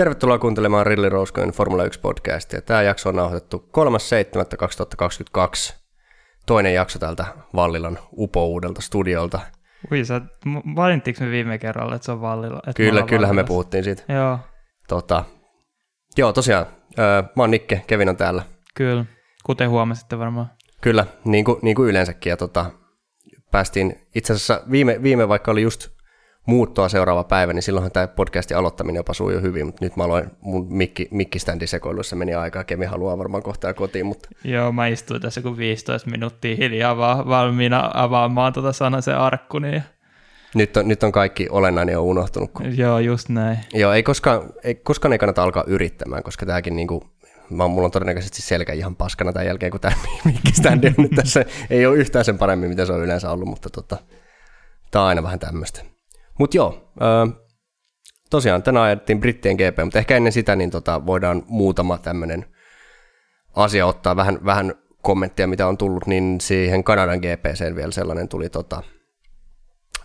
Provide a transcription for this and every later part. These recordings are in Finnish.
Tervetuloa kuuntelemaan Rilli Rouskojen Formula 1 podcastia. Tämä jakso on nauhoitettu 3.7.2022. Toinen jakso täältä Vallilan upouudelta studiolta. Ui, sä, valittiinko me viime kerralla, että se on Vallila? Että Kyllä, kyllähän me puhuttiin siitä. Joo, Tota, joo, tosiaan. Öö, mä oon Nikke, Kevin on täällä. kyllä. Kuten huomasitte varmaan. Kyllä, niin kuin, niin kuin yleensäkin. Ja tota, päästiin itse asiassa viime, viime, vaikka oli just muuttoa seuraava päivä, niin silloinhan tämä podcastin aloittaminen jopa jo hyvin, mutta nyt mä aloin mun mikki, mikkiständin sekoiluissa meni aikaa, Kemi haluaa varmaan kohtaa kotiin, mutta Joo, mä istuin tässä kuin 15 minuuttia hiljaa vaan valmiina avaamaan tuota sanasen arkku, niin nyt on, nyt on kaikki olennainen jo unohtunut. Kun... joo, just näin. Joo, ei koskaan, ei, koskaan ei kannata alkaa yrittämään, koska tämäkin niinku, mä, mulla on todennäköisesti selkä ihan paskana tämän jälkeen, kun tämä mikkiständi on nyt tässä, ei ole yhtään sen paremmin, mitä se on yleensä ollut, mutta tota, tämä on aina vähän tämmöistä. Mutta joo, öö, tosiaan tänään ajettiin Brittien GP, mutta ehkä ennen sitä niin tota, voidaan muutama tämmöinen asia ottaa, vähän, vähän kommenttia, mitä on tullut, niin siihen Kanadan GPCen vielä sellainen tuli, tota,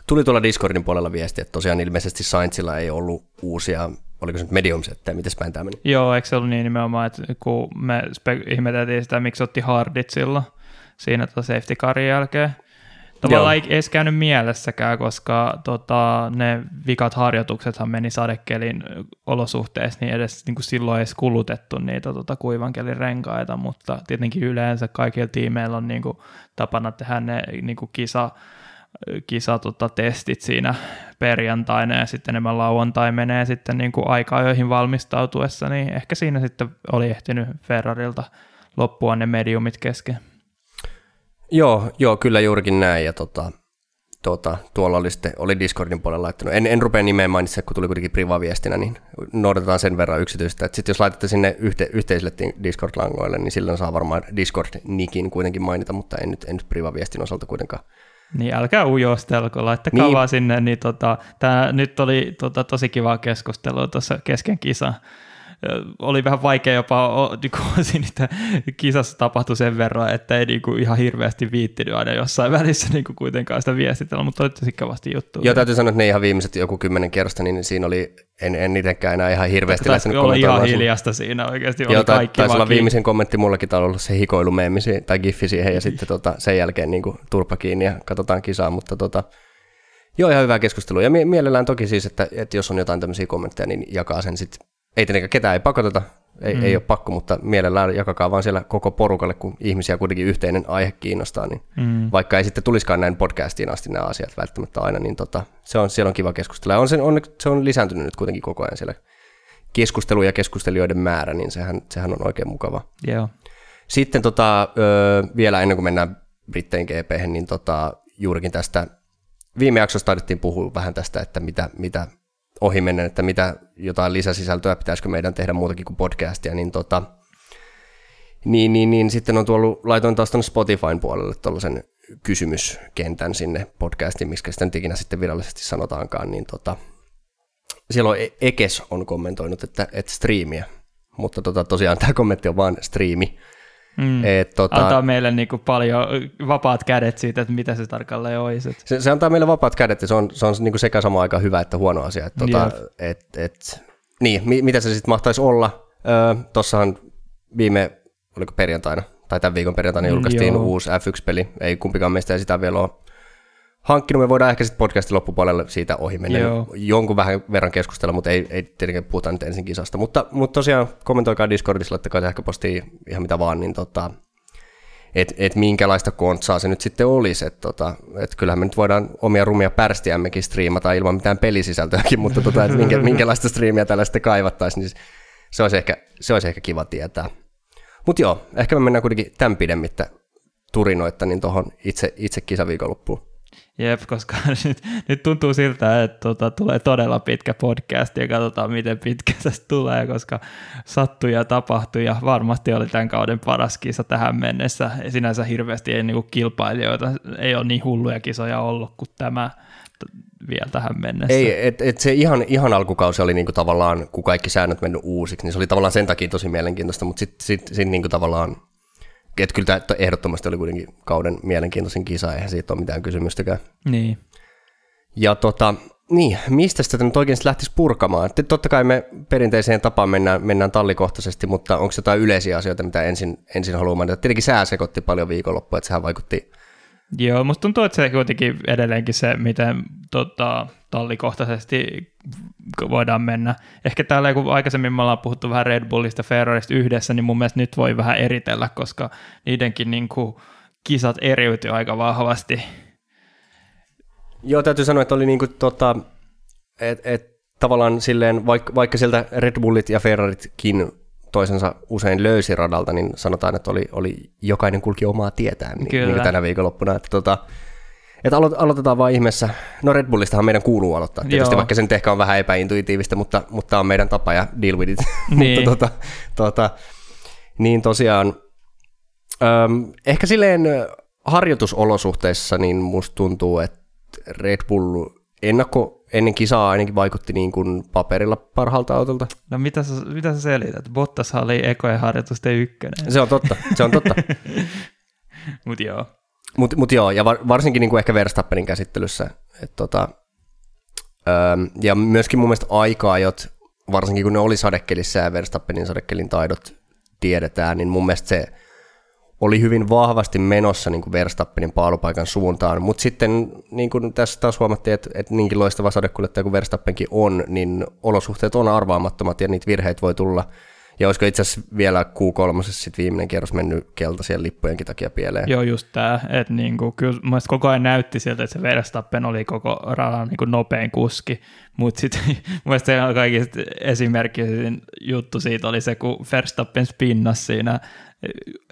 tuli tuolla Discordin puolella viesti, että tosiaan ilmeisesti Saintsilla ei ollut uusia, oliko se nyt medium settejä, miten päin tämä meni? Joo, eikö se ollut niin nimenomaan, että kun me spe- ihmeteltiin sitä, miksi otti hardit silloin siinä tuota safety carin jälkeen. Tavallaan ei edes käynyt mielessäkään, koska tota, ne vikat harjoituksethan meni sadekelin olosuhteissa, niin edes niin kuin silloin ei edes kulutettu niitä tota, kuivankelin renkaita, mutta tietenkin yleensä kaikilla tiimeillä on niin kuin, tapana tehdä ne niin kuin kisa, kisa tota, testit siinä perjantaina ja sitten enemmän lauantai menee sitten niin kuin aikaa joihin valmistautuessa, niin ehkä siinä sitten oli ehtinyt Ferrarilta loppua ne mediumit kesken. Joo, joo, kyllä juurikin näin. Ja tota, tota, tuolla oli, sitten, oli Discordin puolella laittanut. En, en rupea nimeä mainitsemaan, kun tuli kuitenkin priva-viestinä, niin noudatetaan sen verran yksityistä. Että sitten jos laitatte sinne yhte, yhteisille Discord-langoille, niin silloin saa varmaan Discord-nikin kuitenkin mainita, mutta en nyt, en nyt priva-viestin osalta kuitenkaan. Niin ujostelko, ujostelko, laittakaa Niin. vaan sinne. Niin tota, tää, nyt oli tota, tosi kivaa keskustelua tuossa kesken kisa. Oli vähän vaikea jopa, o- niinku, siinä että kisassa tapahtui sen verran, että ei niinku, ihan hirveästi viittinyt aina jossain välissä niinku, kuitenkaan sitä viestitellä, mutta oli kivasti juttu. Joo, täytyy sanoa, että ne ihan viimeiset joku kymmenen kerrosta, niin siinä oli, en, en itsekään enää ihan hirveästi Taisi lähtenyt olla ihan hiljasta siinä oikeasti, Joo, oli tai, kaikki taisi olla viimeisen kommentti mullakin tai ollut se hikoilumeemi tai giffi siihen ja sitten tota, sen jälkeen niin kuin, turpa kiinni ja katsotaan kisaa, mutta tota, joo ihan hyvää keskustelua ja mie- mielellään toki siis, että, että jos on jotain tämmöisiä kommentteja, niin jakaa sen sitten, ei tietenkään ketään ei pakoteta, ei, mm. ei ole pakko, mutta mielellään jakakaa vaan siellä koko porukalle, kun ihmisiä kuitenkin yhteinen aihe kiinnostaa, niin Mm. vaikka ei sitten tulisikaan näin podcastiin asti nämä asiat välttämättä aina, niin tota, se on, siellä on kiva keskustella. Ja on se, on, se on lisääntynyt nyt kuitenkin koko ajan siellä keskustelu ja keskustelijoiden määrä, niin sehän, sehän on oikein mukava. Joo. Sitten tota, ö, vielä ennen kuin mennään Brittein GP, niin tota, juurikin tästä viime jaksossa taidettiin puhua vähän tästä, että mitä, mitä ohi menen, että mitä jotain lisäsisältöä pitäisikö meidän tehdä muutakin kuin podcastia, niin tota, niin, niin, niin sitten on tuollut, laitoin taas tuonne Spotifyn puolelle tuollaisen kysymyskentän sinne podcastiin, miksi sitä nyt ikinä sitten virallisesti sanotaankaan, niin tota, siellä on E- Ekes on kommentoinut, että, että striimiä, mutta tota, tosiaan tämä kommentti on vaan striimi. Mm. Et, tota, Antaa meille niinku paljon vapaat kädet siitä, että mitä se tarkalleen olisi. Se, se, antaa meille vapaat kädet ja se on, se on niin kuin sekä samaan aikaan hyvä että huono asia. Et, tota, et, et, niin, mi, mitä se sitten mahtaisi olla? Öö, tossahan viime, oliko perjantaina, tai tämän viikon perjantaina Mm, julkaistiin joo. uusi F1-peli. Ei kumpikaan meistä ei sitä vielä ole hankkinut. Me voidaan ehkä sitten podcastin loppupuolelle siitä ohi mennä Joo. jonkun vähän verran keskustella, mutta ei, ei tietenkään puhuta nyt ensin kisasta. Mutta, mutta tosiaan kommentoikaa Discordissa, laittakaa sähköpostiin ihan mitä vaan, niin tota, että et minkälaista kontsaa se nyt sitten olisi. Että tota, et kyllähän me nyt voidaan omia rumia pärstiämmekin striimata ilman mitään pelisisältöäkin, mutta tota, et minkä, minkälaista striimiä tällä sitten kaivattaisiin, niin se olisi ehkä, se olisi ehkä kiva tietää. Mutta joo, ehkä me mennään kuitenkin tämän pidemmittä turinoitta niin tuohon itse, itse kisaviikonloppuun. Jep, koska nyt, nyt tuntuu siltä, että tota, tulee todella pitkä podcast ja katsotaan, miten pitkä tästä tulee, koska sattui ja tapahtui ja varmasti oli tämän kauden paras kisa tähän mennessä. Sinänsä hirveästi ei niinku kilpailijoita, ei ole niin hulluja kisoja ollut kuin tämä vielä tähän mennessä. Ei, et, et se ihan, ihan alkukausi oli niinku tavallaan, kun kaikki säännöt mennyt uusiksi, niin se oli tavallaan sen takia tosi mielenkiintoista, mutta sitten sit, sit niinku tavallaan, että kyllä tämä ehdottomasti oli kuitenkin kauden mielenkiintoisin kisa, eihän siitä ole mitään kysymystäkään. Niin, Ja tota, niin, mistä sitä nyt oikein lähtisi purkamaan? Totta kai me perinteiseen tapaan mennään, mennään tallikohtaisesti, mutta onko jotain yleisiä asioita, mitä ensin, ensin haluaa mainita? Tietenkin sää sekoitti paljon viikonloppua, että sehän vaikutti Joo, musta tuntuu, että se kuitenkin edelleenkin se, miten tota, tallikohtaisesti voidaan mennä. Ehkä täällä, kun aikaisemmin me ollaan puhuttu vähän Red Bullista Ferrarista yhdessä, niin mun mielestä nyt voi vähän eritellä, koska niidenkin niin kuin, kisat eriytyy aika vahvasti. Joo, täytyy sanoa, että oli niin kuin, tota, et, et, tavallaan silleen, vaikka, vaikka sieltä Red Bullit ja Ferraritkin toisensa usein löysi radalta, niin sanotaan, että oli, oli jokainen kulki omaa tietään niin, niin tänä viikonloppuna. Että, tota, että alo- aloitetaan vaan ihmeessä. No Red Bullistahan meidän kuuluu aloittaa, tietysti Joo. vaikka se nyt ehkä on vähän epäintuitiivista, mutta, mutta tämä on meidän tapa ja deal with it. Niin. mutta tota, tota, niin tosiaan, äm, ehkä silleen harjoitusolosuhteissa niin musta tuntuu, että Red Bull ennakko ennen kisaa ainakin vaikutti niin kuin paperilla parhaalta autolta. No mitä sä, mitä sä selität? Bottas oli ekojen harjoitusten ykkönen. Se on totta, se on totta. Mut joo. Mut, mut joo, ja var, varsinkin niin kuin ehkä Verstappenin käsittelyssä. Et tota, öö, ja myöskin mun mielestä aika-ajot, varsinkin kun ne oli sadekelissä ja Verstappenin sadekelin taidot tiedetään, niin mun mielestä se oli hyvin vahvasti menossa niin kuin Verstappenin paalupaikan suuntaan, mutta sitten niin kuin tässä taas huomattiin, että, että niinkin loistava sadekuljettaja kuin Verstappenkin on, niin olosuhteet on arvaamattomat ja niitä virheitä voi tulla. Ja olisiko itse asiassa vielä Q3 sitten viimeinen kierros mennyt keltaisien lippujenkin takia pieleen? Joo, just tämä, että niinku, kyllä koko ajan näytti siltä, että se Verstappen oli koko radan niinku nopein kuski, mutta sitten se kaikista esimerkkisin juttu siitä oli se, kun Verstappen spinnas siinä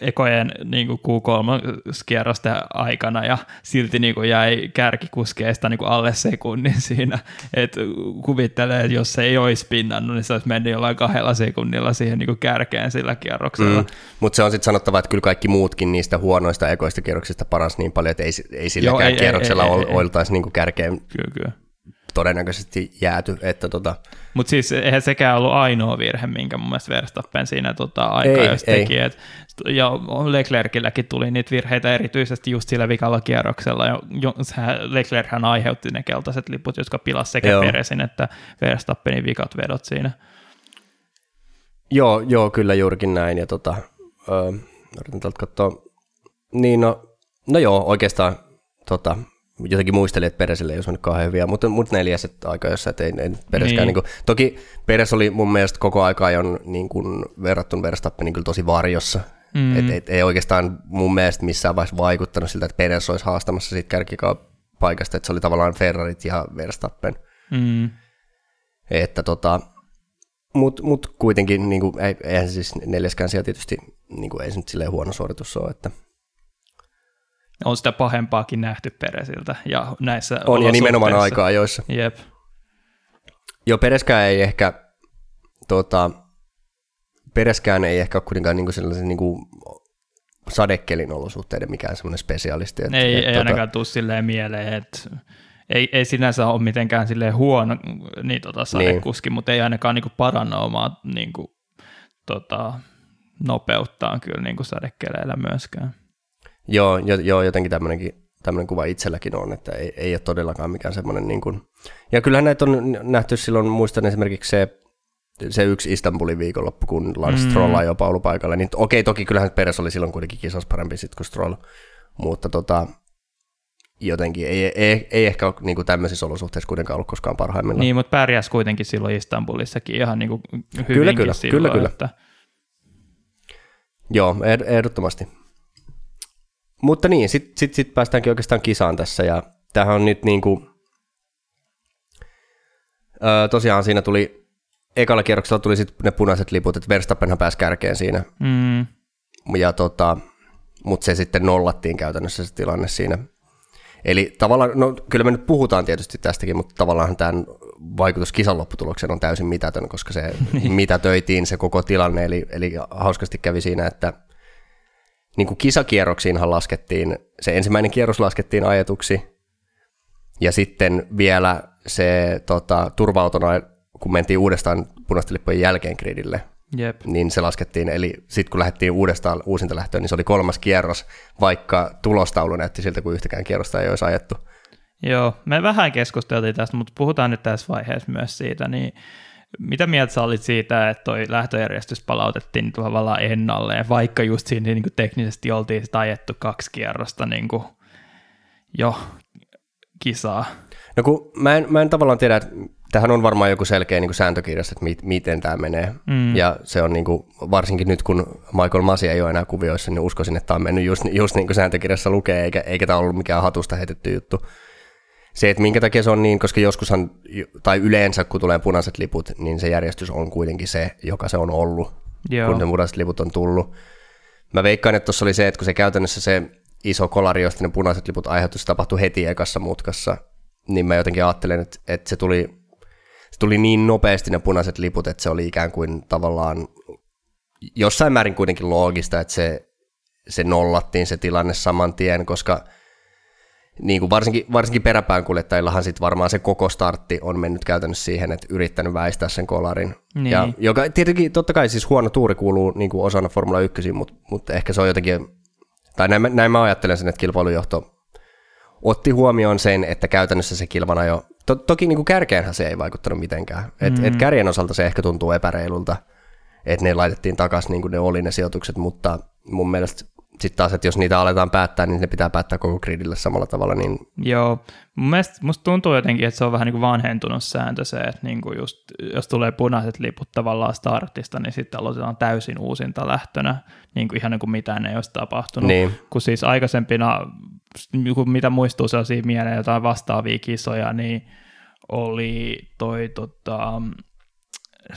ekojen niin kuin Q3-kierrosten aikana ja silti niin kuin jäi kärkikuskeesta niin kuin alle sekunnin siinä. Et kuvittelee, että jos se ei olisi pinnannut, niin se olisi mennyt jollain kahdella sekunnilla siihen niin kuin kärkeen sillä kierroksella. Mm. Mutta se on sitten sanottava, että kyllä kaikki muutkin niistä huonoista ekoista kierroksista paransi niin paljon, että ei, ei silläkään Joo, ei, kierroksella ei, ei, ei, oltaisi niin kärkeen kyllä, kyllä todennäköisesti jääty. Että tota... Mutta siis eihän sekään ollut ainoa virhe, minkä mun mielestä Verstappen siinä tota, aikaa jos teki. Et, ja Leclercilläkin tuli niitä virheitä erityisesti just sillä vikalla kierroksella. Ja Leclerchän aiheutti ne keltaiset liput, jotka pilas sekä joo. Peresin että Verstappenin vikat vedot siinä. Joo, joo kyllä juurikin näin. Ja tota, öö, yritän täältä katsoa. Niin no, no joo, oikeastaan tota, jotenkin muistelin, että Peresille ei olisi kauhean hyviä, mutta, mutta neljäs aika jossa, että ei, ei Pereskään, niin. niin kuin, toki Peres oli mun mielestä koko aika ajan niin kuin, verrattuna Verstappen niin tosi varjossa, mm. et, et, ei oikeastaan mun mielestä missään vaiheessa vaikuttanut siltä, että Peres olisi haastamassa siitä kärkikauppaikasta, että se oli tavallaan Ferrarit ja Verstappen. Mm. Että tota, mutta mut kuitenkin, niin kuin, ei, eihän siis neljäskään siellä tietysti, niin kuin, ei se nyt silleen huono suoritus ole, että on sitä pahempaakin nähty Peresiltä. Ja näissä on, ja nimenomaan aikaa joissa. Jep. Joo, Pereskään ei ehkä, tota, Pereskään ei ehkä ole kuitenkaan niinku sellaisen niinku sadekelin olosuhteiden mikään semmoinen spesialisti. Että, ei, et, ei tota... ainakaan tule silleen mieleen, että ei, ei sinänsä ole mitenkään silleen huono niin, tota, sadekuski, niin. mutta ei ainakaan niinku paranna omaa niinku, tota, nopeuttaan kyllä niinku sadekeleillä myöskään. Joo, jo, joo jotenkin tämmöinenkin tämmöinen kuva itselläkin on, että ei, ei ole todellakaan mikään semmoinen niin kuin... Ja kyllähän näitä on nähty silloin, muistan esimerkiksi se, se yksi Istanbulin viikonloppu, kun Lance mm. Stroll ajoi paulupaikalle, niin okei, toki kyllähän Peres oli silloin kuitenkin kisas parempi sitten kuin Stroll, mutta tota, jotenkin ei, ei, ei ehkä ole niin kuin tämmöisissä olosuhteissa kuitenkaan ollut koskaan parhaimmillaan. Niin, mutta pärjäs kuitenkin silloin Istanbulissakin ihan niin kuin kyllä, kyllä, silloin, kyllä, kyllä. Että... Joo, ehdottomasti. Mutta niin, sitten sit, sit päästäänkin oikeastaan kisaan tässä, ja tämähän on nyt niin kuin, öö, tosiaan siinä tuli, ekalla kierroksella tuli sitten ne punaiset liput, että Verstappenhan pääsi kärkeen siinä, mm. ja tota, mutta se sitten nollattiin käytännössä se tilanne siinä. Eli tavallaan, no kyllä me nyt puhutaan tietysti tästäkin, mutta tavallaan tämän vaikutus kisan lopputulokseen on täysin mitätön, koska se niin. mitätöitiin se koko tilanne, eli, eli hauskasti kävi siinä, että niin kuin kisakierroksiinhan laskettiin, se ensimmäinen kierros laskettiin ajetuksi, ja sitten vielä se tota, turva kun mentiin uudestaan punaisten lippujen jälkeen gridille, Jep. niin se laskettiin, eli sitten kun lähdettiin uudestaan uusinta lähtöön, niin se oli kolmas kierros, vaikka tulostaulu näytti siltä, kuin yhtäkään kierrosta ei olisi ajettu. Joo, me vähän keskusteltiin tästä, mutta puhutaan nyt tässä vaiheessa myös siitä, niin mitä mieltä sä olit siitä, että toi lähtöjärjestys palautettiin tavallaan ennalleen, vaikka just siinä niin kuin teknisesti oltiin sitä ajettu kaksi kierrosta niin kuin jo kisaa? No kun mä en, mä en tavallaan tiedä, että tähän on varmaan joku selkeä niin sääntökirjassa, että mit, miten tämä menee. Mm. Ja se on niin kuin, varsinkin nyt, kun Michael Masi ei ole enää kuvioissa, niin uskoisin, että tämä on mennyt just, just niin kuin sääntökirjassa lukee, eikä, eikä tämä ollut mikään hatusta heitetty juttu. Se, että minkä takia se on niin, koska joskushan, tai yleensä kun tulee punaiset liput, niin se järjestys on kuitenkin se, joka se on ollut, Joo. kun ne punaiset liput on tullut. Mä veikkaan, että tuossa oli se, että kun se käytännössä se iso kolari, josta ne punaiset liput aiheutuisi, se tapahtui heti ekassa mutkassa, niin mä jotenkin ajattelen, että, että se tuli se tuli niin nopeasti ne punaiset liput, että se oli ikään kuin tavallaan jossain määrin kuitenkin loogista, että se, se nollattiin se tilanne saman tien, koska niin kuin varsinkin, varsinkin peräpään kuljettajillahan sit varmaan se koko startti on mennyt käytännössä siihen, että yrittänyt väistää sen kolarin. Niin. Ja, joka tietenkin totta kai siis huono tuuri kuuluu niin kuin osana Formula 1, mutta, mutta ehkä se on jotenkin, tai näin, näin mä ajattelen sen, että kilpailujohto otti huomioon sen, että käytännössä se kilvana jo To, toki niin kuin kärkeenhän se ei vaikuttanut mitenkään. Et, mm. et kärjen osalta se ehkä tuntuu epäreilulta, että ne laitettiin takaisin niin kuin ne oli ne sijoitukset, mutta mun mielestä sitten taas, että jos niitä aletaan päättää, niin ne pitää päättää koko gridille samalla tavalla. Niin... Joo, mun mielestä musta tuntuu jotenkin, että se on vähän niin kuin vanhentunut sääntö se, että niin kuin just, jos tulee punaiset liput tavallaan startista, niin sitten aloitetaan täysin uusinta lähtönä, niin kuin ihan niin kuin mitään ei olisi tapahtunut. Niin. Kun siis aikaisempina mitä muistuu sellaisia mieleen jotain vastaavia kisoja, niin oli toi tota,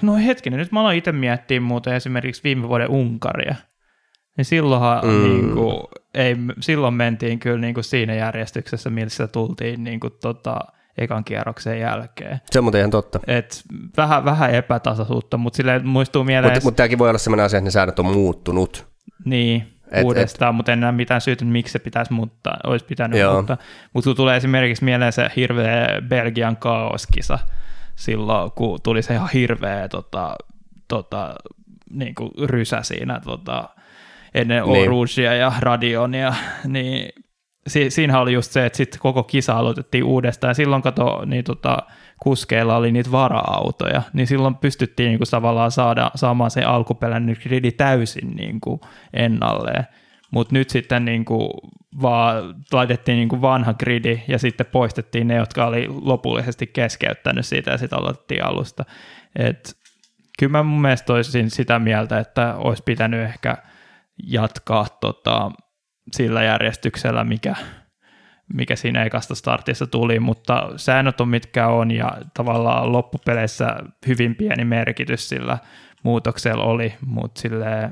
no hetkinen, nyt mä aloin itse miettiä muuten esimerkiksi viime vuoden Unkaria, niin silloinhan mm. niin kuin, ei, silloin mentiin kyllä niin kuin siinä järjestyksessä, missä tultiin niin kuin, tota, ekan kierroksen jälkeen. Se on muuten ihan totta. Et vähän, vähän epätasaisuutta, mutta silleen muistuu mieleen... Mutta mut tämäkin voi olla sellainen asia, että ne säännöt on muuttunut. Niin, et, uudestaan, et, mutta en näe mitään syytä, miksi se pitäisi muuttaa, olisi pitänyt joo. muuttaa. Mutta kun tulee esimerkiksi mieleen se hirveä Belgian kaoskisa silloin, kun tuli se ihan hirveä tota, tota, niin kuin rysä siinä tota, ennen niin. ja Radionia, niin si- siinähän oli just se, että sitten koko kisa aloitettiin uudestaan, ja silloin kato, niin tota, kuskeilla oli niitä vara-autoja, niin silloin pystyttiin niin kuin tavallaan saada, saamaan se alkuperäinen gridi täysin niin kuin ennalleen. Mutta nyt sitten niin kuin vaan laitettiin niin kuin vanha gridi ja sitten poistettiin ne, jotka oli lopullisesti keskeyttänyt siitä ja sitten aloitettiin alusta. Et kyllä mä mun mielestä olisin sitä mieltä, että olisi pitänyt ehkä jatkaa tota, sillä järjestyksellä, mikä, mikä siinä ekasta startissa tuli, mutta säännöt on mitkä on ja tavallaan loppupeleissä hyvin pieni merkitys sillä muutoksella oli, mutta sille,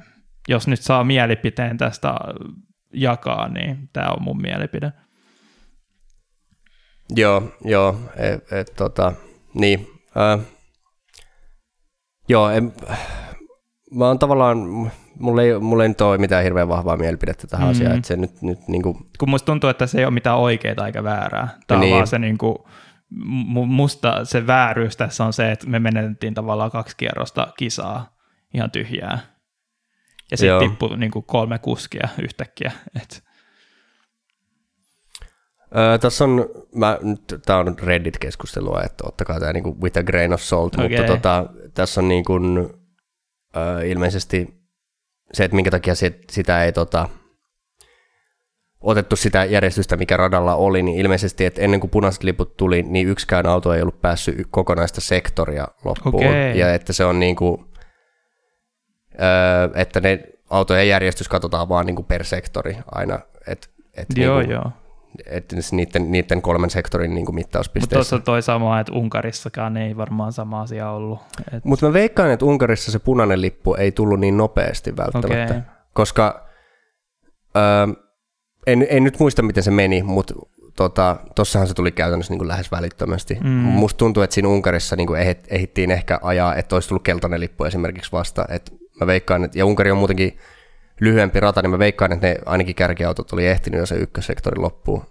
jos nyt saa mielipiteen tästä jakaa, niin tämä on mun mielipide. Joo, joo, et, et, tota, niin, äh, joo, en, mä oon tavallaan, mulla ei, mulla ei nyt ole mitään hirveän vahvaa mielipidettä tähän mm. asiaan, että se nyt, nyt niin kuin... Kun musta tuntuu, että se ei ole mitään oikeaa eikä väärää. Tämä niin. on vaan se niin kuin, musta se vääryys tässä on se, että me menettiin tavallaan kaksi kierrosta kisaa ihan tyhjää. Ja sitten tippui niin kuin kolme kuskia yhtäkkiä. Et. Öö, tässä on, mä, tämä on Reddit-keskustelua, että ottakaa tämä niin with a grain of salt, okay. mutta tota, tässä on niin kuin, öö, ilmeisesti se, että minkä takia se, sitä ei tota, otettu sitä järjestystä, mikä radalla oli, niin ilmeisesti, että ennen kuin punaiset liput tuli, niin yksikään auto ei ollut päässyt kokonaista sektoria loppuun. Okay. Ja että se on niin kuin, öö, että ne autojen järjestys katsotaan vaan niin kuin per sektori aina. Et, et joo, niin kuin, joo. Että niiden, niiden kolmen sektorin niin kuin mittauspisteissä. Mutta tuossa toi sama, että Unkarissakaan ei varmaan sama asia ollut. Et... Mutta mä veikkaan, että Unkarissa se punainen lippu ei tullut niin nopeasti välttämättä. Okay. Koska öö, en, en nyt muista, miten se meni, mutta tota, tossahan se tuli käytännössä niin kuin lähes välittömästi. Mm. Musta tuntuu, että siinä Unkarissa niin kuin ehittiin ehkä ajaa, että olisi tullut keltainen lippu esimerkiksi vasta. Et mä veikkaan, että, ja Unkari on muutenkin lyhyempi rata, niin mä veikkaan, että ne ainakin kärkiautot oli ehtinyt jo se ykkössektori loppuun.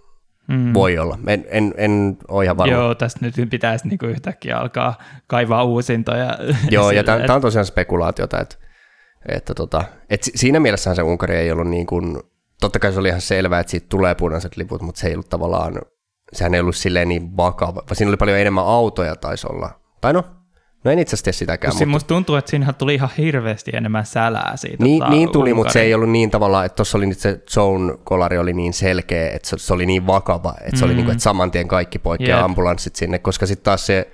Mm. Voi olla. En, en, en ole ihan varma. Joo, tästä nyt pitäisi niinku yhtäkkiä alkaa kaivaa uusintoja. Joo, ja tämä et... on tosiaan spekulaatiota, että, että, tota, että siinä mielessähän se Unkari ei ollut niin kuin, totta kai se oli ihan selvää, että siitä tulee punaiset liput, mutta se ei ollut tavallaan sehän ei ollut silleen niin vakava, siinä oli paljon enemmän autoja taisi olla. Tai no, no en itse asiassa tee sitäkään. Mutta... Musta tuntuu, että siinähän tuli ihan hirveästi enemmän sälää siitä. Niin, tota, niin tuli, mutta se ei ollut niin tavalla, että tuossa oli nyt se zone-kolari oli niin selkeä, että se, se oli niin vakava, että se mm. oli niin kuin, että saman tien kaikki poikkeaa yep. ambulanssit sinne, koska sitten taas se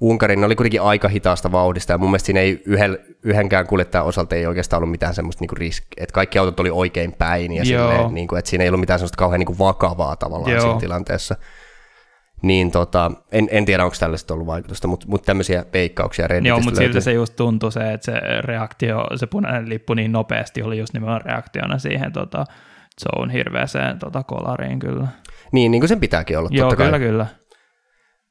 Unkarin oli kuitenkin aika hitaasta vauhdista ja mun mielestä siinä ei yhden, yhdenkään kuljettajan osalta ei oikeastaan ollut mitään semmoista niinku riskiä, että kaikki autot oli oikein päin ja silleen, niinku, että siinä ei ollut mitään semmoista kauhean niinku vakavaa tavallaan Joo. siinä tilanteessa. Niin tota, en, en tiedä, onko tällaista ollut vaikutusta, mutta, mutta tämmöisiä peikkauksia Redditistä Joo, mutta siltä se just tuntui se, että se reaktio, se punainen lippu niin nopeasti oli just nimenomaan reaktiona siihen tota, zone hirveäseen tota, kolariin kyllä. Niin, niin kuin sen pitääkin olla, Joo, totta kyllä, kai. kyllä.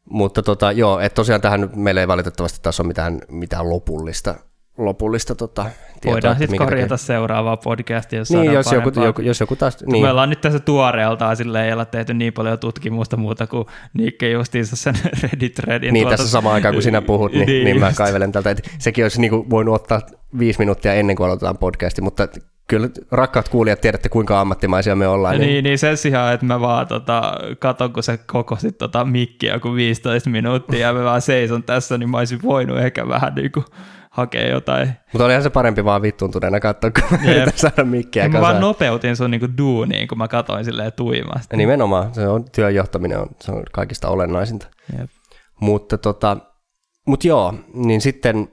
Mutta tota, joo, että tosiaan tähän meillä ei valitettavasti taas ole mitään, mitään lopullista, lopullista tota, tietoa. Voidaan sitten korjata takia. seuraavaa podcastia, jos niin, jos joku, joku, jos joku taas... Niin. Me ollaan nyt tässä tuoreeltaan silleen, ei olla tehty niin paljon tutkimusta muuta kuin Nikke justiinsa sen Reddit-threadin. Niin, tuolta... tässä samaan aikaan kun sinä puhut, niin, niin, niin mä kaivelen tältä. Että sekin olisi niin kuin voinut ottaa viisi minuuttia ennen kuin aloitetaan podcasti, mutta kyllä rakkaat kuulijat tiedätte, kuinka ammattimaisia me ollaan. Niin, niin, niin sen sijaan, että mä vaan tota, katon, kun se kokosit tota mikkiä kuin 15 minuuttia ja mä vaan seison tässä, niin mä olisin voinut ehkä vähän niin kuin hakea jotain. Mutta olihan se parempi vaan vittuuntuneena katsoa, kun yep. saada mikkiä ja Mä vaan nopeutin sun niinku duuniin, kun mä katoin silleen tuimasti. Ja nimenomaan, se on, työn johtaminen on, se on kaikista olennaisinta. Yep. Mutta tota, mut joo, niin sitten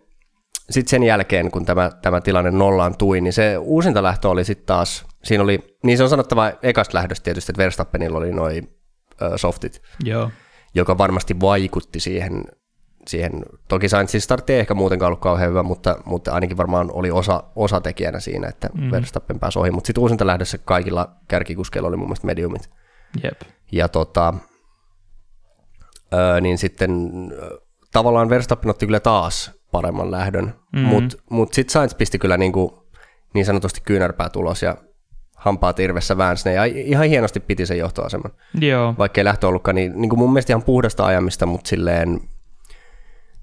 sitten sen jälkeen, kun tämä, tämä tilanne nollaan tui, niin se uusinta lähtö oli sitten taas, siinä oli, niin se on sanottava ekasta lähdöstä tietysti, että Verstappenilla oli noin softit, Joo. joka varmasti vaikutti siihen, siihen. toki Sainzin startti ei ehkä muutenkaan ollut kauhean hyvä, mutta, mutta ainakin varmaan oli osa, osatekijänä siinä, että mm. Verstappen pääsi ohi, mutta sitten uusinta lähdössä kaikilla kärkikuskeilla oli mun mielestä mediumit. Jep. Ja tota, ö, niin sitten tavallaan Verstappen otti kyllä taas paremman lähdön, mm-hmm. mutta mut sitten Sainz pisti kyllä niinku, niin sanotusti kyynärpää tulos ja hampaa tirvessä väänsi ja ihan hienosti piti sen johtoaseman. Joo. Vaikka ei lähtö ollutkaan, niin, niin kuin mun mielestä ihan puhdasta ajamista, mutta silleen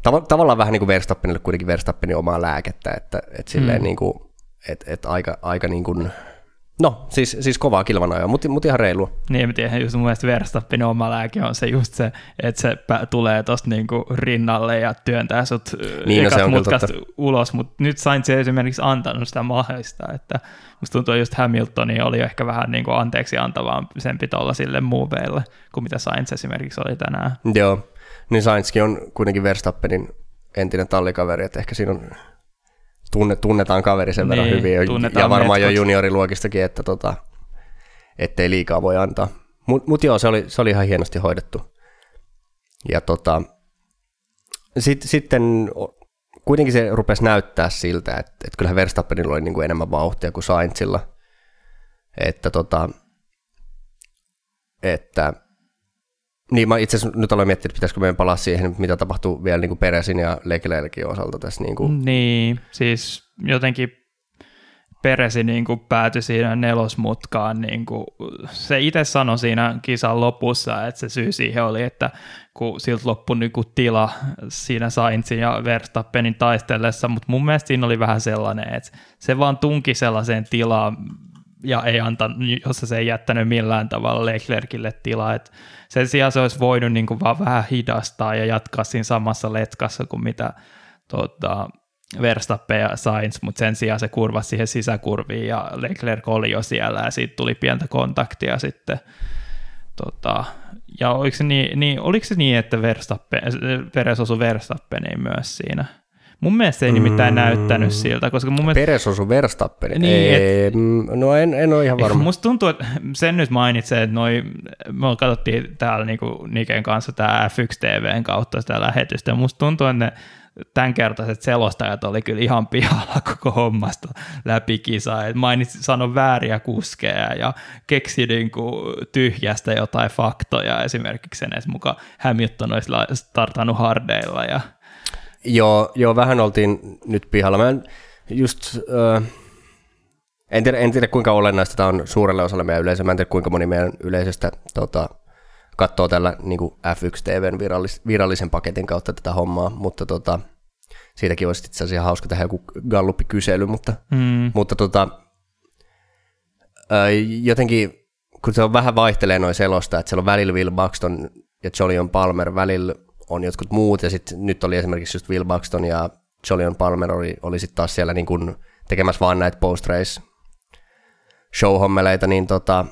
tav- tavallaan vähän niin kuin Verstappenille kuitenkin Verstappenin omaa lääkettä, että, että silleen mm. niin kuin, että, että aika, aika niin kuin, No, siis, siis kovaa kilvan mutta mut ihan reilua. Niin, mä tiedän, just mun mielestä Verstappin oma lääke on se just se, että se tulee tosta niinku rinnalle ja työntää sut niin, no, se on ulos, mutta nyt sain se esimerkiksi antanut sitä mahdollista, että musta tuntuu just Hamiltoni oli ehkä vähän niinku anteeksi antavampi tuolla sille muuveille, kuin mitä Sainz esimerkiksi oli tänään. Joo, niin Sainzkin on kuitenkin Verstappenin entinen tallikaveri, että ehkä siinä on tunne, tunnetaan kaveri sen verran niin, hyvin, ja varmaan jo junioriluokistakin, että tota, ettei liikaa voi antaa. Mutta mut joo, se oli, se oli ihan hienosti hoidettu. Ja tota, sit, sitten kuitenkin se rupesi näyttää siltä, että, että kyllähän Verstappenilla oli niin kuin enemmän vauhtia kuin Sainzilla. Että, tota, että niin, mä itse asiassa nyt aloin miettiä, että pitäisikö meidän palaa siihen, mitä tapahtuu vielä niin kuin Peresin ja Leclercin osalta tässä. Niin, kuin. niin siis jotenkin Peresi niin kuin päätyi siinä nelosmutkaan. Niin kuin, se itse sanoi siinä kisan lopussa, että se syy siihen oli, että kun siltä loppui niin kuin tila siinä Sainzin ja Verstappenin taistellessa, mutta mun mielestä siinä oli vähän sellainen, että se vaan tunki sellaiseen tilaan, ja ei antanut, jossa se ei jättänyt millään tavalla Leclercille tilaa. Et sen sijaan se olisi voinut niin kuin vaan vähän hidastaa ja jatkaa siinä samassa letkassa kuin mitä tota, Verstappen ja Sainz, mutta sen sijaan se kurvasi siihen sisäkurviin ja Leclerc oli jo siellä ja siitä tuli pientä kontaktia sitten. Tota, ja oliko se niin, niin, oliko se niin että Verstappen, Peres osui Verstappeniin myös siinä? Mun mielestä ei nimittäin mm. näyttänyt siltä, koska mun mielestä... Peres osui Verstappen. Niin, ei, et... Mm, no en, en ole ihan varma. Musta tuntuu, että sen nyt mainitsee, että noi, me katsottiin täällä niinku Niken kanssa tämä F1 TVn kautta sitä lähetystä, ja musta tuntuu, että ne tämänkertaiset selostajat oli kyllä ihan pihalla koko hommasta läpi kisaa. Mainitsi, sano vääriä kuskeja ja keksi niin kuin tyhjästä jotain faktoja, esimerkiksi sen, että mukaan Hamilton olisi startannut hardeilla ja Joo, joo, vähän oltiin nyt pihalla. Mä en just, äh, en, tiedä, en tiedä kuinka olennaista tämä on suurelle osalle meidän yleisöä. Mä en tiedä kuinka moni meidän yleisöstä tota, katsoo tällä niin F1 TVn virallis, virallisen paketin kautta tätä hommaa, mutta tota, siitäkin olisi itse asiassa hauska tehdä joku galluppi-kysely, mutta, mm. mutta tota, äh, jotenkin kun se on vähän vaihtelee noin selosta, että siellä on välillä Will Buxton ja Jolion Palmer, välillä on jotkut muut, ja sitten nyt oli esimerkiksi just Will Buxton ja Jolion Palmer oli, oli sitten taas siellä niin kuin tekemässä vaan näitä post-race show-hommeleita, niin tota,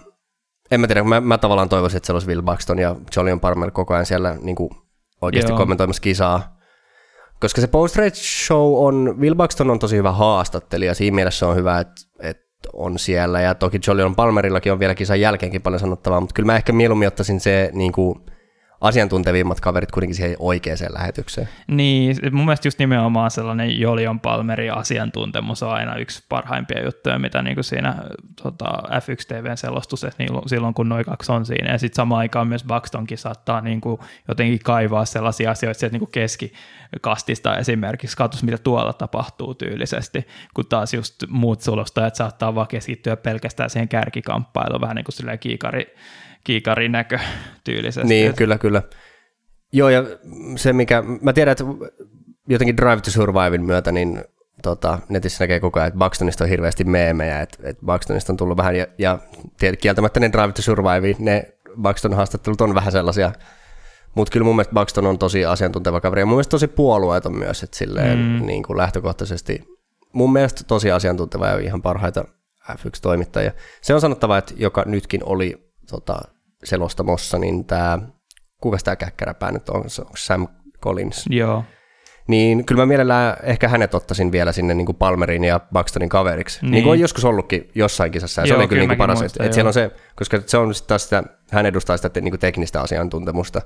en mä tiedä, mä, mä tavallaan toivoisin, että se olisi Will Buxton ja Jolion Palmer koko ajan siellä niin kuin oikeasti Joo. kommentoimassa kisaa. Koska se post show on, Will Buxton on tosi hyvä haastattelija, siinä mielessä on hyvä, että, että on siellä, ja toki Jolion Palmerillakin on vielä kisan jälkeenkin paljon sanottavaa, mutta kyllä mä ehkä mieluummin ottaisin se niin kuin, asiantuntevimmat kaverit kuitenkin siihen oikeaan lähetykseen. Niin, mun mielestä just nimenomaan sellainen Jolion Palmerin asiantuntemus on aina yksi parhaimpia juttuja, mitä niin kuin siinä tota, F1 TVn selostus, että silloin kun noin kaksi on siinä. Ja sitten samaan aikaan myös Buxtonkin saattaa niin kuin jotenkin kaivaa sellaisia asioita sieltä niin kuin keskikastista esimerkiksi, katsos mitä tuolla tapahtuu tyylisesti, kun taas just muut selostajat saattaa vaan keskittyä pelkästään siihen kärkikamppailuun, vähän niin kuin kiikari kiikarin näkö tyylisesti. Niin, kyllä, kyllä. Joo, ja se mikä, mä tiedän, että jotenkin Drive to Survivein myötä, niin tota, netissä näkee koko ajan, että Buxtonista on hirveästi meemejä, että, että Buxtonista on tullut vähän, ja, ja kieltämättä ne Drive to Survive, ne Buxton-haastattelut on vähän sellaisia, mutta kyllä mun mielestä Buxton on tosi asiantunteva kaveri, ja mun mielestä tosi puolueeton myös, että silleen mm. niin kuin lähtökohtaisesti mun mielestä tosi asiantunteva ja ihan parhaita F1-toimittajia. Se on sanottava, että joka nytkin oli tota, selostamossa, niin tämä, kuka tämä käkkäräpää nyt on, se on Sam Collins. Joo. Niin kyllä mä mielellään ehkä hänet ottaisin vielä sinne niin kuin Palmerin ja Buxtonin kaveriksi. Niin. niin kuin on joskus ollutkin jossain kisassa, ja Joo, se oli kyllä niin kuin paras. Muistan, että, siellä on se, koska se on sitten taas sitä, hän edustaa sitä niin kuin teknistä asiantuntemusta,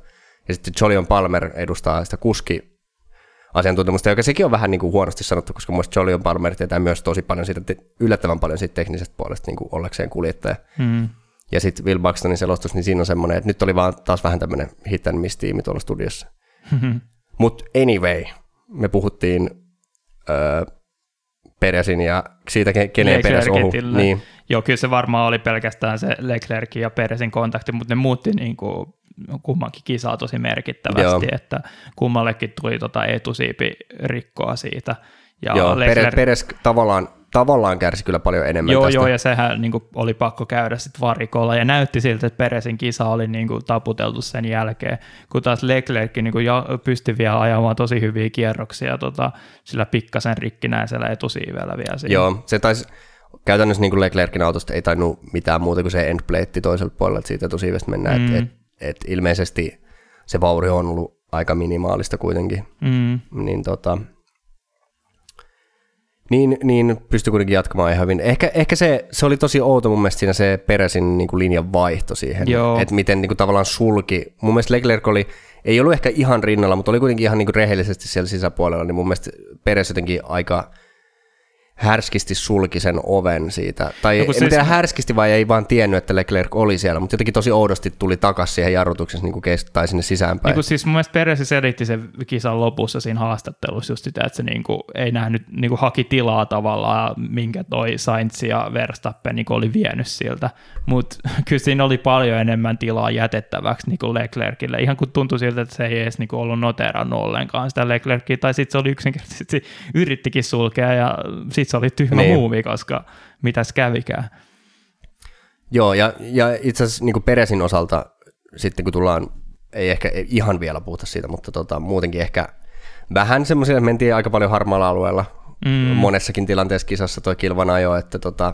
ja sitten Jolion Palmer edustaa sitä kuski asiantuntemusta, joka sekin on vähän niin kuin huonosti sanottu, koska mun Jolion Palmer tietää myös tosi paljon siitä, yllättävän paljon siitä teknisestä puolesta niin kuin ollakseen kuljettaja. Mm. Ja sitten Will Buxtonin selostus, niin siinä on semmoinen, että nyt oli vaan taas vähän tämmöinen hit and miss tiimi tuolla studiossa. Mutta anyway, me puhuttiin öö, Peresin ja siitä, keneen Peres ohu. Niin. Joo, kyllä se varmaan oli pelkästään se Leclerkin ja Peresin kontakti, mutta ne muutti niin kuin kummankin kisaa tosi merkittävästi, Joo. että kummallekin tuli tota etusiipi rikkoa siitä. Ja Joo, Leclerc... Peres tavallaan tavallaan kärsi kyllä paljon enemmän Joo, tästä. joo, ja sehän niin kuin, oli pakko käydä sitten varikolla, ja näytti siltä, että Peresin kisa oli niin kuin, taputeltu sen jälkeen, kun taas Leclerc niin kuin, pystyi vielä ajamaan tosi hyviä kierroksia tota, sillä pikkasen rikkinäisellä etusiivellä vielä siinä. Joo, se taisi, käytännössä niin kuin Leclercin autosta ei tainnut mitään muuta kuin se endplate toisella puolella, että siitä etusiivestä mennään, mm. että et, et ilmeisesti se vauri on ollut aika minimaalista kuitenkin, mm. niin tota, niin, niin pystyi kuitenkin jatkamaan ihan hyvin. Ehkä, ehkä se, se oli tosi outo mun mielestä siinä se Peresin niin kuin linjan vaihto siihen, että miten niin kuin, tavallaan sulki. Mun mielestä Leclerc oli, ei ollut ehkä ihan rinnalla, mutta oli kuitenkin ihan niin kuin rehellisesti siellä sisäpuolella, niin mun mielestä Peres jotenkin aika härskisti sulki sen oven siitä. Tai no, en siis... tiedä härskisti vai ei vaan tiennyt, että Leclerc oli siellä, mutta jotenkin tosi oudosti tuli takaisin siihen jarrutuksessa niin tai sinne sisäänpäin. Niin kuin siis mun mielestä Peresi selitti sen kisan lopussa siinä haastattelussa just sitä, että se niin kuin ei nähnyt, niin kuin haki tilaa tavallaan, minkä toi Sainz ja Verstappen niin oli vienyt siltä, mutta kyllä siinä oli paljon enemmän tilaa jätettäväksi niin kuin Leclercille, ihan kun tuntui siltä, että se ei edes niin kuin ollut noterannut ollenkaan sitä Leclercia, tai sitten se oli yksinkertaisesti yrittikin sulkea ja sit se oli tyhmä niin. muuvi, koska mitäs kävikään. Joo, ja, ja itse asiassa niin Peresin osalta sitten kun tullaan, ei ehkä ihan vielä puhuta siitä, mutta tota, muutenkin ehkä vähän semmoisia, mentiin aika paljon harmaalla alueella mm. monessakin tilanteessa kisassa toi kilvan ajo, että tota,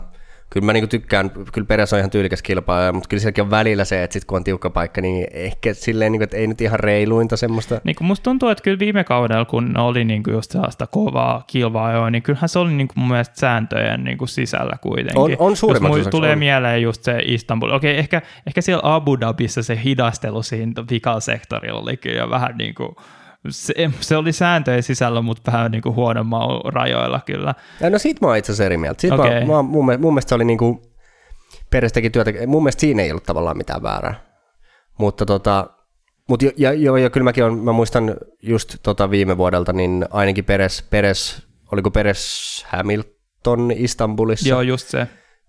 kyllä mä niinku tykkään, kyllä Peres on ihan tyylikäs kilpailija, mutta kyllä sielläkin on välillä se, että sit kun on tiukka paikka, niin ehkä silleen, niinku, että ei nyt ihan reiluinta semmoista. Niin kuin musta tuntuu, että kyllä viime kaudella, kun oli niinku just sellaista kovaa kilvaa niin kyllähän se oli niinku mun mielestä sääntöjen niinku sisällä kuitenkin. On, on suurimmat Jos tulee on. mieleen just se Istanbul, okei, ehkä, ehkä siellä Abu Dhabissa se hidastelu siinä vikasektorilla oli kyllä vähän niin kuin se, se oli sääntöjen sisällä, mutta vähän niin kuin huonomman rajoilla kyllä. Ja no siitä mä oon itse asiassa eri mieltä. Siitä okay. mä, mä, mun, mun mielestä se oli niin kuin perestäkin työtä, mun mielestä siinä ei ollut tavallaan mitään väärää. Mutta tota, mut jo, ja, jo, ja kyllä mäkin on, mä muistan just tota viime vuodelta, niin ainakin Peres, Peres oliko Peres Hamilton Istanbulissa? Joo, just se.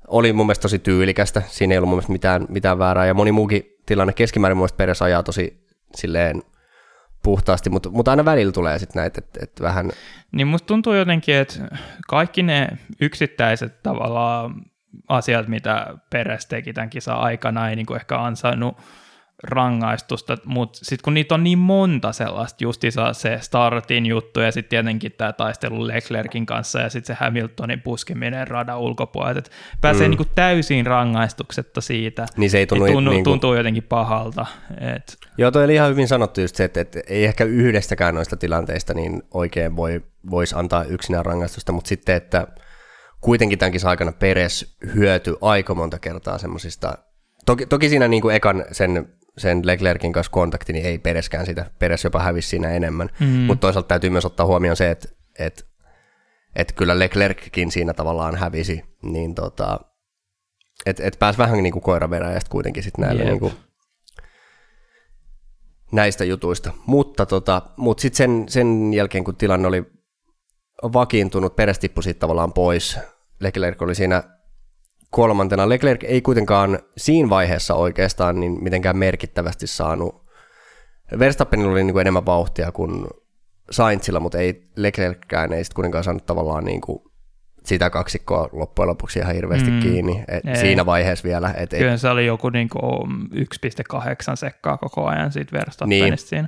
Oli mun mielestä tosi tyylikästä, siinä ei ollut mun mielestä mitään, mitään väärää, ja moni muukin tilanne keskimäärin mun mielestä Peres ajaa tosi silleen puhtaasti, mutta, mutta aina välillä tulee sitten näitä, että, että vähän... Niin musta tuntuu jotenkin, että kaikki ne yksittäiset tavallaan asiat, mitä Peres teki tämän kisan aikana, ei niin kuin ehkä ansainnut rangaistusta, mutta sitten kun niitä on niin monta sellaista, justiinsa se startin juttu ja sitten tietenkin tämä taistelu Leclerkin kanssa ja sitten se Hamiltonin puskeminen radan ulkopuolelta, että pääsee mm. niinku täysin rangaistuksetta siitä, niin se ei tunnu, tuntuu, niin kuin... tuntuu jotenkin pahalta. Et... Joo, toi oli ihan hyvin sanottu just se, että, että ei ehkä yhdestäkään noista tilanteista niin oikein voi, voisi antaa yksinään rangaistusta, mutta sitten, että kuitenkin tämänkin aikana Peres hyöty aika monta kertaa semmoisista Toki, toki siinä niin kuin ekan sen sen Leclerkin kanssa kontakti, niin ei Pereskään sitä. Peres jopa hävisi siinä enemmän. Mm. Mutta toisaalta täytyy myös ottaa huomioon se, että et, et kyllä Leclerckin siinä tavallaan hävisi, niin tota, että et pääsi vähän niin kuin koiraveräjästä kuitenkin sitten näille niin kuin, näistä jutuista. Mutta, tota, mutta sitten sen, sen jälkeen, kun tilanne oli vakiintunut, Peres tippui sitten tavallaan pois. Leclerc oli siinä kolmantena. Leclerc ei kuitenkaan siinä vaiheessa oikeastaan niin mitenkään merkittävästi saanut. Verstappenilla oli niin kuin enemmän vauhtia kuin Sainzilla, mutta ei Leclerckään ei sitten kuitenkaan saanut tavallaan niin kuin sitä kaksikkoa loppujen lopuksi ihan hirveästi mm, kiinni et siinä vaiheessa vielä. Et, Kyllä se oli joku niin kuin 1,8 sekkaa koko ajan siitä Verstappenista niin. siinä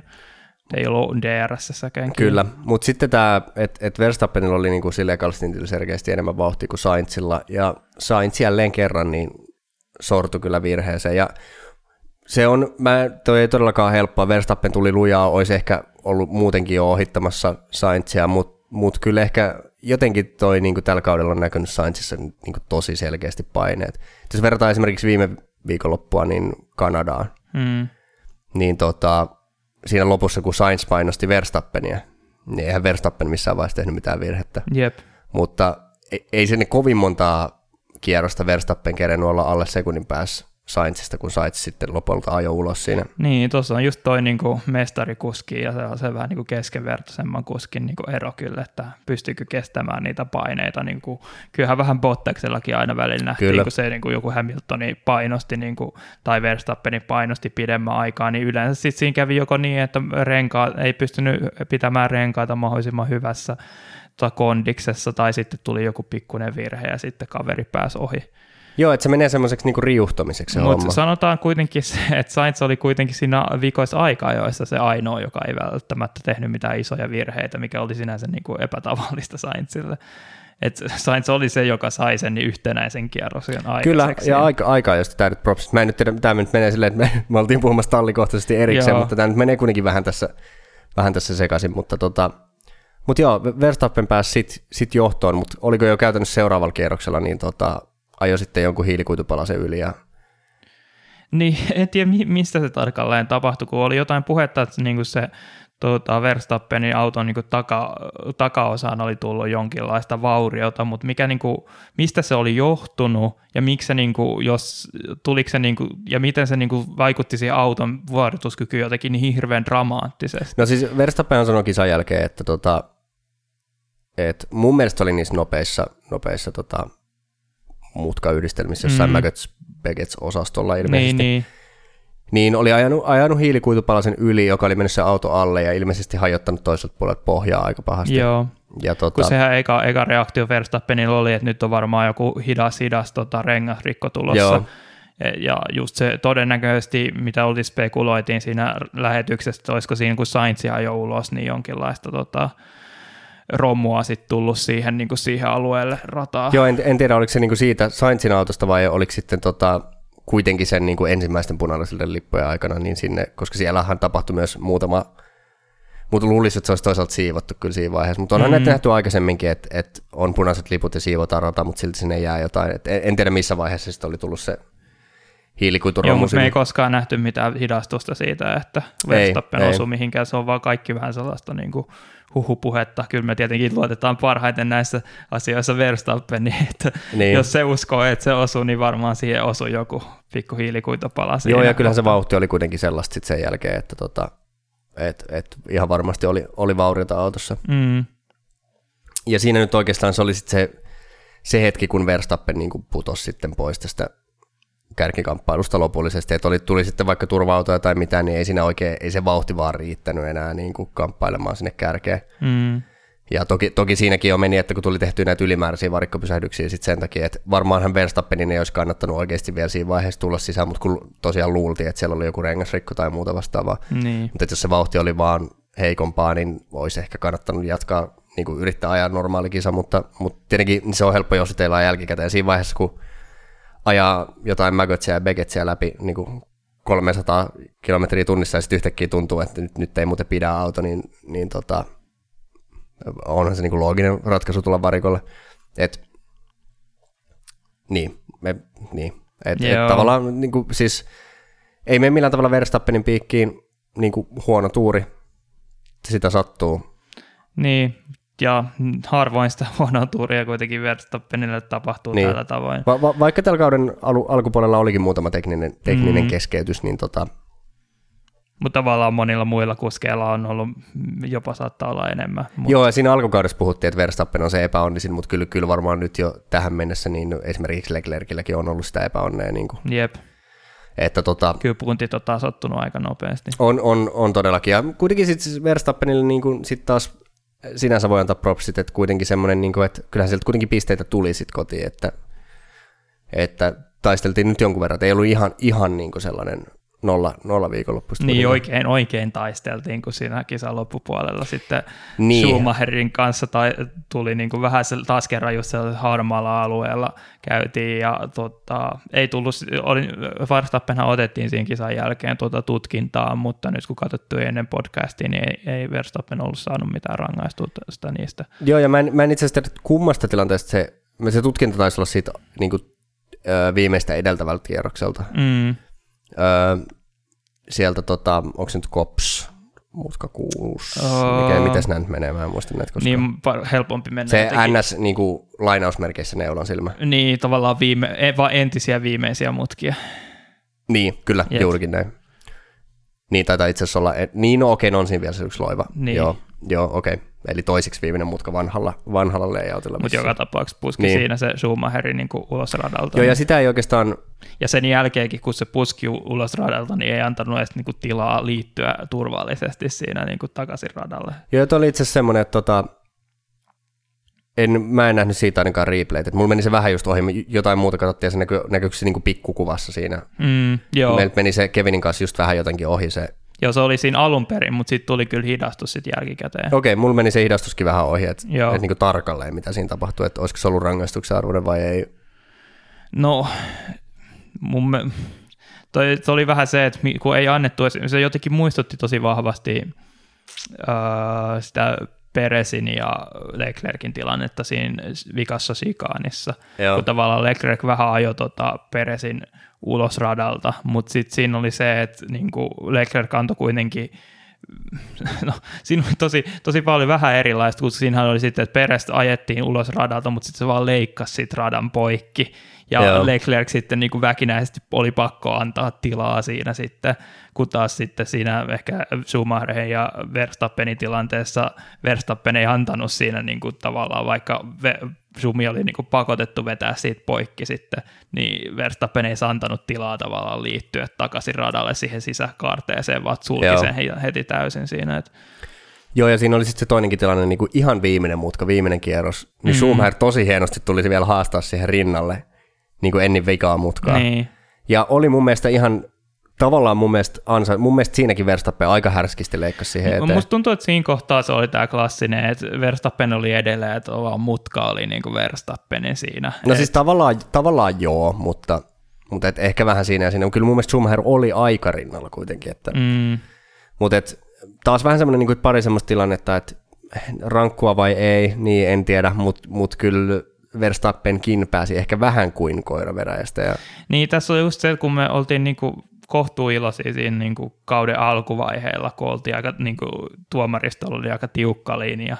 ei ollut drs Kyllä, mutta sitten tämä, että et Verstappenilla oli niinku sille selkeästi enemmän vauhtia kuin Sainzilla, ja Sainz jälleen kerran niin sortui kyllä virheeseen, ja se on, mä, toi ei todellakaan helppoa, Verstappen tuli lujaa, olisi ehkä ollut muutenkin jo ohittamassa Sainzia, mutta mut kyllä ehkä jotenkin toi niin tällä kaudella on näkynyt Sainzissa niin tosi selkeästi paineet. Jos verrataan esimerkiksi viime viikonloppua niin Kanadaan, mm. niin tota, siinä lopussa, kun Sainz painosti Verstappenia, niin eihän Verstappen missään vaiheessa tehnyt mitään virhettä. Jep. Mutta ei, ei sinne kovin montaa kierrosta Verstappen kerennyt olla alle sekunnin päässä Sainzista, kun Sainz sitten lopulta ajo ulos siinä. Niin, tuossa on just toi niin kuin mestarikuski ja se on se vähän niin kuin keskenvertaisemman kuskin niin kuin ero kyllä, että pystyykö kestämään niitä paineita. Niin kuin, kyllähän vähän Bottaksellakin aina välillä nähtiin, kyllä. kun se niin kuin joku Hamiltoni painosti niin kuin, tai Verstappeni painosti pidemmän aikaa, niin yleensä sitten siinä kävi joko niin, että renkaat, ei pystynyt pitämään renkaita mahdollisimman hyvässä kondiksessa tai sitten tuli joku pikkuinen virhe ja sitten kaveri pääsi ohi. Joo, että se menee semmoiseksi niinku riuhtomiseksi se Mut homma. sanotaan kuitenkin se, että Sainz oli kuitenkin siinä vikoissa aika joissa se ainoa, joka ei välttämättä tehnyt mitään isoja virheitä, mikä oli sinänsä niinku epätavallista Sainzille. Et Sainz oli se, joka sai sen yhtenäisen kierroksen aikaiseksi. Kyllä, ja aika, aika jos tämä nyt props. Mä en nyt tiedä, tämä nyt menee silleen, että me, me oltiin puhumassa tallikohtaisesti erikseen, joo. mutta tämä nyt menee kuitenkin vähän tässä, vähän tässä sekaisin, mutta tota, mutta joo, Verstappen pääsi sitten sit johtoon, mutta oliko jo käytännössä seuraavalla kierroksella, niin tota, ajoi sitten jonkun hiilikuitupalasen yli. Ja... Niin, en tiedä mistä se tarkalleen tapahtui, kun oli jotain puhetta, että niin se tuota, Verstappenin auton niin taka, takaosaan oli tullut jonkinlaista vauriota, mutta mikä, niin kuin, mistä se oli johtunut ja miksi se, niin kuin, jos, tuliko se, niin kuin, ja miten se niin kuin, vaikutti siihen auton vuorituskykyyn jotenkin niin hirveän dramaattisesti? No siis Verstappen sanoi kisan jälkeen, että tota, et mun mielestä oli niissä nopeissa, nopeissa tota, mutkayhdistelmissä jossain mm. Maggots Begets-osastolla ilmeisesti. Niin, niin. Niin oli ajanut, ajanut hiilikuitupalasen yli, joka oli mennyt se auto alle ja ilmeisesti hajottanut toiselta puolelta pohjaa aika pahasti. Joo. Ja tota... Kun sehän eka, eka reaktio Verstappenilla oli, että nyt on varmaan joku hidas, hidas tota, rengasrikko tulossa. Joo. E, ja just se todennäköisesti, mitä oli spekuloitiin siinä lähetyksessä, että olisiko siinä kun Sainz jo ulos, niin jonkinlaista tota, romua sitten tullut siihen, niin kuin siihen alueelle rataa. Joo, en, en tiedä, oliko se niin kuin siitä Sainzin autosta vai oliko sitten tota, kuitenkin sen niin kuin ensimmäisten punaisille lippujen aikana, niin sinne, koska siellähän tapahtui myös muutama, mutta luulisin, että se olisi toisaalta siivottu kyllä siinä vaiheessa, mutta onhan mm. näitä nähty aikaisemminkin, että, että on punaiset liput ja siivotaan rata, mutta silti sinne jää jotain, et en, en tiedä missä vaiheessa sitten oli tullut se. Joo, mutta me ei koskaan nähty mitään hidastusta siitä, että Verstappen osui mihinkään, se on vaan kaikki vähän sellaista niin kuin huhupuhetta. Kyllä me tietenkin luotetaan parhaiten näissä asioissa Verstappeniin, että niin. jos se uskoo, että se osuu, niin varmaan siihen osuu joku pikku hiilikuitopala. Joo, ja kyllähän se vauhti oli kuitenkin sellaista sit sen jälkeen, että tota, et, et ihan varmasti oli, oli vauriota autossa. Mm. Ja siinä nyt oikeastaan se oli sit se, se hetki, kun Verstappen niin putosi sitten pois tästä kärkikamppailusta lopullisesti, että oli, tuli sitten vaikka turva tai mitä, niin ei siinä oikein, ei se vauhti vaan riittänyt enää niin kuin kamppailemaan sinne kärkeen. Mm. Ja toki, toki siinäkin jo meni, että kun tuli tehty näitä ylimääräisiä varikkopysähdyksiä sit sen takia, että varmaanhan Verstappenin ei olisi kannattanut oikeasti vielä siinä vaiheessa tulla sisään, mutta kun tosiaan luultiin, että siellä oli joku rengasrikko tai muuta vastaavaa. Niin. Mutta jos se vauhti oli vaan heikompaa, niin olisi ehkä kannattanut jatkaa, niin kuin yrittää ajaa normaali kisa, mutta, mutta tietenkin se on helppo jossitella jälkikäteen. Siinä vaiheessa, kun ajaa jotain Magotsia ja Begetsia läpi niin kuin 300 kilometriä tunnissa ja sitten yhtäkkiä tuntuu, että nyt, nyt ei muuten pidä auto, niin, niin tota, onhan se niin kuin looginen ratkaisu tulla varikolle. Et, niin, me, niin. Et, et tavallaan niin kuin, siis ei mene millään tavalla Verstappenin piikkiin niin kuin huono tuuri, sitä sattuu. Niin, ja harvoin sitä huonoa tuuria kuitenkin Verstappenille tapahtuu niin. tällä tavoin. Va- va- vaikka tällä kauden al- alkupuolella olikin muutama tekninen, tekninen mm. keskeytys, niin tota... Mutta tavallaan monilla muilla kuskeilla on ollut, jopa saattaa olla enemmän. Mutta... Joo, ja siinä alkukaudessa puhuttiin, että Verstappen on se epäonnisin, mutta kyllä, kyllä varmaan nyt jo tähän mennessä, niin esimerkiksi Leclercilläkin on ollut sitä epäonnea. Niin kuin. Jep. Että tota, Kyllä puntit on tasottunut aika nopeasti. On, on, on todellakin. Ja kuitenkin sitten Verstappenille niin kuin, sit taas sinänsä voi antaa propsit, että kuitenkin semmoinen, niin kuin, että kyllähän sieltä kuitenkin pisteitä tuli sitten kotiin, että, että taisteltiin nyt jonkun verran, että ei ollut ihan, ihan niin kuin sellainen nolla, nolla viikonloppuista. Niin oikein, oikein taisteltiin, kun siinä kisan loppupuolella sitten niin. Schumacherin kanssa tai, tuli niin kuin vähän se, taas kerran just harmaalla alueella käytiin ja tota, ei tullut, oli, Verstappenhan otettiin siinä kisan jälkeen tuota tutkintaa, mutta nyt kun katsottiin ennen podcastia, niin ei, ei Verstappen ollut saanut mitään rangaistusta niistä. Joo, ja mä en, mä en itse asiassa kummasta tilanteesta se, se tutkinta taisi olla siitä niin kuin, viimeistä edeltävältä kierrokselta. Mm Öö, sieltä, tota, onko se nyt KOPS, mutka 6, oh. mikä, mitäs näin menee, mä en muista näitä koskaan. Niin helpompi mennä. Se jotenkin. NS niin kuin, lainausmerkeissä neulan silmä. Niin, tavallaan viime, e, vaan entisiä viimeisiä mutkia. Niin, kyllä, Jep. juurikin näin. Niin taitaa itse asiassa olla, niin no okei, no on siinä vielä se yksi loiva. Niin. Joo, joo okei. Eli toisiksi viimeinen mutka vanhalla, vanhalla layoutilla. Mutta joka tapauksessa puski niin. siinä se Schumacherin niin ulos radalta. Joo, ja sitä ei oikeastaan... Ja sen jälkeenkin, kun se puski ulos radalta, niin ei antanut edes niin kuin tilaa liittyä turvallisesti siinä niin kuin takaisin radalle. Joo, tuo oli itse asiassa semmoinen, että tota, en, mä en nähnyt siitä ainakaan replayt. Mulla meni se vähän just ohi, jotain muuta katsottiin ja se näkyy, näkyykö se niin kuin pikkukuvassa siinä. Mm, joo. Meiltä meni se Kevinin kanssa just vähän jotenkin ohi se Joo, se oli siinä alun perin, mutta sitten tuli kyllä hidastus sitten jälkikäteen. Okei, okay, mulla meni se hidastuskin vähän ohi, että et niinku tarkalleen mitä siinä tapahtui, että olisiko se ollut rangaistuksen arvoinen vai ei. No, mun me, toi, toi oli vähän se, että kun ei annettu, se jotenkin muistutti tosi vahvasti uh, sitä Peresin ja Leclerkin tilannetta siinä vikassa Sikaanissa, Joo. kun tavallaan Leclerc vähän ajoi tota Peresin ulos radalta, mutta sitten siinä oli se, että niinku Leclerc antoi kuitenkin no, siinä oli tosi, tosi paljon vähän erilaista, kun siinähän oli sitten, että Peres ajettiin ulos radalta, mutta sitten se vaan leikkasi sit radan poikki, ja Joo. Leclerc sitten niin kuin väkinäisesti oli pakko antaa tilaa siinä sitten, kun taas sitten siinä ehkä Schumacherin ja Verstappenin tilanteessa Verstappen ei antanut siinä niin kuin tavallaan, vaikka Schumi oli niin kuin pakotettu vetää siitä poikki sitten, niin Verstappen ei antanut tilaa tavallaan liittyä takaisin radalle siihen sisäkaarteeseen, vaan sulki Joo. sen heti täysin siinä. Että Joo, ja siinä oli sitten se toinenkin tilanne, niin kuin ihan viimeinen mutka, viimeinen kierros, niin mm. Schumacher tosi hienosti tuli vielä haastaa siihen rinnalle, niin kuin ennen vikaa mutkaa. Niin. Ja oli mun mielestä ihan tavallaan mun mielestä, ansa, mun mielestä siinäkin Verstappen aika härskisti leikkasi siihen eteen. Musta tuntuu, että siinä kohtaa se oli tämä klassinen, että Verstappen oli edelleen, että vaan mutka oli niin kuin Verstappenin siinä. No et... siis tavallaan, tavallaan joo, mutta, mutta et ehkä vähän siinä ja siinä. Kyllä mun mielestä Schumacher oli aika rinnalla kuitenkin. Että, mm. Mutta et, taas vähän semmoinen niin pari semmoista tilannetta, että rankkua vai ei, niin en tiedä, mutta mut kyllä Verstappenkin pääsi ehkä vähän kuin koiraveräjästä. Ja... Niin, tässä on just se, kun me oltiin niin kuin kohtuuiloisia siinä niin kuin kauden alkuvaiheella, kun oltiin aika, niin kuin, tuomaristolla oli aika tiukka linja,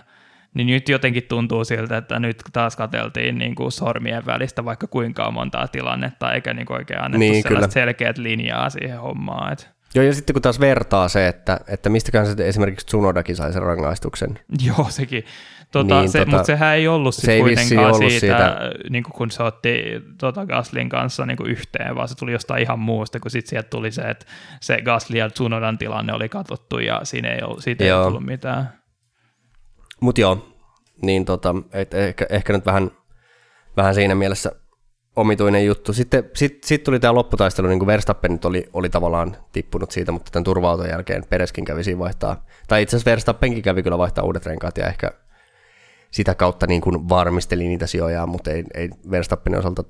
niin nyt jotenkin tuntuu siltä, että nyt taas katseltiin niin kuin sormien välistä vaikka kuinka montaa tilannetta, eikä niin kuin oikein annettu niin, sellaista kyllä. selkeät linjaa siihen hommaan. Että Joo, ja sitten kun taas vertaa se, että, että mistäkään se esimerkiksi Tsunodakin sai sen rangaistuksen. Joo, sekin. Tota, niin, se, tota, mutta sehän ei ollut se ei kuitenkaan ollut siitä, siitä. Niin kuin kun se otti tota Gaslin kanssa niin kuin yhteen, vaan se tuli jostain ihan muusta, kun sitten sieltä tuli se, että se Gasly ja Tsunodan tilanne oli katsottu ja siinä ei ollut, siitä joo. ei tullut mitään. Mutta joo, niin tota, et ehkä, ehkä nyt vähän, vähän siinä mielessä omituinen juttu. Sitten sit, sit tuli tämä lopputaistelu, niin kuin Verstappen nyt oli, oli tavallaan tippunut siitä, mutta tämän turva jälkeen Pereskin kävi siinä vaihtaa, tai itse asiassa Verstappenkin kävi kyllä vaihtaa uudet renkaat ja ehkä sitä kautta niin kuin varmisteli niitä sijoja, mutta ei, ei Verstappenin osalta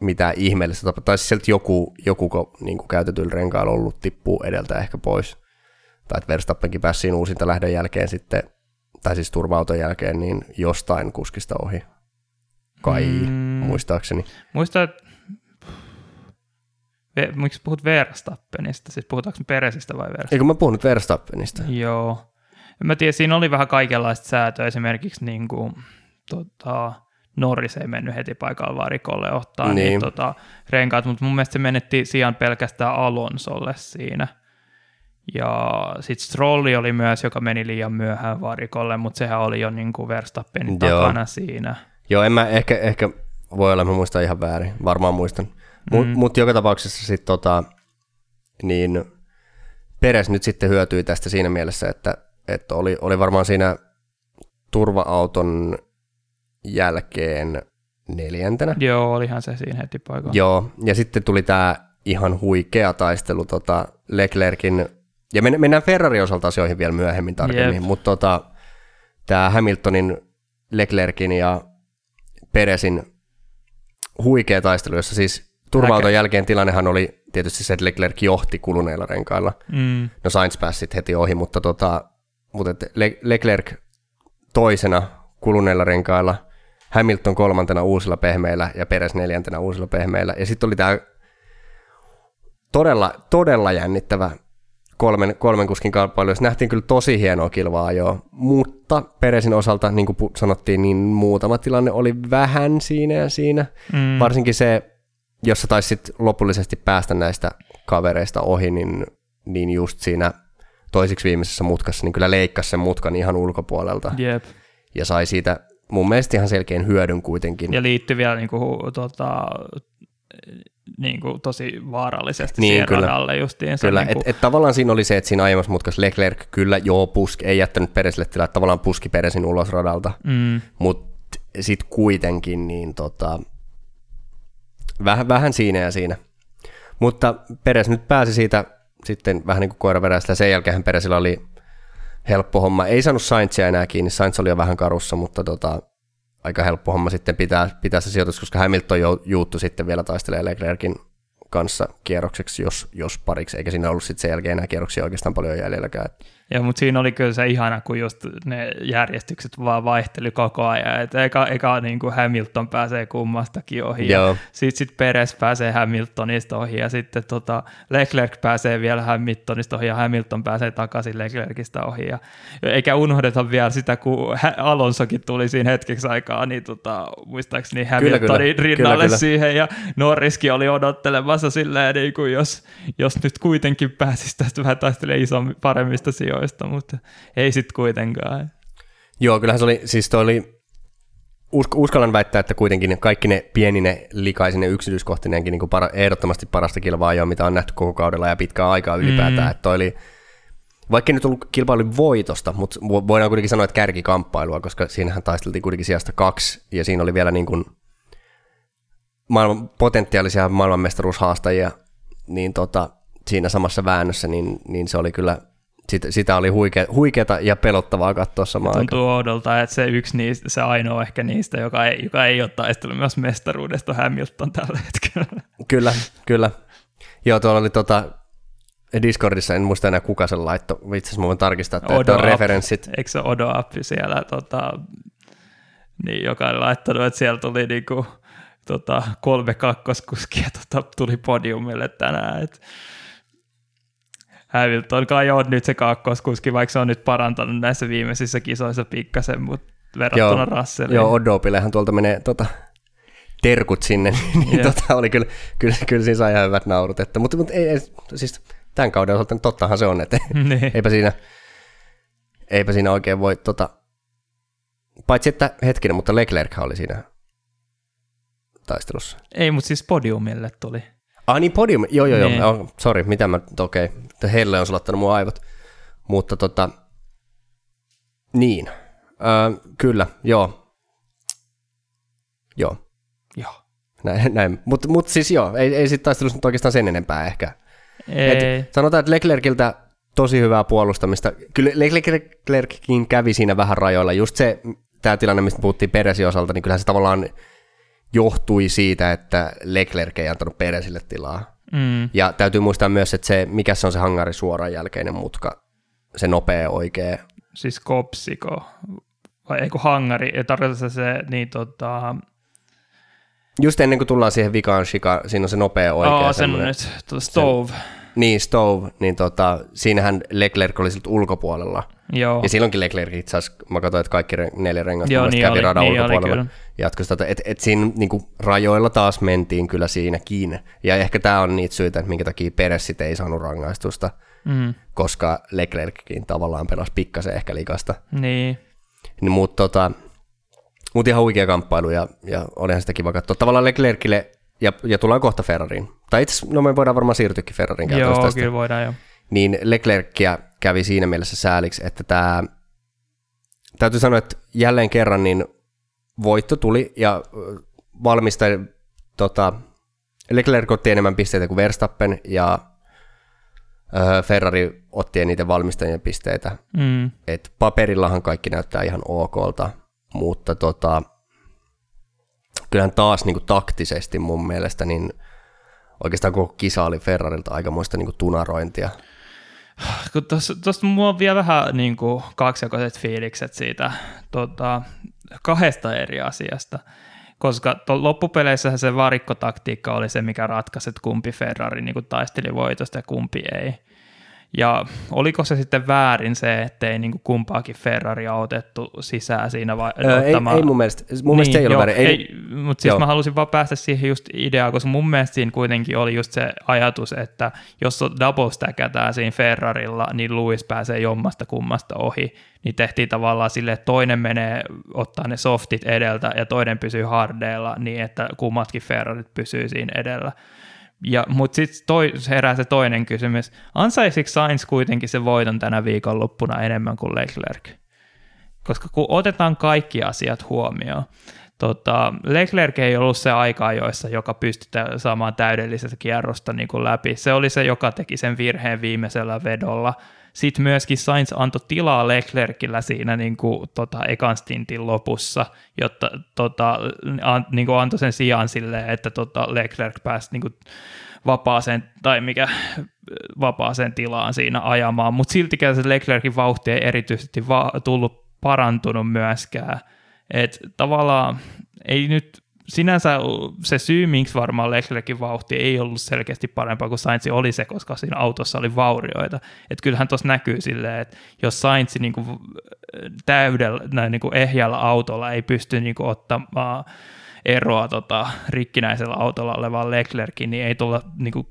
mitään ihmeellistä tapaa. Tai siis sieltä joku, joku niin kuin käytetyllä renkailla ollut tippuu edeltä ehkä pois. Tai että Verstappenkin pääsi siinä uusinta lähdön jälkeen sitten, tai siis turva jälkeen, niin jostain kuskista ohi. Kai, mm, muistaakseni. Muista, että miksi puhut Verstappenista? Siis puhutaanko me Peresistä vai Verstappenista? Eikö mä puhun nyt Verstappenista? Joo. Mä tiedän, siinä oli vähän kaikenlaista säätöä, esimerkiksi niin kuin, tota, Norris ei mennyt heti paikalla varikolle ottaa niin. niin tota, renkaat, mutta mun mielestä se menetti sijaan pelkästään Alonsolle siinä. Ja sitten Strolli oli myös, joka meni liian myöhään varikolle, mutta sehän oli jo niin kuin Verstappenin Joo. takana siinä. Joo, en mä ehkä, ehkä voi olla, mä muistan ihan väärin, varmaan muistan. Mutta mm. mut joka tapauksessa sitten tota, niin Peres nyt sitten hyötyi tästä siinä mielessä, että että oli, oli varmaan siinä turva-auton jälkeen neljäntenä. Joo, olihan se siinä heti paikalla. Joo, ja sitten tuli tämä ihan huikea taistelu tota Leclerkin, ja mennään Ferrari osalta asioihin vielä myöhemmin tarkemmin, yep. mutta tota, tämä Hamiltonin, Leclerkin ja Peresin huikea taistelu, jossa siis turva jälkeen tilannehan oli tietysti se, että Leclerc johti kuluneilla renkailla. Mm. No Sainz pääsi heti ohi, mutta tota, mutta Leclerc toisena kuluneilla renkailla, Hamilton kolmantena uusilla pehmeillä ja Peres neljäntenä uusilla pehmeillä. Ja sitten oli tämä todella, todella jännittävä kolmen, kolmen kuskin kamppailu, nähtiin kyllä tosi hienoa kilvaa jo, mutta Peresin osalta, niin kuin sanottiin, niin muutama tilanne oli vähän siinä ja siinä. Mm. Varsinkin se, jos sä taisit lopullisesti päästä näistä kavereista ohi, niin, niin just siinä toisiksi viimeisessä mutkassa, niin kyllä leikkasi sen mutkan ihan ulkopuolelta. Jep. Ja sai siitä mun mielestä ihan selkeän hyödyn kuitenkin. Ja liittyi vielä niin kuin, tota, niin kuin tosi vaarallisesti niin, siihen kyllä. radalle justiinsa. Kyllä, niin kuin... et, et, tavallaan siinä oli se, että siinä aiemmassa mutkassa Leclerc kyllä joo puski, ei jättänyt Peresille tilaa, että tavallaan puski Peresin ulos radalta, mm. mutta sitten kuitenkin niin tota, vähän, vähän siinä ja siinä. Mutta Peres nyt pääsi siitä sitten vähän niin kuin koiraveräistä, ja sen jälkeen Peresillä oli helppo homma. Ei saanut Sainzia enää kiinni, Sainz oli jo vähän karussa, mutta tota, aika helppo homma sitten pitää, pitää se sijoitus, koska Hamilton juuttu sitten vielä taistelee Leclerkin kanssa kierrokseksi, jos, jos pariksi, eikä siinä ollut sitten sen jälkeen enää kierroksia oikeastaan paljon jäljelläkään. Joo, mutta siinä oli kyllä se ihana, kun just ne järjestykset vaan vaihteli koko ajan, että eka, eka niin kuin Hamilton pääsee kummastakin ohi, ja sitten sit Peres pääsee Hamiltonista ohi, ja sitten tota Leclerc pääsee vielä Hamiltonista ohi, ja Hamilton pääsee takaisin Leclercistä ohi, ja eikä unohdeta vielä sitä, kun Alonsokin tuli siinä hetkeksi aikaa, niin tota, muistaakseni Hamiltonin kyllä, kyllä. rinnalle kyllä, kyllä. siihen, ja Norriskin oli odottelemassa silleen, niin kuin jos, jos nyt kuitenkin pääsisi tästä vähän taistelemaan isommin paremmista sijoista, ajoista, mutta ei sitten kuitenkaan. Joo, kyllähän se oli, siis toi oli, usk- uskallan väittää, että kuitenkin kaikki ne pienine likaisine yksityiskohtineenkin niin para, ehdottomasti parasta kilvaa jo, mitä on nähty koko kaudella ja pitkää aikaa ylipäätään. Mm. Että toi oli, vaikka nyt ollut kilpailu voitosta, mutta voidaan kuitenkin sanoa, että kärkikamppailua, koska siinähän taisteltiin kuitenkin sijasta kaksi, ja siinä oli vielä niin kuin maailman, potentiaalisia maailmanmestaruushaastajia, niin tota, siinä samassa väännössä, niin, niin se oli kyllä sitä, sitä oli huike, huikeata ja pelottavaa katsoa samaan Tuntuu aikaan. oudolta, että se yksi niistä, se ainoa ehkä niistä, joka ei, joka ei ole taistellut myös mestaruudesta Hamilton tällä hetkellä. Kyllä, kyllä. Joo, tuolla oli tota, Discordissa, en muista enää kuka sen laitto. Itse asiassa voin tarkistaa, että Odo on referenssit. Eikö se Odo Appi siellä, tota, niin, joka on laittanut, että siellä tuli niinku, tota, kolme kakkoskuskia tota, tuli podiumille tänään. Että Hamilton kai on nyt se kakkoskuski, vaikka se on nyt parantanut näissä viimeisissä kisoissa pikkasen, mutta verrattuna joo, Russelliin. Joo, Odopillehan tuolta menee tota, terkut sinne, niin yeah. tota, oli kyllä, kyllä, kyllä siinä sai ihan hyvät naurut. Että, mutta, mutta ei, ei, siis tämän kauden osalta niin tottahan se on, että niin. eipä, siinä, eipä siinä oikein voi, tota, paitsi että hetkinen, mutta Leclerc oli siinä taistelussa. Ei, mutta siis podiumille tuli. Ah niin, podium, joo joo niin. joo, oh, sorry, mitä mä, okei, okay. Helle on sulattanut mun aivot. Mutta tota, niin, Öö, kyllä, joo. Joo, Joo. näin. näin. Mutta mut siis joo, ei, ei sitten taistelussa nyt oikeastaan sen enempää ehkä. Ei. Et sanotaan, että Leclerciltä tosi hyvää puolustamista. Kyllä Leclerckin kävi siinä vähän rajoilla. Just se, tämä tilanne, mistä puhuttiin Peresin osalta, niin kyllähän se tavallaan johtui siitä, että Leclerc ei antanut Peresille tilaa. Mm. Ja täytyy muistaa myös, että se, mikä se on se hangari suoran jälkeinen mutka, se nopea oikea. Siis kopsiko. Vai ei kun hangari. Ja tarkoittaa se niin tota... Just ennen kuin tullaan siihen vikaan shika, siinä on se nopea oikea. Aa, semmoinen- semmoinen, tuota stove. Niin, Stove, niin tota, siinähän Leclerc oli siltä ulkopuolella. Joo. Ja silloinkin Leclerc itse asiassa, mä katsoin, että kaikki re- neljä rengasta Joo, niin kävi oli, radan niin ulkopuolella. Jatkoi sitä, että et siinä niinku, rajoilla taas mentiin kyllä siinäkin. Ja ehkä tämä on niitä syitä, että minkä takia Peressit ei saanut rangaistusta, Mm. koska Leclerckin tavallaan pelasi pikkasen ehkä likasta. Niin. Niin, mutta tota, mut ihan huikea kamppailu ja, ja olihan sitä kiva katsoa. Tavallaan Leclercille, ja, ja tullaan kohta Ferrariin. Tai itse no me voidaan varmaan siirtyäkin Ferrarin käytöstä Joo, tästä kyllä voidaan jo. niin Leclercia kävi siinä mielessä sääliksi, että tämä, täytyy sanoa, että jälleen kerran niin voitto tuli ja valmistaja, tota, Leclerc otti enemmän pisteitä kuin Verstappen ja Ferrari otti eniten valmistajien pisteitä. Mm. Et paperillahan kaikki näyttää ihan okolta, mutta tota, kyllähän taas niin kuin taktisesti mun mielestä niin oikeastaan koko kisa oli Ferrarilta aikamoista niin kuin tunarointia. Tuosta mulla on vielä vähän niin kuin, kaksijakoiset fiilikset siitä tota, kahdesta eri asiasta. Koska loppupeleissä se varikkotaktiikka oli se, mikä ratkaisi, että kumpi Ferrari niin kuin, taisteli voitosta ja kumpi ei. Ja oliko se sitten väärin se, ettei niin kuin, kumpaakin Ferraria otettu sisään siinä vai Öö, ei, ei mun mielestä, mun mielestä se ei ole joo, väärin. Ei, ei, mutta siis joo. mä halusin vaan päästä siihen just ideaan, koska mun mielestä siinä kuitenkin oli just se ajatus, että jos double stackataan siinä Ferrarilla, niin Lewis pääsee jommasta kummasta ohi, niin tehtiin tavallaan sille, että toinen menee ottaa ne softit edeltä ja toinen pysyy hardeilla niin, että kummatkin Ferrarit pysyy siinä edellä. Ja, mutta sitten herää se toinen kysymys. Ansaisiko Sainz kuitenkin se voiton tänä viikonloppuna enemmän kuin Leclerc? Koska kun otetaan kaikki asiat huomioon, tota, Leclerc ei ollut se aika joissa joka pystytään saamaan täydellisestä kierrosta niin kuin läpi. Se oli se, joka teki sen virheen viimeisellä vedolla. Sitten myöskin Sainz antoi tilaa Leclercillä siinä niin kuin, tota, ekan stintin lopussa, jotta tota, an, niin kuin antoi sen sijaan silleen, että tota, Leclerc pääsi niin kuin, vapaaseen, tai mikä vapaaseen tilaan siinä ajamaan, mutta siltikään se Leclercin vauhti ei erityisesti va- tullut parantunut myöskään. Et tavallaan ei nyt sinänsä se syy, miksi varmaan Leclercin vauhti ei ollut selkeästi parempaa kuin Sainz oli se, koska siinä autossa oli vaurioita. Et kyllähän tuossa näkyy silleen, että jos Sainz niin kuin täydellä, näin niin kuin ehjällä autolla ei pysty niin kuin ottamaan eroa tota, rikkinäisellä autolla olevaan Leclerkin, niin ei tulla niin kuin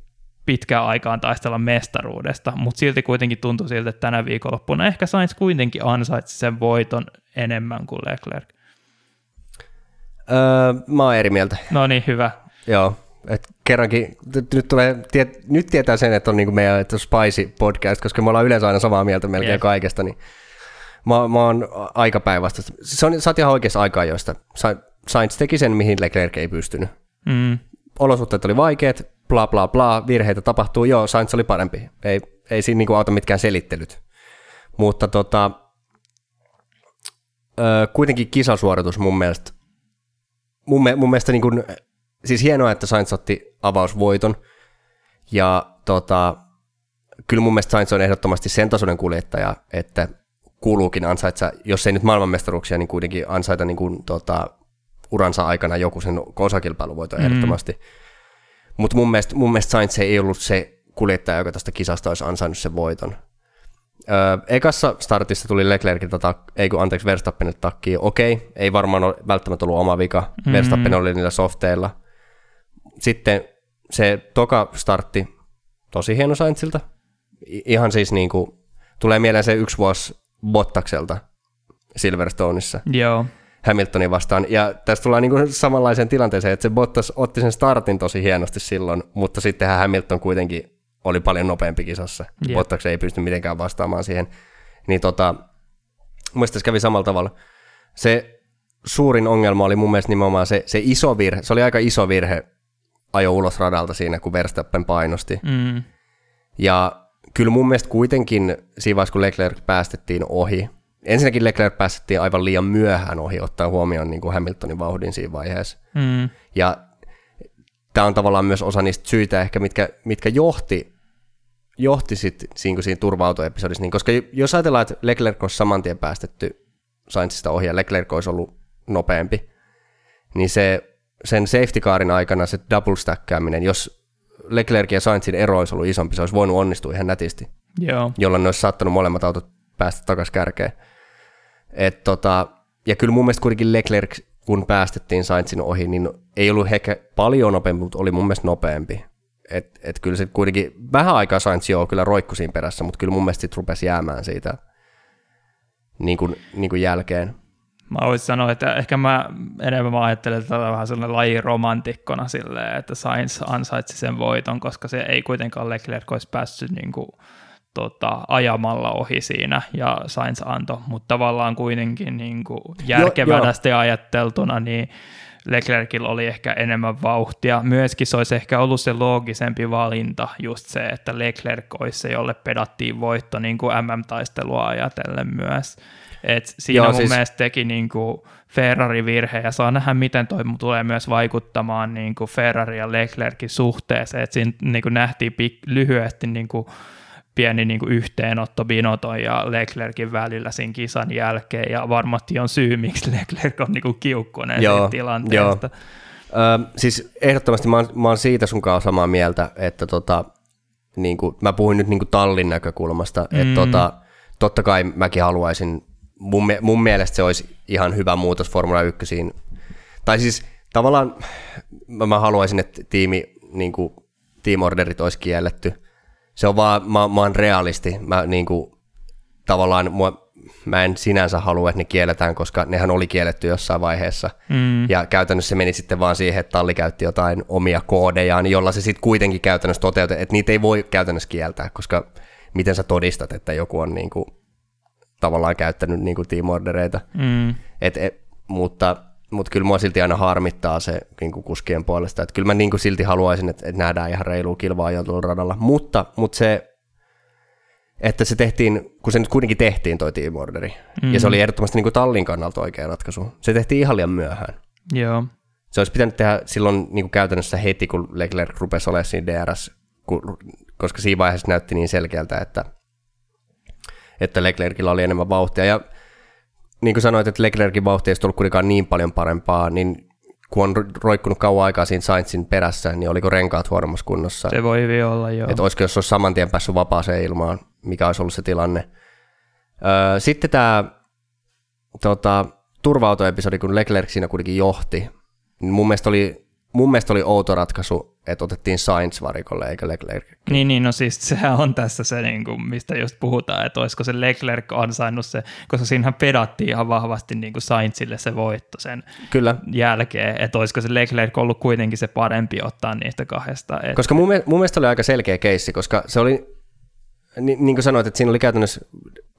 pitkään aikaan taistella mestaruudesta, mutta silti kuitenkin tuntui siltä, että tänä viikonloppuna ehkä Sainz kuitenkin ansaitsi sen voiton enemmän kuin Leclerc. Öö, mä oon eri mieltä. No niin, hyvä. Joo, et kerrankin, nyt, tulee, tiet, nyt tietää sen, että on niinku meidän että Spicy podcast, koska me ollaan yleensä aina samaa mieltä melkein Jep. kaikesta, niin mä, mä oon aika päinvasta. Se on, sä oot ihan oikeassa aikaa, joista Sainz teki sen, mihin Leclerc ei pystynyt. Mm, Olosuhteet oli vaikeat, bla bla bla, virheitä tapahtuu, joo, Sainz oli parempi. Ei, ei siinä niinku auta mitkään selittelyt. Mutta tota, ö, kuitenkin kisasuoritus mun mielestä, mun, mun mielestä niin kuin, siis hienoa, että Sainz otti avausvoiton, ja tota, kyllä mun mielestä Sainz on ehdottomasti sen tasoinen kuljettaja, että kuuluukin ansaitsa, jos ei nyt maailmanmestaruuksia, niin kuitenkin ansaita niin kuin, tota, uransa aikana joku sen osakilpailuvoiton Mm. ehdottomasti. Mutta mun mielestä, mun mielestä Sainz ei ollut se kuljettaja, joka tästä kisasta olisi ansainnut sen voiton. Öö, ekassa startissa tuli Leclerciltä, tak- ei kun anteeksi Verstappenilta takkiin. Okei, ei varmaan ole välttämättä ollut oma vika. Mm. Verstappen oli niillä softeilla. Sitten se toka startti, tosi hieno Sainzilta. I- ihan siis niin kuin, tulee mieleen se yksi vuosi Bottakselta Silverstoneissa. joo, Hamiltonin vastaan. Ja tästä tullaan niin samanlaiseen tilanteeseen, että se Bottas otti sen startin tosi hienosti silloin, mutta sittenhän Hamilton kuitenkin oli paljon nopeampi kisassa. Yep. Bottas ei pysty mitenkään vastaamaan siihen. Niin tota, mun mielestä se kävi samalla tavalla. se suurin ongelma oli mun mielestä nimenomaan se, se iso virhe. Se oli aika iso virhe ajo ulos radalta siinä, kun Verstappen painosti. Mm. Ja kyllä mun mielestä kuitenkin siinä vaiheessa, kun Leclerc päästettiin ohi, ensinnäkin Leclerc päästettiin aivan liian myöhään ohi, ottaa huomioon niin kuin Hamiltonin vauhdin siinä vaiheessa. Mm. Ja tämä on tavallaan myös osa niistä syitä ehkä, mitkä, mitkä johti, johti sit siinä, siinä turva-autoepisodissa. Niin, koska jos ajatellaan, että Leclerc olisi saman tien päästetty Sainzista ohi ja Leclerc olisi ollut nopeampi, niin se, sen safety carin aikana se double stackaaminen, jos Leclerc ja Sainzin ero olisi ollut isompi, se olisi voinut onnistua ihan nätisti, Joo. jolloin ne olisi saattanut molemmat autot päästä takaisin kärkeen. Et tota, ja kyllä mun mielestä kuitenkin Leclerc, kun päästettiin Sainzin ohi, niin ei ollut ehkä paljon nopeampi, mutta oli mun mielestä nopeampi. Et, et kyllä se kuitenkin vähän aikaa Sainz joo kyllä roikku siinä perässä, mutta kyllä mun mielestä sit rupesi jäämään siitä niin kuin, niin kuin jälkeen. Mä voisin sanoa, että ehkä mä enemmän mä ajattelen tätä vähän sellainen lajiromantikkona silleen, että Sainz ansaitsi sen voiton, koska se ei kuitenkaan Leclerc olisi päässyt niin kuin, tota, ajamalla ohi siinä ja Sainz antoi, mutta tavallaan kuitenkin niin kuin järkevästi ajatteltuna, niin Leclercillä oli ehkä enemmän vauhtia. Myöskin se olisi ehkä ollut se loogisempi valinta, just se, että Leclerc olisi se, jolle pedattiin voitto niin kuin MM-taistelua ajatellen myös. Et siinä Joo, mun siis... mielestä teki niin kuin Ferrari-virhe, ja saa nähdä, miten toi tulee myös vaikuttamaan niin kuin Ferrari ja Leclercin suhteeseen. Et siinä niin kuin nähtiin pik- lyhyesti niin kuin pieni niin kuin yhteenotto Binoton ja Leclerkin välillä siinä kisan jälkeen, ja varmasti on syy, miksi Leclerc on niin kuin kiukkunen joo, siitä tilanteesta. Joo. Ö, siis ehdottomasti mä oon, mä oon siitä sun kanssa samaa mieltä, että tota, niin kuin, mä puhuin nyt niin kuin tallin näkökulmasta, mm. että tota, totta kai mäkin haluaisin, mun, mun mielestä se olisi ihan hyvä muutos Formula 1. Tai siis tavallaan mä, mä haluaisin, että tiimi, niin kuin, team orderit olisi kielletty, se on vaan, mä, mä oon realisti. Mä niin kuin, tavallaan mua, mä en sinänsä halua, että ne kielletään, koska nehän oli kielletty jossain vaiheessa. Mm. Ja käytännössä se meni sitten vaan siihen, että talli käytti jotain omia koodejaan, jolla se sitten kuitenkin käytännössä toteutettiin, että niitä ei voi käytännössä kieltää, koska miten sä todistat, että joku on niin kuin, tavallaan käyttänyt niin kuin team ordereita. Mm. Et, et, mutta mutta kyllä mua silti aina harmittaa se niin kuin kuskien puolesta. Että kyllä mä niin kuin silti haluaisin, että, että nähdään ihan reilua kilvaa jo tuolla radalla. Mutta, mutta se, että se tehtiin, kun se nyt kuitenkin tehtiin toi team orderi, mm. ja se oli ehdottomasti niin kuin tallin kannalta oikea ratkaisu. Se tehtiin ihan liian myöhään. Joo. Se olisi pitänyt tehdä silloin niin kuin käytännössä heti, kun Leclerc rupesi olemaan siinä DRS, kun, koska siinä vaiheessa näytti niin selkeältä, että, että Leclercillä oli enemmän vauhtia. Ja niin kuin sanoit, että Leclerkin vauhti ei ollut kuitenkaan niin paljon parempaa, niin kun on roikkunut kauan aikaa siinä Sainzin perässä, niin oliko renkaat huonommassa kunnossa? Se voi hyvin olla, joo. Että olisiko, jos olisi saman tien päässyt vapaaseen ilmaan, mikä olisi ollut se tilanne. Öö, sitten tämä tota, turva-autoepisodi, kun Leclerc siinä kuitenkin johti, niin mun mielestä oli, mun mielestä oli outo ratkaisu että otettiin Sainz varikolle eikä Leclerc. Niin, niin, no siis sehän on tässä se, niin kuin, mistä just puhutaan, että olisiko se Leclerc ansainnut se, koska siinähän pedattiin ihan vahvasti niin kuin Sainzille se voitto sen Kyllä. jälkeen, että olisiko se Leclerc ollut kuitenkin se parempi ottaa niistä kahdesta. Että... Koska mun, mun mielestä oli aika selkeä keissi, koska se oli, niin, niin kuin sanoit, että siinä oli käytännössä,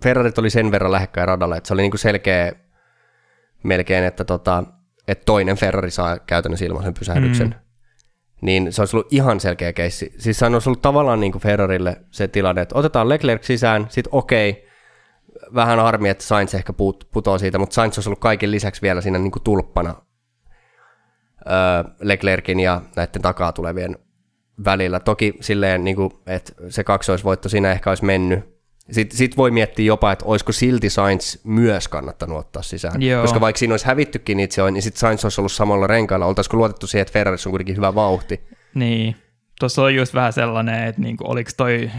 Ferrarit oli sen verran lähekkäin radalla, että se oli niin kuin selkeä melkein, että, tota, että toinen Ferrari saa käytännössä ilmaisen pysähdyksen. Mm niin se olisi ollut ihan selkeä keissi. Siis se olisi ollut tavallaan niin kuin Ferrarille se tilanne, että otetaan Leclerc sisään, sitten okei, vähän harmi, että Sainz ehkä put, putoo siitä, mutta Sainz olisi ollut kaiken lisäksi vielä siinä niin kuin tulppana öö, Leclerkin ja näiden takaa tulevien välillä. Toki silleen, niin kuin, että se kaksoisvoitto siinä ehkä olisi mennyt, sitten sit voi miettiä jopa, että olisiko silti Sainz myös kannattanut ottaa sisään. Joo. Koska vaikka siinä olisi hävittykin itse, niin sitten Sainz olisi ollut samalla renkailla. Oltaisiko luotettu siihen, että Ferrari on kuitenkin hyvä vauhti? Niin. Tuossa on just vähän sellainen, että niinku, oliko toi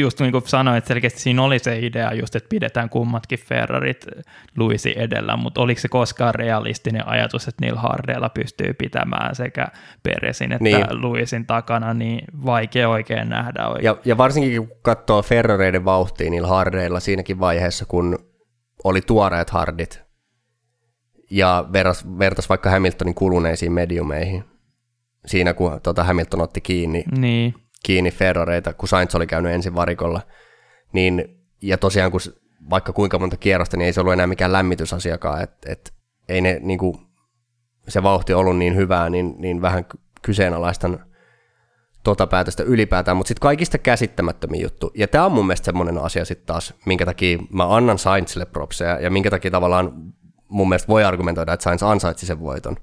just niin kuin sanoin, että selkeästi siinä oli se idea just, että pidetään kummatkin Ferrarit Luisi edellä, mutta oliko se koskaan realistinen ajatus, että niillä hardeilla pystyy pitämään sekä Peresin että niin. Luisin takana, niin vaikea oikein nähdä. Oikein. Ja, ja varsinkin kun katsoo Ferrareiden vauhtia niillä hardeilla siinäkin vaiheessa, kun oli tuoreet hardit ja vertas, vertas vaikka Hamiltonin kuluneisiin mediumeihin, siinä kun tota Hamilton otti kiinni, niin kiinni Ferrareita, kun Sainz oli käynyt ensin varikolla. Niin, ja tosiaan kun vaikka kuinka monta kierrosta, niin ei se ollut enää mikään lämmitysasiakaan, että et, ei ne niin kuin, se vauhti ollut niin hyvää, niin, niin vähän kyseenalaistan tota päätöstä ylipäätään, mutta sitten kaikista käsittämättömin juttu, ja tämä on mun mielestä semmoinen asia sitten taas, minkä takia mä annan Sainzille propseja, ja minkä takia tavallaan mun mielestä voi argumentoida, että Sainz ansaitsi sen voiton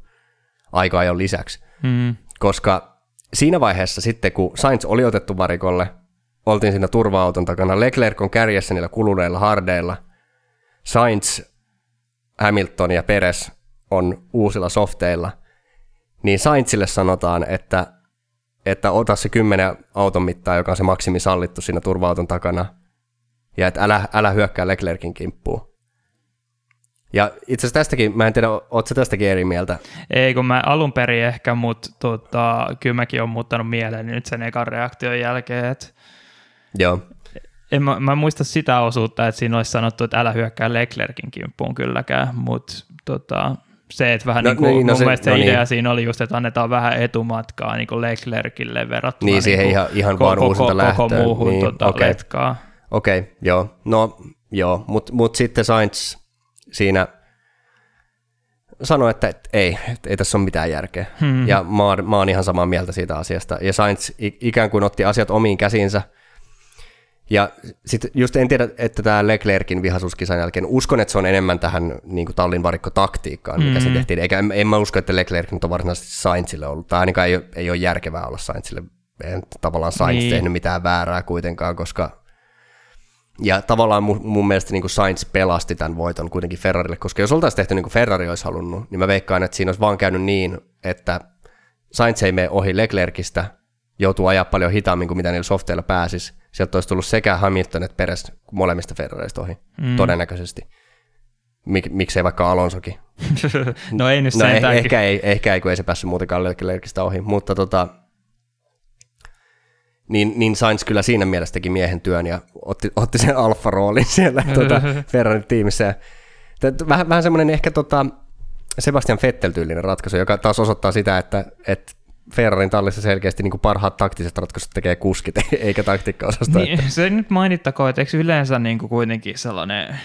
aika ajon lisäksi, mm. koska siinä vaiheessa sitten, kun Sainz oli otettu varikolle, oltiin siinä turva-auton takana, Leclerc on kärjessä niillä kuluneilla hardeilla, Sainz, Hamilton ja Peres on uusilla softeilla, niin Sainzille sanotaan, että, että ota se kymmenen auton mittaa, joka on se maksimi sallittu siinä turva-auton takana, ja että älä, älä hyökkää Leclerkin kimppuun. Ja itse asiassa tästäkin, mä en tiedä, ootko tästäkin eri mieltä? Ei, kun mä alun perin ehkä, mutta tota, kyllä mäkin olen muuttanut mieleen nyt sen ekan reaktion jälkeen, että Joo. En, mä, mä muista sitä osuutta, että siinä olisi sanottu, että älä hyökkää Leclerkin kimppuun kylläkään, mutta tota, se, että vähän no, niin kuin, niin, no mun se, mielestä no se idea niin. siinä oli just, että annetaan vähän etumatkaa niin kuin Leclercille verrattuna niin, siihen niin ihan, ihan vaan koko, koko, koko muuhun niin, tota, okay. letkaa. Okei, okay, joo. No joo, mutta mut sitten Sainz siinä sanoi, että, että ei, että ei tässä ole mitään järkeä. Hmm. Ja mä oon, mä oon ihan samaa mieltä siitä asiasta. Ja Sainz ikään kuin otti asiat omiin käsinsä – ja sitten just en tiedä, että tämä Leclerkin vihasuuskisan jälkeen, uskon, että se on enemmän tähän niin kuin tallin varikko-taktiikkaan, mikä mm. se tehtiin. Eikä en, en mä usko, että Leclerc nyt on varsinaisesti Sainzille ollut. Tai ainakaan ei, ole, ei ole järkevää olla Sainzille. En tavallaan Sainz niin. tehnyt mitään väärää kuitenkaan, koska... Ja tavallaan mun, mun mielestä niin kuin Sainz pelasti tämän voiton kuitenkin Ferrarille, koska jos oltaisiin tehty niin kuin Ferrari olisi halunnut, niin mä veikkaan, että siinä olisi vaan käynyt niin, että Sainz ei mene ohi Leclercistä, joutuu ajaa paljon hitaammin kuin mitä niillä softeilla pääsisi, sieltä olisi tullut sekä Hamilton että Peres molemmista Ferrareista ohi, mm. todennäköisesti. Mik, miksei vaikka Alonsokin. no ei nyt no, eh, ehkä, ei, ehkä ei, kun ei se päässyt muutenkaan Leclercistä ohi, mutta tota, niin, niin Sainz kyllä siinä mielessä teki miehen työn ja otti, otti sen alfa-roolin siellä tuota, Ferrarin tiimissä. Vähän, vähän semmoinen ehkä tota, Sebastian Vettel-tyylinen ratkaisu, joka taas osoittaa sitä, että, että Ferrarin tallissa selkeästi niin kuin parhaat taktiset ratkaisut tekee kuskit, eikä taktiikkaosasto. Niin, että... Se nyt mainittakoon, että eikö yleensä niin kuin kuitenkin sellainen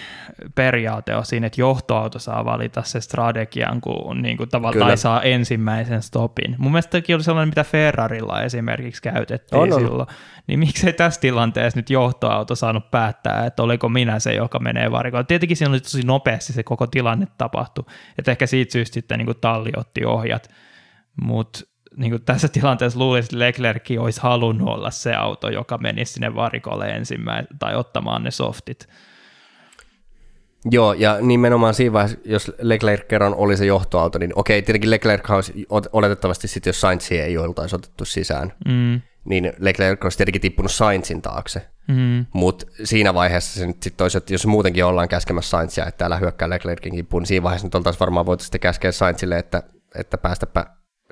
periaate on siinä, että johtoauto saa valita se strategian, kun niin kuin tavallaan tai saa ensimmäisen stopin. Mun mielestä toki oli sellainen, mitä Ferrarilla esimerkiksi käytettiin on, silloin. On. Niin miksei tässä tilanteessa nyt johtoauto saanut päättää, että oliko minä se, joka menee varikoon. Tietenkin siinä oli tosi nopeasti se koko tilanne tapahtui, että ehkä siitä syystä sitten niin kuin talli otti ohjat, mutta niin kuin tässä tilanteessa luulisin, että Leclerc olisi halunnut olla se auto, joka menisi sinne varikolle ensimmäisenä tai ottamaan ne softit. Joo, ja nimenomaan siinä vaiheessa, jos Leclerc kerran oli se johtoauto, niin okei, tietenkin Leclerc olisi oletettavasti sitten, jos Sainzia ei oltaisi otettu sisään, mm. niin Leclerc olisi tietenkin tippunut Sainzin taakse. Mm. Mutta siinä vaiheessa se nyt sitten olisi, että jos muutenkin ollaan käskemässä Sainzia, että älä hyökkää Leclerkin kimppuun, niin siinä vaiheessa nyt oltaisiin varmaan voitu sitten käskeä Sainzille, että, että päästäpä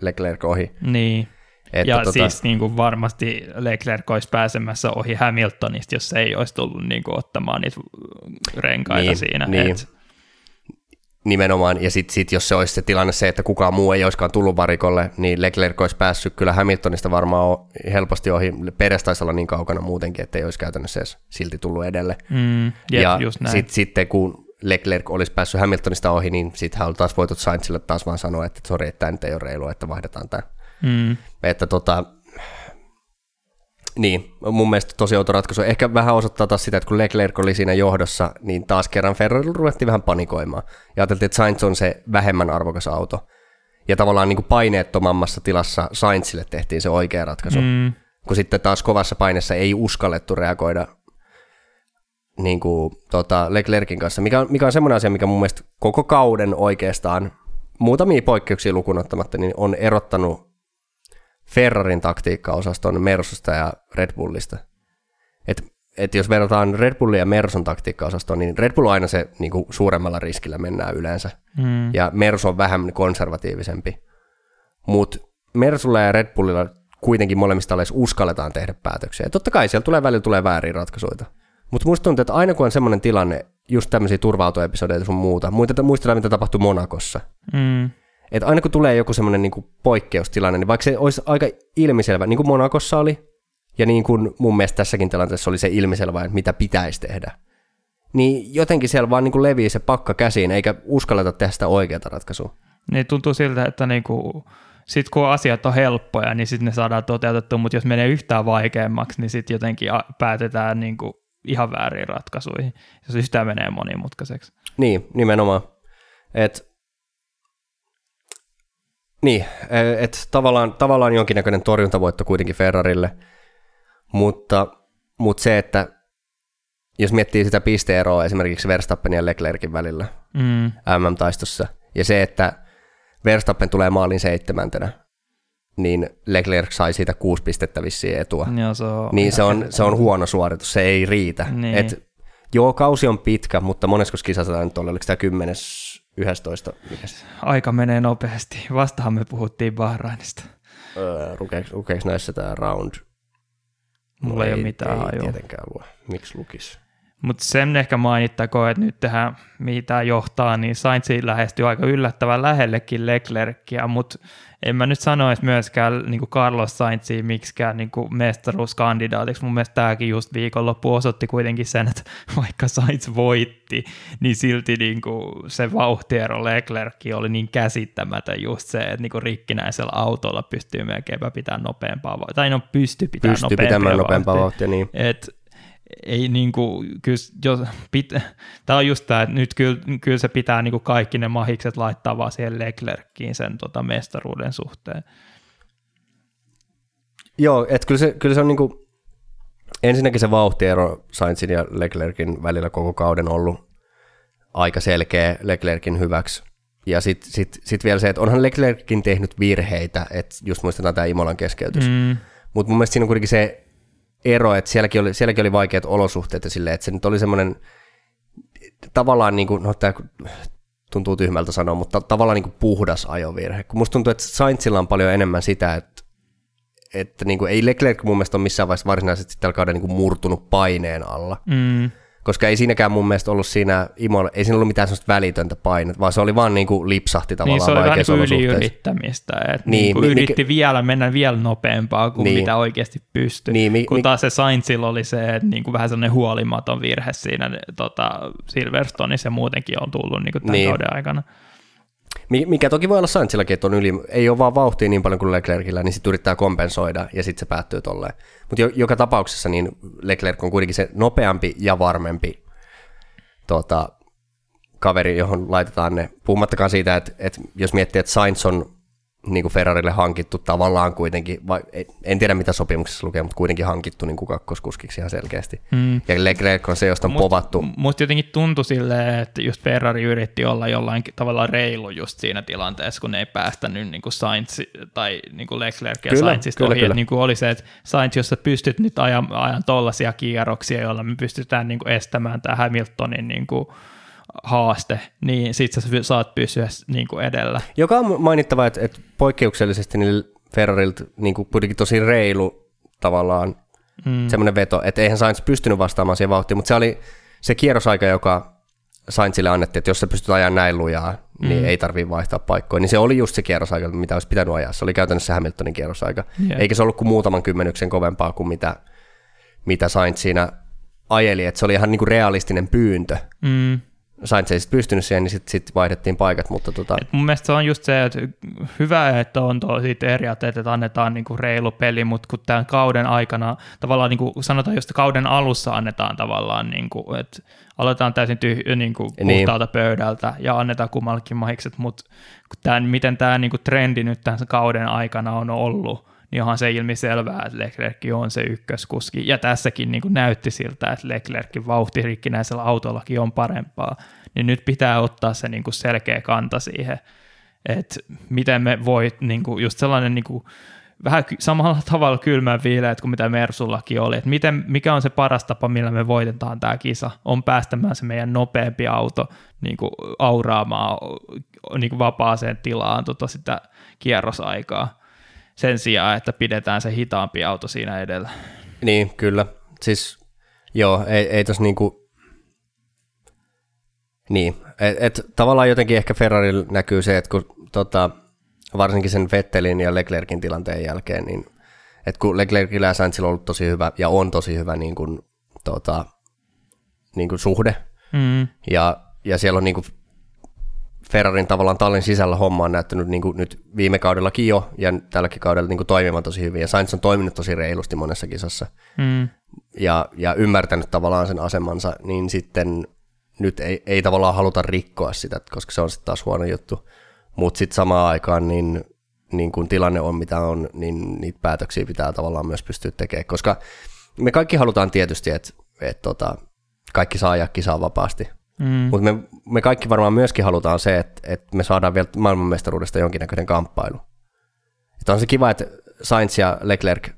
Leclerc ohi. Niin. Että ja tota... siis niin kuin varmasti Leclerc olisi pääsemässä ohi Hamiltonista, jos se ei olisi tullut niin kuin ottamaan niitä renkaita niin, siinä. Niin. Et... Nimenomaan, ja sitten sit, jos se olisi se tilanne se, että kukaan muu ei olisikaan tullut varikolle, niin Leclerc olisi päässyt kyllä Hamiltonista varmaan helposti ohi. Peres taisi olla niin kaukana muutenkin, että ei olisi käytännössä edes silti tullut edelle. Mm, jep, ja sitten sit, kun Leclerc olisi päässyt Hamiltonista ohi, niin sitten hän taas voitu Sainzille taas vaan sanoa, että sori, että tämä nyt ei ole reilu, että vaihdetaan tämä. Mm. Että tota, niin, mun mielestä tosi outo ratkaisu. Ehkä vähän osoittaa taas sitä, että kun Leclerc oli siinä johdossa, niin taas kerran Ferrari ruvettiin vähän panikoimaan. Ja ajateltiin, että Sainz on se vähemmän arvokas auto. Ja tavallaan niin kuin paineettomammassa tilassa Sainzille tehtiin se oikea ratkaisu. Mm. Kun sitten taas kovassa paineessa ei uskallettu reagoida niin kuin, tota, Leclerkin kanssa, mikä, mikä on semmoinen asia, mikä mun mielestä koko kauden oikeastaan, muutamia poikkeuksia lukunottamatta, niin on erottanut Ferrarin taktiikkaosaston Mersusta ja Red Bullista. Et, et jos verrataan Red Bullin ja Mersun taktiikkaosastoon, niin Red Bull on aina se niin kuin suuremmalla riskillä mennään yleensä, mm. ja Mersu on vähän konservatiivisempi. Mutta Mersulla ja Red Bullilla kuitenkin molemmista uskalletaan tehdä päätöksiä. Ja totta kai siellä tulee välillä tulee väärin ratkaisuja. Mutta musta tuntuu, että aina kun on semmoinen tilanne, just tämmöisiä turva-autoepisodeita sun muuta, muistetaan mitä tapahtui Monakossa. Mm. Että aina kun tulee joku semmoinen niin poikkeustilanne, niin vaikka se olisi aika ilmiselvä, niin kuin Monakossa oli, ja niin kuin mun mielestä tässäkin tilanteessa oli se ilmiselvä, että mitä pitäisi tehdä. niin jotenkin siellä vaan niin kuin levii se pakka käsiin, eikä uskalleta tehdä sitä oikeaa ratkaisua. Niin tuntuu siltä, että niinku, sit kun asiat on helppoja, niin sitten ne saadaan toteutettua, mutta jos menee yhtään vaikeammaksi, niin sitten jotenkin päätetään niinku ihan väärin ratkaisuihin, jos yhtään menee monimutkaiseksi. Niin, nimenomaan. Et, niin, et tavallaan, tavallaan jonkinnäköinen torjuntavoitto kuitenkin Ferrarille, mutta, mutta se, että jos miettii sitä pisteeroa esimerkiksi Verstappenin ja Leclerkin välillä mm. MM-taistossa, ja se, että Verstappen tulee maalin seitsemäntenä, niin Leclerc sai siitä kuusi pistettä vissiin etua. Ja se on niin se on, se on huono suoritus, se ei riitä. Niin. Et, joo, kausi on pitkä, mutta monesko kisassa tämä nyt oli, oliko tämä 10, 11? Aika menee nopeasti. Vastahan me puhuttiin Bahrainista. Öö, lukeeko näissä tämä round? Mulla ei, ei ole mitään ei hajua. tietenkään lue. Miksi lukisi? Mutta sen ehkä mainittakoon, että nyt tähän, tämä johtaa, niin Sainz lähestyy aika yllättävän lähellekin Leclercia, mutta en mä nyt sanoisi myöskään niin kuin Carlos Sainzia miksikään niin kuin mestaruuskandidaatiksi. Mun mielestä tämäkin just viikonloppu osoitti kuitenkin sen, että vaikka Sainz voitti, niin silti niin kuin se vauhtiero Leclerc oli niin käsittämätön just se, että niin kuin rikkinäisellä autolla pystyy melkeinpä pitämään nopeampaa vauhtia. Tai no pysty pitämään pysty pitämään nopeampaa vauhtia. niin. Et ei niin kuin, kyllä, jos, pit, tämä on just tämä, että nyt kyllä, kyllä se pitää niin kuin kaikki ne mahikset laittaa vaan siihen Leclerckiin sen tota mestaruuden suhteen. Joo, että kyllä se, kyllä se on niin kuin, ensinnäkin se vauhtiero Sainzin ja Leclerkin välillä koko kauden ollut aika selkeä Leclerkin hyväksi. Ja sitten sit, sit vielä se, että onhan Leclerkin tehnyt virheitä, että just muistetaan tämä Imolan keskeytys. Mm. Mutta mun mielestä siinä on kuitenkin se ero, että sielläkin oli, sielläkin oli vaikeat olosuhteet ja silleen, että se nyt oli semmoinen tavallaan niin kuin, no tämä tuntuu tyhmältä sanoa, mutta tavallaan niin kuin puhdas ajovirhe. Kun musta tuntuu, että Sainzilla on paljon enemmän sitä, että, että niin kuin, ei Leclerc mun mielestä ole missään vaiheessa varsinaisesti tällä kaudella niin kuin murtunut paineen alla. Mm koska ei siinäkään mun mielestä ollut siinä, Imola, ei siinä ollut mitään sellaista välitöntä painetta, vaan se oli vaan niin kuin lipsahti tavallaan Niin se oli vähän niin kuin yliyrittämistä, että niin, niin kuin mi- yritti mi- vielä mennä vielä nopeampaa kuin niin. mitä oikeasti pystyi, niin, mi- kun taas se Sainzilla oli se, että niin kuin vähän sellainen huolimaton virhe siinä tota, Silverstoneissa ja muutenkin on tullut niin kuin tämän niin. kauden aikana. Mikä toki voi olla Sainzillakin, että on yli, ei ole vaan vauhtia niin paljon kuin Leclercillä, niin sitten yrittää kompensoida ja sitten se päättyy tolleen. Mutta jo, joka tapauksessa niin Leclerc on kuitenkin se nopeampi ja varmempi tota, kaveri, johon laitetaan ne. Puhumattakaan siitä, että, että jos miettii, että Sainz on niin kuin Ferrarille hankittu tavallaan kuitenkin, vai, en tiedä mitä sopimuksessa lukee, mutta kuitenkin hankittu niin kuin kakkoskuskiksi ihan selkeästi. Mm. Ja Leclerc on se, josta on Mut, povattu. Musta jotenkin tuntui silleen, että just Ferrari yritti olla jollain tavalla reilu just siinä tilanteessa, kun ne ei päästänyt niin kuin Sainz tai niin kuin Leclerc ja Sainzista ohi. Kyllä. Niin kuin oli se, että Sainz, jos sä pystyt nyt ajan, ajan tollaisia kierroksia, joilla me pystytään niin kuin estämään tämä Hamiltonin niin kuin haaste, niin sit sä saat pysyä niin kuin edellä. Joka on mainittava, että, että poikkeuksellisesti niin Ferrarilta niin kuin kuitenkin tosi reilu tavallaan mm. semmoinen veto, että eihän Sainz pystynyt vastaamaan siihen vauhtiin, mutta se oli se kierrosaika, joka Sainzille annettiin, että jos sä pystyt ajamaan näin lujaa, niin mm. ei tarvii vaihtaa paikkoja. Niin se oli just se kierrosaika, mitä olisi pitänyt ajaa. Se oli käytännössä Hamiltonin kierrosaika. Yeah. Eikä se ollut kuin muutaman kymmenyksen kovempaa kuin mitä, mitä Sainz siinä ajeli. Että se oli ihan niin kuin realistinen pyyntö. Mm. Sainz ei sitten pystynyt siihen, niin sitten sit vaihdettiin paikat. Mutta tota... Et mun mielestä se on just se, että hyvä, että on tuo siitä periaatteet, että annetaan niinku reilu peli, mutta kun tämän kauden aikana, tavallaan niinku, sanotaan just kauden alussa annetaan tavallaan, niinku, että aletaan täysin tyh- niinku, niin. puhtaalta niin. pöydältä ja annetaan kummallekin mahikset, mutta tämän, miten tämä niinku, trendi nyt tämän kauden aikana on ollut, niin onhan se ilmiselvää, että Leclerc on se ykköskuski. Ja tässäkin niin kuin näytti siltä, että Leclercin vauhtirikkinäisellä autollakin on parempaa. Niin nyt pitää ottaa se niin kuin selkeä kanta siihen, että miten me voi, niin kuin just sellainen niin kuin, vähän samalla tavalla kylmän viileät kuin mitä Mersullakin oli, että miten, mikä on se paras tapa, millä me voitetaan tämä kisa, on päästämään se meidän nopeampi auto niin kuin auraamaan niin kuin vapaaseen tilaan tota sitä kierrosaikaa sen sijaan, että pidetään se hitaampi auto siinä edellä. Niin, kyllä. Siis joo, ei, ei tos niinku, niin, et, et, tavallaan jotenkin ehkä Ferrari näkyy se, että kun tota, varsinkin sen Vettelin ja Leclerkin tilanteen jälkeen, niin että kun Leclercillä ja Sainzilla on ollut tosi hyvä ja on tosi hyvä niin kuin, tota, niin kuin suhde, Mm. Ja, ja siellä on niin kuin Ferrarin tavallaan tallin sisällä homma on näyttänyt niin kuin nyt viime kaudellakin jo, ja tälläkin kaudella niin kuin toimivan tosi hyvin, ja Sainz on toiminut tosi reilusti monessa kisassa, Mm. ja, ja ymmärtänyt tavallaan sen asemansa, niin sitten nyt ei, ei tavallaan haluta rikkoa sitä, koska se on sitten taas huono juttu. Mutta sitten samaan aikaan, niin, niin kun tilanne on mitä on, niin niitä päätöksiä pitää tavallaan myös pystyä tekemään, koska me kaikki halutaan tietysti, että et tota, kaikki saa ajaa kisaa vapaasti, Mm. mutta me, me kaikki varmaan myöskin halutaan se, että, että me saadaan vielä maailmanmestaruudesta jonkinnäköinen kamppailu. Että on se kiva, että Sainz ja Leclerc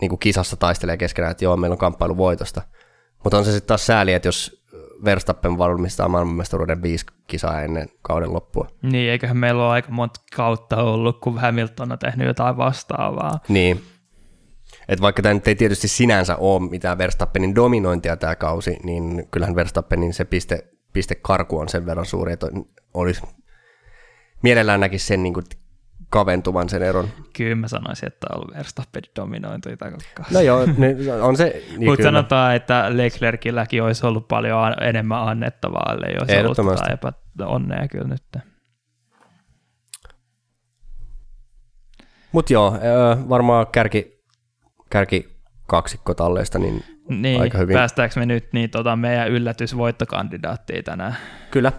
niin kuin kisassa taistelee keskenään, että joo, meillä on kamppailu voitosta. Mutta on se sitten taas sääli, että jos Verstappen valmistaa maailmanmestaruuden viisi kisaa ennen kauden loppua. Niin, eiköhän meillä ole aika monta kautta ollut, kun Hamilton on tehnyt jotain vastaavaa. Niin. Et vaikka tämä nyt ei tietysti sinänsä ole mitään Verstappenin dominointia tämä kausi, niin kyllähän Verstappenin se piste, pistekarku on sen verran suuri, että olisi mielellään näkisi sen niin kuin kaventuvan sen eron. Kyllä mä sanoisin, että on ollut Verstappen dominointui. No joo, on se. Niin Mutta sanotaan, että Leclercilläkin olisi ollut paljon enemmän annettavaa, ellei olisi ollut Ehdottomasti. tota epäonnea kyllä nyt. Mutta joo, varmaan kärki, kärki kaksikko talleista, niin Niin, Aika hyvin. päästäänkö me nyt niin tota meidän yllätysvoittokandidaattiin tänään? kyllä.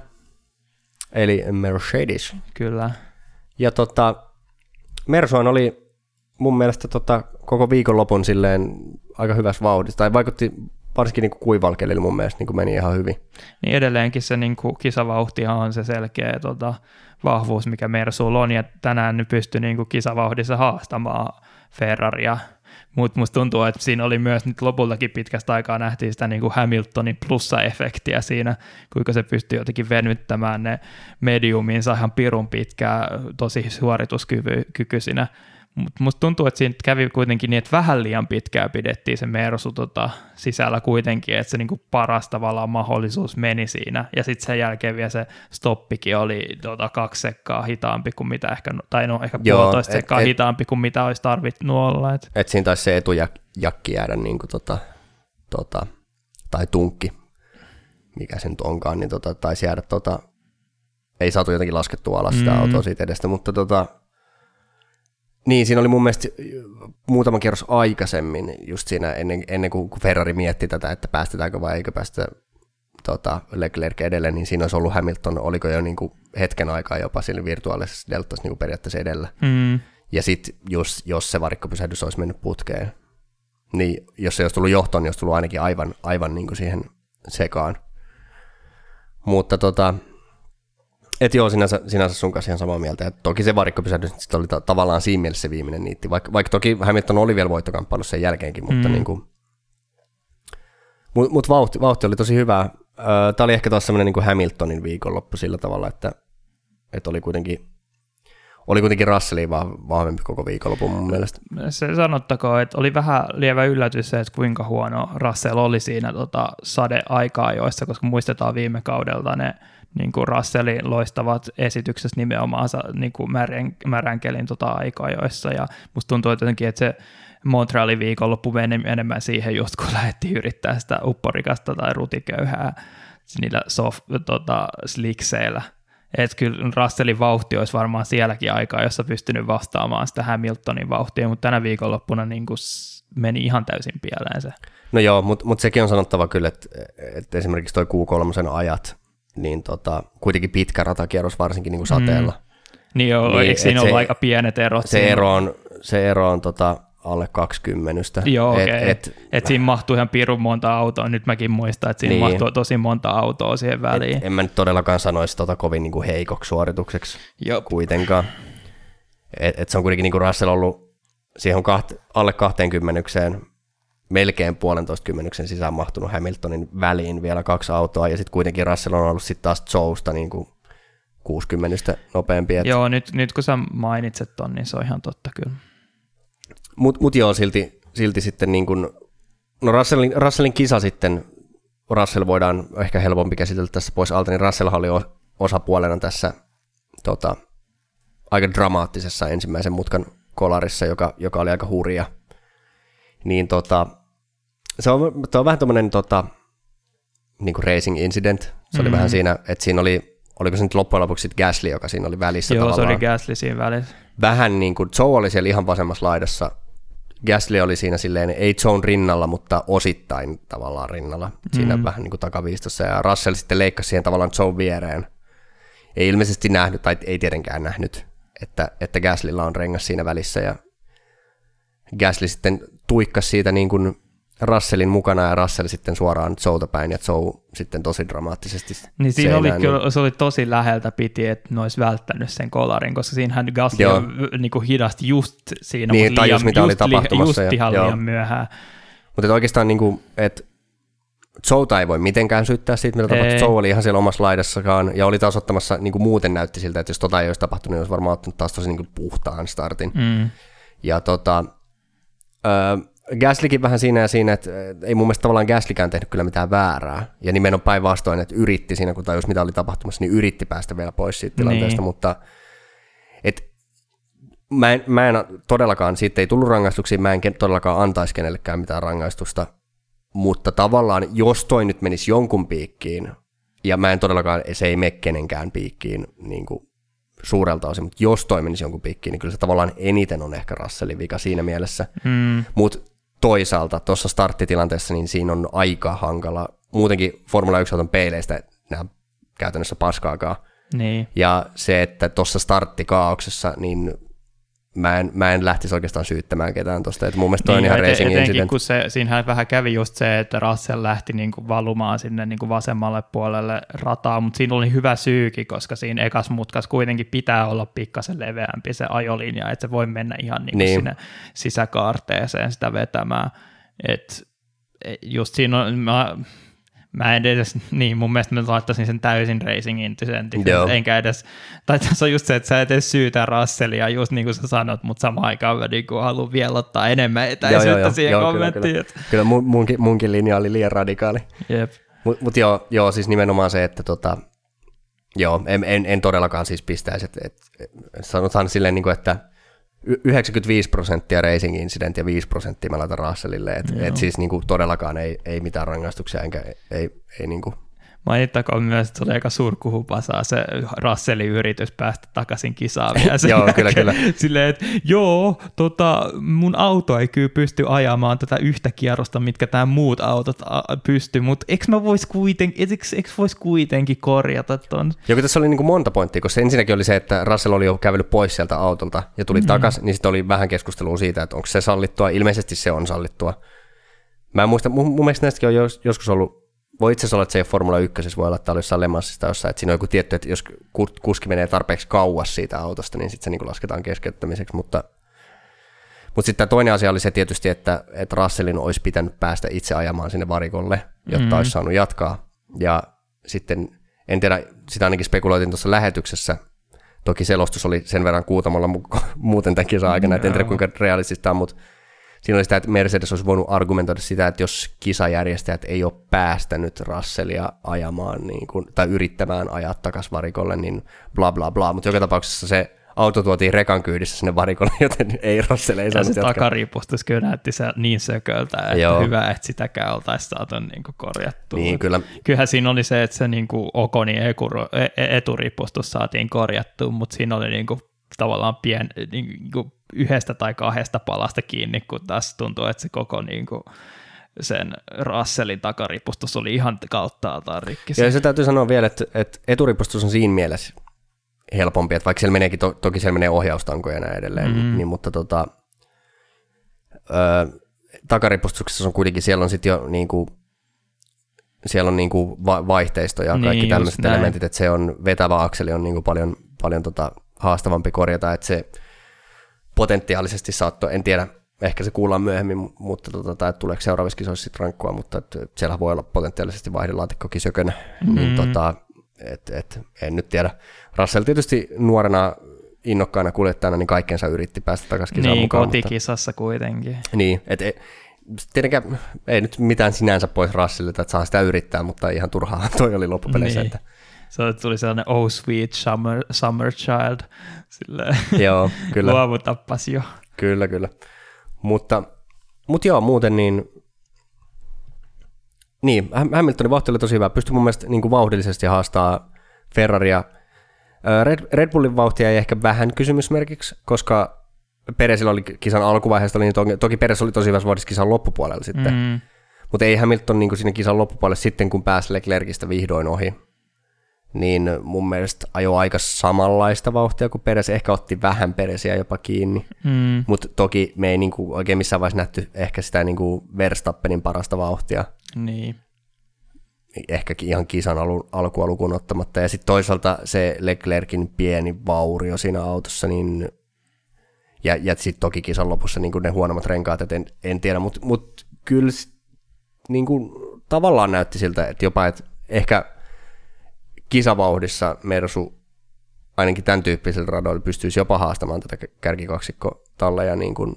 Eli Mercedes. Kyllä. Ja tota, Mersuan oli mun mielestä tota, koko viikonlopun silleen aika hyvässä vauhdissa, tai vaikutti varsinkin niin kuivalkelille mun mielestä niin meni ihan hyvin. Niin edelleenkin se niin kuin kisavauhtihan on se selkeä tota, vahvuus, mikä Mersulla on, ja tänään ne pystyi niin kuin kisavauhdissa haastamaan Ferraria. Mutta musta tuntuu, että siinä oli myös nyt lopultakin pitkästä aikaa nähtiin sitä niin kuin Hamiltonin plussaefektiä siinä, kuinka se pystyi jotenkin venyttämään ne mediuminsa ihan pirun pitkää, tosi suorituskykyisinä. Mutta musta tuntuu, että siinä kävi kuitenkin niin, että vähän liian pitkään pidettiin se Mersu tota, sisällä kuitenkin, että se niinku paras tavallaan mahdollisuus meni siinä. Ja sitten sen jälkeen vielä se stoppikin oli tota, kaksi sekkaa hitaampi kuin mitä ehkä, tai no ehkä Joo, puolitoista et- sekkaa et- hitaampi kuin mitä olisi tarvittu olla. Et. Et siinä taisi se etujakki jäädä niin kuin tota, tota, tai tunkki, mikä se nyt onkaan, niin tota, taisi jäädä, tota, ei saatu jotenkin laskettua alas sitä Mm. autoa siitä edestä, mutta tota, niin siinä oli mun mielestä muutama kierros aikaisemmin, just siinä ennen, ennen kuin, Ferrari mietti tätä, että päästetäänkö vai eikö päästä tota, Leclerc edelle, niin siinä olisi ollut Hamilton, oliko jo niin kuin hetken aikaa jopa siinä virtuaalisessa deltassa niin kuin periaatteessa edellä. Mm, Ja sitten jos, jos se varikkopysähdys olisi mennyt putkeen, niin jos se olisi tullut johtoon, niin olisi tullut ainakin aivan, aivan niin kuin siihen sekaan. Mutta tota, et joo, sinänsä, sinänsä sun kanssa ihan samaa mieltä. Et toki se varikkopysähdys sit oli ta- tavallaan siinä mielessä se viimeinen niitti, vaikka, vaikka toki Hamilton oli vielä voittokamppailussa sen jälkeenkin, mutta Mm. niin kuin, mut, mut vauhti, vauhti, oli tosi hyvä. Tämä oli ehkä taas semmoinen niin kuin Hamiltonin viikonloppu sillä tavalla, että, että oli kuitenkin oli kuitenkin Russellia vah- vahvempi koko viikonlopun mun mielestä. se sanottakoon, että oli vähän lievä yllätys se, että kuinka huono Russell oli siinä tota, sade-aika-ajoissa, koska muistetaan viime kaudelta ne niin kuin Russellin loistavat esitykset nimenomaan niin kuin märän, märänkelin tota, aika-ajoissa, ja musta tuntuu jotenkin, että se Montrealin viikonloppu meni enemmän siihen just, kun lähdettiin yrittää sitä upporikasta tai rutiköyhää niillä soft, tota, slikseillä. Että kyllä Russellin vauhti olisi varmaan sielläkin aikaa, jossa pystynyt vastaamaan sitä Hamiltonin vauhtia, mutta tänä viikonloppuna niin kuin meni ihan täysin pieleen se. No joo, mutta mut sekin on sanottava kyllä, että et esimerkiksi toi Q3 ajat, niin tota, kuitenkin pitkä ratakierros varsinkin niin kuin sateella. Mm. Niin, joo, Niin, eikö siinä ollut aika pienet erot? Se ero on, se ero on tota, alle 20. Joo, Et-. Okay. et- Et, et siinä mahtuu ihan pirun monta autoa. Nyt mäkin muistan, että siinä Niin. mahtuu tosi monta autoa siihen väliin. Et, en mä nyt todellakaan sanoisi tota kovin niinku heikoksi suoritukseksi Jop. kuitenkaan. Et, et se on kuitenkin niinku Russell ollut, siihen on kaht, alle 20 melkein puolentoista kymmenyksen sisään mahtunut Hamiltonin väliin vielä kaksi autoa, ja sitten kuitenkin Russell on ollut sitten taas Joesta niinku 60 nopeampi. Et, Joo, nyt, nyt kun sä mainitset ton, niin se on ihan totta kyllä. Mut, mut joo, silti, silti sitten niin kuin, no Russellin, Russellin kisa sitten, Russell voidaan ehkä helpompi käsitellä tässä pois alta, niin Russellhan oli osapuolena tässä tota, aika dramaattisessa ensimmäisen mutkan kolarissa, joka, joka oli aika hurja. Niin tota, se on, se on vähän tämmöinen tota, niin kuin racing incident Se oli vähän siinä, että siinä oli, oliko se nyt loppujen lopuksi Gasly, joka siinä oli välissä Joo, se tavallaan. oli Gasly siinä välissä. Vähän niin kuin, Joe oli siellä ihan vasemmassa laidassa, Gasly oli siinä silleen, ei Joan rinnalla, mutta osittain tavallaan rinnalla, siinä Mm. vähän niin kuin takaviistossa, ja Russell sitten leikkasi siihen tavallaan Joe viereen. Ei ilmeisesti nähnyt, tai ei tietenkään nähnyt, että, että Gaslylla on rengas siinä välissä, ja Gasly sitten tuikkasi siitä niin kuin Russellin mukana, ja Russell sitten suoraan Joeta päin, ja Joe sitten tosi dramaattisesti Niin siinä oli seinään, kyllä, se oli tosi läheltä piti, että ne olisi välttänyt sen kolarin, koska siinähän Gasly Joo. niin hidasti just siinä, Niin, mutta tajus, liian, mitä just, oli tapahtumassa Just ja- ihan joo. liian myöhään. Mutta oikeastaan niin kuin, että Joota ei voi mitenkään syyttää siitä, mitä tapahtui. Joe oli ihan siellä omassa laidassakaan ja oli taas ottamassa, niin kuin muuten näytti siltä, että jos tota ei olisi tapahtunut, niin olisi varmaan ottanut taas tosi niin kuin puhtaan startin. Mm. Ja tota, äh, Gaslykin vähän siinä ja siinä, että äh, ei mun mielestä tavallaan Gaslykään tehnyt kyllä mitään väärää. Ja nimenomaan päinvastoin, että yritti siinä, kun tajus mitä oli tapahtumassa, niin yritti päästä vielä pois siitä tilanteesta, Niin. mutta et, mä, en, mä en todellakaan, siitä ei tullut rangaistuksia, mä en todellakaan antaisi kenellekään mitään rangaistusta, mutta tavallaan, jos toi nyt menisi jonkun piikkiin, ja mä en todellakaan, se ei mene kenenkään piikkiin niin kuin suurelta osin, mutta jos toi menisi jonkun piikkiin, niin kyllä se tavallaan eniten on ehkä Russellin vika siinä mielessä. Mm. Mutta toisaalta tuossa starttitilanteessa, niin siinä on aika hankala. Muutenkin Formula 1 auton peileistä nämä käytännössä paskaakaan. Niin. Ja se, että tuossa starttikaauksessa, niin mä en, mä en lähtisi oikeastaan syyttämään ketään tuosta. Mun mielestä toi on Niin, ihan ete- racing etenkin incident. kun se, siinähän vähän kävi just se, että Russell lähti niinku valumaan sinne niinku vasemmalle puolelle rataa, mutta siinä oli hyvä syykin, koska siinä ekas mutkas kuitenkin pitää olla pikkasen leveämpi se ajolinja, että se voi mennä ihan niinku Niin. sinne sisäkaarteeseen sitä vetämään. Et e, just siinä on, mä, mä en edes, niin mun mielestä mä laittaisin sen täysin racing incidentin, Joo. enkä edes, tai tässä on just se, että sä et edes syytä Russellia, just niin kuin sä sanot, mutta samaan aikaan mä niin haluan vielä ottaa enemmän etäisyyttä siihen joo, kommenttiin. Kyllä, kyllä. kyllä mun, munkin, munkin linja oli liian radikaali. Jep. Mutta mut joo, joo, siis nimenomaan se, että tota, joo, en, en, en todellakaan siis pistäisi, että et, sanotaan silleen, niin kuin, että 95 prosenttia racing incident ja 5 prosenttia mä laitan Russellille, että Joo. et siis niin kuin, todellakaan ei, ei mitään rangaistuksia, enkä ei, ei niin kuin, Mainittakoon myös, että se oli aika surkuhupasaa se Russellin yritys päästä takaisin kisaan vielä sen Joo, kyllä, kyllä. Silleen, että joo, tota, mun auto ei kyllä pysty ajamaan tätä yhtä kierrosta, mitkä tämä muut autot a- pysty, mutta eikö mä vois kuitenkin, eikö, eikö vois kuitenkin korjata ton? Joku tässä oli niin kuin monta pointtia, koska ensinnäkin oli se, että Russell oli jo kävellyt pois sieltä autolta ja tuli mm. takaisin, niin sitten oli vähän keskustelua siitä, että onko se sallittua. Ilmeisesti se on sallittua. Mä en muista, mun, mun mielestä näistäkin on jos, joskus ollut, voi itse asiassa olla, että se ei ole Formula 1, voi olla, että oli jossain Le Mansista jossain, että siinä on joku tietty, että jos ku- kuski menee tarpeeksi kauas siitä autosta, niin sitten se niin lasketaan keskeyttämiseksi, mutta mutta sitten toinen asia oli se tietysti, että, että Russellin olisi pitänyt päästä itse ajamaan sinne varikolle, jotta Mhm. olisi saanut jatkaa. Ja sitten, en tiedä, sitä ainakin spekuloitin tuossa lähetyksessä, toki selostus oli sen verran kuutamolla mu- muuten tämän kisan aikana, että en tiedä kuinka realistista on, mutta siinä oli sitä, että Mercedes olisi voinut argumentoida sitä, että jos kisajärjestäjät ei ole päästänyt Russellia ajamaan niin kuin, tai yrittämään ajaa takaisin varikolle, niin bla bla bla, mutta joka tapauksessa se auto tuotiin rekan kyydissä sinne varikolle, joten ei Russell ei Ja saanut se jatkaa. takaripustus kyllä näytti se niin sököltä, että Joo. hyvä, että sitäkään oltaisiin saatu niin korjattua. Niin, kyllä. Kyllähän siinä oli se, että se niin kuin Okonin e- e- eturipustus saatiin korjattua, mutta siinä oli niin kuin tavallaan pien, niin kuin yhdestä tai kahdesta palasta kiinni, kun taas tuntuu, että se koko niin kuin sen Russellin takaripustus oli ihan kauttaaltaan rikki. Ja se täytyy sanoa vielä, että, että eturipustus on siinä mielessä helpompi, että vaikka siellä meneekin, to, toki siellä menee ohjaustankoja ja näin edelleen, mm. niin, mutta tota, ö, takaripustuksessa on kuitenkin, siellä on sitten jo niinku, siellä on niinku va- vaihteisto ja Niin, kaikki just tämmöiset elementit, että se on vetävä akseli on niinku paljon, paljon tota haastavampi korjata, että se potentiaalisesti saattoi, en tiedä, ehkä se kuullaan myöhemmin, mu- mutta tota, tai tuleeko seuraavissa kisoissa sitten rankkua, mutta et, et siellä voi olla potentiaalisesti vaihdelaatikkokin sökönä, mm. niin tota, et, et, en nyt tiedä. Russell tietysti nuorena innokkaana kuljettajana niin kaikkensa yritti päästä takaisin kisaan niin, mukaan. kotikisassa kuitenkin. Mutta, niin, et, et, tietenkään ei nyt mitään sinänsä pois Russellilta, että saa sitä yrittää, mutta ihan turhaa toi oli loppupeleissä. Niin. Että, Se tuli sellainen oh sweet summer, summer child, silleen joo, kyllä. luovutappas jo. Kyllä, kyllä. Mutta, mutta joo, muuten niin Niin, Hamiltonin vauhti oli tosi hyvä. Pystyi mun mielestä niin kuin vauhdillisesti haastaa Ferraria. Red, Red Bullin vauhtia ei ehkä vähän kysymysmerkiksi, koska Peresillä oli kisan alkuvaiheesta, niin toki, toki Peres oli tosi hyvässä vuodessa kisan loppupuolella sitten. Mm. Mutta ei Hamilton niin kuin siinä kisan loppupuolella sitten, kun pääsi Leclercistä vihdoin ohi, niin mun mielestä ajoi aika samanlaista vauhtia kuin Peres, ehkä otti vähän Peresiä jopa kiinni, mm. mutta toki me ei niinku oikein missään vaiheessa nähty ehkä sitä niinku Verstappenin parasta vauhtia. Niin. Ehkä ihan kisan alun, alkua lukuun ottamatta, ja sitten toisaalta se Leclerkin pieni vaurio siinä autossa, niin ja, ja sitten toki kisan lopussa niin ne huonommat renkaat, että en, en tiedä, mutta mut kyllä niin kuin, tavallaan näytti siltä, että jopa että ehkä kisavauhdissa Mersu ainakin tämän tyyppisellä radoilla pystyisi jopa haastamaan tätä kärkikaksikko talleja niin kuin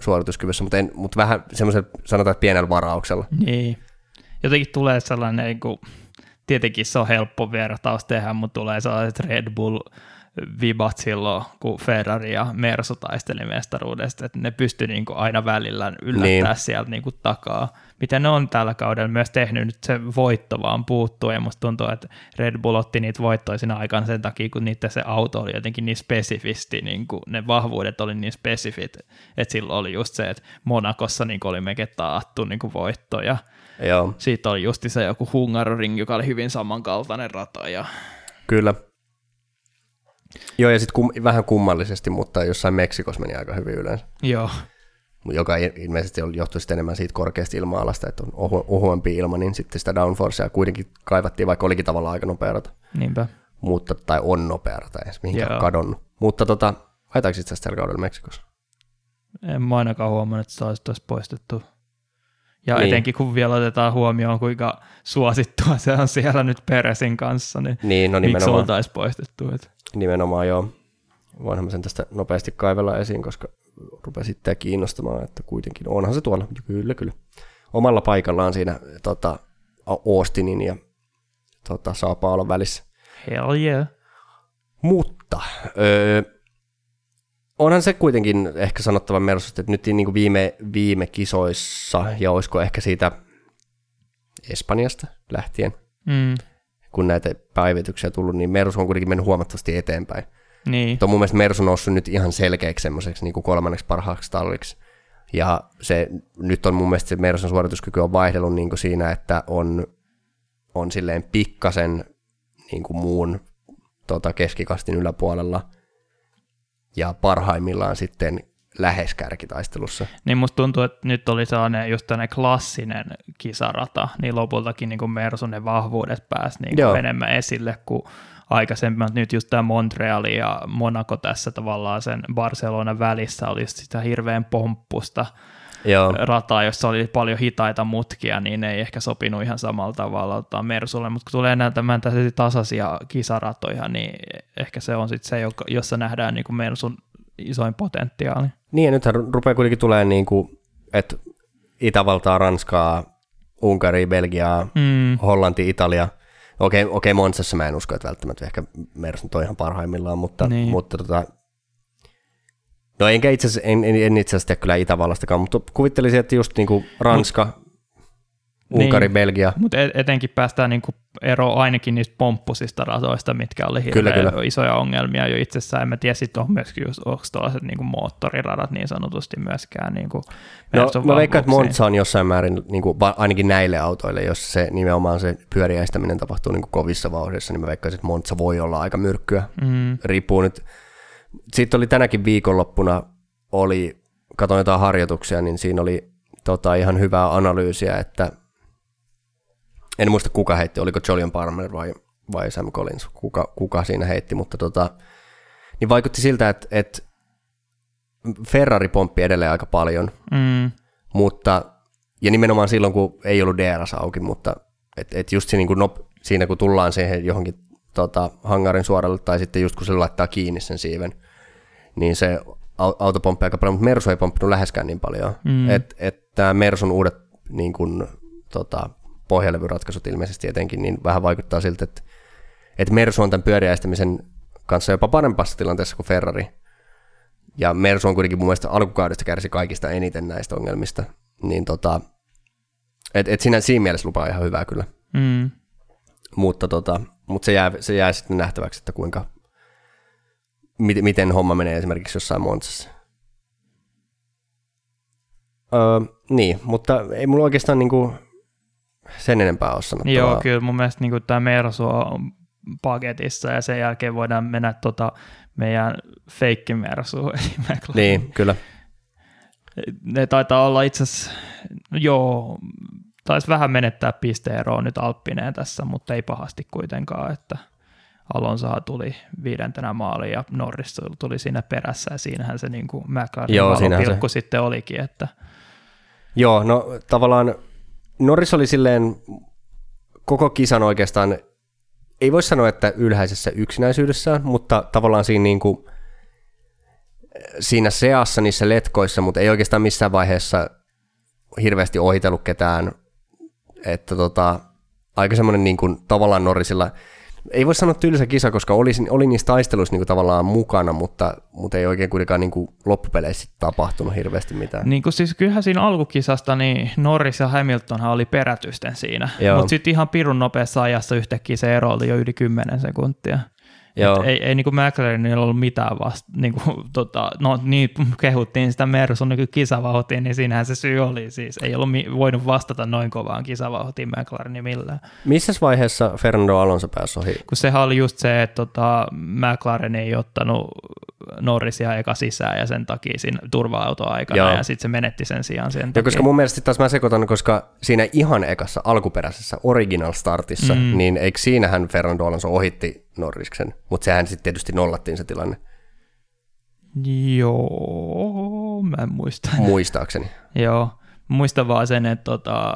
suorituskyvyssä, mutta, en, mutta vähän semmoisella, sanotaan, että pienellä varauksella. Niin. Jotenkin tulee sellainen, niin kuin, tietenkin se on helppo vertaus tehdä, mutta tulee sellaiset Red Bull vibat silloin, kun Ferrari ja Mersu taisteli mestaruudesta, että ne pystyi niin kuin aina välillä yllättää niin. sieltä niin kuin takaa. Miten ne on tällä kaudella myös tehnyt, nyt se voitto vaan puuttuu, ja musta tuntuu, että Red Bull otti niitä voittoja siinä aikana sen takia, kun niitä se auto oli jotenkin niin spesifisti, niin kuin ne vahvuudet oli niin spesifit, että silloin oli just se, että Monakossa niin oli mekin taattu niin kuin voittoja. Joo. Siitä oli just se joku Hungaroring, joka oli hyvin samankaltainen rata. Ja... Kyllä. Joo, ja sitten kum, vähän kummallisesti, mutta jossain Meksikossa meni aika hyvin yleensä. Joo. Joka ilmeisesti johtui sitten enemmän siitä korkeasta ilma-alasta, että on ohu, ohuempi ilma, niin sitten sitä downforcea kuitenkin kaivattiin, vaikka olikin tavallaan aika nopea rata. Niinpä. Mutta, tai on nopea rata, ei mihinkään kadonnut. Mutta tota, ajetaanko itse asiassa tällä kaudella Meksikossa? En mä ainakaan huomannut, että se olisi poistettu. Ja niin. etenkin kun vielä otetaan huomioon, kuinka suosittua se on siellä nyt Peresin kanssa, niin, niin no miksi oltaisiin poistettu? Että... Nimenomaan joo. Voinhan mä sen tästä nopeasti kaivella esiin, koska rupesi sitten kiinnostamaan, että kuitenkin onhan se tuolla. Kyllä, kyllä. Omalla paikallaan siinä tota, Austinin ja tota, olla välissä. Hell yeah. Mutta öö, onhan se kuitenkin ehkä sanottava Mersusta, että nyt niin kuin viime, viime kisoissa, ja olisiko ehkä siitä Espanjasta lähtien, mm. kun näitä päivityksiä tullut, niin Mersu on kuitenkin mennyt huomattavasti eteenpäin. Niin. Mutta mun mielestä Mersu noussut nyt ihan selkeäksi semmoiseksi niin kuin kolmanneksi parhaaksi talliksi. Ja se, nyt on mun mielestä se Mersun suorituskyky on vaihdellut niin kuin siinä, että on, on silleen pikkasen niin kuin muun tota, keskikastin yläpuolella – ja parhaimmillaan sitten lähes kärkitaistelussa. Niin musta tuntuu, että nyt oli sellainen just tällainen klassinen kisarata, niin lopultakin niin kuin Mersun ne vahvuudet pääsi niin kuin enemmän esille kuin aikaisemmin. Nyt just tämä Montreal ja Monaco tässä tavallaan sen Barcelona välissä oli sitä hirveän pomppusta Joo. rataa, jossa oli paljon hitaita mutkia, niin ei ehkä sopinut ihan samalla tavalla ottaa Mersulle, mutta kun tulee näyttämään tässä tasaisia kisaratoja, niin ehkä se on sitten se, jossa nähdään niin kuin Mersun isoin potentiaali. Niin, ja nythän rupeaa kuitenkin tulemaan, niin kuin, että Itävaltaa, Ranskaa, Unkari, Belgiaa, mm. Hollanti, Italia. Okei, okei Monsassa mä en usko, että välttämättä ehkä Mersun toi ihan parhaimmillaan, mutta, niin. mutta tota, No enkä itse asiassa, en, en, en itse asiassa tiedä kyllä Itävallastakaan, mutta kuvittelisin, että just niinku Ranska, Mut, Unkari, niin, Belgia. Mutta etenkin päästään niinku eroon ainakin niistä pomppusista ratoista, mitkä oli kyllä, kyllä. isoja ongelmia jo itsessään. En mä tiedä, sitten on myöskin just, onko tuollaiset niinku moottoriradat niin sanotusti myöskään. Niinku, no, mä veikkaan, että Monza on jossain määrin niinku, ainakin näille autoille, jos se nimenomaan se pyöriäistäminen tapahtuu niinku kovissa vauhdissa, niin mä veikkaan, että Monza voi olla aika myrkkyä. Mm. Riippuu nyt sitten oli tänäkin viikonloppuna, oli, katsoin jotain harjoituksia, niin siinä oli tota, ihan hyvää analyysiä, että en muista kuka heitti, oliko Julian Palmer vai, vai Sam Collins, kuka, kuka siinä heitti, mutta tota, niin vaikutti siltä, että, että Ferrari pomppi edelleen aika paljon, mm. mutta, ja nimenomaan silloin, kun ei ollut DRS auki, mutta et, et just siinä, niin nop, siinä, kun tullaan siihen johonkin tota, hangarin suoralle, tai sitten just kun se laittaa kiinni sen siiven, niin se auto pomppii aika paljon, mutta Mersu ei pomppinut läheskään niin paljon. Mm. Että et Mersun uudet niin kun, tota, pohjalevyratkaisut ilmeisesti etenkin, niin vähän vaikuttaa siltä, että, että Mersu on tämän pyöriäistämisen kanssa jopa parempassa tilanteessa kuin Ferrari. Ja Mersu on kuitenkin mun mielestä alkukaudesta kärsi kaikista eniten näistä ongelmista. Niin tota, Et, et siinä, siinä mielessä lupaa ihan hyvää kyllä. Mm. Mutta, tota, mutta se, jää, se jää sitten nähtäväksi, että kuinka, miten, miten homma menee esimerkiksi jossain Monsassa. Öö, niin, mutta ei mulla oikeastaan niinku sen enempää ole sanottavaa. Joo, kyllä mun mielestä niin tämä Mersu on paketissa ja sen jälkeen voidaan mennä tota meidän feikkimersuun. Niin, kyllä. Ne taitaa olla itse asiassa, no joo, taisi vähän menettää pisteeroa nyt Alppineen tässä, mutta ei pahasti kuitenkaan, että Alonsohan tuli viidentenä maaliin ja Norris tuli siinä perässä ja siinähän se niin kuin McLaren Joo, se. sitten olikin. Että... Joo, no tavallaan Norris oli silleen koko kisan oikeastaan, ei voi sanoa, että ylhäisessä yksinäisyydessään, mutta tavallaan siinä, niin kuin, siinä seassa niissä letkoissa, mutta ei oikeastaan missään vaiheessa hirveästi ohitellut ketään. Että tota, aika semmoinen niin kuin, tavallaan Norrisilla – ei voi sanoa tylsä kisa, koska oli, oli niissä taisteluissa niin kuin tavallaan mukana, mutta, mutta ei oikein kuitenkaan niin kuin loppupeleissä tapahtunut hirveästi mitään. Niin kuin siis kyllähän siinä alkukisasta niin Norris ja Hamiltonhan oli perätysten siinä, mutta sitten ihan pirun nopeassa ajassa yhtäkkiä se ero oli jo yli 10 sekuntia. Joo. ei, ei niin McLarenilla ollut mitään vasta, niin kuin, tota, no niin kehuttiin sitä Mersun niin kisavauhtiin, niin siinähän se syy oli siis. Ei ollut mi- voinut vastata noin kovaan kisavauhtiin McLarenin millään. Missä vaiheessa Fernando Alonso pääsi ohi? Kun sehän oli just se, että tota, McLaren ei ottanut Norrisia eka sisään ja sen takia siinä turva-autoaikana Joo. ja sitten se menetti sen sijaan sen takia. koska mun mielestä taas mä sekoitan, koska siinä ihan ekassa alkuperäisessä original startissa, mm. niin eikö siinähän Fernando Alonso ohitti Norriksen, mutta sehän sitten tietysti nollattiin se tilanne. Joo, mä en muista. Muistaakseni. Joo, muistan vaan sen, että tota,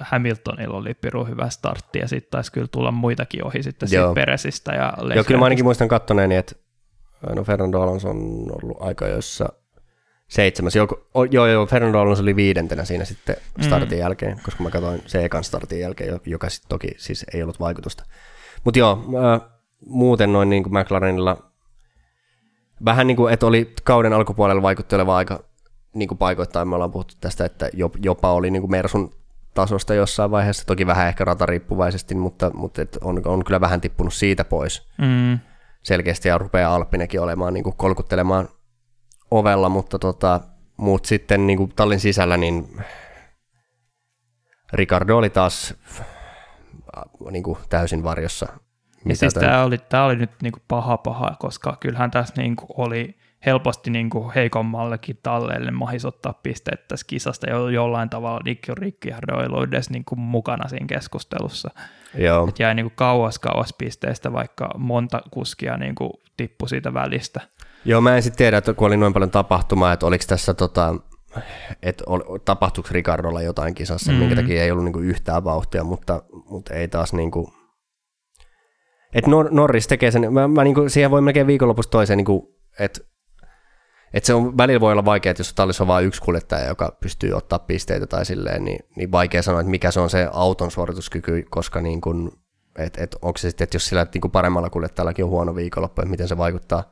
Hamiltonilla oli piru hyvä startti ja sitten taisi kyllä tulla muitakin ohi sitten siitä Peresistä ja Joo, kyllä mä ainakin muistan kattoneeni, että no Fernando Alonso on ollut aika joissa seitsemäs. Joo, joo, joo, Fernando Alonso oli viidentenä siinä sitten startin mm. jälkeen, koska mä katsoin se ekan startin jälkeen, joka sitten toki siis ei ollut vaikutusta. Mutta joo, äh, muuten noin niin kuin McLarenilla vähän niin kuin, että oli kauden alkupuolella vaikutteleva aika niin kuin paikoittain. Me ollaan puhuttu tästä, että jopa oli niin kuin Mersun tasosta jossain vaiheessa, toki vähän ehkä ratariippuvaisesti, mutta, mutta et on, on kyllä vähän tippunut siitä pois. Mm. Selkeästi ja rupeaa Alppinekin olemaan niin kuin kolkuttelemaan ovella, mutta tota, muut sitten niin kuin tallin sisällä, niin Ricardo oli taas niin kuin täysin varjossa ja siis tämä oli, tämä oli nyt niinku paha paha, koska kyllähän tässä niinku oli helposti niinku heikommallekin talleille mahis ottaa pisteet tässä kisasta jo, jollain tavalla Nicky Ricciardo ei ollut edes niinku mukana siinä keskustelussa. Joo. Et jäi niinku kauas kauas pisteestä, vaikka monta kuskia niinku tippui siitä välistä. Joo, mä en sitten tiedä, että kun oli noin paljon tapahtumaa, että oliko tässä tota, että tapahtuiko Ricardolla jotain kisassa, mm-hmm. minkä takia ei ollut niinku yhtään vauhtia, mutta, mutta ei taas niinku, että Nor- Norris tekee sen, mä, mä niinku, siihen voi melkein viikonlopusta toiseen, niinku, että et se on, välillä voi olla vaikea, että jos tallissa on vain yksi kuljettaja, joka pystyy ottaa pisteitä tai silleen, niin, niin vaikea sanoa, että mikä se on se auton suorituskyky, koska niin kun, et, et, onko se sitten, että jos sillä niin paremmalla kuljettajallakin on huono viikonloppu, että miten se vaikuttaa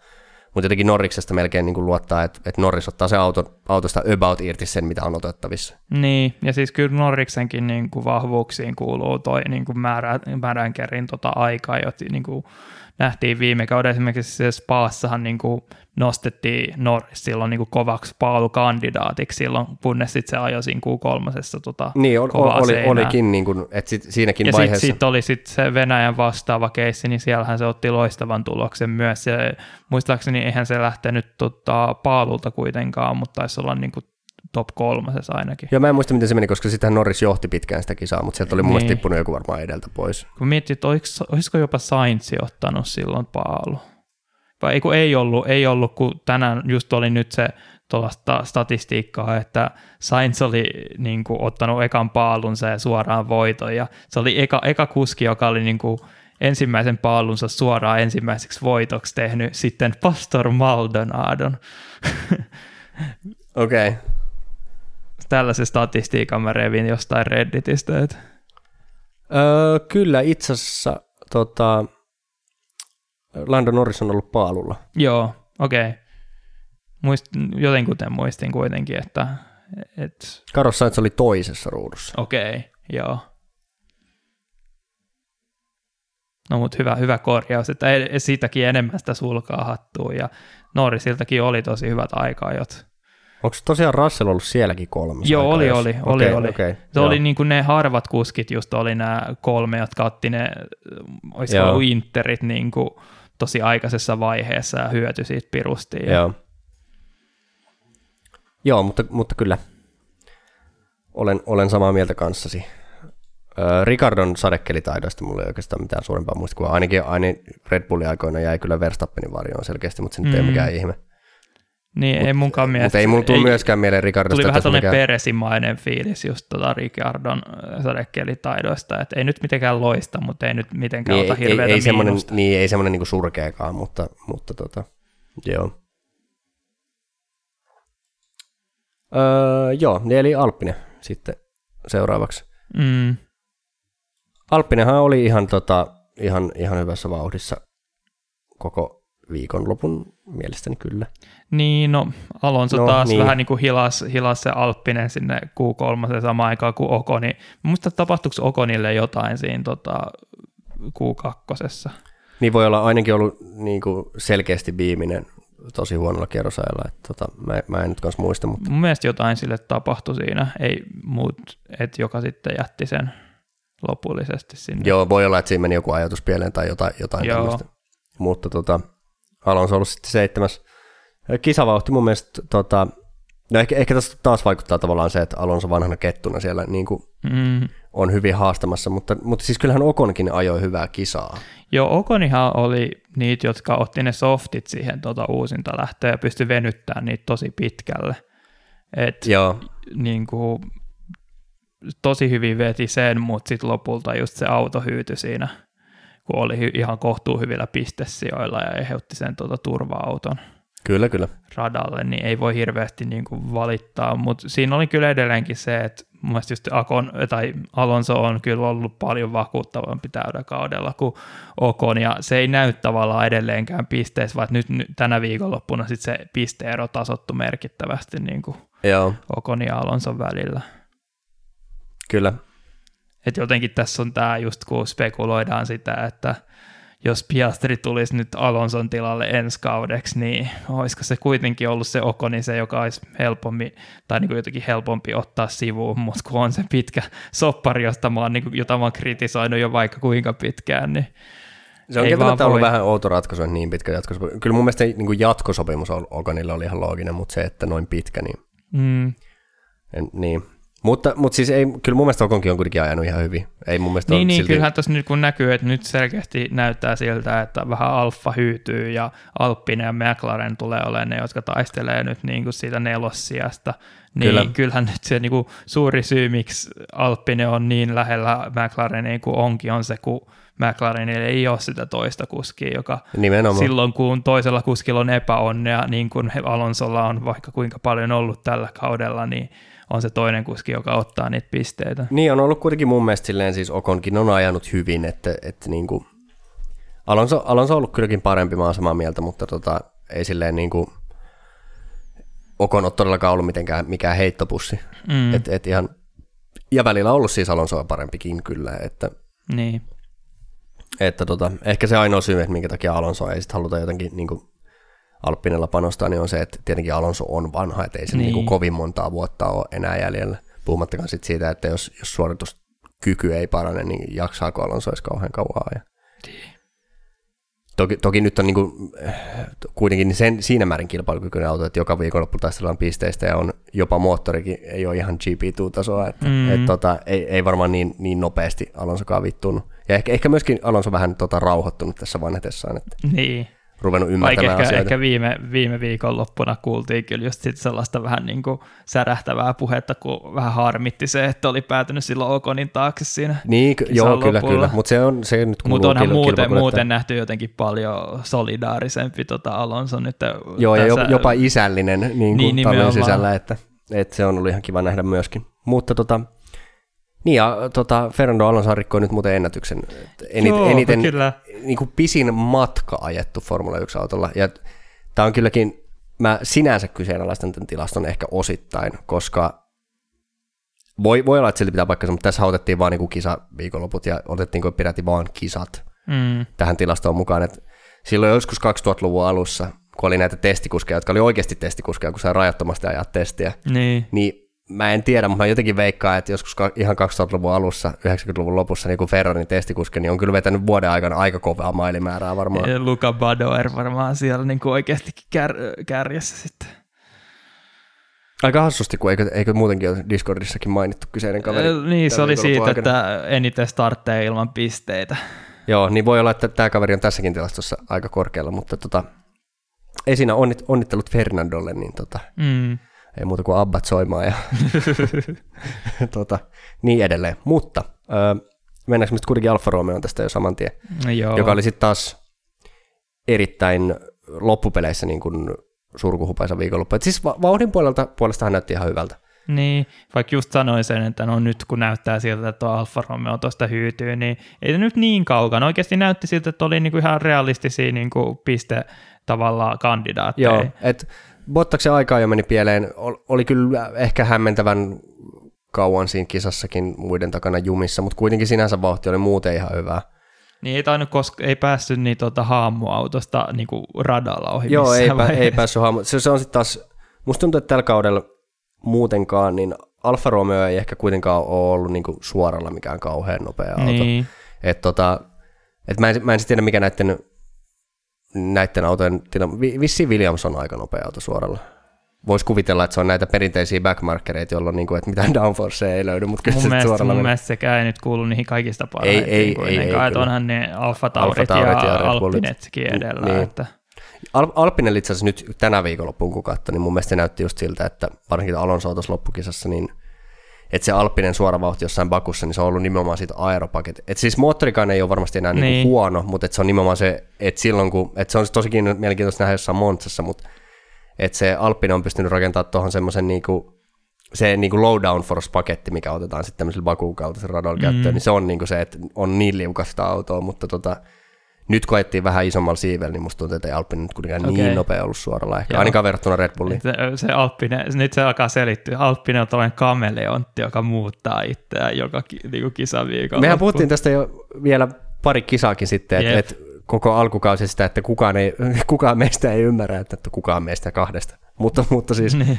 mutta jotenkin Norriksesta melkein niin kuin luottaa, että, että Norris ottaa se auto, autosta about irti sen, mitä on otettavissa. Niin, ja siis kyllä Norriksenkin niin kuin vahvuuksiin kuuluu toi niin kuin määrä, määränkerin tota aikaa, jota niin kuin nähtiin viime kauden esimerkiksi se Spaassahan niin kuin nostettiin Norris silloin niin kuin kovaksi paalukandidaatiksi silloin, kunnes sitten se ajoi siinä Q3. Tota niin, ol, oli, olikin, niin kuin, että sit, siinäkin ja vaiheessa. sitten sit oli sit se Venäjän vastaava keissi, niin siellähän se otti loistavan tuloksen myös. Ja muistaakseni eihän se lähtenyt tota, paalulta kuitenkaan, mutta taisi olla niin kuin top kolmasessa ainakin. Joo, mä en muista, miten se meni, koska sitten Norris johti pitkään sitä kisaa, mutta sieltä oli niin. mun tippunut joku varmaan edeltä pois. Kun mietit, että olisiko jopa Sainz ottanut silloin paalu? Vai ei, kun ei ollut, ei ollut, kun tänään just oli nyt se tuollaista statistiikkaa, että Sainz oli niin kuin, ottanut ekan paalunsa ja suoraan voiton, ja se oli eka, eka kuski, joka oli niin kuin, ensimmäisen paalunsa suoraan ensimmäiseksi voitoksi tehnyt sitten Pastor Maldonadon. Okei. Okay. Tällaisen statistiikan mä revin jostain Redditistä. Että... Öö, kyllä, itse asiassa tota, Lando Norris on ollut paalulla. Joo, okei. Okay. Muist, jotenkuten muistin kuitenkin, että... Et... Carlos Sainz oli toisessa ruudussa. Okei. Okay. Joo. No mutta hyvä, hyvä korjaus, että siitäkin enemmän sitä sulkaa hattua ja Norrisiltakin oli tosi hyvät aikajot. Onko tosiaan Russell ollut sielläkin kolme? Joo, oli, oli, oli, okay, oli. Okay, se joo. oli niin kuin ne harvat kuskit just oli nämä kolme, jotka otti ne, olisiko ollut Interit niin kuin tosi aikaisessa vaiheessa ja hyöty siitä pirustiin. Joo. Joo, mutta, mutta kyllä olen, olen samaa mieltä kanssasi. Ricardon sadekelitaidoista mulla ei oikeastaan mitään suurempaa muista, kuin ainakin, ainakin Red Bullin aikoina jäi kyllä Verstappenin varjoon selkeästi, mutta se nyt mm. ei mikään ihme. Niin, mut, ei munkaan mielestä. Mutta ei mulla tule myöskään mieleen Ricardosta. Tuli vähän tämmöinen mikään... peresimainen fiilis just tota Ricardon sadekelitaidoista, että ei nyt mitenkään loista, mutta ei nyt mitenkään niin, ota hirveätä ei, ei semmoinen, Niin, ei semmoinen niinku surkeakaan, mutta, mutta tota, joo. Öö, joo, niin eli Alppinen sitten seuraavaksi. Mm. Alppinenhan oli ihan, tota, ihan, ihan hyvässä vauhdissa koko viikonlopun mielestäni kyllä. Niin, no Alonso no, taas niin. vähän niin kuin hilas, hilas se Alppinen sinne Q3 samaan aikaan kuin Okoni. Muista tapahtuiko Okonille jotain siinä tota, Q2. Niin voi olla ainakin ollut niin kuin selkeästi viimeinen tosi huonolla kierrosajalla. Että tota, mä, mä en nyt kanssa muista. Mutta... Mun mielestä jotain sille tapahtui siinä, ei muut, että joka sitten jätti sen lopullisesti sinne. Joo, voi olla, että siinä meni joku ajatus pieleen tai jotain, jotain Joo. tämmöistä. Mutta tota, Alonso on ollut sitten seitsemäs. Kisavauhti mun mielestä, tota, no ehkä, ehkä tässä taas vaikuttaa tavallaan se, että Alonso vanhana kettuna siellä niin kuin mm. on hyvin haastamassa, mutta, mutta siis kyllähän Okonkin ajoi hyvää kisaa. Joo, Okonihan oli niitä, jotka otti ne softit siihen tota, uusinta lähtöä ja pystyi venyttämään niitä tosi pitkälle. Et, Joo. Niin kuin, tosi hyvin veti sen, mutta sitten lopulta just se auto hyytyi siinä, kun oli ihan kohtuu hyvillä pistesijoilla ja eheutti sen tuota turva-auton. Kyllä, kyllä. Radalle, niin ei voi hirveästi niin kuin valittaa, mutta siinä oli kyllä edelleenkin se, että mun just Akon, tai Alonso on kyllä ollut paljon vakuuttavampi kaudella kuin Okon, ja se ei näy tavallaan edelleenkään pisteissä, vaan nyt, nyt tänä viikonloppuna sit se pisteero tasottu merkittävästi niin kuin Joo. Okon ja Alonson välillä. Kyllä. Et jotenkin tässä on tämä just kun spekuloidaan sitä, että jos Piastri tulisi nyt Alonson tilalle ensi kaudeksi, niin olisiko se kuitenkin ollut se Okoni se, joka olisi helpompi, tai niin kuin jotenkin helpompi ottaa sivuun, mutta kun on se pitkä soppari, josta mä oon, niin kuin, jota mä oon kritisoinut jo vaikka kuinka pitkään, niin se on kieltämättä ollut vähän outo ratkaisu, että niin pitkä jatkosopimus. Kyllä mun mielestä niin kuin jatkosopimus Okonilla oli ihan looginen, mutta se, että noin pitkä, niin, mm. en, niin mutta, mutta siis ei, kyllä mun mielestä Okonkin on kuitenkin ajanut ihan hyvin. Ei mun mielestä niin, niin silti... kyllähän tässä nyt kun näkyy, että nyt selkeästi näyttää siltä, että vähän Alfa hyytyy ja Alppinen ja McLaren tulee olemaan ne, jotka taistelee nyt niin kuin siitä nelossijasta. Niin Kyllä. kyllähän nyt se niin kuin suuri syy, miksi Alppinen on niin lähellä McLarenia kuin onkin, on se, kun McLarenille ei ole sitä toista kuskia, joka Nimenomaan. silloin kun toisella kuskilla on epäonnea, niin kuin Alonsolla on vaikka kuinka paljon ollut tällä kaudella, niin on se toinen kuski, joka ottaa niitä pisteitä. Niin, on ollut kuitenkin mun mielestä silleen siis Okonkin on ajanut hyvin, että, että niin kuin, Alonso, Alonso on ollut kylläkin parempi, mä oon samaa mieltä, mutta tota, ei silleen niin kuin, Okon ole todellakaan ollut mitenkään mikään heittopussi. Mm. Et, et ihan, ja välillä on ollut siis Alonsoa parempikin kyllä, että, niin. että tota, ehkä se ainoa syy, että minkä takia Alonso ei sitten haluta jotenkin niin kuin, Alppinella panostaa, niin on se, että tietenkin Alonso on vanha, että ei se niin. Niin kuin kovin montaa vuotta ole enää jäljellä. Puhumattakaan sit siitä, että jos, jos suorituskyky ei parane, niin jaksaako Alonso edes kauhean kauan. Ja... Toki, toki nyt on niin kuin, kuitenkin sen, siinä määrin kilpailukykyinen auto, että joka viikonloppu taistellaan pisteistä ja on jopa moottorikin, ei ole ihan GP2-tasoa, että mm. et, tota, ei, ei, varmaan niin, niin nopeasti Alonsokaan vittunut. Ja ehkä, ehkä myöskin Alonso vähän tota, rauhoittunut tässä vanhetessaan. Että... Niin ruvennut ymmärtämään ehkä, asioita. Ehkä viime, viime viikon loppuna kuultiin kyllä just sit sellaista vähän niin kuin särähtävää puhetta, kun vähän harmitti se, että oli päätynyt silloin Okonin taakse siinä Niin, joo, lopulla. kyllä, kyllä, mutta se on se nyt Mutta onhan kil- muuten, muuten nähty jotenkin paljon solidaarisempi tota Alonso nyt. Joo, tässä... ja jopa isällinen niin kuin niin, sisällä, että, että se on ollut ihan kiva nähdä myöskin. Mutta tota, niin ja tota, Fernando Alonso rikkoi nyt muuten ennätyksen. Enit, Joo, eniten kyllä. Niin kuin pisin matka ajettu Formula 1-autolla. Ja tämä on kylläkin, mä sinänsä kyseenalaistan tämän tilaston ehkä osittain, koska voi, voi olla, että silti pitää paikkansa, mutta tässä otettiin vaan niinku kisa viikonloput ja otettiin peräti vaan kisat Mm. tähän tilastoon mukaan. Et silloin joskus 2000-luvun alussa, kun oli näitä testikuskeja, jotka oli oikeasti testikuskeja, kun sai rajattomasti ajaa testiä, Niin. niin mä en tiedä, mutta mä jotenkin veikkaan, että joskus ihan 2000-luvun alussa, 90-luvun lopussa, niin kun Ferrarin testikuski, niin on kyllä vetänyt vuoden aikana aika kovaa mailimäärää varmaan. Ja Luka Badoer varmaan siellä niin kuin oikeastikin kär, kärjessä sitten. Aika hassusti, kun eikö, eikö muutenkin ole Discordissakin mainittu kyseinen kaveri. Ö, niin, se oli siitä, aikana. että eniten startteja ilman pisteitä. Joo, niin voi olla, että tämä kaveri on tässäkin tilastossa aika korkealla, mutta tota, ei siinä onnit, onnittelut Fernandolle, niin tota, Mm. Ei muuta kuin abbat soimaan ja tota, niin edelleen. Mutta ö, mennäänkö me sitten kuitenkin Alfa Romeo tästä jo saman tien, Joo. joka oli sitten taas erittäin loppupeleissä niin kuin surkuhupaisa viikonloppu. Et siis va- vauhdin puolelta, puolestahan näytti ihan hyvältä. Niin, vaikka just sanoin sen, että no nyt kun näyttää siltä, että tuo Alfa Romeo tuosta hyytyy, niin ei se nyt niin kaukana. Oikeasti näytti siltä, että oli niinku ihan realistisia niinku piste tavallaan kandidaatteja. Joo, et Bottaksen aikaa jo meni pieleen. Ol- Oli kyllä ehkä hämmentävän kauan siinä kisassakin muiden takana jumissa, mutta kuitenkin sinänsä vauhti oli muuten ihan hyvää. Niin ei tainnut, koska ei päässyt niin tuota haamuautosta niinku radalla ohi Joo, ei, pä, ei päässyt haamu. Se, se on sitten taas, musta tuntuu, että tällä kaudella muutenkaan, niin Alfa Romeo ei ehkä kuitenkaan ole ollut niinku suoralla mikään kauhean nopea auto. Niin, Et tota, et mä en, mä en tiedä, mikä näiden, näiden autojen tila. Vi- Vissiin Williams on aika nopea auto suoralla. Voisi kuvitella, että se on näitä perinteisiä backmarkereita, jolloin niinku, että mitään downforcea ei löydy, mutta kyllä mun mielestä, suoralla mun mielestä sekään ei nyt kuulu niihin kaikista parhaimpiin ei, ei, ei kyllä. onhan ne Alfa Taurit ja, ja. Alpinetkin edellä. Niin. Että, Al- Alpinen itse asiassa nyt tänä viikonloppuun kun katsoi, niin mun mielestä se näytti just siltä, että varsinkin Alonso tuossa loppukisassa, niin että se Alppinen suora vauhti jossain Bakussa, niin se on ollut nimenomaan siitä aeropaket. Et siis moottorikaan ei ole varmasti enää niin. Niin. Niinku huono, mutta et se on nimenomaan se, että silloin kun, että se on tosikin mielenkiintoista nähdä jossain Montsassa, mutta että se Alppinen on pystynyt rakentamaan tuohon semmoisen niinku, se niinku low downforce-paketti, mikä otetaan sitten tämmöisellä Bakun kaltaisen radalla käyttöön, niin se on niinku se, että on niin liukasta autoa, mutta tota, nyt koettiin vähän isommalla siivellä, niin musta tuntuu, että ei Alppinen nyt kuitenkaan okay. niin nopea ollut suoralla ehkä, Joo. ainakaan verrattuna Red Bulliin. Se, se Alppinen, nyt se alkaa selittyä. Alppinen on tällainen kameleontti, joka muuttaa itseään joka ki, niinku kisaviikolla. Mehän puhuttiin tästä jo vielä pari kisaakin sitten, että et koko alkukausi sitä, että kukaan, ei, kukaan meistä ei ymmärrä, että kukaan meistä kahdesta. Mutta, mutta siis Niin.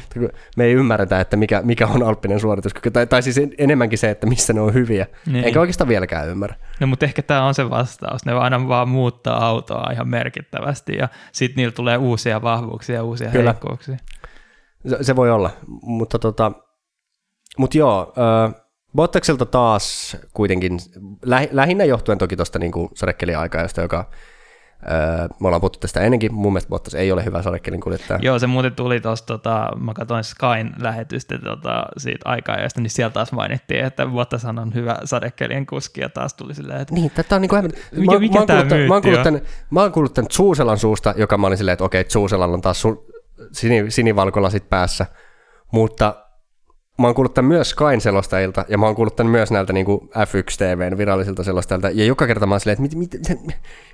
me ei ymmärretä, että mikä, mikä on alppinen suorituskyky, tai, tai siis enemmänkin se, että missä ne on hyviä. Niin. Enkä oikeastaan vieläkään ymmärrä. No mutta ehkä tämä on se vastaus. Ne aina vaan muuttaa autoa ihan merkittävästi ja sitten niillä tulee uusia vahvuuksia ja uusia Kyllä. heikkouksia. Se, se voi olla, mutta tota, mut joo, äh, Bottakselta taas kuitenkin, lähi, lähinnä johtuen toki tuosta niinku sadekeliaikaa, joka me ollaan puhuttu tästä ennenkin, mun mielestä Bottas ei ole hyvä sadekelin kuljettaja. Joo, se muuten tuli tuosta, tota, mä katsoin Skyn lähetystä tota, siitä aikaa, niin siellä taas mainittiin, että Bottashan on hyvä sadekelien kuski ja taas tuli silleen, että Niin, tätä on niinku hämmentä. Mikä- Mä, mikä mä, kuullut tän- mä, oon kuullut tän, mä oon kuullut tän Zuuselan suusta, joka mä olin silleen, että okei, Zuuselalla on taas su, sini, sinivalkolasit päässä, mutta mä oon kuullut tän myös Skyn selostajilta, ja mä oon kuullut tän myös näiltä niinku F1 TVn virallisilta selostajilta, ja joka kerta mä oon silleen, että mit, mit, se,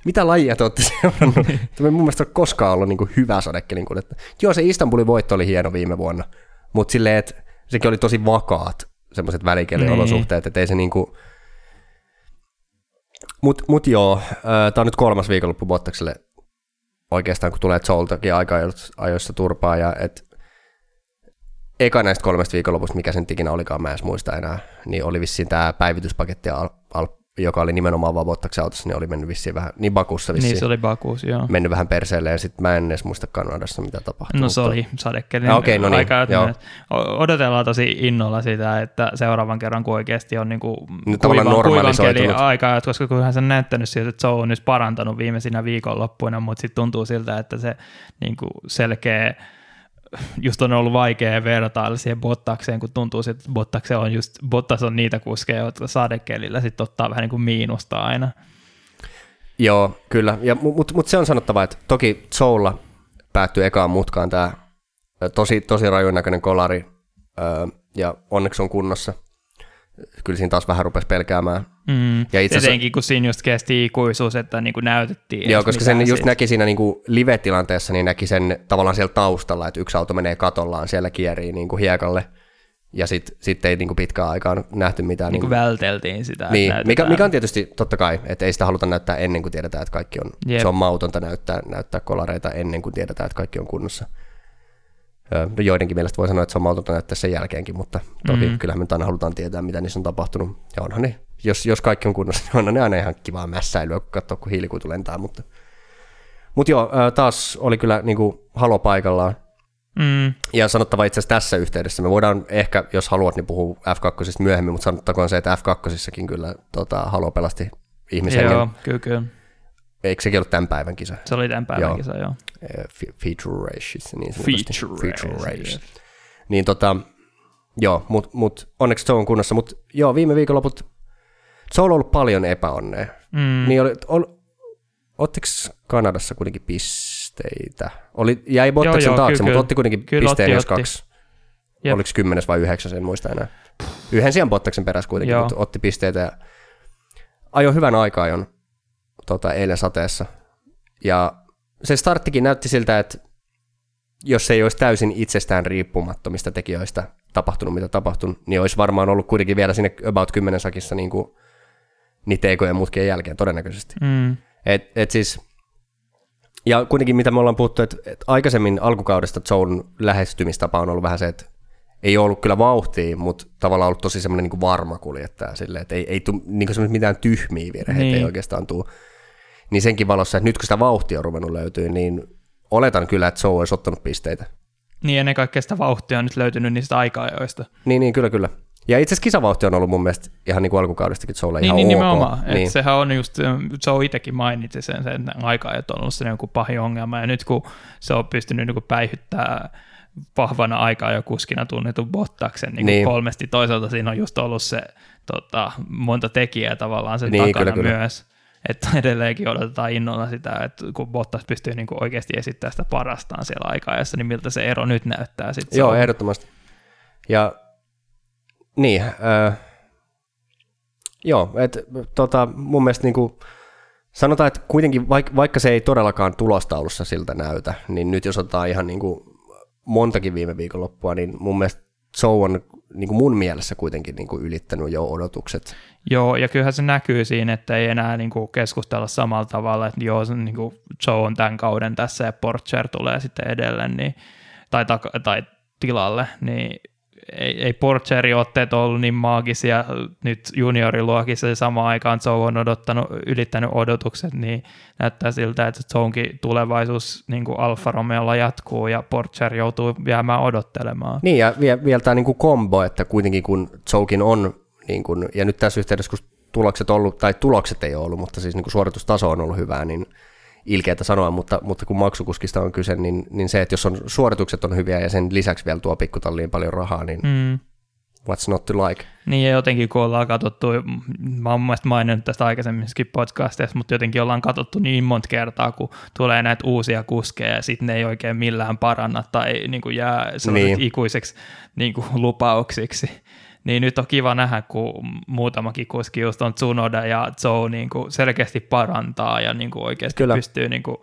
mitä lajia te ootte seurannut? Tämä ei mun mielestä ole koskaan ollut niinku hyvä sadekelin kuljettaja. Joo, se Istanbulin voitto oli hieno viime vuonna, mutta silleen, että sekin oli tosi vakaat semmoiset välikeliolosuhteet, että ei se niinku, Mut, mut joo, tämä on nyt kolmas viikonloppu Bottakselle oikeastaan, kun tulee Zoltakin aika ajoissa turpaa, ja et eka näistä kolmesta viikonlopusta, mikä sen ikinä olikaan, mä en muista enää, niin oli vissiin tämä päivityspaketti, Al, Al, joka oli nimenomaan vaan Bottaksen autossa, niin oli mennyt vissiin vähän, niin Bakussa vissiin, niin se oli Bakuus, joo. mennyt vähän perseelle, ja sitten mä en edes muista Kanadassa, mitä tapahtui. No se mutta- oli sadekelin Ah, okei, no niin, aika. joo. Odotellaan tosi innolla sitä, että seuraavan kerran, kun oikeasti on niin kuin kuivan, kuivan keli aikaa, koska kyllähän se on näyttänyt siltä, että se on nyt parantanut viimeisinä viikonloppuina, mutta sitten tuntuu siltä, että se niin kuin selkeä just on ollut vaikea vertailla siihen Bottakseen, kun tuntuu, että Bottakse on just, Bottas on niitä kuskeja, jotka sadekelillä sitten ottaa vähän niin kuin miinusta aina. Joo, kyllä. Mutta mut se on sanottava, että toki Soulla päättyy ekaan mutkaan tämä tosi, tosi rajun näköinen kolari, ja onneksi on kunnossa. Kyllä siinä taas vähän rupesi pelkäämään. Mm. Ja itse asiassa- Etenkin kun siinä just kesti ikuisuus, että niin kuin näytettiin. Joo, koska sen just siitä. näki siinä niinku live-tilanteessa, niin näki sen tavallaan siellä taustalla, että yksi auto menee katollaan, siellä kierii niinku hiekalle. ja sitten sit ei niinku pitkään aikaan nähty mitään. Niin kuin niinku, välteltiin sitä. Niin, mikä, mikä on tietysti totta kai, että ei sitä haluta näyttää ennen kuin tiedetään, että kaikki on, Jep. se on mautonta näyttää, näyttää kolareita ennen kuin tiedetään, että kaikki on kunnossa. No joidenkin mielestä voi sanoa, että se on mautonta näyttää sen jälkeenkin, mutta toki mm-hmm. kyllähän me aina halutaan tietää, mitä niissä on tapahtunut. Ja onhan ne, jos, jos kaikki on kunnossa, niin onhan ne aina ihan kivaa mässäilyä, kun katsoo, kun hiilikuitu lentää. Mutta, mutta joo, taas oli kyllä niin kuin, halo paikallaan. Mm. Ja sanottava itse asiassa tässä yhteydessä, me voidaan ehkä, jos haluat, niin puhua F2 myöhemmin, mutta sanottakoon se, että F2 kyllä tota, Halo pelasti ihmisen. Joo, kyllä, kyllä. Eikö sekin ollut tämän päivän kisa? Se oli tämän päivän joo. kisa, joo. Fe- feature races, niin Feature, feature race. race. Niin tota, joo, mutta mut, onneksi se on kunnossa, mutta joo, viime viikonloput se on ollut paljon epäonnea. Mm. Niin oli, ol, Ottiko Kanadassa kuitenkin pisteitä? Oli, jäi Bottaksen taakse, kyllä, mutta otti kuitenkin kyllä, pisteen, otti, jos otti. kaksi. Jep. Oliko kymmenes vai yhdeksäs, en muista enää. Yhden sijaan Bottaksen perässä kuitenkin, Joo. mutta otti pisteitä ja ajoi hyvän aikaa ajon tota, eilen sateessa. Ja se starttikin näytti siltä, että jos se ei olisi täysin itsestään riippumattomista tekijöistä tapahtunut, mitä tapahtunut, niin olisi varmaan ollut kuitenkin vielä sinne about 10 sakissa niin kuin niitä ekojen mutkien jälkeen todennäköisesti. Mm. Et, et siis, ja kuitenkin mitä me ollaan puhuttu, että et aikaisemmin alkukaudesta Joen lähestymistapa on ollut vähän se, että ei ole ollut kyllä vauhtia, mutta tavallaan ollut tosi semmoinen niin varma kuljettaja silleen, että ei, ei tule niin mitään tyhmiä virheitä, niin. ei oikeastaan tule. Niin senkin valossa, että nyt kun sitä vauhtia on ruvennut löytyy, niin oletan kyllä, että Joe olisi ottanut pisteitä. Niin ennen kaikkea sitä vauhtia on nyt löytynyt niistä aika-ajoista. Niin, niin kyllä, kyllä. Ja itse asiassa kisavauhti on ollut mun mielestä ihan niin kuin alkukaudestakin Joelle niin, ihan niin, ok. Nimenomaan. Niin. sehän on just, Joe itsekin mainitsi sen, sen aikaa, että on ollut se joku pahin ongelma. Ja nyt kun se on pystynyt niin päihyttämään vahvana aikaa jo kuskina tunnetun Bottaksen niin niin. kolmesti. Toisaalta siinä on just ollut se tota, monta tekijää tavallaan sen niin, takana kyllä, myös. Kyllä. Että edelleenkin odotetaan innolla sitä, että kun Bottas pystyy niin kuin oikeasti esittämään sitä parastaan siellä aikaa, niin miltä se ero nyt näyttää. Sit Joo, ehdottomasti. Ja niin, äh, joo, että tota, mun mielestä niin kuin, sanotaan, että kuitenkin vaikka, vaikka se ei todellakaan tulostaulussa siltä näytä, niin nyt jos otetaan ihan niin kuin montakin viime viikonloppua, niin mun mielestä Joe on niin kuin mun mielessä kuitenkin niin kuin ylittänyt jo odotukset. Joo, ja kyllähän se näkyy siinä, että ei enää niin kuin keskustella samalla tavalla, että joo, niin kuin Joe on tämän kauden tässä ja Porcher tulee sitten edelleen, niin, tai, tai tilalle, niin ei, ei Porcherin otteet ollut niin maagisia nyt junioriluokissa ja samaan aikaan Joe on odottanut, ylittänyt odotukset, niin näyttää siltä, että Joe'nkin tulevaisuus niin kuin Alfa Romeolla jatkuu ja Porcher joutuu jäämään odottelemaan. Niin ja vielä, vielä tämä niin kuin kombo, että kuitenkin kun Joekin on, niin kuin, ja nyt tässä yhteydessä kun tulokset ollut, tai tulokset ei ole ollut, mutta siis niin kuin suoritustaso on ollut hyvää, niin ilkeätä sanoa, mutta, mutta kun maksukuskista on kyse, niin, niin se, että jos on, suoritukset on hyviä ja sen lisäksi vielä tuo pikkutalliin paljon rahaa, niin mm. what's not to like? Niin ja jotenkin kun ollaan katsottu, mä oon mielestäni maininnut tästä aikaisemminkin podcasteissa, mutta jotenkin ollaan katsottu niin monta kertaa, kun tulee näitä uusia kuskeja ja sitten ne ei oikein millään paranna tai niin kuin jää niin. ikuiseksi niin kuin lupauksiksi niin nyt on kiva nähdä, kun muutamakin kuski just on Tsunoda ja Joe niin kuin selkeästi parantaa ja niin kuin oikeasti Kyllä. pystyy niin kuin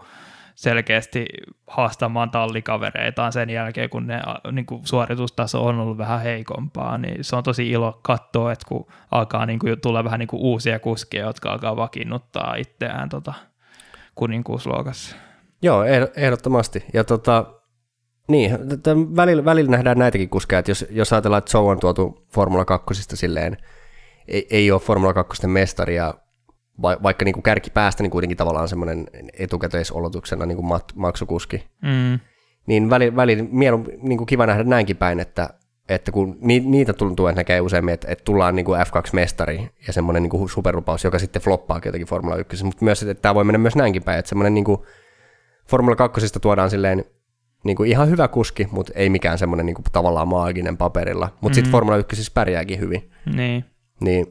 selkeästi haastamaan tallikavereitaan sen jälkeen, kun ne niin kuin suoritustaso on ollut vähän heikompaa, niin se on tosi ilo katsoa, että kun alkaa niin kuin, tulla vähän niin kuin uusia kuskeja, jotka alkaa vakiinnuttaa itseään tota, kuninkuusluokassa. Joo, ehdottomasti. Ja tota, niin, välillä, välillä nähdään näitäkin kuskeja, että jos, jos ajatellaan, että Joe on tuotu Formula 2 silleen, ei, ei ole Formula 2 mestaria, va, vaikka niin kuin kärki päästä niin kuitenkin tavallaan semmoinen etukäteisolotuksena niin kuin mat, maksukuski, mm. niin välillä, välillä mielu, niin kuin kiva nähdä näinkin päin, että, että kun ni, niitä tuntuu, että näkee useammin, että, että tullaan niin kuin F2-mestari ja semmoinen niin kuin superlupaus, joka sitten floppaa jotenkin Formula 1, mutta myös, että tämä voi mennä myös näinkin päin, että semmoinen niin kuin Formula 2 tuodaan silleen niin kuin ihan hyvä kuski, mutta ei mikään semmoinen niin kuin tavallaan maaginen paperilla. Mutta mm. sitten Formula 1 siis pärjääkin hyvin. Niin. niin.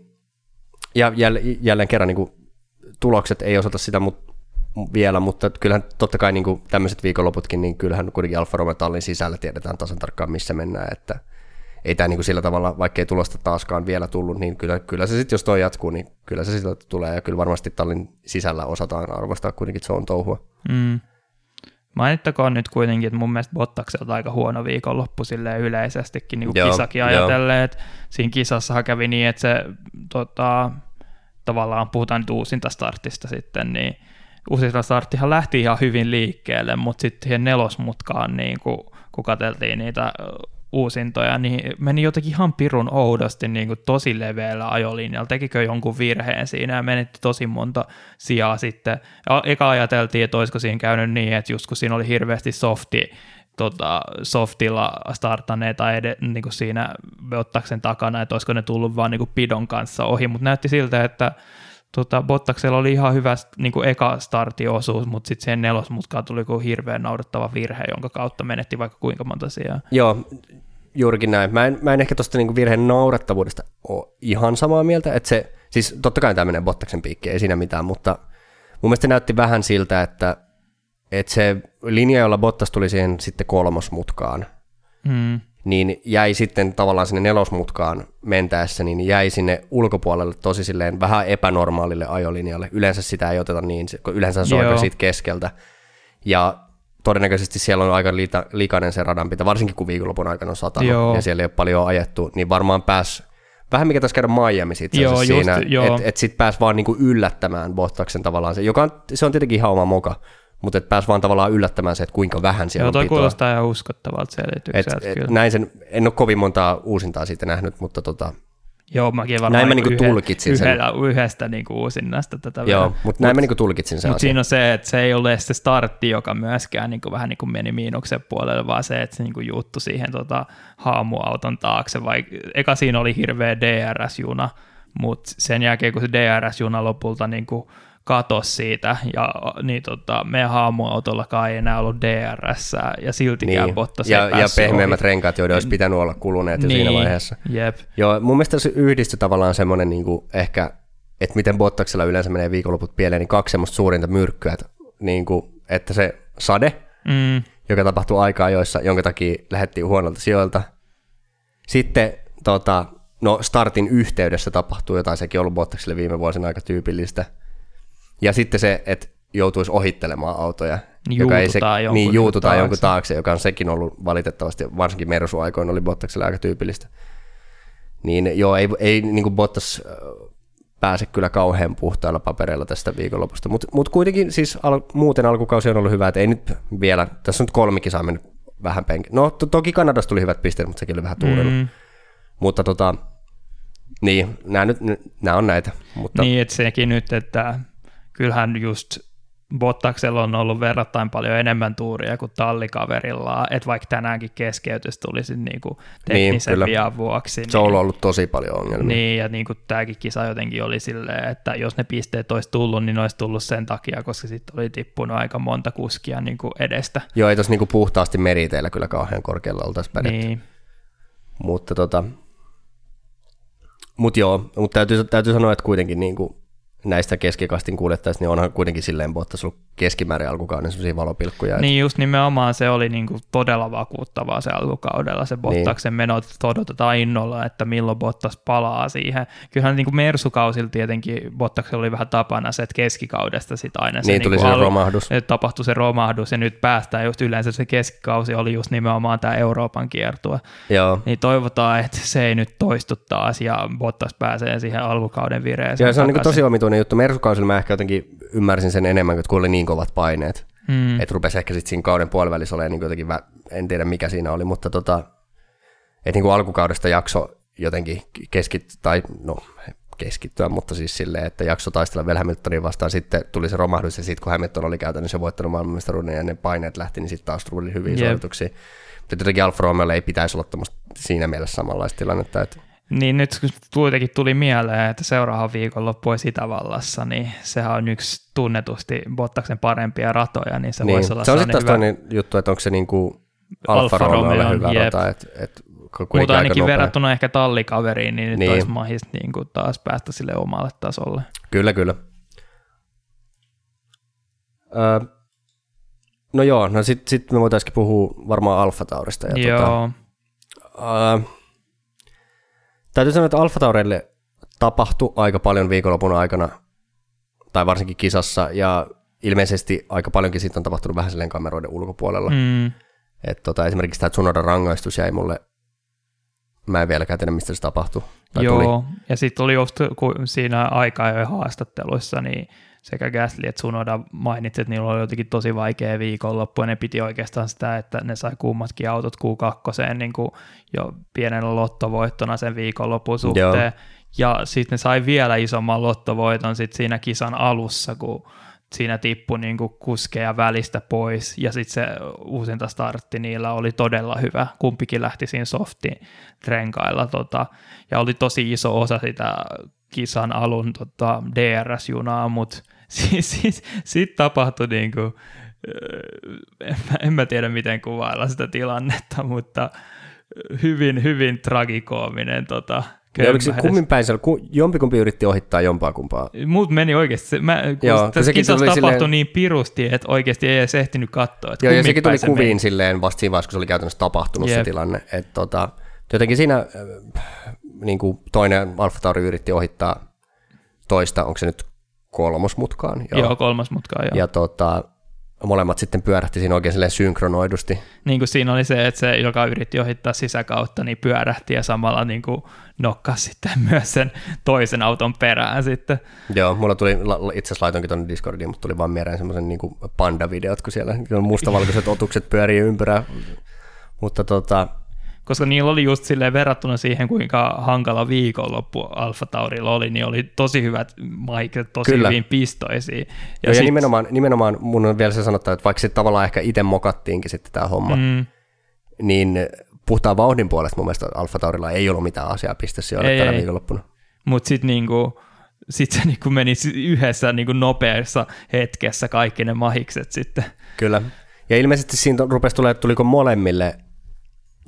Ja jäl- jälleen kerran niin kuin, tulokset ei osata sitä mut, vielä, mutta kyllähän totta kai niin kuin tämmöiset viikonloputkin, niin kyllähän kuitenkin Alfa Romeo tallin sisällä tiedetään tasan tarkkaan, missä mennään, että ei tämä niin kuin sillä tavalla, vaikka ei tulosta taaskaan vielä tullut, niin kyllä, kyllä se sitten, jos toi jatkuu, niin kyllä se sitten tulee, ja kyllä varmasti tallin sisällä osataan arvostaa kuitenkin on touhua. Mm. Mainittakoon nyt kuitenkin, että mun mielestä Bottakselta aika huono viikonloppu silleen yleisestikin niin kuin Joo, kisakin ajatellen, että siinä kisassahan kävi niin, että se tota, tavallaan puhutaan nyt uusinta startista sitten, niin uusinta starttihan lähti ihan hyvin liikkeelle, mutta sitten siihen nelosmutkaan, niin kuin, kun katseltiin niitä uusintoja, niin meni jotenkin ihan pirun oudosti niin kuin tosi leveällä ajolinjalla, tekikö jonkun virheen siinä ja menetti tosi monta sijaa sitten. Eka ajateltiin, että olisiko siinä käynyt niin, että just kun siinä oli hirveästi softi, tota, softilla startaneita ed- niin kuin siinä Bottaksen takana, että olisiko ne tullut vaan niin kuin pidon kanssa ohi, mutta näytti siltä, että tota, Bottaksella oli ihan hyvä niin kuin eka startiosuus, mutta sitten siihen nelosmutkaan tuli joku hirveän naurettava virhe, jonka kautta menetti vaikka kuinka monta sijaa. Joo, juurikin näin. Mä en, mä en ehkä tuosta niinku virheen naurettavuudesta ole ihan samaa mieltä, että se, siis totta kai tämä menee Bottaksen piikkiin, ei siinä mitään, mutta mun mielestä näytti vähän siltä, että, että se linja, jolla Bottas tuli siihen sitten kolmosmutkaan, Mm. niin jäi sitten tavallaan sinne nelosmutkaan mentäessä, niin jäi sinne ulkopuolelle tosi silleen vähän epänormaalille ajolinjalle. Yleensä sitä ei oteta niin, se- kun yleensä se on siitä keskeltä. Ja todennäköisesti siellä on aika liita, likainen se radanpito, varsinkin kun viikonlopun aikana on satanut Joo. ja siellä ei ole paljon ajettu, niin varmaan pääs vähän mikä tässä käydä Miami itse Joo, just, siinä, että et sit pääs vaan niinku yllättämään Bottaksen tavallaan se, joka on, se on tietenkin ihan oma moka, mutta et pääs vaan tavallaan yllättämään se, että kuinka vähän siellä Joo, on pitoa. kuulostaa ihan uskottavalta Et, selitykseltä et, kyllä. näin sen, en ole kovin montaa uusintaa siitä nähnyt, mutta tota, Joo, mäkin varmaan Näin mä niinku niinku yhden- tulkitsin sen. yhdellä, yhdestä niinku uusinnasta tätä joo, mutta näin mä niinku tulkitsin sen Mutta siinä on se, että se ei ole se startti, joka myöskään niin kuin, vähän niin kuin meni miinuksen puolelle, vaan se, että se niin kuin juuttu siihen tota, haamuauton taakse. Vai, eka siinä oli hirveä DRS-juna, mutta sen jälkeen kun se DRS-juna lopulta niin kuin katosi siitä, ja niin tota, meidän haamuautollakaan ei enää ollut DRS, ja siltikään Niin. Bottas Ja, ja pehmeämmät ohi. renkaat, joiden olisi pitänyt olla kuluneet jo niin, siinä vaiheessa. Jep. Joo, mun mielestä se yhdistyi tavallaan semmoinen niin kuin ehkä, että miten Bottaksella yleensä menee viikonloput pieleen, niin kaksi semmoista suurinta myrkkyä, että, niin kuin, että se sade, Mm, joka tapahtui aikaa joissa, jonka takia lähdettiin huonolta sijoilta. Sitten tota, no startin yhteydessä tapahtuu jotain, sekin on ollut Bottakselle viime vuosina aika tyypillistä. Ja sitten se, että joutuisi ohittelemaan autoja. joka ei se, jonkun niin, juututaan taakse. jonkun taakse, joka on sekin ollut valitettavasti, varsinkin Mersu-aikoina oli Bottakselle aika tyypillistä. Niin joo, ei, ei niin kuin Bottas pääse kyllä kauhean puhtailla papereilla tästä viikonlopusta, mutta mut kuitenkin siis al, muuten alkukausi on ollut hyvä, että ei nyt vielä, tässä on nyt kolme kisaa mennyt vähän penki. No to, toki Kanadasta tuli hyvät pisteet, mutta sekin oli vähän tuurilla. Mm. mm, Mutta tota, niin, nämä, nyt, nämä on näitä. Mutta, Niin, että sekin nyt, että kyllähän just Bottaksella on ollut verrattain paljon enemmän tuuria kuin tallikaverilla, että vaikka tänäänkin keskeytys tulisi niinku teknisen kyllä. niin, vian vuoksi. se on ollut, ollut tosi paljon ongelmia. Niin, ja niin kuin tämäkin kisa jotenkin oli silleen, että jos ne pisteet olisi tullut, niin ne olisi tullut sen takia, koska sitten oli tippunut aika monta kuskia niin kuin edestä. Joo, ei tuossa niinku puhtaasti meriteillä kyllä kauhean korkealla oltaisi pärjätty. Niin, Mutta tota, mut joo, mutta täytyy, täytyy sanoa, että kuitenkin niinku näistä keskikastin kuljettajista, niin onhan kuitenkin silleen Bottas ollut keskimäärin alkukauden sellaisia valopilkkuja. niin just nimenomaan se oli niin kuin todella vakuuttavaa se alkukaudella, se Bottaksen niin. meno, että odotetaan innolla, että milloin Bottas palaa siihen. Kyllähän niin kuin Mersukausilla tietenkin Bottaksella oli vähän tapana se, että keskikaudesta sitten aina se Niin, tuli kuin se romahdus. tapahtui se romahdus ja nyt päästään just yleensä se keskikausi oli just nimenomaan tämä Euroopan kiertue. Joo. Niin toivotaan, että se ei nyt toistu taas ja Bottas pääsee siihen alkukauden vireeseen Joo, se on niinku takaisin. tosi omituinen juttu. Mersukausilla mä ehkä jotenkin ymmärsin sen enemmän, kun oli niin kovat paineet. Mm. Että rupesi ehkä sitten siinä kauden puolivälissä olemaan niin jotenkin, vä- en tiedä mikä siinä oli, mutta tota, että niin alkukaudesta jakso jotenkin keskittyä, tai no keskittyä, mutta siis silleen, että jakso taistella vielä Hamiltonin vastaan, sitten tuli se romahdus, ja sitten kun Hamilton oli käytännössä voittanut maailmanmestaruuden ja ne paineet lähti, niin sitten taas tuli hyviä Jep. suorituksia. Mutta jotenkin Alfa Romeolle ei pitäisi olla siinä mielessä samanlaista tilannetta, että Niin nyt kun kuitenkin tuli mieleen, että seuraava viikonloppu olisi Itävallassa, niin sehän on yksi tunnetusti Bottaksen parempia ratoja, niin se niin. voisi olla se on sitten taas hyvä, toinen juttu, että onko se niinku Alfa Alfa Romeolle Romeo, hyvä jep. rata, että et, mutta ainakin verrattuna ehkä tallikaveriin, niin nyt Niin. olisi mahdollista niin kuin taas päästä sille omalle tasolle. Kyllä, kyllä. Öö, no joo, no sitten sit me voitaisiin puhua varmaan Alfa Taurista. Ja Joo, Tota, öö, täytyy sanoa, että Alfa Taurille tapahtui aika paljon viikonlopun aikana, tai varsinkin kisassa, ja ilmeisesti aika paljonkin siitä on tapahtunut vähän silleen kameroiden ulkopuolella. Mm. Et tota, esimerkiksi tämä Tsunodan rangaistus jäi mulle, mä en vieläkään tiedä mistä se tapahtui. Tai Joo, tuli. ja sitten oli just kun siinä aikaa haastatteluissa, niin sekä Gasly että Tsunoda mainitsi, että niillä oli jotenkin tosi vaikea viikonloppu, ja ne piti oikeastaan sitä, että ne sai kummatkin autot Q2 niin kuin jo pienellä lottovoittona sen viikonlopun suhteen, Joo. ja sitten ne sai vielä isomman lottovoiton sit siinä kisan alussa, kun siinä tippui niin kuin kuskeja välistä pois, ja sitten se uusinta startti niillä oli todella hyvä. Kumpikin lähti siinä softin renkailla, tota, ja oli tosi iso osa sitä kisan alun tota, DRS-junaa, mutta siis, siis, sitten tapahtui niin kuin, en, mä, en mä tiedä miten kuvailla sitä tilannetta, mutta hyvin, hyvin tragikoominen tota, Ja oliko se kummin päin jompikumpi yritti ohittaa jompaa kumpaa. Muut meni oikeasti, se- mä, kun Joo, tässä sekin kisassa tapahtui silleen- niin pirusti, että oikeasti ei edes ehtinyt katsoa. Että Joo, ja sekin tuli se kuviin meni. silleen vasta siinä vaiheessa, kun se oli käytännössä tapahtunut Jep. se tilanne. Et tota, jotenkin siinä äh, niin kuin toinen Alfa Tauri yritti ohittaa toista, onko se nyt kolmosmutkaan? Joo, joo kolmas mutka joo. Ja tota, molemmat sitten pyörähti siinä oikein synkronoidusti. Niin kuin siinä oli se, että se, joka yritti ohittaa sisäkautta, niin pyörähti ja samalla niin kuin nokkasi sitten myös sen toisen auton perään sitten. Joo, mulla tuli, itse asiassa laitoinkin tuonne Discordiin, mutta tuli vaan mieleen semmoisen niin panda-videot, kun siellä on mustavalkoiset otukset pyörii ympyrää. Mutta tota, Koska niillä oli just silleen verrattuna siihen, kuinka hankala viikonloppu Alfa Taurilla oli, niin oli tosi hyvät maiket, tosi Kyllä. hyvin pistoisia. ja, ja sit- nimenomaan, nimenomaan mun on vielä se sanottava, että vaikka se tavallaan ehkä itse mokattiinkin sitten tämä homma, mm. Niin puhtaan vauhdin puolesta mun mielestä Alfa Taurilla ei ollut mitään asiaa pistesijoille tänä ei. viikonloppuna. mutta sitten niinku, sit se niinku meni yhdessä niinku nopeassa hetkessä kaikki ne mahikset sitten. Kyllä. Ja ilmeisesti siinä rupesi tulee, tuliko molemmille,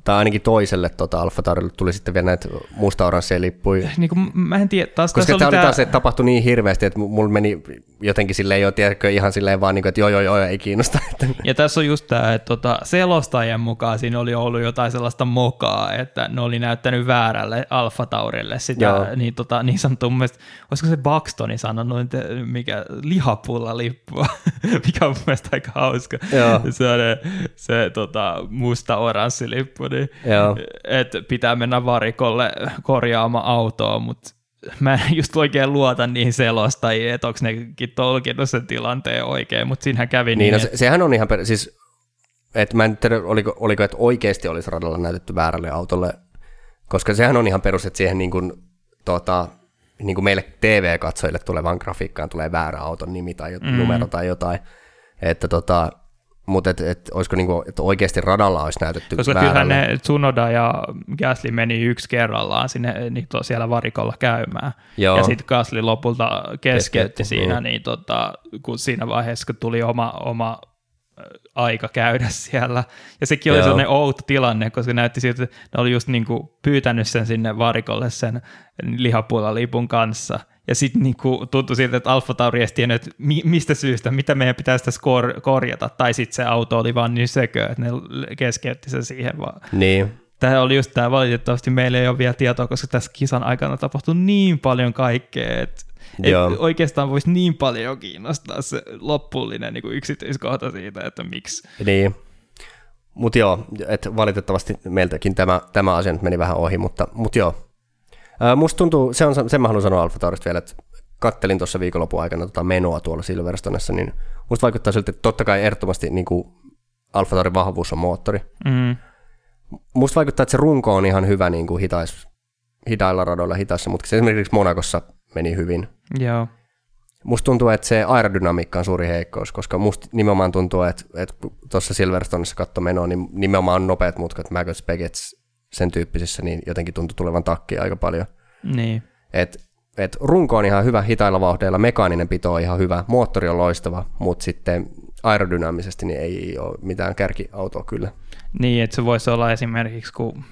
tai ainakin toiselle tota Alfa Taurille tuli sitten vielä näitä musta-oransseja lippuja. Niinku, m- mä en tiedä, taas Koska tämä oli taas, se, että tapahtui niin hirveästi, että mulla meni jotenkin silleen jo, tiedätkö, ihan silleen vaan, niin kuin, että joo, joo, joo, ei kiinnosta. Ja tässä on just tämä, että tota, selostajien mukaan siinä oli ollut jotain sellaista mokaa, että ne oli näyttänyt väärälle Alfa Taurille sitä, Joo. niin, tota, niin sanottu, mun mielestä, olisiko se Buxtoni sanonut, että mikä lihapulla lippua, mikä on mun mielestä aika hauska. Joo. Se, on, se tota, musta-oranssi lippu, niin, että pitää mennä varikolle korjaamaan autoa, mutta mä en just oikein luota niihin selostajiin, että onko nekin tolkinnut sen tilanteen oikein, mutta siinähän kävi niin, niin, no, se, sehän on ihan, per, siis, että mä en tiedä, oliko, oliko, että oikeasti olisi radalla näytetty väärälle autolle, koska sehän on ihan perus, että siihen niin kuin, tota, niin kuin meille TV-katsojille tulevaan grafiikkaan tulee väärä auton nimi tai mm. numero tai jotain, että tota, mutta et, et, olisiko niinku, että oikeasti radalla olisi näytetty Koska kyllähän ne Tsunoda ja Gasly meni yksi kerrallaan sinne niin to, siellä varikolla käymään. Joo. Ja sitten Gasly lopulta keskeytti Keskeytti, siinä, niin. niin tota, kun siinä vaiheessa, kun tuli oma, oma aika käydä siellä. Ja sekin oli Joo. sellainen outo tilanne, koska näytti siltä, että ne oli just niin kuin pyytänyt sen sinne varikolle sen lihapuolalipun kanssa. Ja sitten niinku tuntui siltä, että Alfa Tauri ei tiennyt, että mi- mistä syystä, mitä meidän pitäisi tässä kor- korjata. Tai sitten se auto oli vaan niin sekö, että ne keskeytti sen siihen vaan. Niin, Tämä oli just tämä, valitettavasti meillä ei ole vielä tietoa, koska tässä kisan aikana tapahtui niin paljon kaikkea, että et oikeastaan voisi niin paljon kiinnostaa se loppullinen niin kuin yksityiskohta siitä, että miksi. niin. Mutta joo, et valitettavasti meiltäkin tämä, tämä asia nyt meni vähän ohi, mutta, mut joo. Ää, musta tuntuu, se on, sen mä haluan sanoa Alfa Taurista vielä, että kattelin tuossa viikonlopun aikana tota menoa tuolla Silverstoneessa, niin musta vaikuttaa siltä, että totta kai ehdottomasti niin kuin Alfa Taurin vahvuus on moottori. Mm. Musta vaikuttaa, että se runko on ihan hyvä niin kuin hitais, hitailla radoilla hitaissa, mutta se esimerkiksi Monakossa meni hyvin. Joo. Musta tuntuu, että se aerodynamiikka on suuri heikkous, koska musta nimenomaan tuntuu, että, että tuossa Silverstoneissa katto menoa, niin nimenomaan nopeat mutkat, Maggots, Begets, sen tyyppisissä, niin jotenkin tuntui tulevan takkia aika paljon. Niin. Et, et runko on ihan hyvä hitailla vauhdeilla, mekaaninen pito on ihan hyvä, moottori on loistava, mutta sitten aerodynaamisesti niin ei ole mitään kärkiautoa kyllä. Niin, että se voisi olla esimerkiksi, kun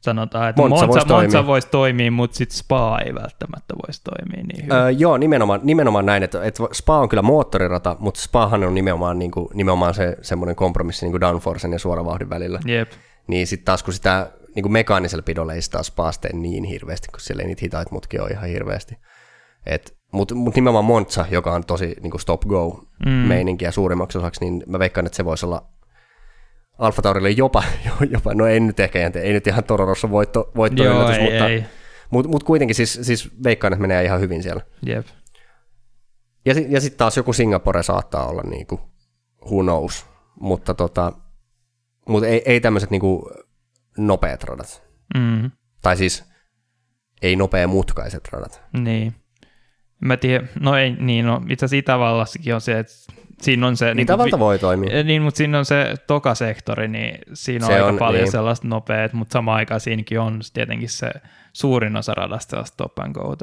sanotaan, että Monza Monza, voisi Monza, toimia. voisi toimia, mutta sitten Spa ei välttämättä voisi toimia niin hyvin. Öö, joo, nimenomaan, nimenomaan näin, että, että Spa on kyllä moottorirata, mutta Spahan on nimenomaan, niin kuin, nimenomaan se semmoinen kompromissi niin kuin downforcen ja suoravauhdin välillä. Jep. Niin sitten taas kun sitä niin kuin mekaanisella pidolla ei taas Spaas tee niin hirveästi, kun siellä ei niitä hitaita mutkia ole ihan hirveästi. Mutta mut nimenomaan Monza, joka on tosi niin stop-go mm. suurimmaksi osaksi, niin mä veikkaan, että se voisi olla Alfa Taurille jopa, jopa, no ei nyt ehkä, ei nyt ihan Toro Rosso voitto, voitto Joo, yllätys, ei, mutta, ei. Mutta mut kuitenkin siis, siis veikkaan, että menee ihan hyvin siellä. Jep. Ja, ja sitten taas joku Singapore saattaa olla niin kuin, who knows, mutta tota, mut ei, ei tämmöiset niin nopeat radat. Mm. Tai siis ei nopea mutkaiset radat. Niin. Mä tiedän, no ei, niin no, itse asiassa Itävallassakin on se, että siinä on se... Itävalta niin, voi toimia. Niin, mutta siinä on se tokasektori, niin siinä on se aika on, paljon niin. sellaista nopeat, mutta samaan aikaan siinäkin on tietenkin se suurin osa radasta sellaista stop and go.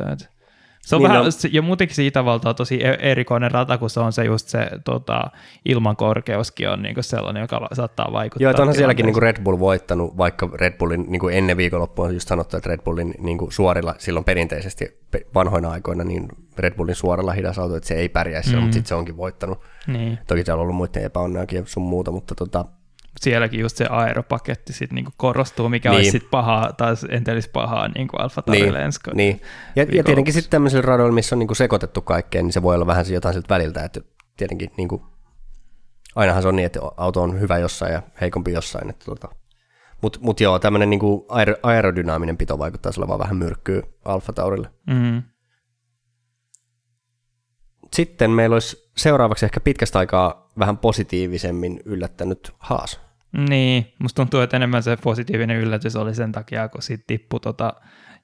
Se on niin vähän, ja muutenkin se Itävalta on tosi e- erikoinen rata, kun se on se just se tota, ilman korkeuskin on niinku sellainen, joka saattaa vaikuttaa. Joo, onhan sielläkin niinku Red Bull voittanut, vaikka Red Bullin niinku ennen viikonloppua on just sanottu, että Red Bullin niinku suorilla silloin perinteisesti vanhoina aikoina, niin Red Bullin suoralla hidas auto, että se ei pärjäisi mm. mutta sitten se onkin voittanut. Niin. Toki siellä on ollut muiden epäonneakin ja sun muuta, mutta tota, sielläkin just se aeropaketti sit niinku korostuu, mikä niin. olisi sit pahaa, tai entelis pahaa niinku Alfa niin. niin. Ja, ja tietenkin sitten tämmöisillä radoilla, missä on niinku sekoitettu kaikkeen, niin se voi olla vähän jotain siltä väliltä, että tietenkin niinku, ainahan se on niin, että auto on hyvä jossain ja heikompi jossain. Että tota. Mutta mut joo, tämmöinen niinku aer- aerodynaaminen pito vaikuttaa olevan vähän myrkkyä Alfa Taurille. Mm-hmm. Sitten meillä olisi seuraavaksi ehkä pitkästä aikaa vähän positiivisemmin yllättänyt Haas. Niin, musta tuntuu, että enemmän se positiivinen yllätys oli sen takia, kun siitä tippui tota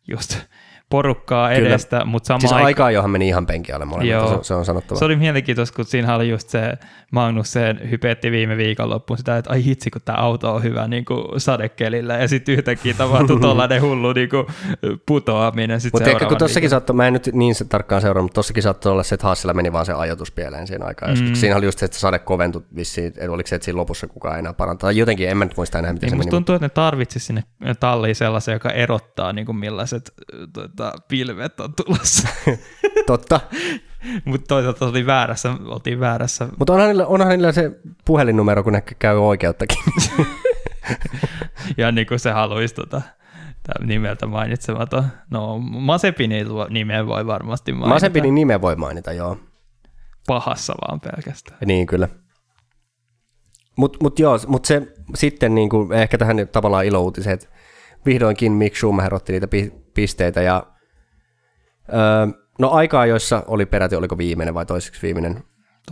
just porukkaa Kyllä. edestä, mutta samaan Siis aikaa, johon meni ihan penki alle molemmat, se, se on sanottava. Se oli mielenkiintoista, kun siinä oli just se Magnussen hypetti viime viikonloppuun sitä, että ai hitsi, kun tämä auto on hyvä niin kuin sadekelillä, ja sitten yhtäkkiä tapahtui tuollainen hullu niin kuin putoaminen. Mutta ehkä kun tossakin saattoi, mä en nyt niin se tarkkaan seurannut, mutta tossakin saattoi olla se, että Haasilla meni vaan se ajoitus pieleen siinä aikaan. Mm. Siinä oli just se, että sade koventui vissiin, että oliko se, että siinä lopussa kukaan enää parantaa. Tai jotenkin, en mä nyt muista enää, miten niin, se meni. tuntuu, että ne tarvitsisi sinne talliin sellaisen, joka erottaa, niin kuin millaiset tuota, pilvet on tulossa. Totta. Mutta toisaalta oltiin väärässä. Oltiin väärässä. Mutta onhan, niillä, onhan niillä se puhelinnumero, kun ne käy oikeuttakin. ja niin kuin se haluaisi tota, nimeltä mainitsematon. No, Masepinin nimen voi varmasti mainita. Masepinin nime voi mainita, joo. Pahassa vaan pelkästään. Niin, kyllä. Mutta mut joo, mutta se sitten niinku, ehkä tähän tavallaan ilouutiseen, että vihdoinkin Mick Schumacher otti niitä pisteitä ja öö, no aikaa, joissa oli peräti, oliko viimeinen vai toiseksi viimeinen?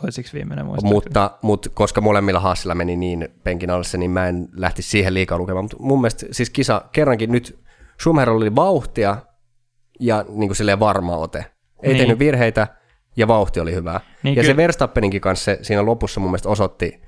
Toiseksi viimeinen mutta, mutta, koska molemmilla haasilla meni niin penkin alle, niin mä en lähti siihen liikaa lukemaan. Mutta mun mielestä siis kisa kerrankin nyt Schumacher oli vauhtia ja niin kuin silleen varma ote. Ei niin. tehnyt virheitä ja vauhti oli hyvää. Niin ja ky- se Verstappeninkin kanssa se, siinä lopussa mun mielestä osoitti,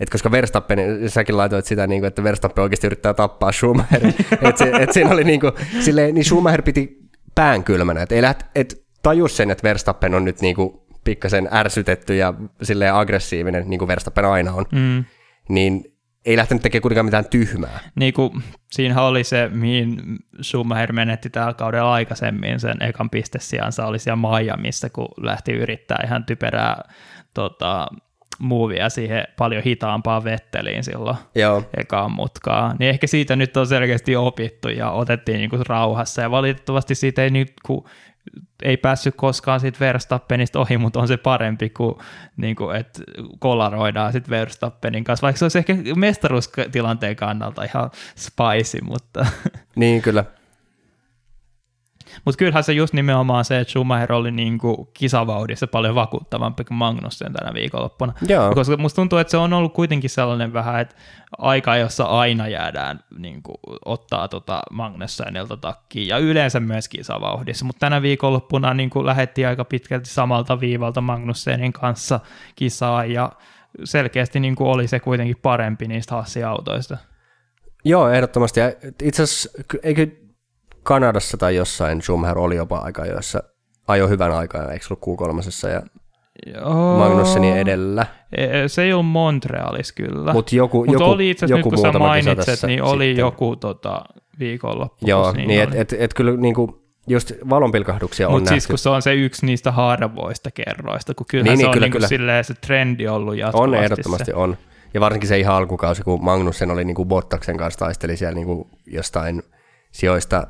että koska Verstappen, säkin laitoit sitä, niin kuin, että Verstappen oikeasti yrittää tappaa Schumacher, että, se, että siinä oli niin kuin, silleen, niin Schumacher piti pään kylmänä, että, ei läht, että tajus sen, että Verstappen on nyt niin kuin pikkasen ärsytetty ja silleen aggressiivinen, niin kuin Verstappen aina on, mm. niin ei lähtenyt tekemään kuitenkaan mitään tyhmää. Niin kuin, siinähän oli se, mihin Schumacher menetti tällä kaudella aikaisemmin sen ekan pistesijansa, oli siellä Miamiissa, kun lähti yrittää ihan typerää tota, muuvia siihen paljon hitaampaan vetteliin silloin Joo. ekaan mutkaa. Niin ehkä siitä nyt on selkeästi opittu ja otettiin niinku rauhassa ja valitettavasti siitä ei nyt, kun ei päässyt koskaan siitä Verstappenista ohi, mutta on se parempi kuin, niin kuin että kolaroidaan sitten Verstappenin kanssa, vaikka se olisi ehkä mestaruustilanteen kannalta ihan spicy, mutta... Niin, kyllä. Mutta kyllähän se just nimenomaan se, että Schumacher oli niin kuin kisavauhdissa paljon vakuuttavampi kuin Magnussen tänä viikonloppuna. Joo. Koska musta tuntuu, että se on ollut kuitenkin sellainen vähän, että aika, jossa aina jäädään niin kuin, ottaa tota Magnussenilta takkiin ja yleensä myös kisavauhdissa. Mutta tänä viikonloppuna niin kuin lähdettiin aika pitkälti samalta viivalta Magnussenin kanssa kisaa ja selkeästi niin kuin oli se kuitenkin parempi niistä hassiautoista. Joo, ehdottomasti. Itse asiassa, eikö Kanadassa tai jossain Schumacher oli jopa aika, joissa ajoi hyvän aikaa, eikö ollut Q3 ja Joo. Magnusseni edellä. E, se ei ollut Montrealis kyllä. Mutta joku, Mut joku, oli itse asiassa, nyt kun sä mainitset, niin oli sitten. joku tota, viikonloppu. Joo, niin, niin että et, et, kyllä niinku, just valonpilkahduksia on Mutta siis kun se on se yksi niistä harvoista kerroista, kun kyllähän niin, se niin, on kyllä, niinku kyllä. se trendi ollut jatkuvasti. On ehdottomasti se. on. Ja varsinkin se ihan alkukausi, kun Magnussen oli niinku Bottaksen kanssa taisteli siellä niinku jostain sijoista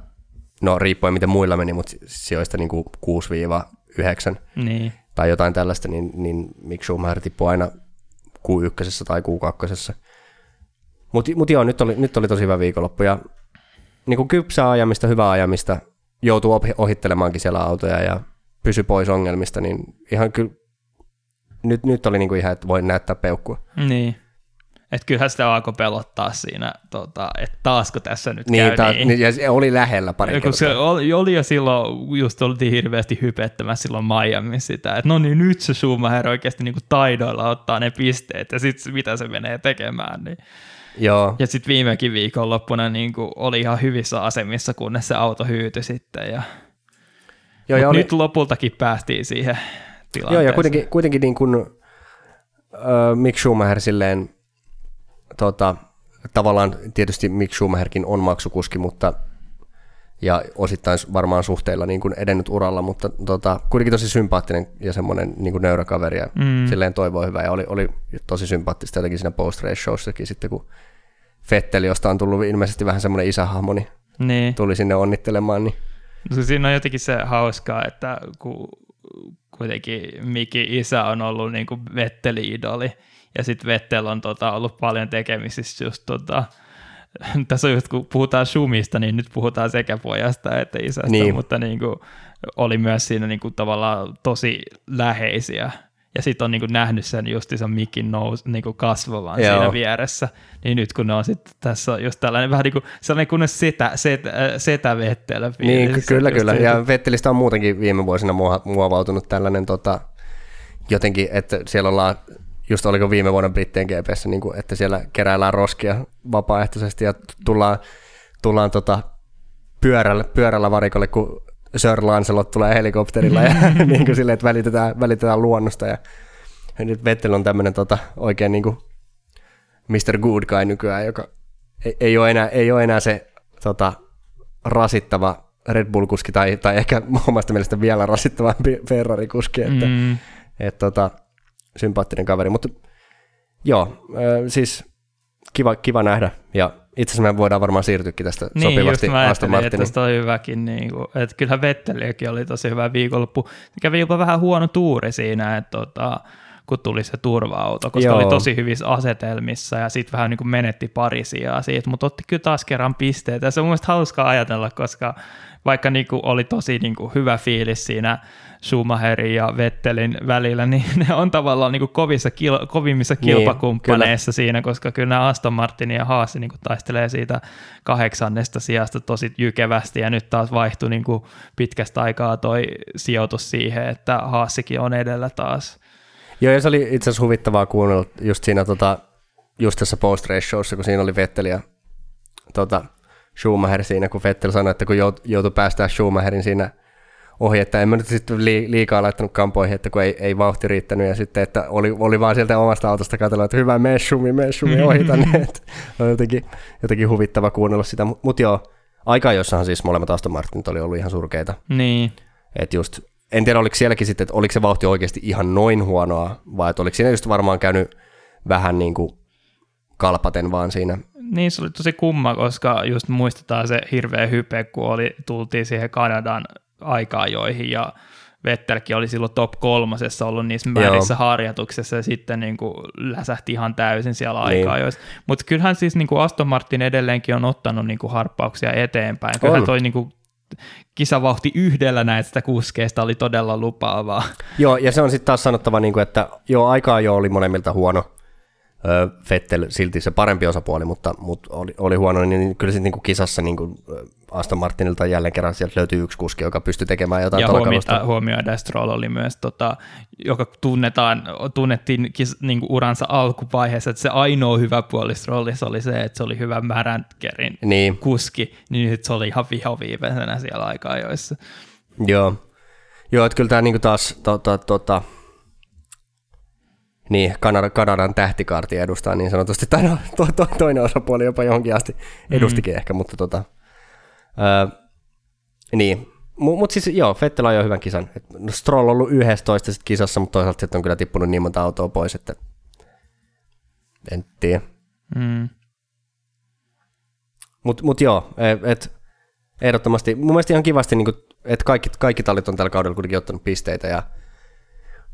no riippuen miten muilla meni, mutta sijoista niin 6-11 Q9 Niin. tai jotain tällaista, niin, niin Mick Schumacher tippui aina Q1 tai Q2. Mutta mut joo, nyt oli, nyt oli tosi hyvä viikonloppu ja niin kuin kypsää ajamista, hyvää ajamista, joutuu ohi- ohittelemaankin siellä autoja ja pysy pois ongelmista, niin ihan kyllä nyt, nyt oli niin kuin ihan, että voi näyttää peukkua. Niin. Että kyllähän sitä alkoi pelottaa siinä, tota, että taasko tässä nyt Niin, käy ta, niin. niin. ja se oli lähellä pari Ja kun se kertaa. oli, oli jo silloin, just oltiin hirveästi hypettämässä silloin Miami sitä, että no niin nyt se Schumacher oikeasti niin kuin taidoilla ottaa ne pisteet ja sitten mitä se menee tekemään. Niin. Joo, Ja sitten viimekin viikonloppuna niin kuin oli ihan hyvissä asemissa, kunnes se auto hyytyi sitten. Ja, joo, ja oli, nyt lopultakin päästiin siihen joo, tilanteeseen. ja kuitenkin, kuitenkin niin kuin, äh, Mick Schumacher silleen, tota, tavallaan tietysti Mick Schumacherkin on maksukuski, mutta ja osittain varmaan suhteilla niin kuin edennyt uralla, mutta tota, kuitenkin tosi sympaattinen ja semmoinen niin kuin nöyrä kaveri ja mm. silleen toivoo hyvää ja oli, oli tosi sympaattista jotenkin siinä post race showssakin sitten, kun Fetteli, josta on tullut ilmeisesti vähän semmoinen isähahmo, niin Niin. tuli sinne onnittelemaan, niin No Siinä on jotenkin se hauskaa, että kun kuitenkin Miki isä on ollut niin kuin Vetteli-idoli, ja sitten Vettel on tota, ollut paljon tekemisissä just tota, tässä on just, kun puhutaan Schumista, niin nyt puhutaan sekä pojasta että isästä, Niin. mutta niin kuin, oli myös siinä niin kuin, tavallaan tosi läheisiä. Ja sitten on niin kuin, nähnyt sen justiinsa Mikin nous, niin kuin kasvavan Joo. siinä vieressä. Niin nyt kun ne on sitten tässä on just tällainen vähän niin kuin sellainen kunnes setä, setä, setä Vettel Niin, ky- kyllä, kyllä. siitä. Ja Vettelistä on muutenkin viime vuosina muova- muovautunut tällainen tota, jotenkin, että siellä ollaan, just oliko viime vuonna Brittien GPS, niin kuin, että siellä keräillään roskia vapaaehtoisesti ja tullaan, tullaan tota, pyörällä, pyörällä varikolle, kun Sir Lancelot tulee helikopterilla ja niin kuin silleen, että välitetään, välitetään luonnosta. Ja nyt Vettel on tämmöinen tota, oikein niin kuin Mr. Good Guy nykyään, joka ei, ei, ole, enää, ei ole enää se tota, rasittava Red Bull-kuski tai, tai ehkä omasta mielestä vielä rasittavampi Ferrari-kuski, että Mm, et, tota, sympaattinen kaveri, mutta joo, siis kiva, kiva nähdä ja itse asiassa me voidaan varmaan siirtyäkin tästä niin, sopivasti just mä Aston että Martinin. tästä on hyväkin, niin kuin, että kyllähän Vetteliäkin oli tosi hyvä viikonloppu. Kävi jopa vähän huono tuuri siinä, että tota, kun tuli se turva-auto, koska Joo. oli tosi hyvissä asetelmissa ja sitten vähän niin kuin menetti pari sijaa siitä, mutta otti kyllä taas kerran pisteitä. Ja se on mun hauskaa ajatella, koska vaikka niin kuin oli tosi niin kuin hyvä fiilis siinä Schumacherin ja Vettelin välillä, niin ne on tavallaan niin kuin kovissa kil- kovimmissa Niin, kilpakumppaneissa siinä, koska kyllä nämä Aston Martin ja Haas niin kuin taistelee siitä kahdeksannesta sijasta tosi jykevästi ja nyt taas vaihtui niin kuin pitkästä aikaa toi sijoitus siihen, että Haasikin on edellä taas. Joo, ja se oli itse asiassa huvittavaa kuunnella just siinä tota, just tässä post race showssa, kun siinä oli Vettel ja tota, Schumacher siinä, kun Vettel sanoi, että kun jout, joutui päästään Schumacherin siinä ohi, että en mä nyt sitten lii- liikaa laittanut kampoihin, että kun ei, ei vauhti riittänyt, ja sitten, että oli, oli vaan sieltä omasta autosta katsella, että hyvä, mene mene Schumi, ohita ne, että on jotenkin, jotenkin huvittava kuunnella sitä, mutta mut joo, aika jossain siis molemmat Aston Martinit oli ollut ihan surkeita, Niin, että just, en tiedä oliko sielläkin sitten, että oliko se vauhti oikeasti ihan noin huonoa, vai että oliko siinä just varmaan käynyt vähän niin kuin kalpaten vaan siinä. niin se oli tosi kumma, koska just muistetaan se hirveä hype, kun oli, tultiin siihen Kanadan aika-ajoihin ja Vettelkin oli silloin top kolmosessa ollut niissä määrissä harjoituksessa ja sitten niin kuin läsähti ihan täysin siellä Niin. aika Mutta kyllähän siis niin kuin Aston Martin edelleenkin on ottanut niin kuin harppauksia eteenpäin. Kyllähän On. toi niin kuin kisavauhti yhdellä näistä kuskeista oli todella lupaavaa. Joo, ja se on sitten taas sanottava, niin kuin, että joo, aikaa jo oli molemmilta huono. Vettel silti se parempi osapuoli, mutta, mutta oli, oli huono, niin kyllä sitten niin kuin kisassa niin kuin Aston Martinilta jälleen kerran sieltä löytyy yksi kuski, joka pystyy tekemään jotain ja huomioida, huomioida Stroll oli myös, tota, joka tunnetaan, tunnettiin kis, niin kuin uransa alkuvaiheessa, että se ainoa hyvä puoli Strollissa oli se, että se oli hyvä märänkerin Niin, kuski, niin nyt se oli ihan vihoviiveisenä siellä aika-ajoissa. joo. Joo, että kyllä tämä niin taas tota, tota, niin, Kanada, Kanadan tähtikaarti edustaa niin sanotusti, tai no, to, to, toinen osapuoli jopa johonkin asti edustikin mm. ehkä, mutta tota, öö, niin, mutta mut siis joo, Vettel ajoi hyvän kisan. Et, no Stroll on ollut 11 sit kisassa, mutta toisaalta sitten on kyllä tippunut niin monta autoa pois, että en tiedä. Mm. Mutta mut joo, et, et, Ehdottomasti. Mun mielestä ihan kivasti, niin että kaikki, kaikki tallit on tällä kaudella kuitenkin ottanut pisteitä ja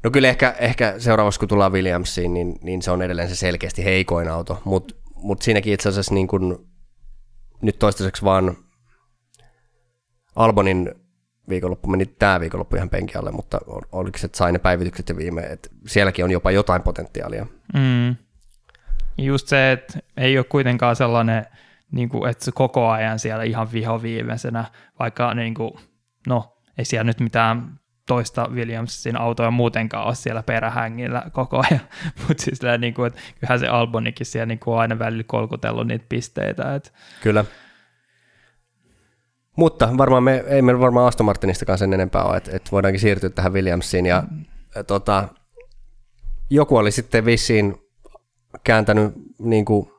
No kyllä ehkä, ehkä seuraavaksi kun tullaan Williamsiin, niin, niin se on edelleen se selkeästi heikoin auto, mutta mut siinäkin itse asiassa niin kun, nyt toistaiseksi vaan Albonin viikonloppu meni tämä viikonloppu ihan penki alle, mutta oliko se, että sai ne päivitykset ja viime, että sielläkin on jopa jotain potentiaalia. Mm. Just se, että ei ole kuitenkaan sellainen, niin kuin, että se koko ajan siellä ihan viho viimeisenä, vaikka niin kuin, no, ei siellä nyt mitään toista Williamsin autoa muutenkaan ole siellä perähängillä koko ajan, mutta siis niin kuin, että kyllähän se Albonikin siellä niin kuin aina välillä kolkutellut niitä pisteitä. Että. Kyllä. Mutta varmaan me, ei meillä varmaan Aston Martinistakaan sen enempää ole, että, että voidaankin siirtyä tähän Williamsiin. Ja, mm. tota, joku oli sitten vissiin kääntänyt niin kuin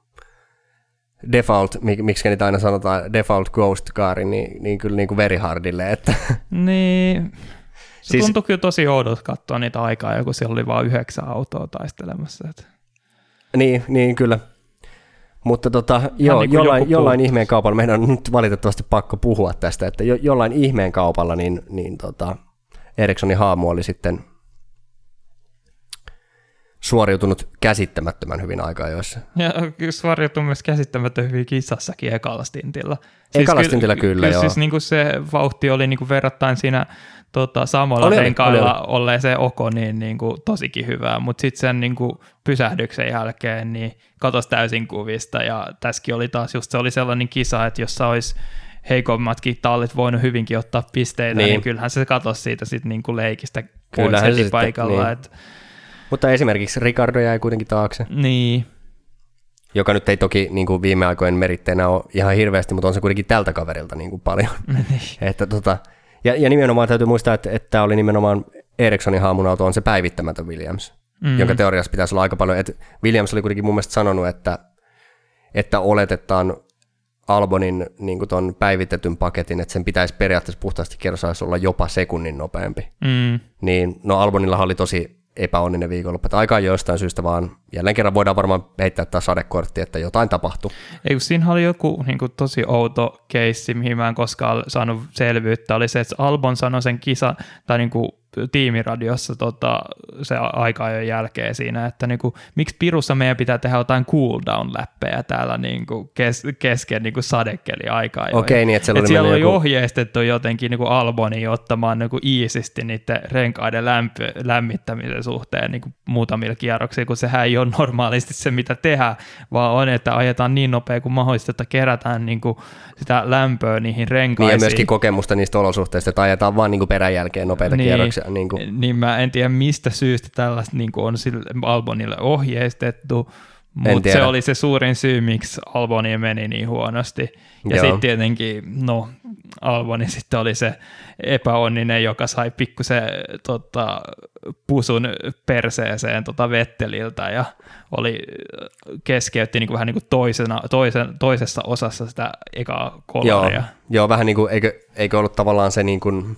default, miksi niitä aina sanotaan, default ghost car, niin, niin kyllä niin kuin very hardille. Että. Niin, se siis, tuntui kyllä tosi oudot katsoa niitä aikaa, kun siellä oli vain yhdeksän autoa taistelemassa. Että. Niin, niin kyllä. Mutta tota, joo, niin jollain, jollain ihmeen kaupalla, meidän on nyt valitettavasti pakko puhua tästä, että jo, jollain ihmeen kaupalla niin, niin tota, Erikssonin haamu oli sitten suoriutunut käsittämättömän hyvin aikaa joissa. Ja suoriutunut myös käsittämättömän hyvin kisassakin ekalla stintillä. Siis ekalla stintillä kyllä, kyllä, joo. Siis niin kuin se vauhti oli niin kuin verrattain siinä tota, samalla oli, renkailla oli, olleen se Oko niin, niin kuin, tosikin hyvää, mutta sitten sen niin kuin, pysähdyksen jälkeen niin katosi täysin kuvista ja tässäkin oli taas just se oli sellainen kisa, että jos olisi heikommatkin tallit voinut hyvinkin ottaa pisteitä, niin, niin kyllähän se katosi siitä sitten niin kuin leikistä pois heti paikalla. Niin. Et... Mutta esimerkiksi Ricardo jäi kuitenkin taakse. Niin. Joka nyt ei toki niin kuin viime aikojen meritteenä ole ihan hirveästi, mutta on se kuitenkin tältä kaverilta niin kuin paljon. Niin. että tota, ja, ja nimenomaan täytyy muistaa, että, että tämä oli nimenomaan Ericssonin haamunauto on se päivittämätön Williams, mm. jonka teoriassa pitäisi olla aika paljon. Että Williams oli kuitenkin mun mielestä sanonut, että, että oletetaan Albonin niin ton päivitetyn paketin, että sen pitäisi periaatteessa puhtaasti kerrosajassa olla jopa sekunnin nopeampi. Mm. Niin, no Albonilla oli tosi epäonninen viikonloppu. Että aika jostain syystä vaan, jälleen kerran voidaan varmaan heittää tämä sadekortti, että jotain tapahtui. Ei, kun siinä oli joku niin kuin, tosi outo keissi, mihin mä en koskaan saanut selvyyttä, oli se, että Albon sanoi sen kisa, tai niin kuin, tiimiradiossa tota, se aika jälkeen siinä, että niinku, miksi pirussa meidän pitää tehdä jotain cooldown-läppejä täällä niinku kes, kesken niinku sadekeli-aikaa. Okei, niin että siellä, Et siellä oli joku... ohjeistettu jotenkin niinku Alboni ottamaan niinku iisisti niiden renkaiden lämpö, lämmittämisen suhteen niinku muutamilla kierroksilla, kun sehän ei ole normaalisti se, mitä tehdään, vaan on, että ajetaan niin nopea kuin mahdollista, että kerätään niinku sitä lämpöä niihin renkaisiin. Niin ja myöskin kokemusta niistä olosuhteista, että ajetaan vaan niinku perän jälkeen nopeita niin. kierroksia se, niin, kuin. niin mä en tiedä mistä syystä tällaista niin kuin on sille Albonille ohjeistettu, mutta se oli se suurin syy, miksi Alboni meni niin huonosti. Ja sitten tietenkin, no, Alboni sitten oli se epäonninen, joka sai pikkusen tota, pusun perseeseen tota Vetteliltä ja oli, keskeytti niin kuin vähän niin kuin toisena, toisen, toisessa osassa sitä ekaa kolaria. Joo, joo vähän niin kuin, eikö, eikö ollut tavallaan se niin kuin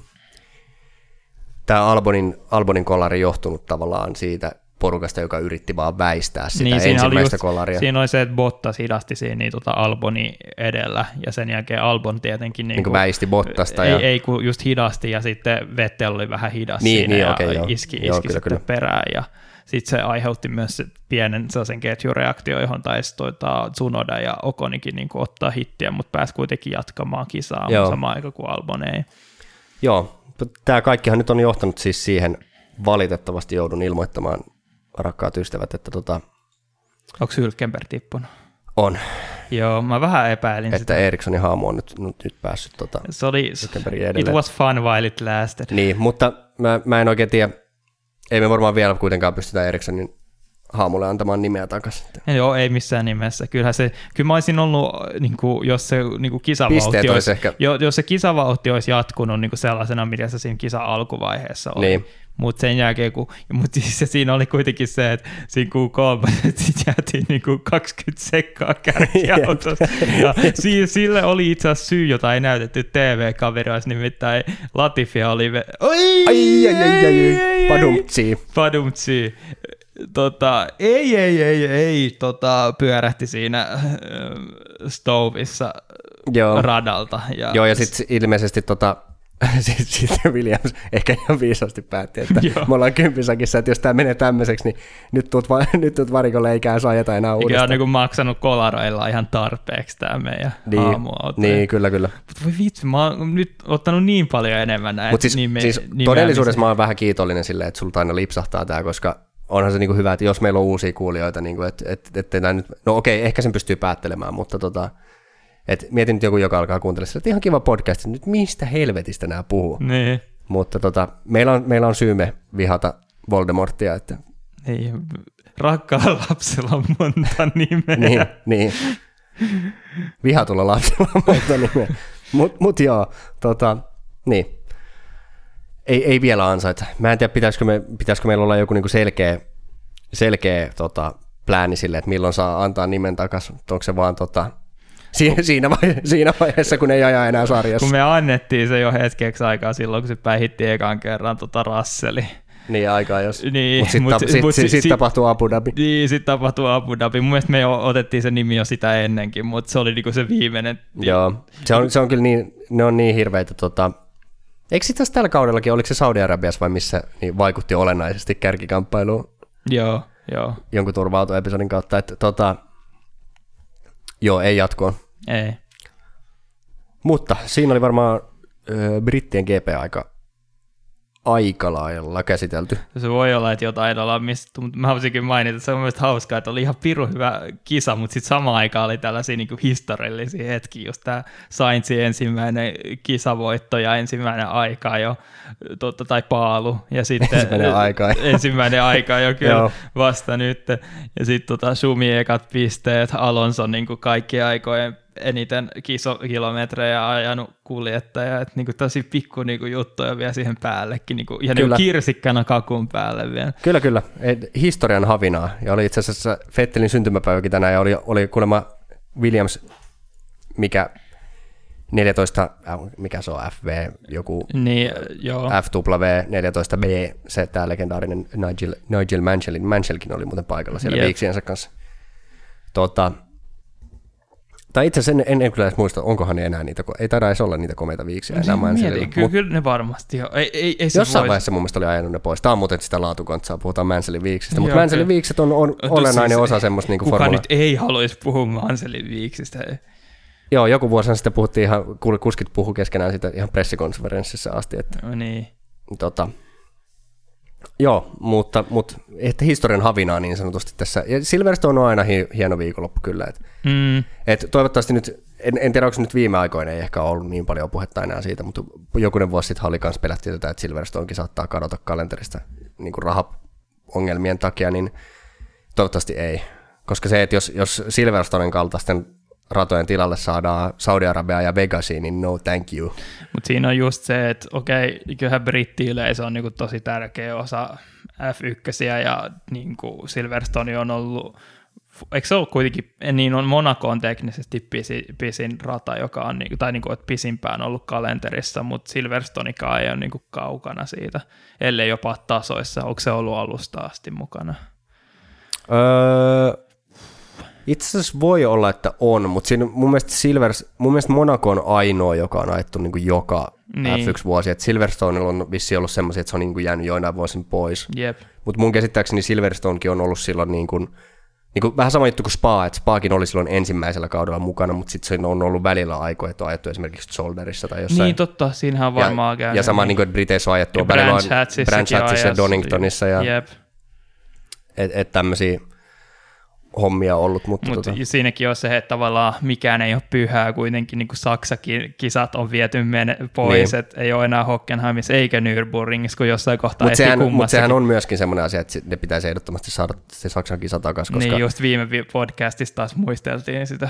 tämä Albonin, Albonin kolari johtunut tavallaan siitä porukasta, joka yritti vaan väistää sitä niin, ensimmäistä just, kolaria. Siinä oli se, että Bottas hidasti siinä niin, tota Alboni edellä, ja sen jälkeen Albon tietenkin... Niin, niin kuin väisti Bottasta. Ei, ja... ei, kun just hidasti, ja sitten Vettel oli vähän hidas niin, siinä, niin, ja okay, joo. iski, iski joo, kyllä, sitten kyllä. perään, ja sitten se aiheutti myös pienen sellaisen ketjureaktio, johon taisi tuota Tsunoda ja Okonikin niin ottaa hittiä, mutta pääsi kuitenkin jatkamaan kisaa samaan aikaan kuin Albon ei. Joo, tämä kaikkihan nyt on johtanut siis siihen, valitettavasti joudun ilmoittamaan, rakkaat ystävät, että tota... Onko Hylkenberg tippunut? On. Joo, mä vähän epäilin että sitä. Että Erikssonin haamu on nyt, nyt, nyt päässyt tota, Se oli, it was fun while it lasted. Niin, mutta mä, mä en oikein tiedä, ei me varmaan vielä kuitenkaan pystytä Erikssonin haamulle antamaan nimeä takaisin. Joo, ei missään nimessä. Kyllähän se, kyllä mä olisin ollut, niin kuin, jos se niin kuin kisavauhti olisi, ehkä... jo, jos se kisavauhti olisi jatkunut niin kuin sellaisena, mitä se siinä kisa alkuvaiheessa oli. Niin. Mutta sen jälkeen, kun, mutta siis siinä oli kuitenkin se, että siinä q kolme, että jäätiin niin kuin 20 sekkaa kärkiautossa. ja siis, sille oli itse asiassa syy, jota ei näytetty TV-kamerassa, nimittäin Latifia oli... Ve- Oi, ai, ai, ai, ai, ai, padumtsi. Padumtsi tota, ei, ei, ei, ei, tota, pyörähti siinä äh, stovissa Joo. radalta. Ja, Joo, ja sitten ilmeisesti tota, sitten sit Williams ehkä ihan viisasti päätti, että Joo. me ollaan kympisakissa, että jos tämä menee tämmöiseksi, niin nyt tuut, va- nyt tuut varikolle ei saa ajeta enää uudestaan. Eikä on niin maksanut kolaroilla ihan tarpeeksi tämä meidän niin, aamuauto. Niin, kyllä, kyllä. Mutta voi vitsi, mä oon nyt ottanut niin paljon enemmän näitä Mutta siis, nime- siis todellisuudessa mä oon vähän kiitollinen silleen, että sulta aina lipsahtaa tämä, koska onhan se niinku hyvä, että jos meillä on uusia kuulijoita, niinku, että et, et, et, nyt, no okei, ehkä sen pystyy päättelemään, mutta tota, et mietin nyt joku, joka alkaa kuuntelemaan, että ihan kiva podcast, nyt mistä helvetistä nämä puhuu. Niin. Mutta tota, meillä, on, meillä on syyme vihata Voldemortia. Että... Niin, rakkaalla lapsella on monta nimeä. niin, niin. Vihatulla lapsella on monta nimeä. Mutta mut joo, tota, niin. Ei, ei vielä ansaita. Mä en tiedä, pitäisikö, me, pitäisikö meillä olla joku niinku selkeä, selkeä tota, plääni sille, että milloin saa antaa nimen takaisin. Onko se vaan tota, Si- siinä, vaihe- siinä vaiheessa, kun ei aja enää sarjassa. Kun me annettiin se jo hetkeksi aikaa silloin, kun se päihitti ekan kerran tota Rasseli. Niin, aikaa jos. Niin, mutta sitten mut, sit, mut, sit, sit, sit tapahtuu Abu Dhabi. Niin, sitten tapahtuu Abu Dhabi. Mun mielestä me jo otettiin se nimi jo sitä ennenkin, mutta se oli niinku se viimeinen. Joo, se on, se on kyllä niin, ne on niin hirveitä. Tota, eikö sitten tällä kaudellakin, oliko se Saudi-Arabiassa vai missä, niin vaikutti olennaisesti kärkikamppailuun? Joo, joo. Jonkun turva-autoepisodin kautta, että tota, joo, ei jatkoa. Ei. Mutta siinä oli varmaan ö, brittien GP-aika aika lailla käsitelty. Se voi olla, että jotain ollaan mistä, mutta mä haluaisinkin mainita, että se on myös hauskaa, että oli ihan piru hyvä kisa, mutta sitten samaan aikaan oli tällaisia niin historiallisia hetkiä, just tämä Sainzin ensimmäinen kisavoitto ja ensimmäinen aika jo, totta, tai paalu, ja sitten ensimmäinen aika, ensimmäinen aika jo kyllä vasta nyt, ja sitten tota Schumi ekat pisteet, Alonso niin kaikki aikojen eniten kilometrejä ajanut kuljettaja, että niinku tosi pikku niinku juttuja vielä siihen päällekin, niinku, ihan niinku kirsikkana kakun päälle vielä. Kyllä, kyllä. Historian havinaa. Ja oli itse asiassa Fettelin syntymäpäiväkin tänään, ja oli, oli kuulemma Williams, mikä 14, äh, mikä se on, FV, joku niin, joo. FW 14B, se tämä legendaarinen Nigel, Nigel Mansell, Mansellkin oli muuten paikalla siellä yep. viiksiensä kanssa. Tota, tai itse asiassa en, en, en kyllä edes muista, onkohan ne enää niitä, ei taida edes olla niitä komeita viiksiä enää Mansellilla. Kyllä, kyllä ne varmasti on. Ei, ei, ei jossain voi... vaiheessa mun mielestä oli ajanut ne pois. Tämä on muuten sitä laatukontsaa, puhutaan Mansellin viiksistä, mutta Mansellin viikset on, on olennainen siis, osa semmoista niin Kuka formula... nyt ei haluaisi puhua Mansellin viiksistä? Joo, joku vuosi sitten puhuttiin ihan, kuskit puhu keskenään sitä ihan pressikonferenssissa asti. Että, no niin. Tota, Joo, mutta, mutta että historian havinaa niin sanotusti tässä. Ja Silverstone on aina hieno viikonloppu kyllä. Et, mm. et toivottavasti nyt, en, en tiedä onko nyt viime aikoina ei ehkä ollut niin paljon puhetta enää siitä, mutta jokunen vuosi sitten oli kanssa pelättiin tätä, että Silverstonekin saattaa kadota kalenterista niin kuin rahaongelmien takia, niin toivottavasti ei. Koska se, että jos, jos Silverstonen kaltaisten ratojen tilalle saadaan Saudi-Arabia ja Vegasiin, niin no thank you. Mutta siinä on just se, että okei, kyllähän britti-yleisö on niinku tosi tärkeä osa F1 ja niinku Silverstone on ollut eikö se ole kuitenkin, niin on Monaco on teknisesti pisin, pisin rata, joka on, niinku, tai niinku, että pisimpään ollut kalenterissa, mutta Silverstonekaan ei ole niinku kaukana siitä, ellei jopa tasoissa. Onko se ollut alusta asti mukana? Öö, itse asiassa voi olla, että on, mutta siinä mun mielestä, Silvers, mun mielestä Monaco on ainoa, joka on ajettu niin kuin joka niin. F1-vuosi. Et Silverstonella on vissi ollut semmoisia, että se on niin kuin jäänyt joinain vuosin pois. Yep. Mutta mun käsittääkseni Silverstonekin on ollut silloin niin kuin, niin kuin vähän sama juttu kuin Spa, että Spaakin oli silloin ensimmäisellä kaudella mukana, mutta sitten se on ollut välillä aikoja, että on ajettu esimerkiksi Zolderissa tai jossain. Niin totta, siinähän on varmaan ja, käynyt. Ja sama niin. niin kuin Briteissä on ajettu, välillä on Branch ja Doningtonissa. Ja, Jep. Et, et tämmöisiä hommia ollut. Mutta Mut tota... siinäkin on se, että tavallaan mikään ei ole pyhää, kuitenkin niin kuin Saksakin kisat on viety pois, niin. että ei ole enää Hockenheimissa eikä Nürburgringissa, kun jossain kohtaa Mutta sehän, mut sehän on myöskin semmoinen asia, että ne pitäisi ehdottomasti saada se Saksan kisa takaisin. Koska... Niin, just viime podcastissa taas muisteltiin sitä.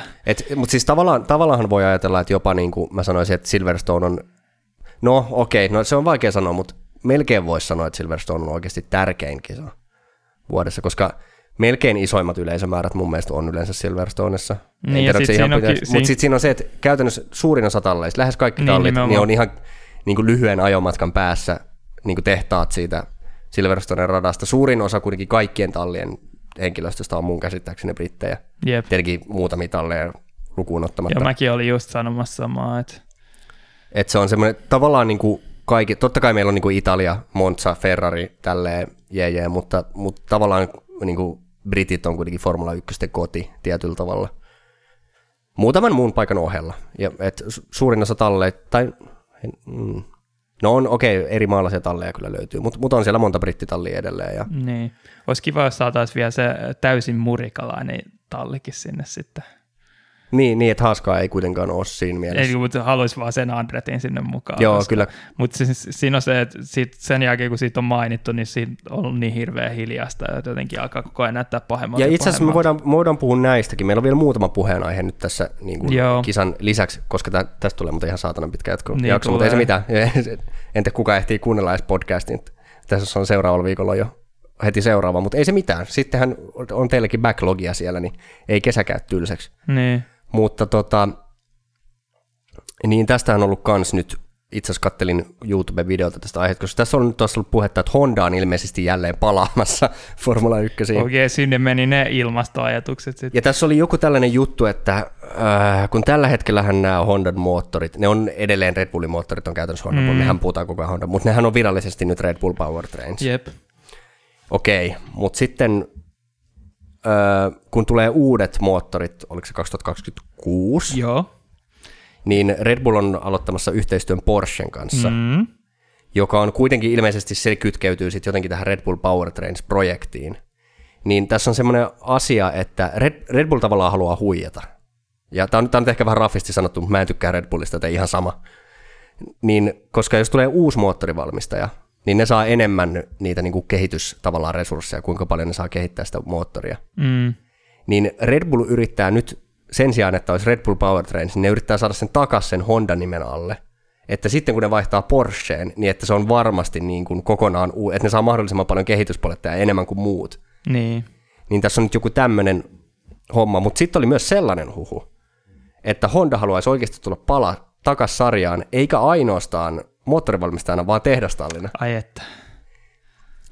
Mutta siis tavallaan, tavallaan voi ajatella, että jopa niin kuin mä sanoisin, että Silverstone on, no okei, okay, no se on vaikea sanoa, mutta melkein voisi sanoa, että Silverstone on oikeasti tärkein kisa vuodessa, koska – melkein isoimmat yleisömäärät mun mielestä on yleensä Silverstonessa. Niin, en tiedä, se ihan pitäisi, mutta sitten siinä on se, että käytännössä suurin osa talleista, lähes kaikki niin, tallit, niin on ihan niin kuin lyhyen ajomatkan päässä niin kuin tehtaat siitä Silverstonen radasta. Suurin osa kuitenkin kaikkien tallien henkilöstöstä on mun käsittääkseni brittejä. Yep. Tietenkin muutamia talleja lukuun ottamatta. Ja mäkin olin just sanomassa samaa, että... Et se on semmoinen tavallaan niin kuin kaikki, totta kai meillä on niin kuin Italia, Monza, Ferrari, tälleen, jee, jee mutta, mutta tavallaan niin kuin Britit on kuitenkin Formula 1 koti tietyllä tavalla. Muutaman muun paikan ohella. Ja, et suurin osa talleja, tai mm, no on okei, okay, eri maalaisia talleja kyllä löytyy, mutta mut on siellä monta brittitallia edelleen. Ja... Niin. Olisi kiva, jos saataisiin vielä se täysin murikalainen tallikin sinne sitten. Niin, niin, että haaskaa ei kuitenkaan ole siinä mielessä. Ei, mutta haluaisi vaan sen Andretin sinne mukaan. Joo, koska, kyllä. Mutta siis, siinä on se, että sit sen jälkeen kun siitä on mainittu, niin siinä on niin hirveä hiljasta, että jotenkin alkaa koko ajan näyttää pahemmalta. Ja itse asiassa me voidaan, me voidaan puhua näistäkin. Meillä on vielä muutama puheenaihe nyt tässä niin kuin kisan lisäksi, koska tä, tästä tulee mutta ihan saatanan pitkä jatko, niin jakso, mutta ei se mitään. Entä kuka ehtii kuunnella edes podcastin. Tässä on seuraavalla viikolla jo heti seuraava, mutta ei se mitään. Sittenhän on teilläkin backlogia siellä, niin ei kesä käy tylsäksi. Niin. Mutta tota, niin tästä on ollut kans nyt, itse asiassa kattelin YouTube-videolta tästä aiheesta, koska tässä on nyt tuossa ollut puhetta, että Honda on ilmeisesti jälleen palaamassa Formula 1. Okei, okay, sinne meni ne ilmastoajatukset sitten. Ja tässä oli joku tällainen juttu, että äh, kun tällä hetkellähän nämä Hondan moottorit, ne on edelleen Red Bullin moottorit, on käytännössä Honda, mm. mehän puhutaan koko ajan Honda, mutta nehän on virallisesti nyt Red Bull Powertrains. Jep. Okei, okay, mutta sitten kun tulee uudet moottorit, oliko se 2026? Joo. Niin Red Bull on aloittamassa yhteistyön Porschen kanssa, mm. joka on kuitenkin ilmeisesti, se kytkeytyy sitten jotenkin tähän Red Bull Powertrains-projektiin. Niin tässä on semmoinen asia, että Red, Red Bull tavallaan haluaa huijata. Ja tämä on, tämä on ehkä vähän raffisti sanottu, mutta mä en tykkää Red Bullista, että ihan sama. Niin, koska jos tulee uusi moottorivalmistaja, niin ne saa enemmän niitä niin kuin kehitys tavallaan resursseja, kuinka paljon ne saa kehittää sitä moottoria. Mm. Niin Red Bull yrittää nyt sen sijaan, että olisi Red Bull Powertrains, niin ne yrittää saada sen takaisin sen Honda-nimen alle. Että sitten kun ne vaihtaa Porscheen, niin että se on varmasti niin kuin kokonaan, uu- että ne saa mahdollisimman paljon kehityspoletteja enemmän kuin muut. Niin. Niin tässä on nyt joku tämmöinen homma, mutta sitten oli myös sellainen huhu, että Honda haluaisi oikeasti tulla pala takaisin sarjaan, eikä ainoastaan moottorivalmistajana, vaan tehdastallina. Ai että.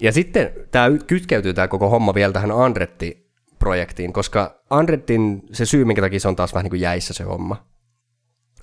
Ja sitten tämä kytkeytyy tämä koko homma vielä tähän Andretti-projektiin, koska Andrettin se syy, minkä takia se on taas vähän niin kuin jäissä se homma,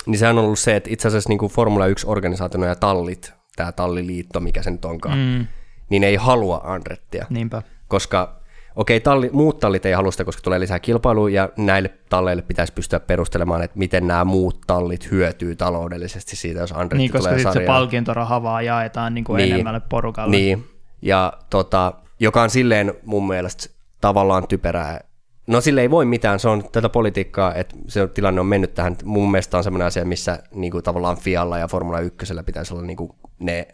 niin sehän on ollut se, että itse asiassa niin kuin Formula 1-organisaationa ja tallit, tämä talliliitto, mikä se nyt onkaan, mm. niin ei halua Andrettia. Niinpä. Koska okei, talli, muut tallit ei halua sitä, koska tulee lisää kilpailua, ja näille talleille pitäisi pystyä perustelemaan, että miten nämä muut tallit hyötyy taloudellisesti siitä, jos Andretti niin, koska tulee sarjaan. se palkintoraha vaan jaetaan niin kuin niin, enemmälle porukalle. Niin, ja tota, joka on silleen mun mielestä tavallaan typerää. No sille ei voi mitään, se on tätä politiikkaa, että se tilanne on mennyt tähän. Mun mielestä on semmoinen asia, missä niin kuin tavallaan Fialla ja Formula 1 pitäisi olla niin kuin ne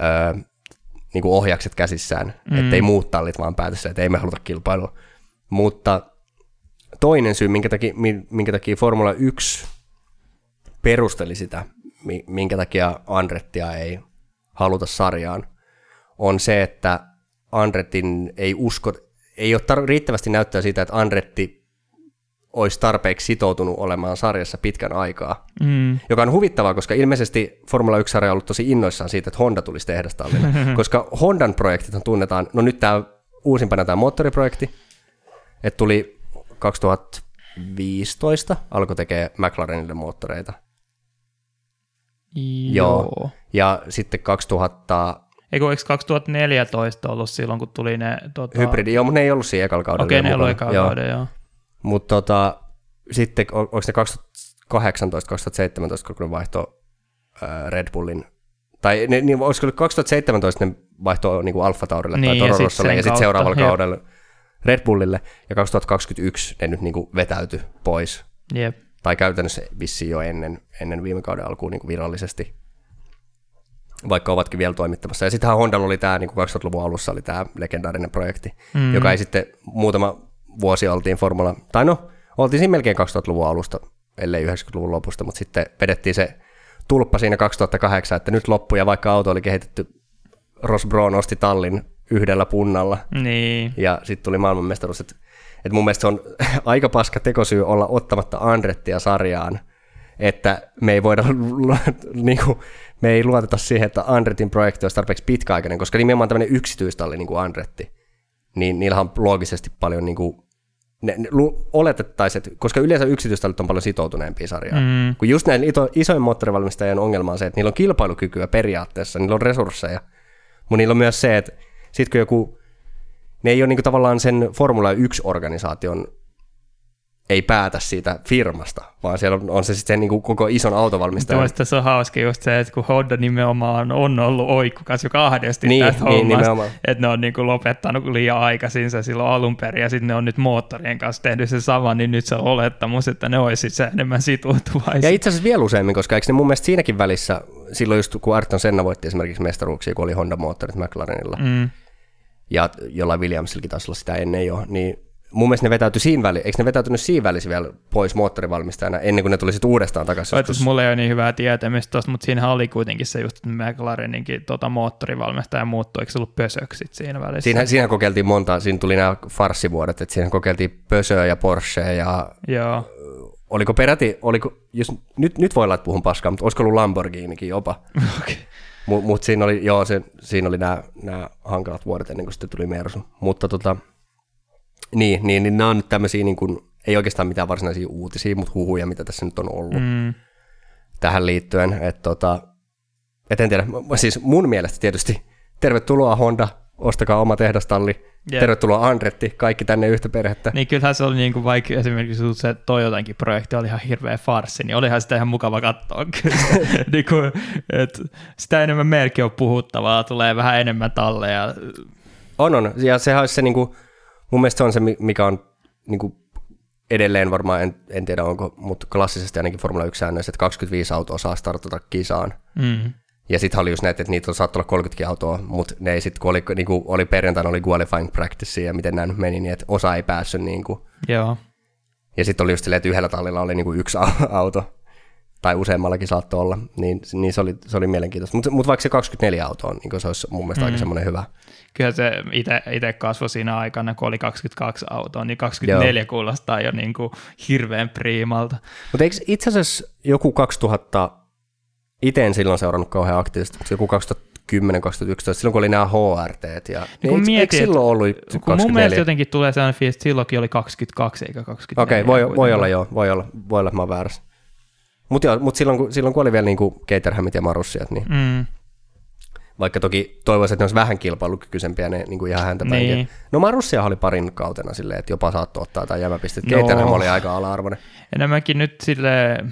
öö, niin kuin ohjakset käsissään, mm. ettei muut tallit vaan päätössä, että ei me haluta kilpailua. Mutta toinen syy, minkä takia, minkä takia Formula 1 perusteli sitä, minkä takia Andrettia ei haluta sarjaan, on se, että Andretin ei usko, ei ole tar- riittävästi näyttää siitä, että Andretti olisi tarpeeksi sitoutunut olemaan sarjassa pitkän aikaa. Mm. Joka on huvittavaa, koska ilmeisesti Formula 1-sarja on ollut tosi innoissaan siitä, että Honda tulisi tehdastallinen. koska Hondan projektit tunnetaan, no nyt tämä uusimpana tämä moottoriprojekti, että tuli 2015, alkoi tekee McLarenille moottoreita. Joo. Joo. Ja sitten 2000... Eikö eikö 2014 ollut silloin, kun tuli ne... Tota... Hybridi, joo, mutta ne ei ollut siinä ekalla kaudella. Okei, okay, ne ei ollut ekalla kaudella, joo. Mutta tota, sitten, onko ne 2018-2017, kun ne vaihtoi Red Bullin, tai ne, niin, olisiko 2017 ne vaihtoi niin Alfa Taurille niin, tai Toro ja sitten sit seuraavalla kaudella Red Bullille, ja 2021 ne nyt niin kuin vetäytyi pois. Jep. Tai käytännössä vissiin jo ennen, ennen viime kauden alkuun niin kuin virallisesti, vaikka ovatkin vielä toimittamassa. Ja sittenhän Honda oli tämä, niin kuin 2000-luvun alussa oli tämä legendaarinen projekti, mm. joka ei sitten muutama vuosi oltiin Formula, tai no, oltiin siinä melkein 2000-luvun alusta, ellei 90-luvun lopusta, mutta sitten vedettiin se tulppa siinä 2008, että nyt loppu, ja vaikka auto oli kehitetty, Ross Brown osti tallin yhdellä punnalla, niin. ja sitten tuli maailmanmestaruus, että, että mun mielestä se on aika paska tekosyy olla ottamatta Andrettia sarjaan, että me ei voida, niin kuin, me ei luoteta siihen, että Andretin projekti olisi tarpeeksi pitkäaikainen, koska nimenomaan tämmöinen yksityistalli niin kuin Andretti, niin niillä on loogisesti paljon niin kuin ne, ne oletettaisiin, koska yleensä yksityistallit on paljon sitoutuneempia sarjaa, Mm. kun just näin ito, isojen moottorivalmistajien ongelma on se, että niillä on kilpailukykyä periaatteessa, niillä on resursseja, mutta niillä on myös se, että sit kun joku, ne ei ole niinku tavallaan sen Formula 1-organisaation ei päätä siitä firmasta, vaan siellä on, on se sitten niinku koko ison autovalmistajan. Tuosta se on hauska just se, että kun Honda nimenomaan on ollut oikkukas jo kahdesti Niin, tästä niin, hommasta, että ne on niinku lopettanut liian aikaisin se silloin alun perin, ja sitten ne on nyt moottorien kanssa tehnyt se sama, niin nyt se on olettamus, että ne olisi se enemmän sitoutuvaisia. Ja itse asiassa vielä useammin, koska eikö ne mun mielestä siinäkin välissä, silloin just kun Ayrton Senna voitti esimerkiksi mestaruuksia, kun oli Honda-moottorit McLarenilla, Mm. ja jollain Williamsillakin taisi olla sitä ennen jo, niin mun mielestä ne vetäytyi siinä väli, eikö ne vetäytynyt siinä välissä vielä pois moottorivalmistajana ennen kuin ne tuli sitten uudestaan takaisin? Asiassa mulla ei ole niin hyvää tietämystä tuosta, mutta siinä oli kuitenkin se just, että McLareninkin tota, moottorivalmistaja muuttui, eikö se ollut pösöksit siinä välissä? Siinä, siinä kokeiltiin monta, siinä tuli nämä farssivuodet, että siinä kokeiltiin Pösöä ja Porsche ja Joo, oliko peräti, oliko, jos, nyt, nyt voi olla, että puhun paskaa, mutta olisiko ollut Lamborghinikin jopa. okei. Mutta mut siinä oli, joo, se, siinä oli nämä, nämä hankalat vuodet ennen kuin sitten tuli Mersu. Mutta tota, niin, niin, niin nämä on nyt tämmöisiä, niin kuin, ei oikeastaan mitään varsinaisia uutisia, mutta huhuja, mitä tässä nyt on ollut mm. Tähän liittyen. Että tota, et en tiedä, siis mun mielestä tietysti tervetuloa Honda, ostakaa oma tehdastalli, yeah. tervetuloa Andretti, kaikki tänne yhtä perhettä. Niin kyllähän se oli niin kuin vaikka esimerkiksi se Toyotankin projekti oli ihan hirveä farssi, niin olihan sitä ihan mukava katsoa kyllä. niin kuin, että sitä enemmän merkki on puhuttavaa, tulee vähän enemmän talleja. On, on. Ja sehän olisi se, niin kuin, mun mielestä se on se, mi- mikä on niin kuin, edelleen varmaan, en, en tiedä onko, mutta klassisesti ainakin Formula 1 säännöissä, että 25 autoa saa startata kisaan. Mm. Ja sitten oli just näitä, että niitä on saattaa olla 30 autoa, mutta ne ei sitten, kun oli, niin kuin oli perjantaina oli qualifying practice ja miten nämä nyt meni, niin että osa ei päässyt. Niin kuin. Joo. Ja sitten oli just silleen, että yhdellä tallilla oli niin kuin yksi au- auto, tai useammallakin saattoi olla, niin, niin se, oli, se oli mielenkiintoista. Mutta mut vaikka se 24 autoa on, niin se olisi mun mielestä mm. aika semmoinen hyvä. Kyllä se itse kasvoi siinä aikana, kun oli 22 autoa, niin 24 Joo. kuulostaa jo niin kuin hirveän priimalta. Mutta eikö itse asiassa joku 2000, itse en silloin seurannut kauhean aktiivisesti, mutta joku 2010-2011, silloin kun oli nämä HRT, ja niin kun eikö, mietin, eikö silloin ollut Kun 24? mun mielestä jotenkin tulee sellainen fiilis, että silloinkin oli 22 eikä 24. Okei, okay, voi, voi olla joo, voi olla, voi olla, että mä oon väärässä. Mutta mut silloin, kun, silloin kun oli vielä niinku Caterhamit ja Marussiat, niin Mm. Vaikka toki toivoisin, että ne olisi vähän kilpailukykyisempiä ne niin kuin ihan häntä päin. Niin. No Marussia oli parin kautena silleen, että jopa saattoi ottaa tai jämäpistet. No. Caterham oli aika ala-arvoinen. Enemmänkin nyt sille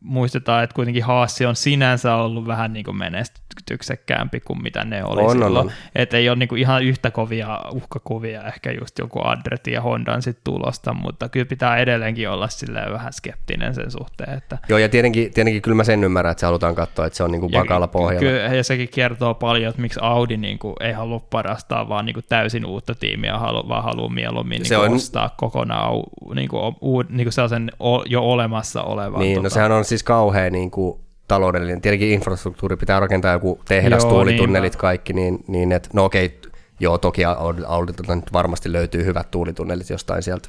muistetaan, että kuitenkin Haassi on sinänsä ollut vähän niin kuin menestyksekkäämpi kuin mitä ne oli On, silloin. on. Että ei ole niin kuin ihan yhtä kovia uhkakuvia ehkä just joku Andretti ja Hondan sit tulosta, mutta kyllä pitää edelleenkin olla silleen vähän skeptinen sen suhteen, että Joo, ja tietenkin, tietenkin kyllä mä sen ymmärrän, että se halutaan katsoa, että se on niin kuin vakaalla pohjalla. Kyllä, ja sekin kertoo paljon, että miksi Audi niin kuin, ei halua parastaa vaan niin kuin täysin uutta tiimiä, halu, vaan haluaa mieluummin niin Se kuin on- ostaa kokonaan niin kuin, u, niin kuin sellaisen o, jo olemassa olevan. Niin, no sehän on siis kauhean niin kuin taloudellinen. Tietenkin infrastruktuuri pitää rakentaa joku tehdas, Joo, tuulitunnelit, niinpä. kaikki, niin, niin että no okei, joo, toki Audi- Audilta nyt varmasti löytyy hyvät tuulitunnelit jostain sieltä,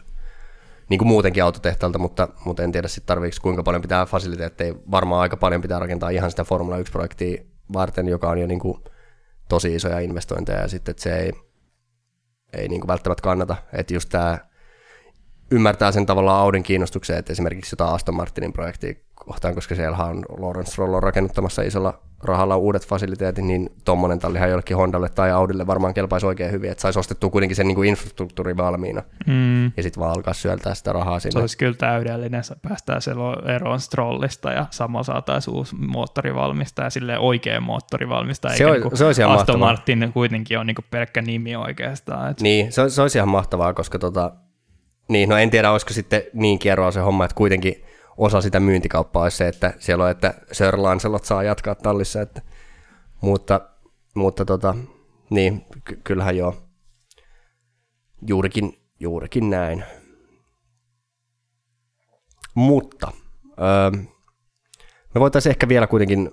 niin kuin muutenkin autotehtaalta, mutta, mutta en tiedä sitten tarviiko kuinka paljon pitää fasiliteetteja, varmaan aika paljon pitää rakentaa ihan sitä Formula 1-projektia varten, joka on jo niin kuin tosi isoja investointeja, ja sitten että se ei, ei niin kuin välttämättä kannata, että just tämä ymmärtää sen tavallaan Audin kiinnostuksen, että esimerkiksi jotain Aston Martinin projektia kohtaan, koska siellä on Lawrence Stroll on rakennuttamassa isolla rahalla uudet fasiliteetit, niin tuommoinen tallihan jollekin Hondalle tai Audille varmaan kelpaisi oikein hyvin, että saisi ostettua kuitenkin sen niin kuin infrastruktuuri valmiina Mm, ja sitten vaan alkaa syöltää sitä rahaa se sinne. olisi kyllä täydellinen, se päästään eroon Strollista ja samalla saataisiin uusi moottorivalmistaja, silleen oikea moottorivalmistaja, Se eikä olisi- niin se olisi ihan Aston mahtavaa. Martin kuitenkin on niin kuin pelkkä nimi oikeastaan. Et, Niin, se, se olisi ihan mahtavaa, koska tota, niin, no en tiedä, olisiko sitten niin kierroa se homma, että kuitenkin osa sitä myyntikauppaa olisi se, että siellä on, että Sir Lancelot saa jatkaa tallissa, että, mutta, mutta tota, niin, ky- kyllähän joo, juurikin, juurikin näin. Mutta öö, me voitaisiin ehkä vielä kuitenkin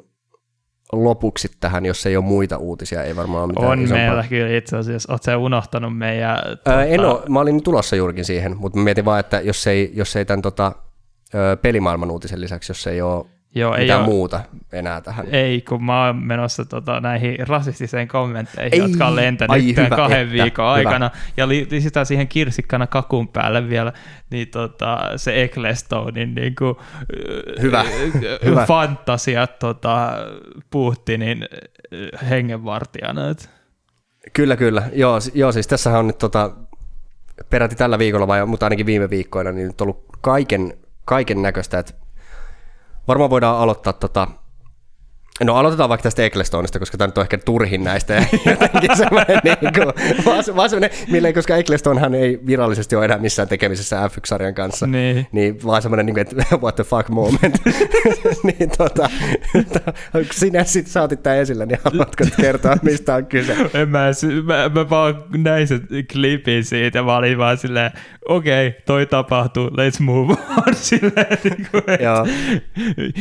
lopuksi tähän, jos ei ole muita uutisia, ei varmaan ole mitään on isompaa. meillä kyllä itse asiassa, oletko sä unohtanut meidän... Öö, en ole, mä olin tulossa juurikin siihen, mutta mietin vaan, että jos ei, jos ei tämän tota, öö, pelimaailman uutisen lisäksi, jos ei ole Joo, ei mitään ole, muuta enää tähän. Ei, kun mä oon menossa tota, näihin rasistiseen kommentteihin, ei, jotka on lentänyt ai, hyvä, kahden että, viikon hyvä. aikana, ja lisätään siihen kirsikkana kakun päälle vielä niin tota, se Ecclestonein niin kuin, hyvä. hyvä. fantasiat tota, Putinin hengenvartijana. Kyllä, kyllä. Joo, joo siis tässähän on nyt tota, peräti tällä viikolla, vai, mutta ainakin viime viikkoina, niin nyt on ollut kaiken, kaiken näköistä, että varmaan voidaan aloittaa tota, No aloitetaan vaikka tästä Ecclestonesta, koska tämä nyt on ehkä turhin näistä ja jotenkin semmoinen, niin kuin, vaan, vaan semmoinen milleen, koska Ecclestonhan ei virallisesti ole enää missään tekemisessä F1-sarjan kanssa, niin, niin vaan semmoinen, niin kuin, että what the fuck moment. niin tota, sinä sitten saatit tämän esille, niin haluatko kertoa, mistä on kyse? En mä, mä, mä vaan näin sen klipin siitä, mä olin vaan silleen, okei, okay, toi tapahtuu, let's move on. Silleen, niin kuin, Joo.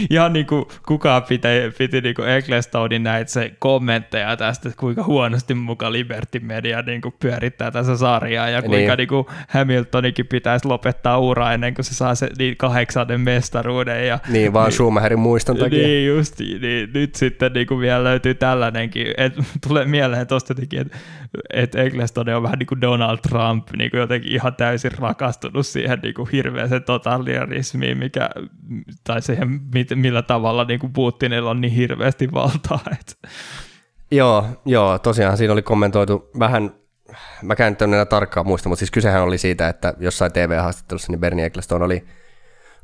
ihan niin kuin kukaan piti, piti niin kuin Ecclestonein näitä se kommentteja tästä, että kuinka huonosti muka Liberty Media niin kuin pyörittää tässä sarjaa ja kuinka niin. Niin kuin Hamiltonikin pitäisi lopettaa ura ennen kuin se saa se niin kahdeksannen mestaruuden. Ja, niin, vaan niin, Schumacherin muiston takia. Niin, just, niin, nyt sitten niin kuin vielä löytyy tällainenkin, että tulee mieleen tuosta jotenkin, että, että Ecclestone on vähän niin kuin Donald Trump, niin kuin jotenkin ihan täysin rakastunut siihen niin kuin hirveäseen totalitarismiin, mikä, tai siihen, millä tavalla niin kuin Putinilla on niin hirveästi valtaa. Että. Joo, joo, tosiaan siinä oli kommentoitu vähän, mä en nyt enää tarkkaan muista, mutta siis kysehän oli siitä, että jossain TV-haastattelussa niin Bernie Ecclestone oli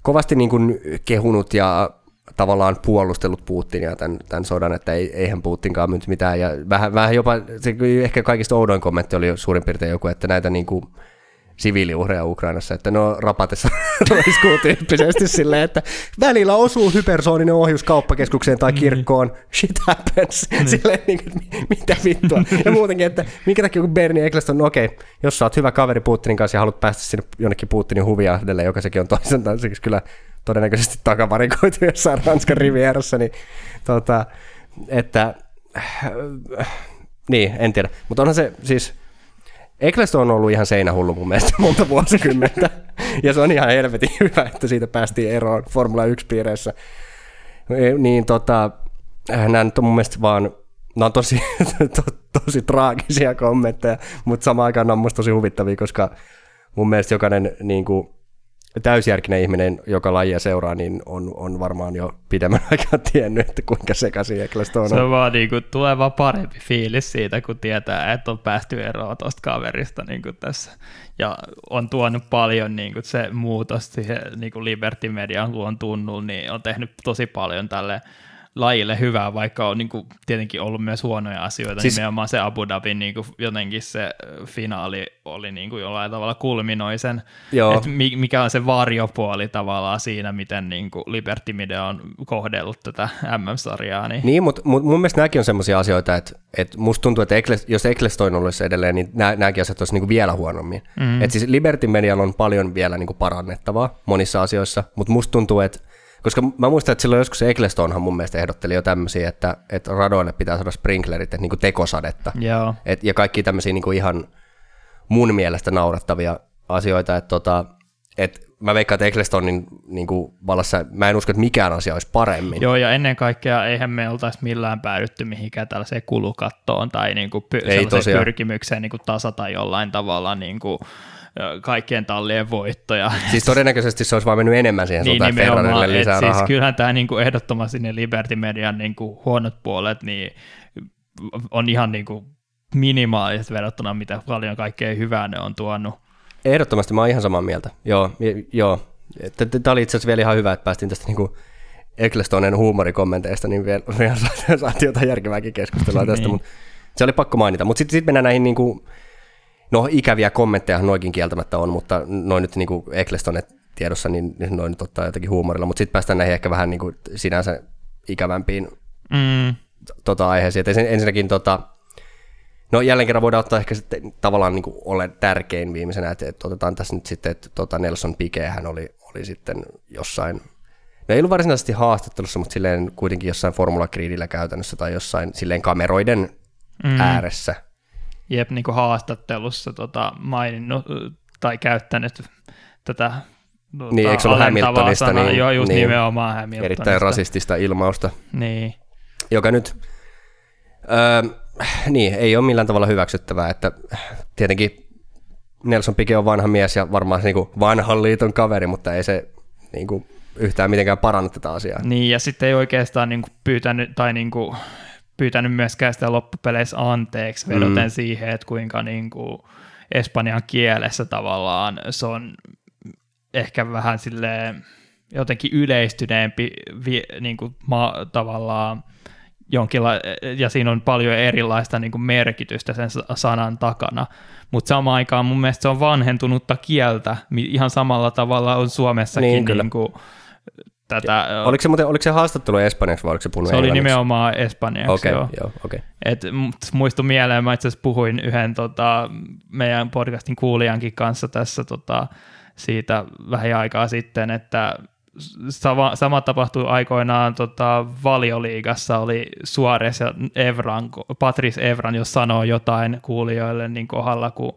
kovasti niin kuin kehunut ja tavallaan puolustellut Putinia tämän, tämän sodan, että ei, eihän Putinkaan myynyt mitään. Ja vähän, vähän jopa, se ehkä kaikista oudoin kommentti oli suurin piirtein joku, että näitä niin kuin siviiliuhreja Ukrainassa, että ne on rapatessa roiskuu tyyppisesti silleen, että välillä osuu hypersooninen ohjus kauppakeskukseen tai niin. kirkkoon, shit happens, mm. silleen niin kuin, mitä vittua. Ja muutenkin, että minkä takia kun Bernie Eccleston, no okei, jos sä oot hyvä kaveri Putinin kanssa ja haluat päästä sinne jonnekin Putinin huviahdelle, joka sekin on toisen tansiksi kyllä todennäköisesti takavarikoitu jossain Ranskan rivierossa, niin tota, että niin, en tiedä. Mutta onhan se siis, Eccleston on ollut ihan seinähullu mun mielestä monta vuosikymmentä, ja se on ihan helvetin hyvä, että siitä päästiin eroon Formula 1-piireissä. E, niin tota, nämä nyt on mun mielestä vaan, nämä on tosi, to, tosi traagisia kommentteja, mutta samaan aikaan nämä on musta tosi huvittavia, koska mun mielestä jokainen niin kuin, täysjärkinen ihminen, joka lajia seuraa, niin on, on varmaan jo pidemmän aikaa tiennyt, että kuinka sekaisin Ecclestone on. Se on vaan niin kuin, tulee vaan parempi fiilis siitä, kun tietää, että on päästy eroon tuosta kaverista niin kuin tässä. Ja on tuonut paljon niin kuin se muutos siihen niin kuin Liberty Median luon tunnulla, niin on tehnyt tosi paljon tälle lajille hyvää, vaikka on niin kuin, tietenkin ollut myös huonoja asioita. Siis, Nimenomaan se Abu Dhabin niin kuin, jotenkin se finaali oli niin kuin, jollain tavalla kulminoisen, että mikä on se varjopuoli tavallaan siinä, miten niin kuin Liberty Media on kohdellut tätä MM-sarjaa. Niin, niin mutta mut mun mielestä nämäkin on sellaisia asioita, että, että musta tuntuu, että Ekles, jos Ecclestone olisi edelleen, niin nämä, nämäkin asiat olisi niin kuin vielä huonommin. Mm. Et siis Liberty Medialla on paljon vielä niin kuin parannettavaa monissa asioissa, mutta musta tuntuu, että koska mä muistan, että silloin joskus Ecclestonhan mun mielestä ehdotteli jo tämmöisiä, että, että radoille pitää saada sprinklerit, että niin kuin tekosadetta. Joo. Et, ja kaikki tämmöisiä niin kuin ihan mun mielestä naurattavia asioita, että tota, et mä veikkaan, että Ecclestonin niin kuin vallassa, mä en usko, että mikään asia olisi paremmin. Joo, ja ennen kaikkea eihän me oltaisi millään päädytty mihinkään tällaiseen kulukattoon tai niin kuin py- Ei pyrkimykseen niin kuin tasata jollain tavalla niin kuin kaikkien tallien voittoja. Siis todennäköisesti se olisi vaan mennyt enemmän siihen niin, suuntaan, Ferrarille lisää siis rahaa. Siis kyllähän tämä niin kuin ehdottomasti ne Liberty Median niin kuin huonot puolet niin on ihan niin kuin minimaaliset verrattuna, mitä paljon kaikkea hyvää ne on tuonut. Ehdottomasti mä oon ihan samaa mieltä. Joo, joo. Tämä oli itse asiassa vielä ihan hyvä, että päästiin tästä niin kuin Ecclestonen huumorikommenteista, niin vielä, vielä saatiin jotain järkevääkin keskustelua tästä, niin. mutta se oli pakko mainita. Mutta sitten sit mennään näihin niin kuin, No ikäviä kommentteja noikin kieltämättä on, mutta noin nyt niin kuin Ecclestonet tiedossa, niin noin nyt ottaa jotenkin huumorilla, mutta sitten päästään näihin ehkä vähän niin kuin sinänsä ikävämpiin mm. tota, aiheisiin. Et ensinnäkin tota, No jälleen kerran voidaan ottaa ehkä sitten tavallaan niin kuin ole tärkein viimeisenä, että, että otetaan tässä nyt sitten, että tota Nelson Piquet hän oli, oli sitten jossain, no ei ollut varsinaisesti haastattelussa, mutta silleen kuitenkin jossain Formula Gridillä käytännössä tai jossain silleen kameroiden mm. ääressä Jep, niin kuin haastattelussa tota, maininnut tai käyttänyt tätä tuota, Niin, eikö ollut Hamiltonista, sanaa. niin- Joo, just niin. nimenomaan Hamiltonista. Erittäin rasistista ilmausta, Niin. joka nyt, öö, niin, ei ole millään tavalla hyväksyttävää, että tietenkin Nelson Piquet on vanha mies ja varmaan niin vanhan liiton kaveri, mutta ei se niin kuin, yhtään mitenkään paranna tätä asiaa. Niin, ja sitten ei oikeastaan niinku pyytänyt, tai niinku, pyytänyt myöskään sitä loppupeleissä anteeksi vedoten Mm. siihen, että kuinka niinku espanjan kielessä tavallaan se on ehkä vähän silleen jotenkin yleistyneempi vi, niinku ma, tavallaan jonkinla, ja siinä on paljon erilaista niin kuin merkitystä sen sa- sanan takana, mutta samaan aikaan mun mielestä se on vanhentunutta kieltä, ihan samalla tavalla on Suomessakin Niin, niin, kyllä. niin kuin, tätä, Oliko se, muuten, oliko se haastattelu espanjaksi vai oliko se puhunut se oli nimenomaan espanjaksi, joo. okay, joo, okei. Okay. Et muistu mieleen, mä itse asiassa puhuin yhden tota, meidän podcastin kuulijankin kanssa tässä tota, siitä vähän aikaa sitten, että sama, sama tapahtui aikoinaan tota, valioliigassa, oli Suores ja Evran, Patrice Evran, jos sanoo jotain kuulijoille niin kohdalla, kun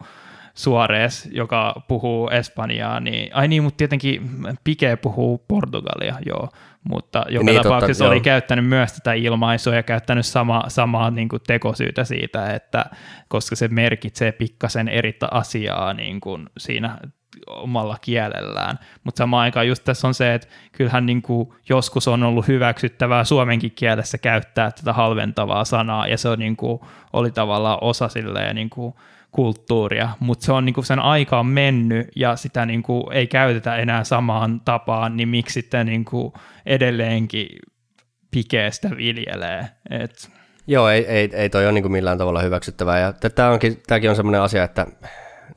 Suarez, joka puhuu Espanjaa, niin ai niin, mutta tietenkin Pike puhuu Portugalia, joo, mutta joka Niin, niin, totta, tapauksessa joo. oli käyttänyt myös tätä ilmaisua ja käyttänyt sama, samaa niin kuin tekosyytä siitä, että koska se merkitsee pikkasen eri asiaa niin kuin siinä omalla kielellään. Mutta samaan aikaan just tässä on se, että kyllähän niin kuin joskus on ollut hyväksyttävää suomenkin kielessä käyttää tätä halventavaa sanaa, ja se on niin kuin, oli tavallaan osa silleen niin kuin kulttuuria, mutta se on niin kuin sen aika on mennyt ja sitä niin kuin ei käytetä enää samaan tapaan, niin miksi sitten niin kuin edelleenkin pikeestä viljelee. Et, Joo, ei, ei, ei toi ole niin kuin millään tavalla hyväksyttävää. Ja tämä onkin, tämäkin on semmoinen asia, että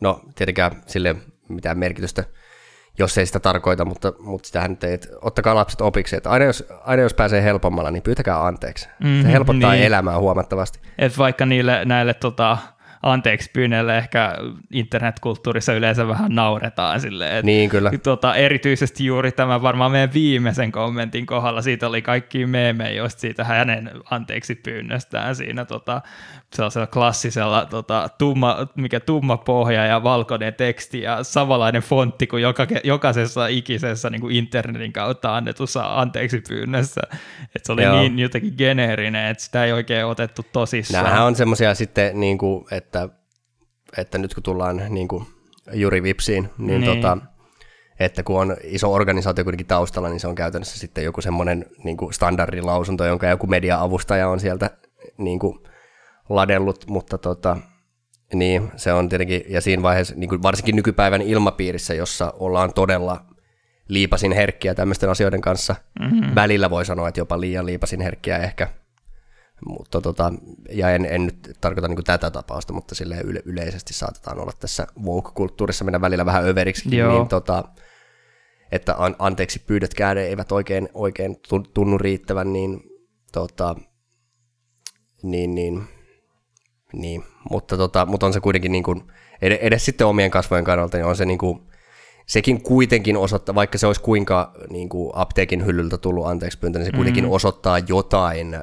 no tietenkään sille mitään merkitystä, jos ei sitä tarkoita, mutta, mutta sitähän nyt ei, että ottakaa lapset opiksi, että aina jos, aina jos pääsee helpommalla, niin pyytäkää anteeksi. Mhm, Se helpottaa niin. elämää huomattavasti. et vaikka niille näille tota, anteeksi pyynnöille ehkä internetkulttuurissa yleensä vähän nauretaan silleen, että Niin kyllä. Tota, erityisesti juuri tämä varmaan meidän viimeisen kommentin kohdalla, siitä oli kaikki meemejä just siitä hänen anteeksi pyynnöstään siinä tota, sellaisella klassisella tota, tumma, mikä tumma pohja ja valkoinen teksti ja samanlainen fontti kuin joka, jokaisessa ikisessä niin kuin internetin kautta annetussa anteeksi pyynnössä. Et se oli Joo. niin jotenkin geneerinen, että sitä ei oikein otettu tosissaan. Nämähän on semmoisia sitten, niin kuin, että, että nyt kun tullaan niin kuin Juri Vipsiin, niin, Niin. Tota, että kun on iso organisaatio kuitenkin taustalla, niin se on käytännössä sitten joku semmoinen niin kuin standardilausunto, jonka joku media-avustaja on sieltä niin kuin ladellut, mutta tota, niin, se on tietenkin, ja siinä vaiheessa, niin kuin varsinkin nykypäivän ilmapiirissä, jossa ollaan todella liipasin herkkiä tämmöisten asioiden kanssa, mm-hmm. välillä voi sanoa, että jopa liian liipasin herkkiä ehkä, mutta tota, ja en, en nyt tarkoita niin tätä tapausta, mutta silleen yle, yleisesti saatetaan olla tässä woke-kulttuurissa mennä välillä vähän överiksi, Joo. niin tota, että an, anteeksi pyydötkään eivät oikein, oikein tu- tunnu riittävän, niin, tota, niin, niin, niin. Mutta, tota, mutta on se kuitenkin niin kuin, edes, edes sitten omien kasvojen kannalta, niin on se niin kuin, sekin kuitenkin osoittaa, vaikka se olisi kuinka niin kuin apteekin hyllyltä tullut anteeksi pyyntö, niin se kuitenkin Mm. osoittaa jotain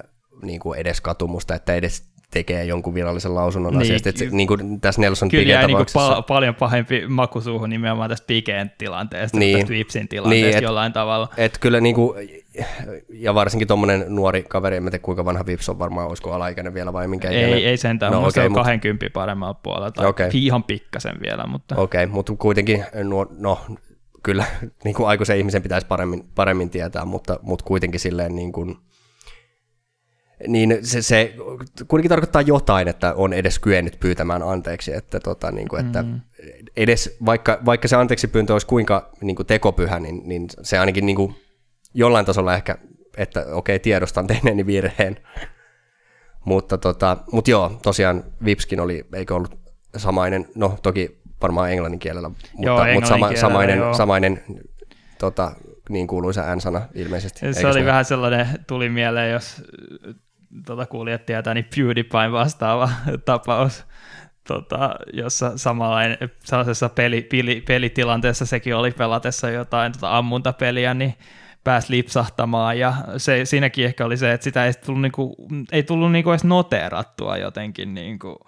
niin kuin edes katumusta, että edes tekee jonkun virallisen lausunnon Niin, asiasta. Että se, niin kuin tässä Nelson Kyllä jäi niinku tapauksessa. pal- paljon pahempi maku suuhun nimenomaan tästä Pikeen tilanteesta, Niin. niin. tästä Vipsin tilanteesta Niin, niin, et- jollain tavalla. Et kyllä niinku, ja varsinkin tuommoinen nuori kaveri, en tiedä kuinka vanha Vips on varmaan, olisiko alaikäinen vielä vai minkä ikäinen. Ei, ei sentään, No no, okei, se on mut- 20 paremmalla puolella, tai okay. ihan pikkasen vielä, mutta Okei, okay, mutta kuitenkin, nuo, no kyllä niin kuin aikuisen ihmisen pitäisi paremmin, paremmin tietää, mutta, mutta kuitenkin silleen niin kuin, niin se, se kuitenkin tarkoittaa jotain, että on edes kyennyt pyytämään anteeksi, että, tota, niin kuin, että Mm. edes vaikka, vaikka se anteeksi pyyntö olisi kuinka niin kuin tekopyhä, niin, niin se ainakin niin kuin jollain tasolla ehkä, että okei, tiedostan tehneeni virheen. Mutta tota, mut joo, tosiaan Vipskin oli, eikö ollut samainen, no toki varmaan englannin kielellä, mutta, Joo, mutta englannin sama, kielellä, samainen, joo. samainen tota, niin kuuluisa N-sana ilmeisesti. se oli näin? vähän sellainen, tuli mieleen, jos tota kuulijat tietää, niin PewDiePie vastaava tapaus, tota, jossa samanlainen, sellaisessa peli, peli, pelitilanteessa sekin oli pelatessa jotain tota ammuntapeliä, niin pääsi lipsahtamaan ja se, siinäkin ehkä oli se, että sitä ei tullut, niinku, ei tullut niinku edes noteerattua jotenkin niinku,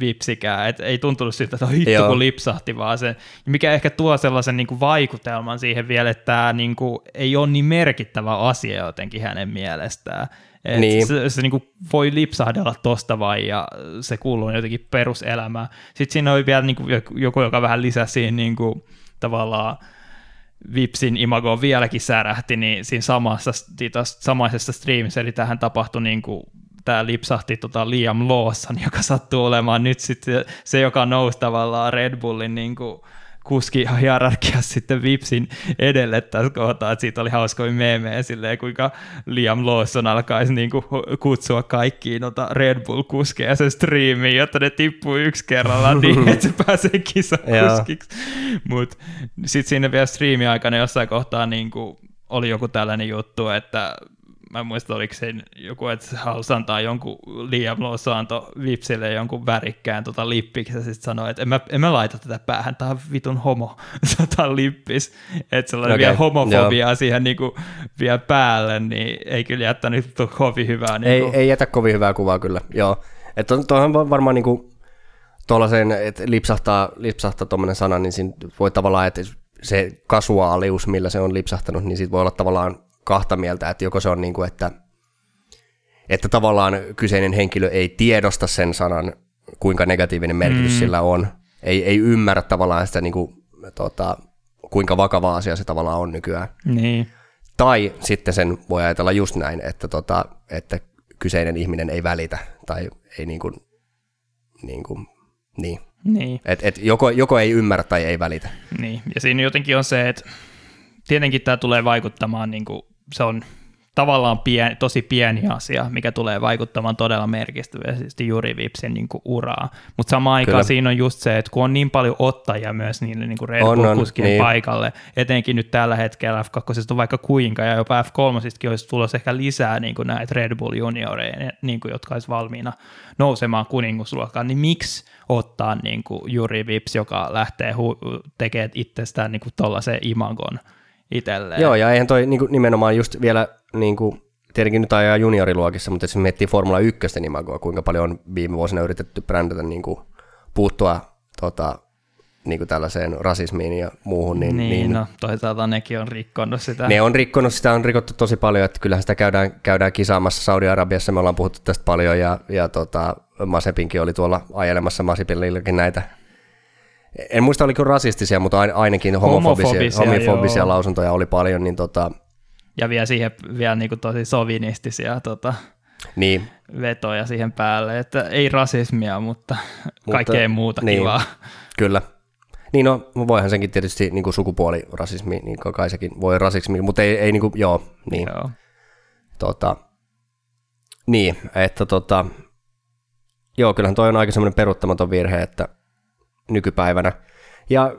vipsikään, et ei tuntunut siltä, että hitto Joo. kun lipsahti, vaan se, mikä ehkä tuo sellaisen niin kuin vaikutelman siihen vielä, että tämä niin kuin, ei ole niin merkittävä asia jotenkin hänen mielestään. Et niin. Se, se niin kuin voi lipsahdella tosta vai ja se kuuluu jotenkin peruselämään. Sitten siinä oli vielä niin kuin joku, joka vähän lisäsi niin kuin, tavallaan Vipsin imago vieläkin särähti, niin siinä samassa, samaisessa streamissa, eli tähän tapahtui niin kuin tämä lipsahti tota Liam Lawson, joka sattuu olemaan nyt sitten se, joka nousi tavallaan Red Bullin niin kuin kuski hierarkiassa sitten Vipsin edelle tässä kohtaa, että siitä oli hauskoja meemejä silleen, kuinka Liam Lawson alkaisi niinku kutsua kaikkiin noita Red Bull-kuskeja sen striimiin, jotta ne tippuu yksi kerralla niin, että se pääsee kisakuskiksi. Mutta sitten siinä vielä striimi aikana jossain kohtaa niinku oli joku tällainen juttu, että mä en muista oliko se joku, että halusi antaa jonkun Liam Lawson Vipsille jonkun värikkään tota lippiksi ja sitten sanoi, että en mä, en mä laita tätä päähän, tää on vitun homo, sata lippis. Että sellainen okay, vielä homofobiaa siihen niinku vielä päälle, niin ei kyllä jättänyt kovin hyvää. Niinku. Ei, ei jätä kovin hyvää kuvaa kyllä, joo. Että tuohon varmaan niinku tuollaisen, että lipsahtaa, lipsahtaa tuommoinen sana, niin siinä voi tavallaan, että se kasuaalius, millä se on lipsahtanut, niin siitä voi olla tavallaan kahta mieltä, että joko se on niin kuin, että, että tavallaan kyseinen henkilö ei tiedosta sen sanan, kuinka negatiivinen merkitys mm. sillä on, ei, ei ymmärrä tavallaan sitä, niin kuin, tota, kuinka vakava asia se tavallaan on nykyään. Niin. Tai sitten sen voi ajatella just näin, että, tota, että kyseinen ihminen ei välitä tai ei niin kuin, niin, kuin, niin. niin. Et, et joko, joko ei ymmärrä tai ei välitä. Niin, ja siinä jotenkin on se, että tietenkin tämä tulee vaikuttamaan niin kuin se on tavallaan pieni, tosi pieni asia, mikä tulee vaikuttamaan todella merkittävästi juuri Vipsin niin kuin uraa. Mutta samaan aikaan Kyllä. siinä on just se, että kun on niin paljon ottajia myös niille niin kuin Red Bull-kuskien niin. paikalle, etenkin nyt tällä hetkellä F2 on vaikka kuinka, ja jopa F3 olisi tulossa ehkä lisää niin kuin näitä Red Bull junioreja, niin kuin, jotka olisi valmiina nousemaan kuningasluokkaan, niin miksi ottaa niin kuin Juri Vips, joka lähtee hu- tekemään itsestään niin tuollaisen imagon, itselleen. Joo, ja eihän toi niin kuin, nimenomaan just vielä, niin kuin, tietenkin nyt ajaa junioriluokissa, mutta jos miettii Formula 1 imagoa, kuinka paljon on viime vuosina yritetty brändätä niin kuin, puuttua tota, niin kuin tällaiseen rasismiin ja muuhun. Niin, niin, niin no toisaalta nekin on rikkonut sitä. Ne on rikkonut, sitä on rikottu tosi paljon, että kyllähän sitä käydään, käydään kisaamassa Saudi-Arabiassa, me ollaan puhuttu tästä paljon ja, ja tota, Masepinkin oli tuolla ajelemassa Masipillillekin näitä en muista oliko rasistisia, mutta ainakin homofobisia, homofobisia, homofobisia lausuntoja oli paljon. Niin tota... Ja vielä siihen vielä niin kuin tosi sovinistisia tota, niin. vetoja siihen päälle, että ei rasismia, mutta, mutta kaikkea muuta niin, kivaa. Kyllä. Niin no, voihan senkin tietysti niin kuin sukupuolirasismi, niin kai sekin voi rasismi, mutta ei, ei niin kuin, joo, niin. Joo. Tota, niin, että tota, joo, kyllähän toi on aika semmoinen peruuttamaton virhe, että nykypäivänä. Ja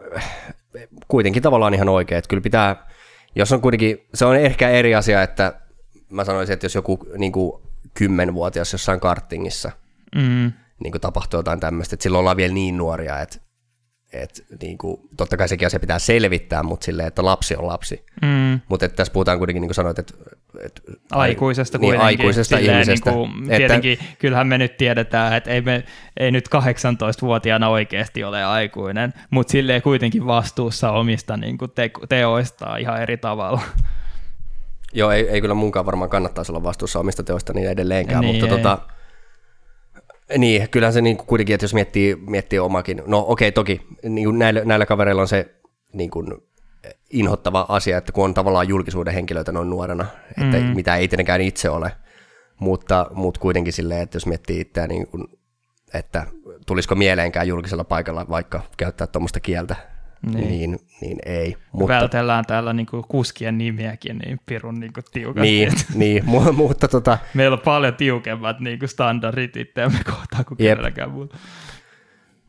kuitenkin tavallaan ihan oikein, että kyllä pitää, jos on kuitenkin, se on ehkä eri asia, että mä sanoisin, että jos joku niin kuin kymmenvuotias jossain kartingissa mm. niin kuin tapahtuu jotain tämmöistä, että silloin ollaan vielä niin nuoria, että et, niin kuin, totta kai sekin asia pitää selvittää, mutta silleen, että lapsi on lapsi. Mm. Mutta tässä puhutaan kuitenkin, niin kuin sanoit, että... Et, aikuisesta niin, kuitenkin. aikuisesta silleen, ihmisestä. Niin kuin, tietenkin, että, kyllähän me nyt tiedetään, että ei, me, ei nyt 18-vuotiaana oikeasti ole aikuinen, mutta silleen kuitenkin vastuussa omista niin kuin te, teoistaan ihan eri tavalla. Joo, ei, ei kyllä munkaan varmaan kannattaisi olla vastuussa omista teoista niin edelleenkään, niin, mutta tota, niin, kyllähän se niin kuin kuitenkin, että jos miettii, miettii omakin, no okei okay, toki niin kuin näillä, näillä kavereilla on se niin kuin, inhottava asia, että kun on tavallaan julkisuuden henkilöitä noin nuorena, että mm. mitä ei tietenkään itse ole, mutta, mutta kuitenkin silleen, että jos miettii itseään, niin kuin, että tulisiko mieleenkään julkisella paikalla vaikka käyttää tuommoista kieltä, niin, niin, niin ei. Mutta... Vältellään täällä niinku kuskien nimiäkin niin pirun niinku tiukasti. Niin, niin mu- mutta tota... Meillä on paljon tiukemmat niinku standardit itseämme kohtaan kuin Jep. kenelläkään muuta.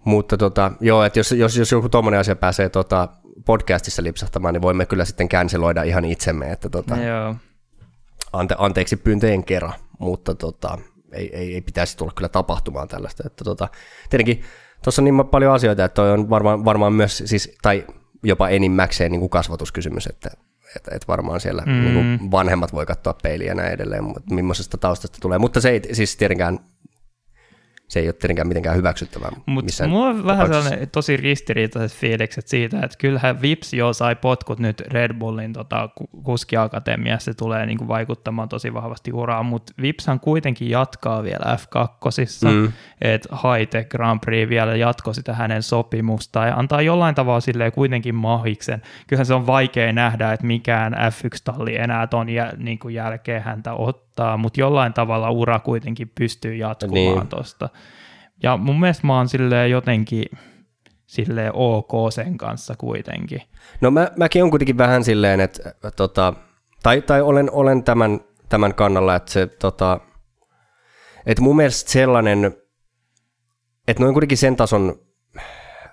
Mutta tota, joo, että jos, jos, jos joku tuommoinen asia pääsee tota, podcastissa lipsahtamaan, niin voimme kyllä sitten canceloida ihan itsemme, että tota, joo. Ante, anteeksi pyyntöjen kerran, mutta tota, ei, ei, ei pitäisi tulla kyllä tapahtumaan tällaista. Että tota, tietenkin tuossa on niin paljon asioita, että toi on varmaan, varmaan myös, siis, tai jopa enimmäkseen niin kuin kasvatuskysymys, että, että, että varmaan siellä mm. niin kuin vanhemmat voi katsoa peiliä ja näin edelleen, mutta millaisesta taustasta tulee. Mutta se ei siis tietenkään, se ei ole tietenkään mitenkään hyväksyttävää. Mutta mulla on vähän sellainen tosi ristiriitaiset fiilikset siitä, että kyllähän Vips jo sai potkut nyt Red Bullin tota, kuskiakatemiassa, se tulee niinku vaikuttamaan tosi vahvasti uraan, mutta Vipshan kuitenkin jatkaa vielä F2, mm. että Haite Grand Prix vielä jatkoi sitä hänen sopimusta ja antaa jollain tavalla sille kuitenkin mahiksen. Kyllähän se on vaikea nähdä, että mikään F1-talli enää ton jäl, niinku jälkeen häntä ottaa, mutta jollain tavalla ura kuitenkin pystyy jatkumaan niin. tuosta. Ja mun mielestä mä oon silleen jotenkin sille ok sen kanssa kuitenkin. No mä, mäkin on kuitenkin vähän silleen, että tota, tai, tai olen, olen tämän, tämän kannalla, että se tota, että mun mielestä sellainen, että noin kuitenkin sen tason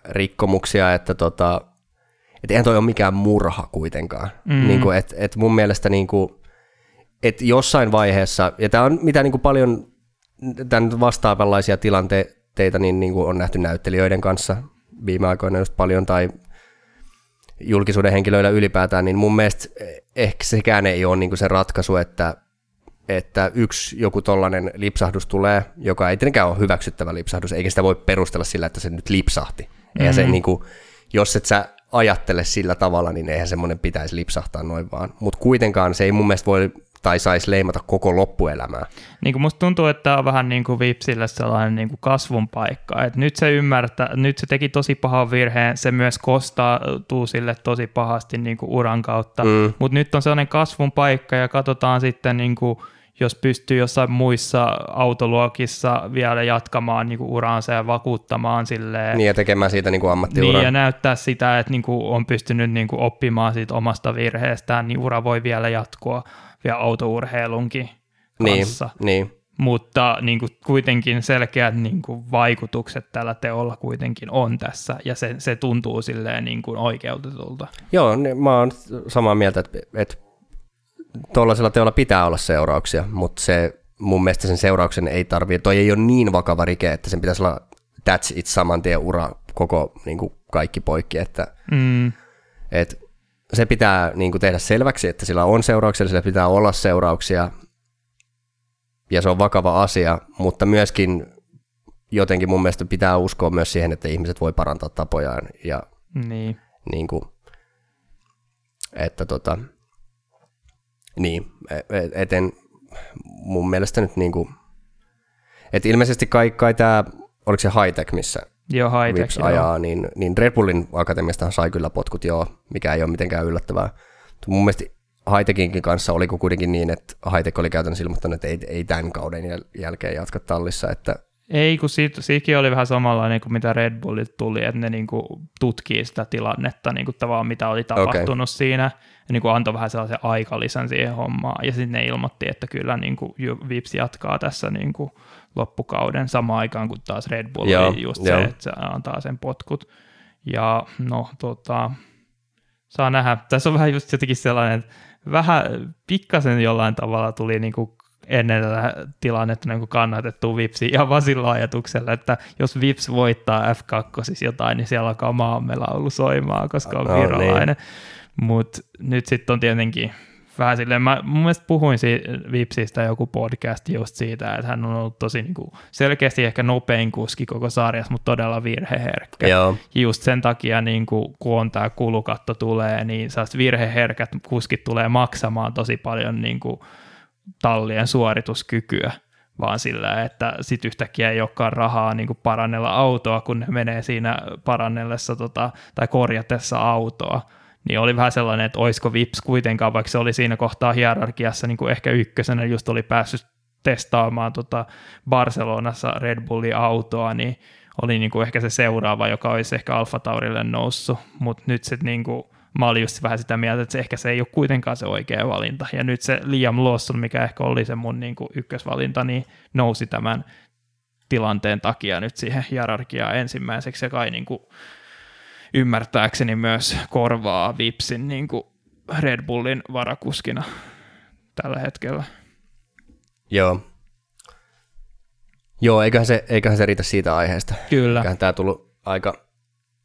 rikkomuksia, että tota, että eihän toi ole mikään murha kuitenkaan. Mm. Niin kuin, että, että mun mielestä niin kuin, että jossain vaiheessa, ja tämä on mitä niin kuin paljon tämän vastaavanlaisia tilanteita niin, niin kuin on nähty näyttelijöiden kanssa viime aikoina just paljon, tai julkisuuden henkilöillä ylipäätään, niin mun mielestä ehkä sekään ei ole niin kuin se ratkaisu, että, että yksi joku tollainen lipsahdus tulee, joka ei tietenkään ole hyväksyttävä lipsahdus, eikä sitä voi perustella sillä, että se nyt lipsahti. Mm-hmm. Eihän se niin kuin, jos et sä ajattele sillä tavalla, niin eihän semmoinen pitäisi lipsahtaa noin vaan. Mutta kuitenkaan se ei mun mielestä voi tai saisi leimata koko loppuelämää. Niin kuin musta tuntuu, että tämä on vähän niin kuin Vipsille sellainen niin kuin kasvun paikka. Et nyt se ymmärtää, nyt se teki tosi pahan virheen, se myös kostaa sille tosi pahasti niin kuin uran kautta, mm. mutta nyt on sellainen kasvun paikka ja katsotaan sitten niin kuin, jos pystyy jossain muissa autoluokissa vielä jatkamaan niin kuin uraansa ja vakuuttamaan silleen. Niin ja tekemään siitä niin kuin ammattiuran. Niin ja näyttää sitä, että niin kuin on pystynyt niin kuin oppimaan siitä omasta virheestään, niin ura voi vielä jatkua vielä autourheilunkin kanssa. Niin, niin. Mutta niin kuin kuitenkin selkeät niin kuin vaikutukset tällä teolla kuitenkin on tässä, ja se, se tuntuu silleen niin kuin oikeutetulta. Joo, niin mä oon samaa mieltä, että, että tuollaisella teolla pitää olla seurauksia, mutta se mun mielestä sen seurauksen ei tarvitse, toi ei ole niin vakava rike, että sen pitäisi olla that's it saman tien ura koko niin kuin kaikki poikki, että mm. et, se pitää niin kuin tehdä selväksi, että sillä on seurauksia, sillä pitää olla seurauksia, ja se on vakava asia, mutta myöskin jotenkin mun mielestä pitää uskoa myös siihen, että ihmiset voi parantaa tapojaan, ja niin. Niin kuin, että tota, niin, eten mun mielestä nyt niin kuin, että ilmeisesti kai, kai tämä, oliko se high-tech, missä Joo, joo. ajaa, niin, niin Red Bullin akatemiasta sai kyllä potkut joo, mikä ei ole mitenkään yllättävää. Mun mielestä Haitekinkin kanssa oliko kuitenkin niin, että Haitek oli käytännössä ilmoittanut, että ei, ei tämän kauden jäl- jälkeen jatka tallissa, että ei, kun siitä, siitäkin oli vähän samanlainen kuin mitä Red Bullit tuli, että ne niin kuin tutkii sitä tilannetta, niin kuin tavallaan mitä oli tapahtunut okay. siinä, ja niin kuin antoi vähän sellaisen aikalisän siihen hommaan, ja sitten ne ilmoitti, että kyllä niin kuin Vips jatkaa tässä niin kuin loppukauden samaan aikaan kuin taas Red Bull Joo, oli just jo. se, että se antaa sen potkut. Ja no tota, saa nähdä. Tässä on vähän just jotenkin sellainen, vähän pikkasen jollain tavalla tuli niin kuin ennen tätä tilannetta niin kuin kannatettu Vipsi ja vaan sillä ajatuksella, että jos Vips voittaa F2 siis jotain, niin siellä alkaa maamelaulu soimaan, koska on no, virolainen. Niin. Mutta nyt sitten on tietenkin vähän silleen, mä mun mielestä puhuin siitä Vipsistä joku podcast just siitä, että hän on ollut tosi niin kuin, selkeästi ehkä nopein kuski koko sarjassa, mutta todella virheherkkä. Joo. Just sen takia, niin kuin, kun on tämä kulukatto tulee, niin virheherkät kuskit tulee maksamaan tosi paljon niin kuin, tallien suorituskykyä, vaan sillä, että sit yhtäkkiä ei olekaan rahaa niin kuin parannella autoa, kun ne menee siinä parannellessa tota, tai korjatessa autoa, niin oli vähän sellainen, että oisko Vips kuitenkaan, vaikka se oli siinä kohtaa hierarkiassa niin kuin ehkä ykkösenä, just oli päässyt testaamaan tota Barcelonassa Red Bullin autoa, niin oli niin kuin ehkä se seuraava, joka olisi ehkä Alfa Taurille noussut, mutta nyt se niin kuin mä olin just vähän sitä mieltä, että se ehkä se ei ole kuitenkaan se oikea valinta. Ja nyt se Liam Lawson, mikä ehkä oli se mun niin kuin ykkösvalinta, niin nousi tämän tilanteen takia nyt siihen hierarkiaan ensimmäiseksi ja kai niin kuin ymmärtääkseni myös korvaa Vipsin niin kuin Red Bullin varakuskina tällä hetkellä. Joo. Joo, eiköhän se, eiköhän se riitä siitä aiheesta. Kyllä. Eiköhän tämä tullut aika,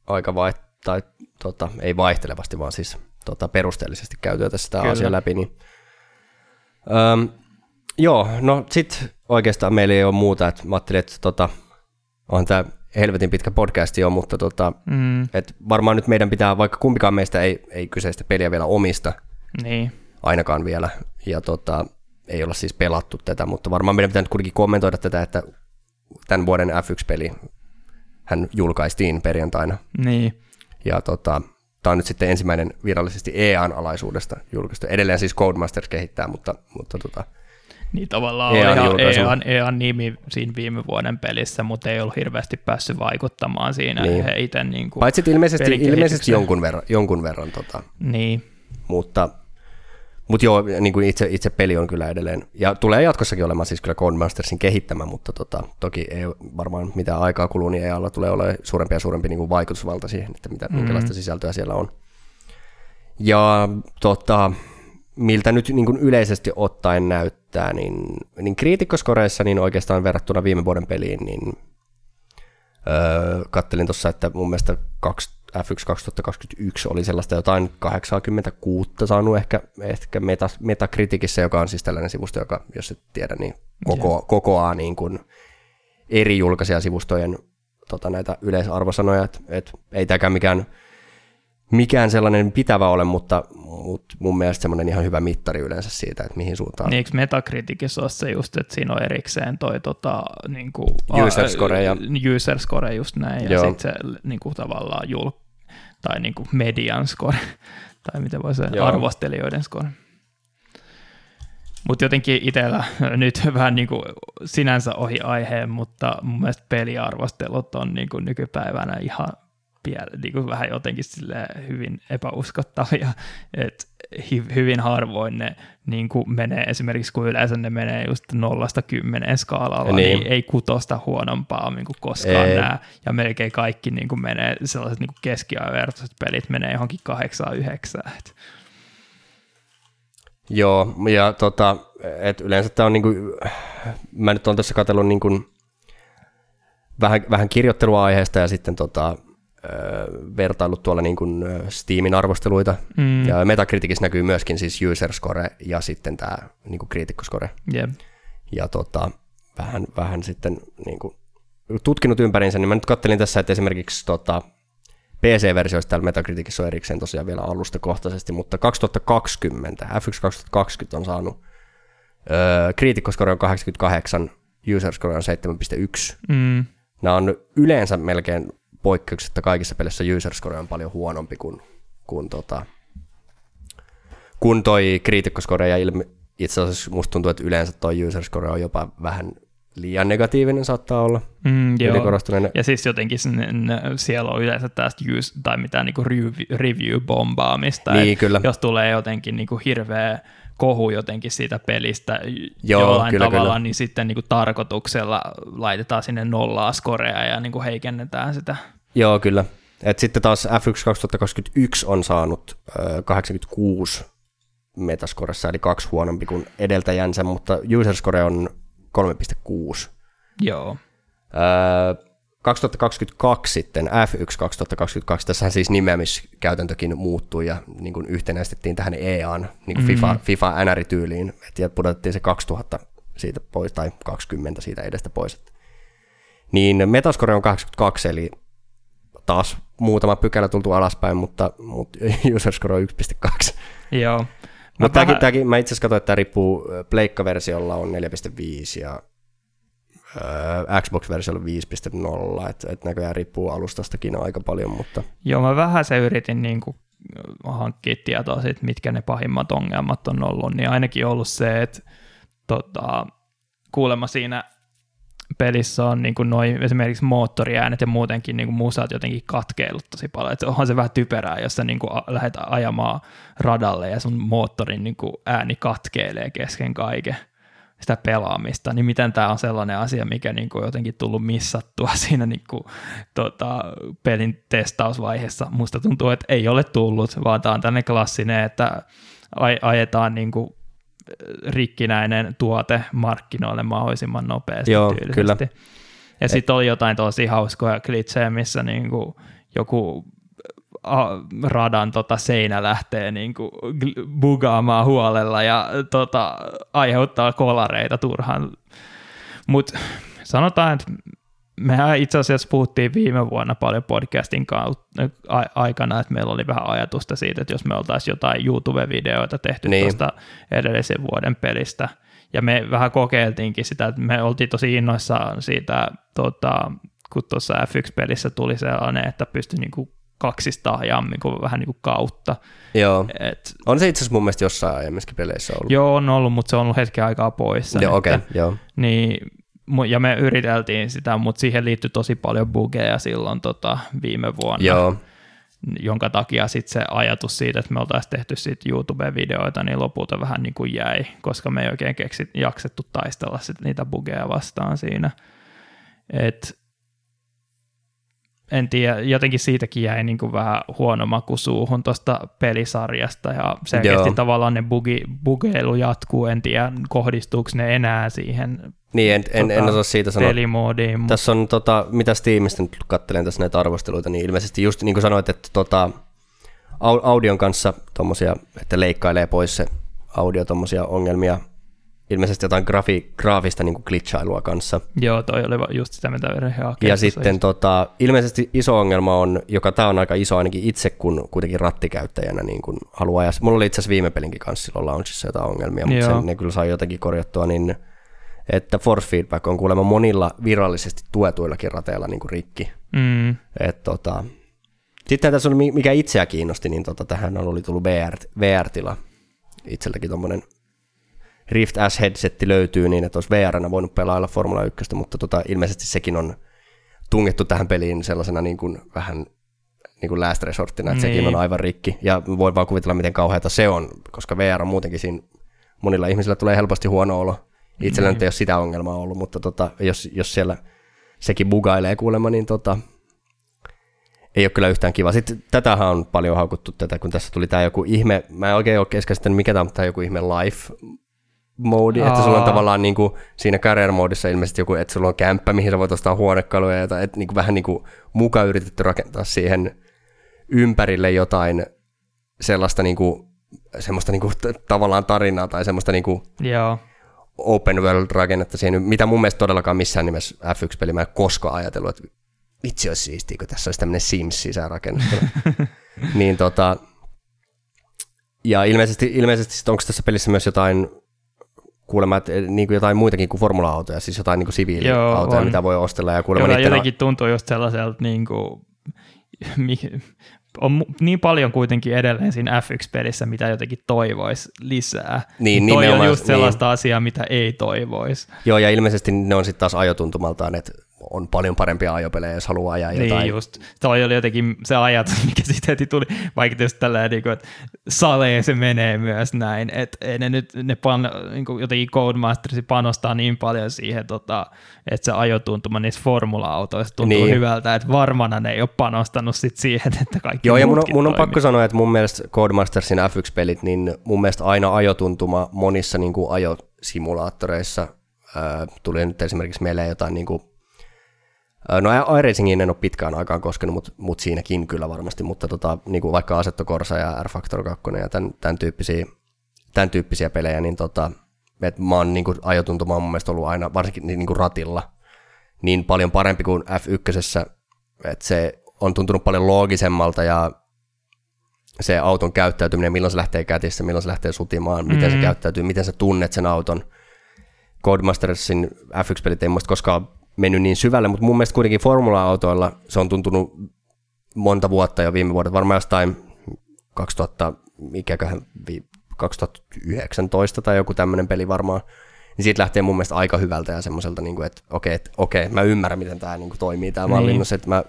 aika vai, tai tota, ei vaihtelevasti, vaan siis tota, perusteellisesti käytyä tässä tämä asia läpi. Niin. Öm, joo, no sitten oikeastaan meillä ei ole muuta, että mä ajattelin, että tota, on tämä helvetin pitkä podcasti jo, mutta tota, Mm, et varmaan nyt meidän pitää, vaikka kumpikaan meistä ei, ei kyseistä peliä vielä omista, niin. ainakaan vielä, ja tota, ei olla siis pelattu tätä, mutta varmaan meidän pitää nyt kuitenkin kommentoida tätä, että tämän vuoden F1-peli hän julkaistiin perjantaina, Niin. ja tota, tämä on nyt sitten ensimmäinen virallisesti EAN alaisuudesta julkaistu. Edelleen siis Codemasters kehittää, mutta, mutta tota, Niin tavallaan EAN oli ihan. EAN, EAN nimi siinä viime vuoden pelissä, mutta ei ollut hirveästi päässyt vaikuttamaan siinä Niin. he itse niin kuin, paitsi ilmeisesti, ilmeisesti jonkun verran, jonkun verran tota, Niin, mutta, mutta joo, niin kuin itse, itse peli on kyllä edelleen, ja tulee jatkossakin olemaan siis kyllä Codemastersin kehittämä, mutta tota, toki ei varmaan mitä aikaa kuluu, niin EAlla tulee olemaan suurempi ja suurempi niin kuin vaikutusvalta siihen, että mitä, Mm. minkälaista sisältöä siellä on. Ja tota, miltä nyt niin kuin yleisesti ottaen näyttää, niin, niin kriitikkoskoreissa niin oikeastaan verrattuna viime vuoden peliin, niin öö, kattelin tuossa, että mun mielestä kaksi, F1 2021 oli sellaista jotain 86 saanut ehkä, ehkä meta, Metacriticissa, joka on siis tällainen sivusto, joka, jos et tiedä, niin koko, kokoaa niin kuin eri julkaisijasivustojen tota, näitä yleisarvosanoja, että et, ei tämäkään mikään mikään sellainen pitävä ole, mutta, mutta mun mielestä semmoinen ihan hyvä mittari yleensä siitä, että mihin suuntaan. niin eikö Metacriticissa ole se just, että siinä on erikseen toi tota, niin kuin, User score ja- user score just näin, ja sitten se niin kuin, tavallaan jul, tai niin kuin median score, tai miten voi se Joo. arvostelijoiden score. Mutta jotenkin itsellä nyt vähän niin kuin sinänsä ohi aiheen, mutta mun mielestä peliarvostelut on niin kuin nykypäivänä ihan piel- niin kuin vähän jotenkin silleen hyvin epäuskottavia, että hi- hyvin harvoin ne niin kuin menee, esimerkiksi kun yleensä ne menee just nollasta kymmeneen skaalalla, Niin. niin, ei kutosta huonompaa niin kuin koskaan Ei. näe, ja melkein kaikki niin kuin menee, sellaiset niin kuin keskiavertaiset pelit menee johonkin kahdeksaan yhdeksään, Joo, ja tota, et yleensä tämä on niinku, mä nyt on tässä katsellut niinku vähän, vähän kirjoittelua aiheesta ja sitten tota, ö, vertaillut tuolla niinku Steamin arvosteluita. Mm. Ja Metacriticissa näkyy myöskin siis user score ja sitten tämä niinku kriitikkoskore. Jep. ja tota, vähän, vähän sitten niin kuin, tutkinut ympäriinsä, niin mä nyt kattelin tässä, että esimerkiksi tota, PC-versioista täällä Metacriticissa on erikseen tosiaan vielä alustakohtaisesti, mutta 2020, F1 2020 on saanut öö, kriitikkoskore on 88, user score on 7.1. Mm. Nämä on yleensä melkein poikkeuksetta kaikissa peleissä user score on paljon huonompi kuin, kuin, tota, kuin toi kriitikkoskore ja ilme, itse asiassa musta tuntuu, että yleensä toi user score on jopa vähän liian negatiivinen saattaa olla, Mm. Ja siis jotenkin siellä on yleensä tästä use, tai mitään niinku review- review-bombaamista. Niin, kyllä. Jos tulee jotenkin niinku hirveä kohu jotenkin siitä pelistä Joo, jollain kyllä, tavalla, kyllä. niin sitten niinku tarkoituksella laitetaan sinne nollaa skorea ja niinku heikennetään sitä. Joo, kyllä. Et sitten taas F1 2021 on saanut ö, 86 metascoressa, eli kaksi huonompi kuin edeltäjänsä, mutta user score on 3.6. Joo. Öö, 2022 sitten, F1 2022, tässä siis nimeämiskäytäntökin muuttui ja niin kuin yhtenäistettiin tähän EAN, niin kuin FIFA, FIFA NR-tyyliin, et, ja pudotettiin se 2000 siitä pois, tai 20 siitä edestä pois. Niin Metascore on 82, eli taas muutama pykälä tultu alaspäin, mutta, mutta user score on 1.2. Joo. Mutta tämäkin, vähän- tämäkin, mä itse asiassa katsoin, että tämä riippuu, Pleikka-versiolla on 4.5 ja ö, Xbox-versiolla 5.0, että et näköjään riippuu alustastakin aika paljon, mutta Joo, mä vähän se yritin niin kuin hankkia tietoa siitä, mitkä ne pahimmat ongelmat on ollut, niin ainakin ollut se, että tota, kuulemma siinä pelissä on niin kuin noi, esimerkiksi moottoriäänet ja muutenkin niin kuin musat jotenkin katkeillut tosi paljon. Et onhan se vähän typerää, jos sä niin kuin lähdet ajamaan radalle ja sun moottorin niin kuin ääni katkeilee kesken kaiken sitä pelaamista, niin miten tämä on sellainen asia, mikä niin kuin jotenkin tullut missattua siinä niin kuin, tota, pelin testausvaiheessa. Musta tuntuu, että ei ole tullut, vaan tämä on tämmöinen klassinen, että aj- ajetaan niin kuin rikkinäinen tuote markkinoille mahdollisimman nopeasti Joo, tyylisesti. kyllä. Ja sitten oli jotain tosi hauskoja klitsejä, missä niin kuin joku radan tota seinä lähtee niin kuin bugaamaan huolella ja tota, aiheuttaa kolareita turhaan. Mutta sanotaan, että mehän itse asiassa puhuttiin viime vuonna paljon podcastin aikana, että meillä oli vähän ajatusta siitä, että jos me oltaisiin jotain YouTube-videoita tehty niin. tuosta edellisen vuoden pelistä, ja me vähän kokeiltiinkin sitä, että me oltiin tosi innoissaan siitä, tota, kun tuossa F1-pelissä tuli sellainen, että pystyi niinku kaksista ajaa niin vähän niin kuin kautta. Joo. Et, on se itse asiassa mun mielestä jossain aiemmissakin peleissä ollut. Joo, on ollut, mutta se on ollut hetken aikaa poissa. Joo, okei, okay, joo. Niin, ja me yriteltiin sitä, mutta siihen liittyi tosi paljon bugeja silloin tota, viime vuonna. Joo. Jonka takia sitten se ajatus siitä, että me oltaisiin tehty siitä YouTube-videoita, niin lopulta vähän niin kuin jäi, koska me ei oikein keksit, jaksettu taistella sit niitä bugeja vastaan siinä. Et en tiedä, jotenkin siitäkin jäi niin kuin vähän huono maku suuhun tuosta pelisarjasta ja selkeästi Joo. tavallaan ne bugi, bugeilu jatkuu, en tiedä kohdistuuko ne enää siihen niin, en, en, tota, en osaa siitä sanoa. Pelimoodiin. Mutta... Tässä on, tota, mitä Steamista nyt katselen tässä näitä arvosteluita, niin ilmeisesti just niin kuin sanoit, että tota, audion kanssa tommosia, että leikkailee pois se audio tommosia ongelmia, ilmeisesti jotain grafi, graafista niin kuin glitchailua kanssa. Joo, toi oli just sitä, mitä Ja sitten tota, ilmeisesti iso ongelma on, joka tämä on aika iso ainakin itse, kun kuitenkin rattikäyttäjänä niin kuin haluaa ajaa. Mulla oli itse asiassa viime pelinkin kanssa silloin launchissa jotain ongelmia, mutta sen, ne kyllä sai jotenkin korjattua, niin että force feedback on kuulemma monilla virallisesti tuetuillakin rateilla niin kuin rikki. Mm. Et, tota, sitten tässä oli, mikä itseä kiinnosti, niin tota, tähän oli tullut VR, VR-tila. Itseltäkin tuommoinen Rift S-headsetti löytyy niin, että olisi VR voinut pelailla Formula 1, mutta tota, ilmeisesti sekin on tungettu tähän peliin sellaisena niin kuin vähän niin kuin last resorttina, että niin. sekin on aivan rikki. Ja voi vaan kuvitella, miten kauheata se on, koska VR on muutenkin siinä monilla ihmisillä tulee helposti huono olo. Itsellä niin. nyt ei ole sitä ongelmaa ollut, mutta tota, jos, jos siellä sekin bugailee kuulemma, niin tota, ei ole kyllä yhtään kiva. Sitten tätähän on paljon haukuttu tätä, kun tässä tuli tämä joku ihme, mä en oikein ole keskäsittänyt mikä tämä on, tämä joku ihme life mode, että sulla on tavallaan niin kuin siinä career moodissa ilmeisesti joku, että sulla on kämppä, mihin sä voit ostaa huonekaluja, tai että niin kuin vähän niin kuin muka yritetty rakentaa siihen ympärille jotain sellaista niin kuin, semmoista niin kuin tavallaan tarinaa tai semmoista niin kuin Joo. open world rakennetta siihen, mitä mun mielestä todellakaan missään nimessä F1-peli mä en koskaan ajatellut, että vitsi olisi siistiä, kun tässä olisi tämmöinen Sims sisäänrakennettu. niin tota, ja ilmeisesti, ilmeisesti onko tässä pelissä myös jotain kuulemma, että eh, niin kuin jotain muitakin kuin formula-autoja, siis jotain niin kuin siviiliautoja, Joo, mitä voi ostella. Ja kuulemma Joka jotenkin tuntuu just sellaiselta, niin kuin, on niin paljon kuitenkin edelleen siinä F1-pelissä, mitä jotenkin toivoisi lisää. Niin, Toi on just sellaista niin. asiaa, mitä ei toivoisi. Joo, ja ilmeisesti ne on sitten taas ajotuntumaltaan, että on paljon parempia ajopelejä, jos haluaa ajaa niin jotain. Niin just. Toi oli jotenkin se ajatus, mikä siitä heti tuli, vaikka tietysti tällä niin kuin, että saleen se menee myös näin, että ne nyt, ne pan, niin kuin jotenkin Codemastersi panostaa niin paljon siihen, tota, että se ajotuntuma niissä formula-autoissa tuntuu niin. hyvältä, että varmana ne ei ole panostanut sit siihen, että kaikki Joo, ja mun on, mun on pakko sanoa, että mun mielestä Codemastersin F1-pelit, niin mun mielestä aina ajotuntuma monissa niin kuin ajosimulaattoreissa, ää, tuli nyt esimerkiksi meille jotain niin kuin No iRacingiin en ole pitkään aikaan koskenut, mutta mut siinäkin kyllä varmasti, mutta tota, niin kuin vaikka Assetto Corsa ja R-Factor 2 ja tämän, tämän, tyyppisiä, tämän tyyppisiä pelejä, niin tota, et mä oon niin kuin, ajotuntuma on mun mielestä ollut aina, varsinkin niin kuin ratilla, niin paljon parempi kuin F1, että se on tuntunut paljon loogisemmalta ja se auton käyttäytyminen, milloin se lähtee kätissä, milloin se lähtee sutimaan, miten mm-hmm. se käyttäytyy, miten sä tunnet sen auton. Codemastersin F1-pelit ei muista koskaan mennyt niin syvälle, mutta mun mielestä kuitenkin formula-autoilla se on tuntunut monta vuotta jo viime vuodet, varmaan jostain 2000, mikäköhän, 2019 tai joku tämmöinen peli varmaan, niin siitä lähtee mun mielestä aika hyvältä ja semmoiselta, niin kuin, että okei, okay, okei, okay, mä ymmärrän, miten tämä niin kuin, toimii tämä niin. mallinnus, että mä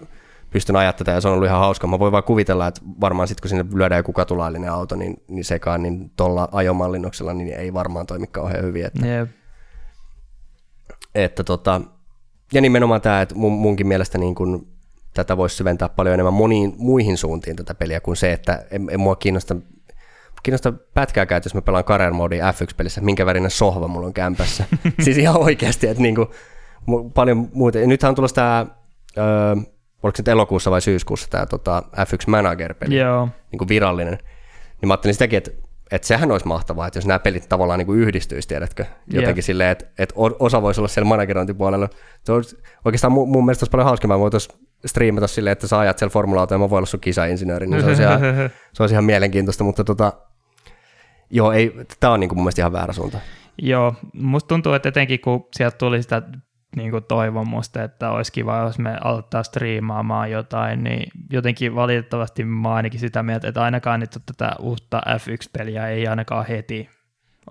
pystyn ajaa tätä ja se on ollut ihan hauska. Mä voin vaan kuvitella, että varmaan sitten kun sinne lyödään joku katulaillinen auto niin, niin sekaan, niin tuolla ajomallinnoksella niin ei varmaan toimi kauhean hyvin. Että, yep. että tota, ja nimenomaan tämä, että mun, munkin mielestä niin kun, tätä voisi syventää paljon enemmän moniin muihin suuntiin tätä peliä kuin se, että en, en mua kiinnosta, kiinnosta pätkääkään, että jos mä pelaan career mode F1-pelissä, minkä värinen sohva mulla on kämpässä. siis ihan oikeasti, että niin kuin, paljon muuta. Ja nythän on tulossa tämä, öö, oliko se nyt elokuussa vai syyskuussa tämä tota, F1 Manager-peli, Joo. niin kuin virallinen. Niin mä ajattelin sitäkin, että että sehän olisi mahtavaa, että jos nämä pelit tavallaan niin kuin yhdistyisi, tiedätkö, jotenkin yeah. silleen, että, että osa voisi olla siellä managerointipuolella. Se olisi, oikeastaan mun, mun mielestä olisi paljon hauskempaa, voitaisiin striimata silleen, että sä ajat siellä formula ja mä voin olla sun kisainsinööri, niin se olisi ihan, se olisi ihan mielenkiintoista, mutta tota, joo, ei, tämä on niin kuin mun mielestä ihan väärä suunta. Joo, musta tuntuu, että etenkin kun sieltä tuli sitä niin kuin toivomusta, että olisi kiva, jos me aloittaa striimaamaan jotain, niin jotenkin valitettavasti mä ainakin sitä mieltä, että ainakaan nyt tätä uutta F1-peliä ei ainakaan heti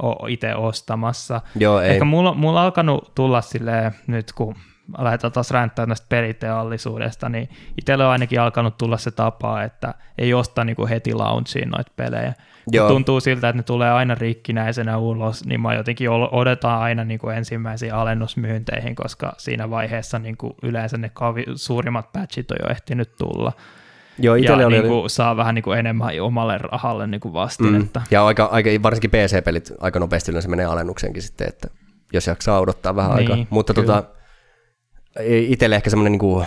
ole itse ostamassa. Joo, ei. Ehkä mulla, mulla on alkanut tulla silleen nyt, kun lähdetään taas ränttää näistä peliteollisuudesta, niin itselle on ainakin alkanut tulla se tapa, että ei osta niin kuin heti launchiin noita pelejä. Joo. tuntuu siltä, että ne tulee aina rikkinäisenä ulos, niin mä jotenkin odotan aina niin kuin ensimmäisiin alennusmyynteihin, koska siinä vaiheessa niin kuin yleensä ne kavi, suurimmat patchit on jo ehtinyt tulla. Joo, ja oli, niin kuin, saa vähän niin kuin enemmän omalle rahalle niin kuin vastinetta. Mm. Ja aika, aika, varsinkin PC-pelit aika nopeasti yleensä menee alennuksenkin sitten, että jos jaksaa odottaa vähän niin, aikaa. Mutta kyllä. tota, itselle ehkä semmoinen, niin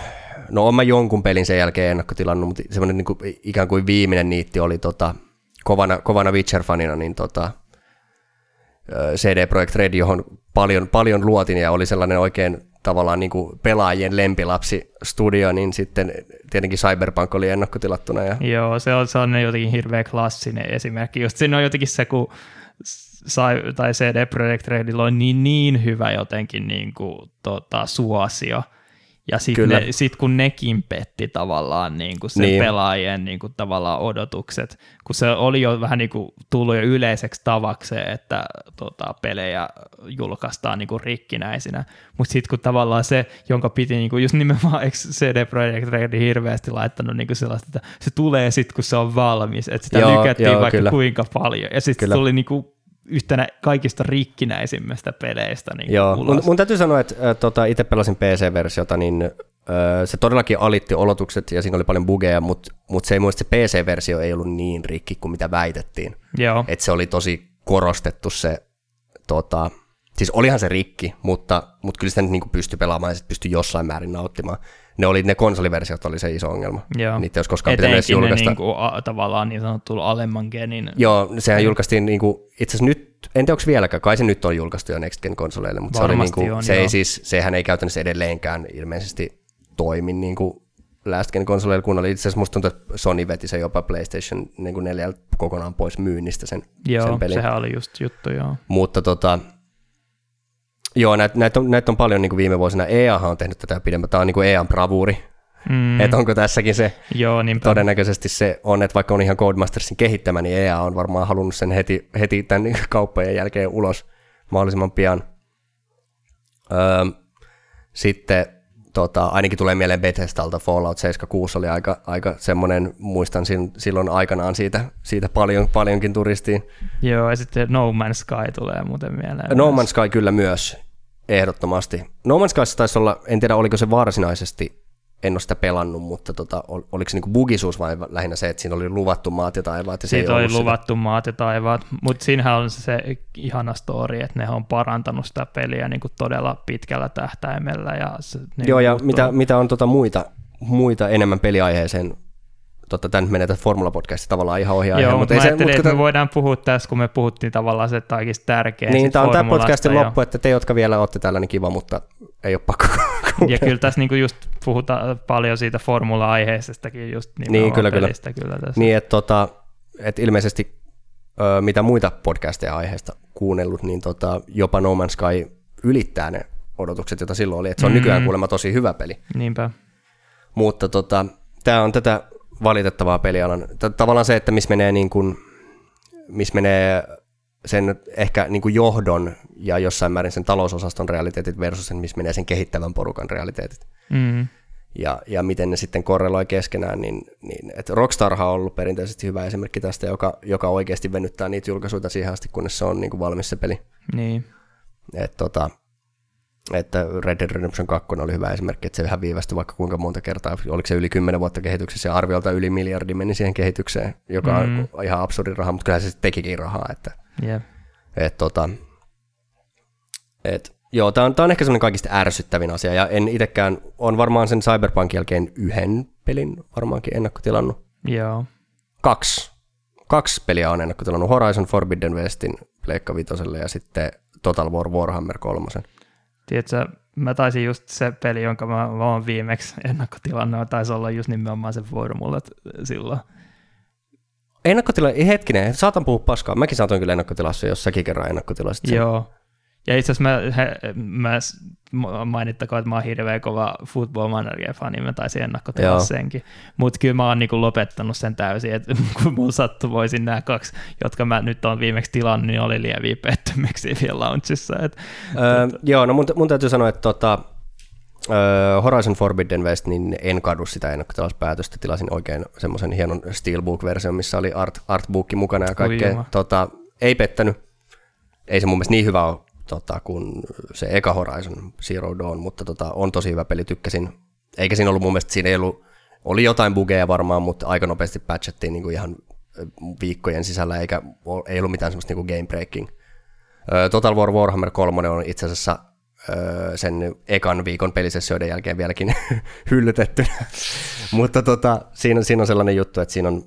no olen mä jonkun pelin sen jälkeen ennakkotilannut, mutta semmoinen niin ikään kuin viimeinen niitti oli tota, kovana, kovana Witcher-fanina, niin tota, CD Projekt Red, johon paljon, paljon luotin ja oli sellainen oikein tavallaan niin kuin pelaajien lempilapsi studio, niin sitten tietenkin Cyberpunk oli ennakkotilattuna. Ja... Joo, se on sellainen jotenkin hirveän klassinen esimerkki. Just siinä on jotenkin se, kun sai, tai CD Projekt Redillä on niin, niin hyvä jotenkin niin kuin, tota, suosio. Ja sitten sit kun nekin petti tavallaan niin kuin sen niin. pelaajien niin kuin, tavallaan odotukset, kun se oli jo vähän niin kuin, tullut jo yleiseksi tavakseen, että tota, pelejä julkaistaan niin kuin, rikkinäisinä. Mutta sitten kun tavallaan se, jonka piti niin kuin, just nimenomaan CD Projekt Red hirveästi laittanut niin kuin sellaista, että se tulee sitten kun se on valmis, että sitä joo, lykättiin joo, vaikka kyllä. kuinka paljon. Ja sitten se tuli niin kuin, yhtenä kaikista rikkinäisimmistä peleistä. Niin Joo, mun, mun täytyy sanoa, että äh, tota, itse pelasin PC-versiota, niin äh, se todellakin alitti olotukset ja siinä oli paljon bugeja, mutta mut se ei muista, se PC-versio ei ollut niin rikki kuin mitä väitettiin. Joo. Et se oli tosi korostettu se, tota, siis olihan se rikki, mutta, mutta kyllä sitä nyt niin pystyi pelaamaan ja pystyi jossain määrin nauttimaan ne oli ne konsoliversiot oli se iso ongelma. Joo. Niitä olisi koskaan pitänyt edes julkaista. Ne niinku, a, tavallaan niin sanottu alemman genin. Joo, sehän julkaistiin niinku, itse asiassa nyt, en tiedä onko vieläkään, kai se nyt on julkaistu jo Next Gen konsoleille, mutta se, oli niinku, on, se ei siis, sehän ei käytännössä edelleenkään ilmeisesti toimi niinku Last Gen konsoleilla kun oli. Itse asiassa musta tuntuu, että Sony veti se jopa PlayStation niin neljältä kokonaan pois myynnistä sen, joo, sen pelin. sehän oli just juttu, joo. Mutta tota, Joo, näitä näit on, näit on paljon niin kuin viime vuosina. EA on tehnyt tätä pidemmän. Tämä on niin kuin EAN bravuuri. Mm. Että onko tässäkin se, Joo, niinpä. todennäköisesti se on, että vaikka on ihan Codemastersin kehittämä, niin EA on varmaan halunnut sen heti, heti tämän kauppojen jälkeen ulos mahdollisimman pian. Öö, sitten tota, ainakin tulee mieleen Bethesdalta Fallout 76 oli aika, aika semmoinen, muistan silloin aikanaan siitä, siitä paljon, paljonkin turistiin. Joo, ja sitten No Man's Sky tulee muuten mieleen. No Man's Sky kyllä myös, ehdottomasti. No Man's Sky taisi olla, en tiedä oliko se varsinaisesti en ole sitä pelannut, mutta tota, oliko se niinku bugisuus vai lähinnä se, että siinä oli luvattu maat ja taivaat? Ja Siitä oli luvattu sitä. maat ja taivaat, mutta siinähän on se ihana story, että ne on parantanut sitä peliä niin kuin todella pitkällä tähtäimellä. Ja se, niin Joo, ja mitä, mitä on tota muita, muita enemmän peliaiheeseen totta, tämä nyt menee tässä Formula-podcastissa tavallaan ihan ohi Joo, mutta ei se, mutta että me voidaan puhua tässä, kun me puhuttiin tavallaan se kaikista tärkeä. Niin, tämä on tämä podcastin jo. loppu, että te, jotka vielä olette täällä, niin kiva, mutta ei ole pakko Ja kyllä tässä niinku just puhutaan paljon siitä formula-aiheisestakin just niin, kyllä, kyllä. kyllä tässä. Niin, että tota, et ilmeisesti ö, mitä muita podcasteja aiheesta kuunnellut, niin tota, jopa No Man's Sky ylittää ne odotukset, joita silloin oli. Että se on mm-hmm. nykyään kuulemma tosi hyvä peli. Niinpä. Mutta tota, tämä on tätä valitettavaa pelialan. Tavallaan se, että missä menee, niin kuin, missä menee sen ehkä niin kuin johdon ja jossain määrin sen talousosaston realiteetit versus sen, missä menee sen kehittävän porukan realiteetit. Mm. Ja, ja miten ne sitten korreloi keskenään, niin, niin että Rockstar on ollut perinteisesti hyvä esimerkki tästä, joka, joka oikeasti venyttää niitä julkaisuja siihen asti, kunnes se on niin kuin valmis se peli. Niin. Et, tota, että Red Dead Redemption 2 oli hyvä esimerkki, että se vähän viivästyi vaikka kuinka monta kertaa, oliko se yli 10 vuotta kehityksessä ja arviolta yli miljardi meni siihen kehitykseen, joka mm. on ihan absurdi raha, mutta kyllä se sitten tekikin rahaa, että yeah. et, tota, et, joo, tämä on, tää on ehkä semmoinen kaikista ärsyttävin asia, ja en itsekään, on varmaan sen Cyberpunkin jälkeen yhden pelin varmaankin ennakkotilannut. Joo. Kaksi kaksi peliä on ennakkotilannut Horizon Forbidden Westin Pleikka Vitoselle ja sitten Total War Warhammer 3. Tiedätkö, mä taisin just se peli, jonka mä, mä oon viimeksi ennakkotilannut, taisi olla just nimenomaan se Formullet silloin. Ennakkotila, hetkinen, saatan puhua paskaa. Mäkin saatoin kyllä ennakkotilassa, jos säkin kerran ennakkotilasit sen. Joo. Ja itse asiassa mä, mä mainittakoon, että mä oon hirveän kova football manager fani, mä taisin ennakkotilaa senkin. Mutta kyllä mä oon niinku lopettanut sen täysin, että kun mun sattuvoisin nämä kaksi, jotka mä nyt oon viimeksi tilannut, niin oli lieviä pettymyksiä vielä launchissa. Et, öö, tota... Joo, no mun, mun täytyy sanoa, että tota, Uh, Horizon Forbidden West, niin en kadu sitä ennakkotilauspäätöstä. Tilasin oikein semmoisen hienon Steelbook-version, missä oli art, artbook mukana ja kaikkea. Tota, ei pettänyt. Ei se mun mielestä niin hyvä ole tota, kuin se eka Horizon Zero Dawn, mutta tota, on tosi hyvä peli, tykkäsin. Eikä siinä ollut mun mielestä, siinä ei ollut, oli jotain bugeja varmaan, mutta aika nopeasti patchattiin niin kuin ihan viikkojen sisällä, eikä ei ollut mitään semmoista niin game breaking. Total War Warhammer 3 on itse asiassa sen ekan viikon pelisessioiden jälkeen vieläkin hyllytetty. Mutta tota, siinä, siinä on sellainen juttu, että siinä on,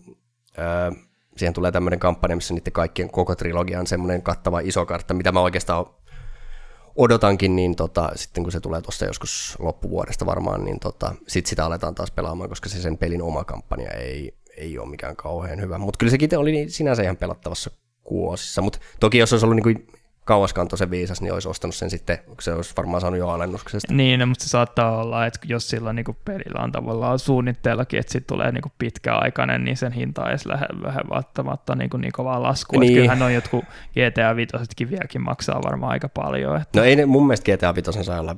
siihen tulee tämmöinen kampanja, missä niiden kaikkien koko trilogia on semmoinen kattava iso kartta, mitä mä oikeastaan odotankin, niin tota, sitten kun se tulee tuossa joskus loppuvuodesta varmaan, niin tota, sit sitä aletaan taas pelaamaan, koska se sen pelin oma kampanja ei, ei ole mikään kauhean hyvä. Mutta kyllä sekin oli sinänsä ihan pelattavassa kuosissa, mutta toki jos olisi ollut niin kuin kauaskantoisen viisas, niin olisi ostanut sen sitten, se olisi varmaan saanut jo alennuksesta. Niin, no, mutta se saattaa olla, että jos sillä niin pelillä on tavallaan suunnitteellakin, että sitten tulee niin pitkäaikainen, niin sen hinta ei lähde vähän välttämättä niin, niin kovaa laskua. Niin. Kyllähän on jotkut GTA 5 vieläkin maksaa varmaan aika paljon. Että... No ei ne, mun mielestä GTA 5 saa olla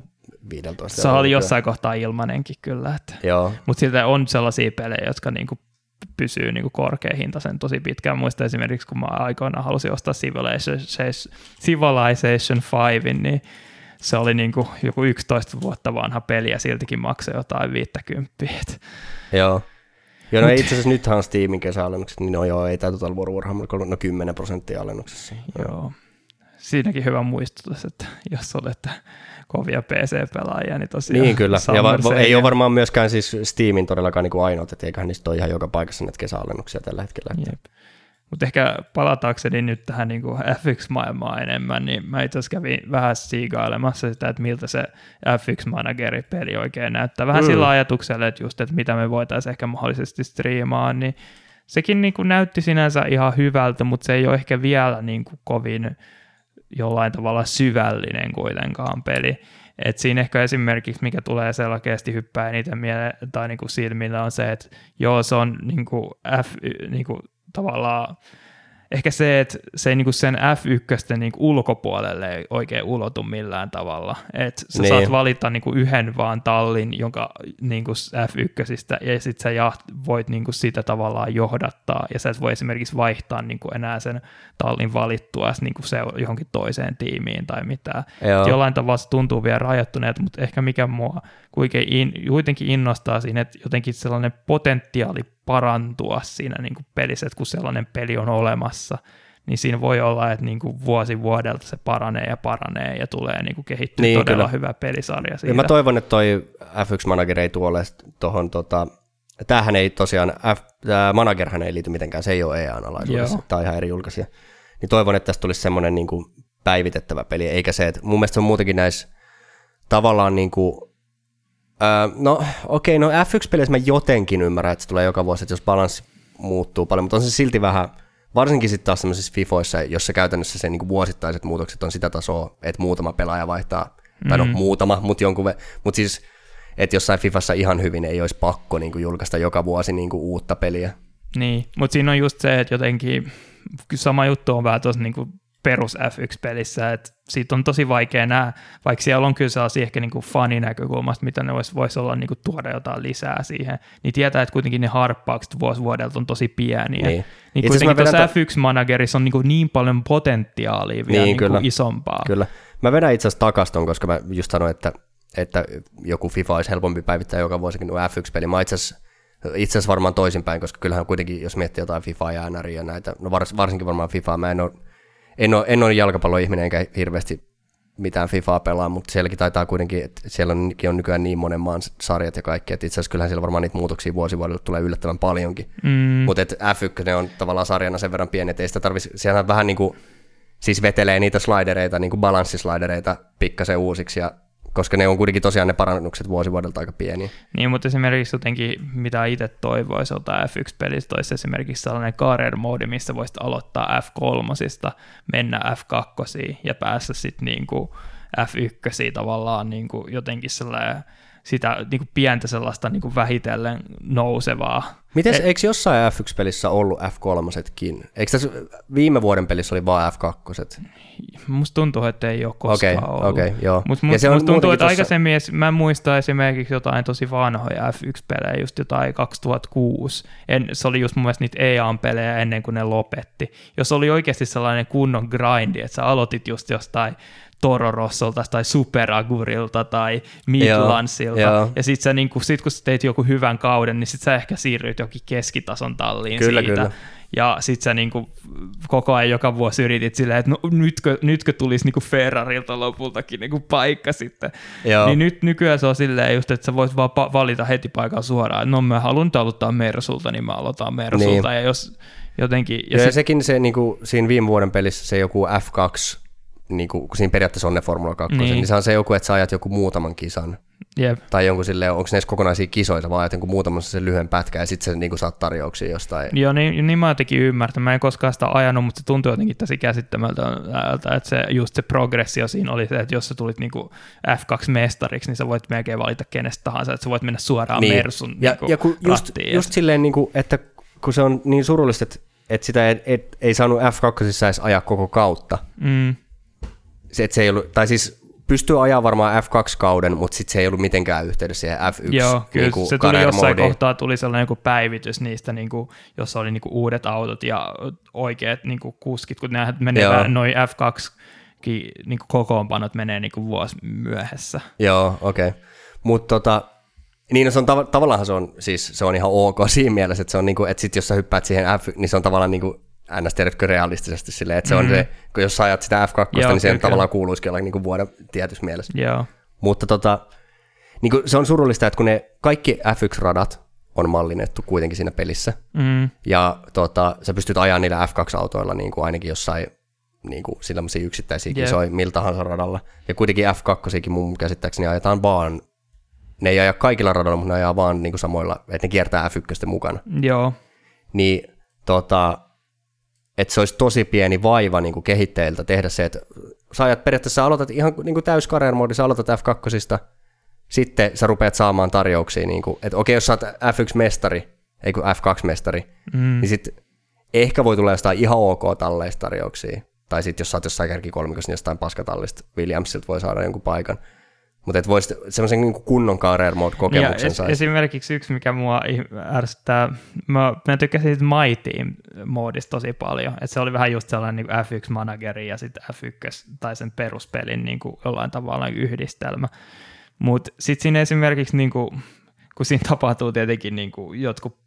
15. Se oli jossain kohtaa ilmanenkin kyllä. Että... Joo. Mutta siltä on sellaisia pelejä, jotka niin kuin pysyy niin korkeahintaisen tosi pitkään. Muista esimerkiksi, kun mä aikoinaan halusin ostaa Civilization, Civilization 5, niin se oli niin kuin joku 11 vuotta vanha peli ja siltikin maksoi jotain 50. Joo. Joo, no itse asiassa nythän on Steamin kesäalennukset, niin no joo, ei tämä Total War Warhammer no 10 prosenttia alennuksessa. Joo. Siinäkin hyvä muistutus, että jos olette kovia PC-pelaajia, niin tosiaan Niin kyllä, ja va- ei ole varmaan myöskään siis Steamin todellakaan niin ainoat, että eiköhän niistä ole ihan joka paikassa näitä kesäalennuksia tällä hetkellä. Jep. Mutta ehkä palatakseni nyt tähän niin kuin F1-maailmaan enemmän, niin mä itse asiassa kävin vähän siigailemassa sitä, että miltä se F1-manageri-peli oikein näyttää. Vähän mm. sillä ajatuksella, että just, että mitä me voitaisiin ehkä mahdollisesti striimaa, niin sekin niin kuin näytti sinänsä ihan hyvältä, mutta se ei ole ehkä vielä niin kuin kovin jollain tavalla syvällinen kuitenkaan peli. Et siinä ehkä esimerkiksi, mikä tulee selkeästi hyppää eniten mieleen tai niinku silmillä on se, että joo, se on niinku F, niinku, tavallaan ehkä se, että se ei niinku sen F1 niinku ulkopuolelle ei oikein ulotu millään tavalla. Et sä niin. saat valita niinku yhden vaan tallin, jonka niinku F1 ja sitten sä voit niinku sitä tavallaan johdattaa, ja sä et voi esimerkiksi vaihtaa niinku enää sen tallin valittua niinku se johonkin toiseen tiimiin tai mitään. Jollain tavalla se tuntuu vielä rajoittuneet, mutta ehkä mikä mua kuitenkin innostaa siinä, että jotenkin sellainen potentiaali parantua siinä niin kuin pelissä, että kun sellainen peli on olemassa, niin siinä voi olla, että niin kuin vuosi vuodelta se paranee ja paranee ja tulee niin kuin kehittyä niin, todella kyllä. hyvä pelisarja siitä. Ja mä toivon, että toi F1 Manager ei tuolle tuohon, tota, tämähän ei tosiaan, F, tämä Managerhän ei liity mitenkään, se ei ole EA-alaisuudessa, tämä on ihan eri julkaisija. Niin toivon, että tästä tulisi semmoinen niin kuin päivitettävä peli, eikä se, että mun mielestä se on muutenkin näissä tavallaan niin kuin Öö, no okei, okay, no F1-peleissä mä jotenkin ymmärrän, että se tulee joka vuosi, että jos balanssi muuttuu paljon, mutta on se silti vähän, varsinkin sitten taas sellaisissa FIFOissa, jossa käytännössä se niin vuosittaiset muutokset on sitä tasoa, että muutama pelaaja vaihtaa, mm-hmm. tai no mm. muutama, mutta jonkun, mutta siis, että jossain FIFassa ihan hyvin ei olisi pakko niin kuin julkaista joka vuosi niin kuin uutta peliä. Niin, mutta siinä on just se, että jotenkin sama juttu on vähän tuossa niin kuin perus F1-pelissä, että siitä on tosi vaikea nähdä, vaikka siellä on kyllä sellaisia ehkä niin kuin faninäkökulmasta, mitä ne voisi vois olla niin kuin tuoda jotain lisää siihen, niin tietää, että kuitenkin ne harppaukset vuosi vuodelta on tosi pieniä. Niin, niin kuitenkin tuossa to... F1-managerissa on niin, kuin niin paljon potentiaalia vielä niin, niin kyllä. Kuin isompaa. Kyllä. Mä vedän itse asiassa takaston, koska mä just sanoin, että, että joku FIFA olisi helpompi päivittää joka vuosikin kuin F1-peli. Mä itse asiassa itse asiassa varmaan toisinpäin, koska kyllähän kuitenkin, jos miettii jotain FIFA ja NR ja näitä, no vars, varsinkin varmaan FIFA, mä en ole en ole, en ole jalkapalloihminen enkä hirveästi mitään FIFAa pelaa, mutta sielläkin taitaa kuitenkin, että siellä on, on nykyään niin monen maan sarjat ja kaikki, että itse asiassa kyllähän siellä varmaan niitä muutoksia vuosivuodelle tulee yllättävän paljonkin. Mm. Mutta F1 on tavallaan sarjana sen verran pieni, että ei sitä tarvitsisi, siellä on vähän niin kuin, siis vetelee niitä slidereita, niin kuin balanssislidereita pikkasen uusiksi ja koska ne on kuitenkin tosiaan ne parannukset vuosivuodelta aika pieniä. Niin, mutta esimerkiksi jotenkin, mitä itse toivoisi ottaa F1-pelissä, olisi esimerkiksi sellainen career mode, missä voisit aloittaa F3, mennä F2 ja päästä sitten niinku F1 tavallaan niinku jotenkin sellainen sitä niin kuin pientä sellaista niin kuin vähitellen nousevaa. Miten, Et, eikö jossain F1-pelissä ollut F3-kin? Eikö tässä viime vuoden pelissä oli vain F2? Musta tuntuu, että ei ole koskaan okay, ollut. Okay, joo. Mutta must, must tuntuu, että tossa... aikaisemmin, mä muistan esimerkiksi jotain tosi vanhoja F1-pelejä, just jotain 2006. En, se oli just mun mielestä niitä EA-pelejä ennen kuin ne lopetti. Jos oli oikeasti sellainen kunnon grindi, että sä aloitit just jostain Toro Rossolta tai Superagurilta tai Midlandsilta. Joo, ja sitten sä, niin kun, sit kun sä teit joku hyvän kauden, niin sitten sä ehkä siirryit jokin keskitason talliin kyllä, siitä. Kyllä. Ja sitten sä niin kuin, koko ajan joka vuosi yritit silleen, että no, nytkö, nytkö tulisi niin Ferrarilta lopultakin niin paikka sitten. Joo. Niin nyt nykyään se on silleen just, että sä voit vaan valita heti paikan suoraan, no mä haluan aloittaa Mersulta, niin mä aloitan Mersulta. Niin. Ja jos jotenkin... Ja, ja sit... sekin se, niin kuin, siinä viime vuoden pelissä se joku F2 niin kuin, kun siinä periaatteessa on ne Formula 2, niin. niin se on se joku, että sä ajat joku muutaman kisan. Jep. Tai jonkun silleen, onko ne edes kokonaisia kisoja, vaan ajat jonkun muutaman sen lyhyen pätkän ja sitten sä niin saat tarjouksia jostain. Joo, niin, niin mä jotenkin ymmärtän. Mä en koskaan sitä ajanut, mutta se tuntuu jotenkin tosi käsittämältä, että se, just se progressio siinä oli se, että jos sä tulit niin kuin F2-mestariksi, niin sä voit melkein valita kenestä tahansa, että sä voit mennä suoraan niin. Mersun ja, niin ja kun just, just silleen, niin kuin, että kun se on niin surullista, että, että sitä ei, et, ei saanut F2 edes ajaa koko kautta, mm se, että se ei ollut, tai siis pystyy ajaa varmaan F2-kauden, mutta sitten se ei ollut mitenkään yhteydessä siihen F1 Joo, kyllä niin se tuli jossain kohtaa, tuli sellainen joku päivitys niistä, niin kuin, jossa oli niin kuin uudet autot ja oikeat niin kuin kuskit, kun ne menee noin F2 niin kuin kokoonpanot menee niin kuin vuosi myöhässä. Joo, okei. Okay. Mutta tota, niin, no se on tav- tavallaan se on, siis se on ihan ok siinä mielessä, että se on niin kuin, että sit jos sä hyppäät siihen F, niin se on tavallaan niin kuin ns. tiedätkö realistisesti silleen, että se on se, kun jos sä ajat sitä F2, Joo, niin se tavallaan kuuluisikin olla niin kuin vuoden tietyssä mielessä. Joo. Mutta tota, niin kuin se on surullista, että kun ne kaikki F1-radat on mallinnettu kuitenkin siinä pelissä, mm. ja tota, sä pystyt ajaa niillä F2-autoilla niin kuin ainakin jossain niin kuin sellaisia yksittäisiä yeah. kisoja miltä tahansa radalla. Ja kuitenkin F2 mun käsittääkseni ajetaan vaan, ne ei aja kaikilla radoilla, mutta ne ajaa vaan niin kuin samoilla, että ne kiertää F1 mukana. Joo. Niin tota, että se olisi tosi pieni vaiva niin kuin kehittäjiltä tehdä se, että sä ajat periaatteessa aloitat ihan niin kuin täys career sä aloitat F2, sitten sä rupeat saamaan tarjouksia, niin kuin, että okei, jos sä oot F1-mestari, ei kun F2-mestari, mm. niin sitten ehkä voi tulla jostain ihan ok talleista tarjouksia. Tai sitten jos sä oot jossain kärkikolmikossa, niin jostain paskatallista Williamsilta voi saada jonkun paikan. Mutta et voisi semmoisen niin kunnon career mode kokemuksen es, Esimerkiksi yksi, mikä mua ärsyttää, mä, mä tykkäsin siitä My Team moodista tosi paljon, että se oli vähän just sellainen niin F1-manageri ja sitten F1 tai sen peruspelin niin kuin jollain tavalla yhdistelmä. Mutta sitten siinä esimerkiksi, niin kuin, kun siinä tapahtuu tietenkin niin kuin jotkut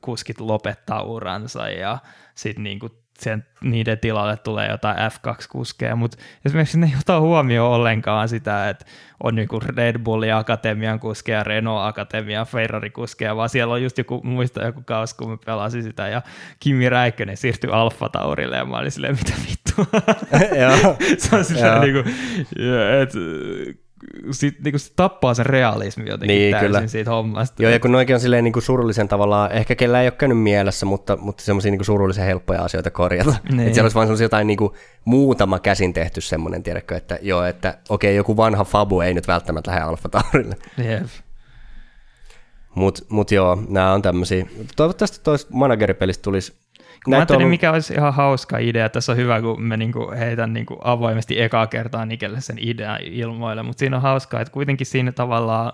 kuskit lopettaa uransa ja sitten niin kuin sen, niiden tilalle tulee jotain F2-kuskeja, mutta esimerkiksi ne ei ota huomioon ollenkaan sitä, että on niinku Red Bullin Akatemian kuskeja, Renault Akatemian Ferrari kuskeja, vaan siellä on just joku, muista joku kaus, kun mä pelasin sitä, ja Kimi Räikkönen siirtyi Alfa Taurille, ja mä olin silleen, mitä vittua. se on silleen, niinku, että sit, niinku, se tappaa sen realismi jotenkin niin, täysin kyllä. siitä hommasta. Joo, ja kun noikin on silleen niinku surullisen tavallaan, ehkä kellä ei ole käynyt mielessä, mutta, mutta semmoisia niinku surullisen helppoja asioita korjata. Niin. Että siellä olisi vain semmoisia jotain niinku, muutama käsin tehty semmoinen, tiedätkö, että joo, että okei, joku vanha Fabu ei nyt välttämättä lähde Alfa Taurille. Yep. Mutta mut joo, nämä on tämmöisiä. Toivottavasti toista manageripelistä tulisi kun mä ajattelin, ollut... mikä olisi ihan hauska idea. Tässä on hyvä, kun me niinku heitän niinku avoimesti ekaa kertaa Nikelle sen idean ilmoille, mutta siinä on hauskaa, että kuitenkin siinä tavallaan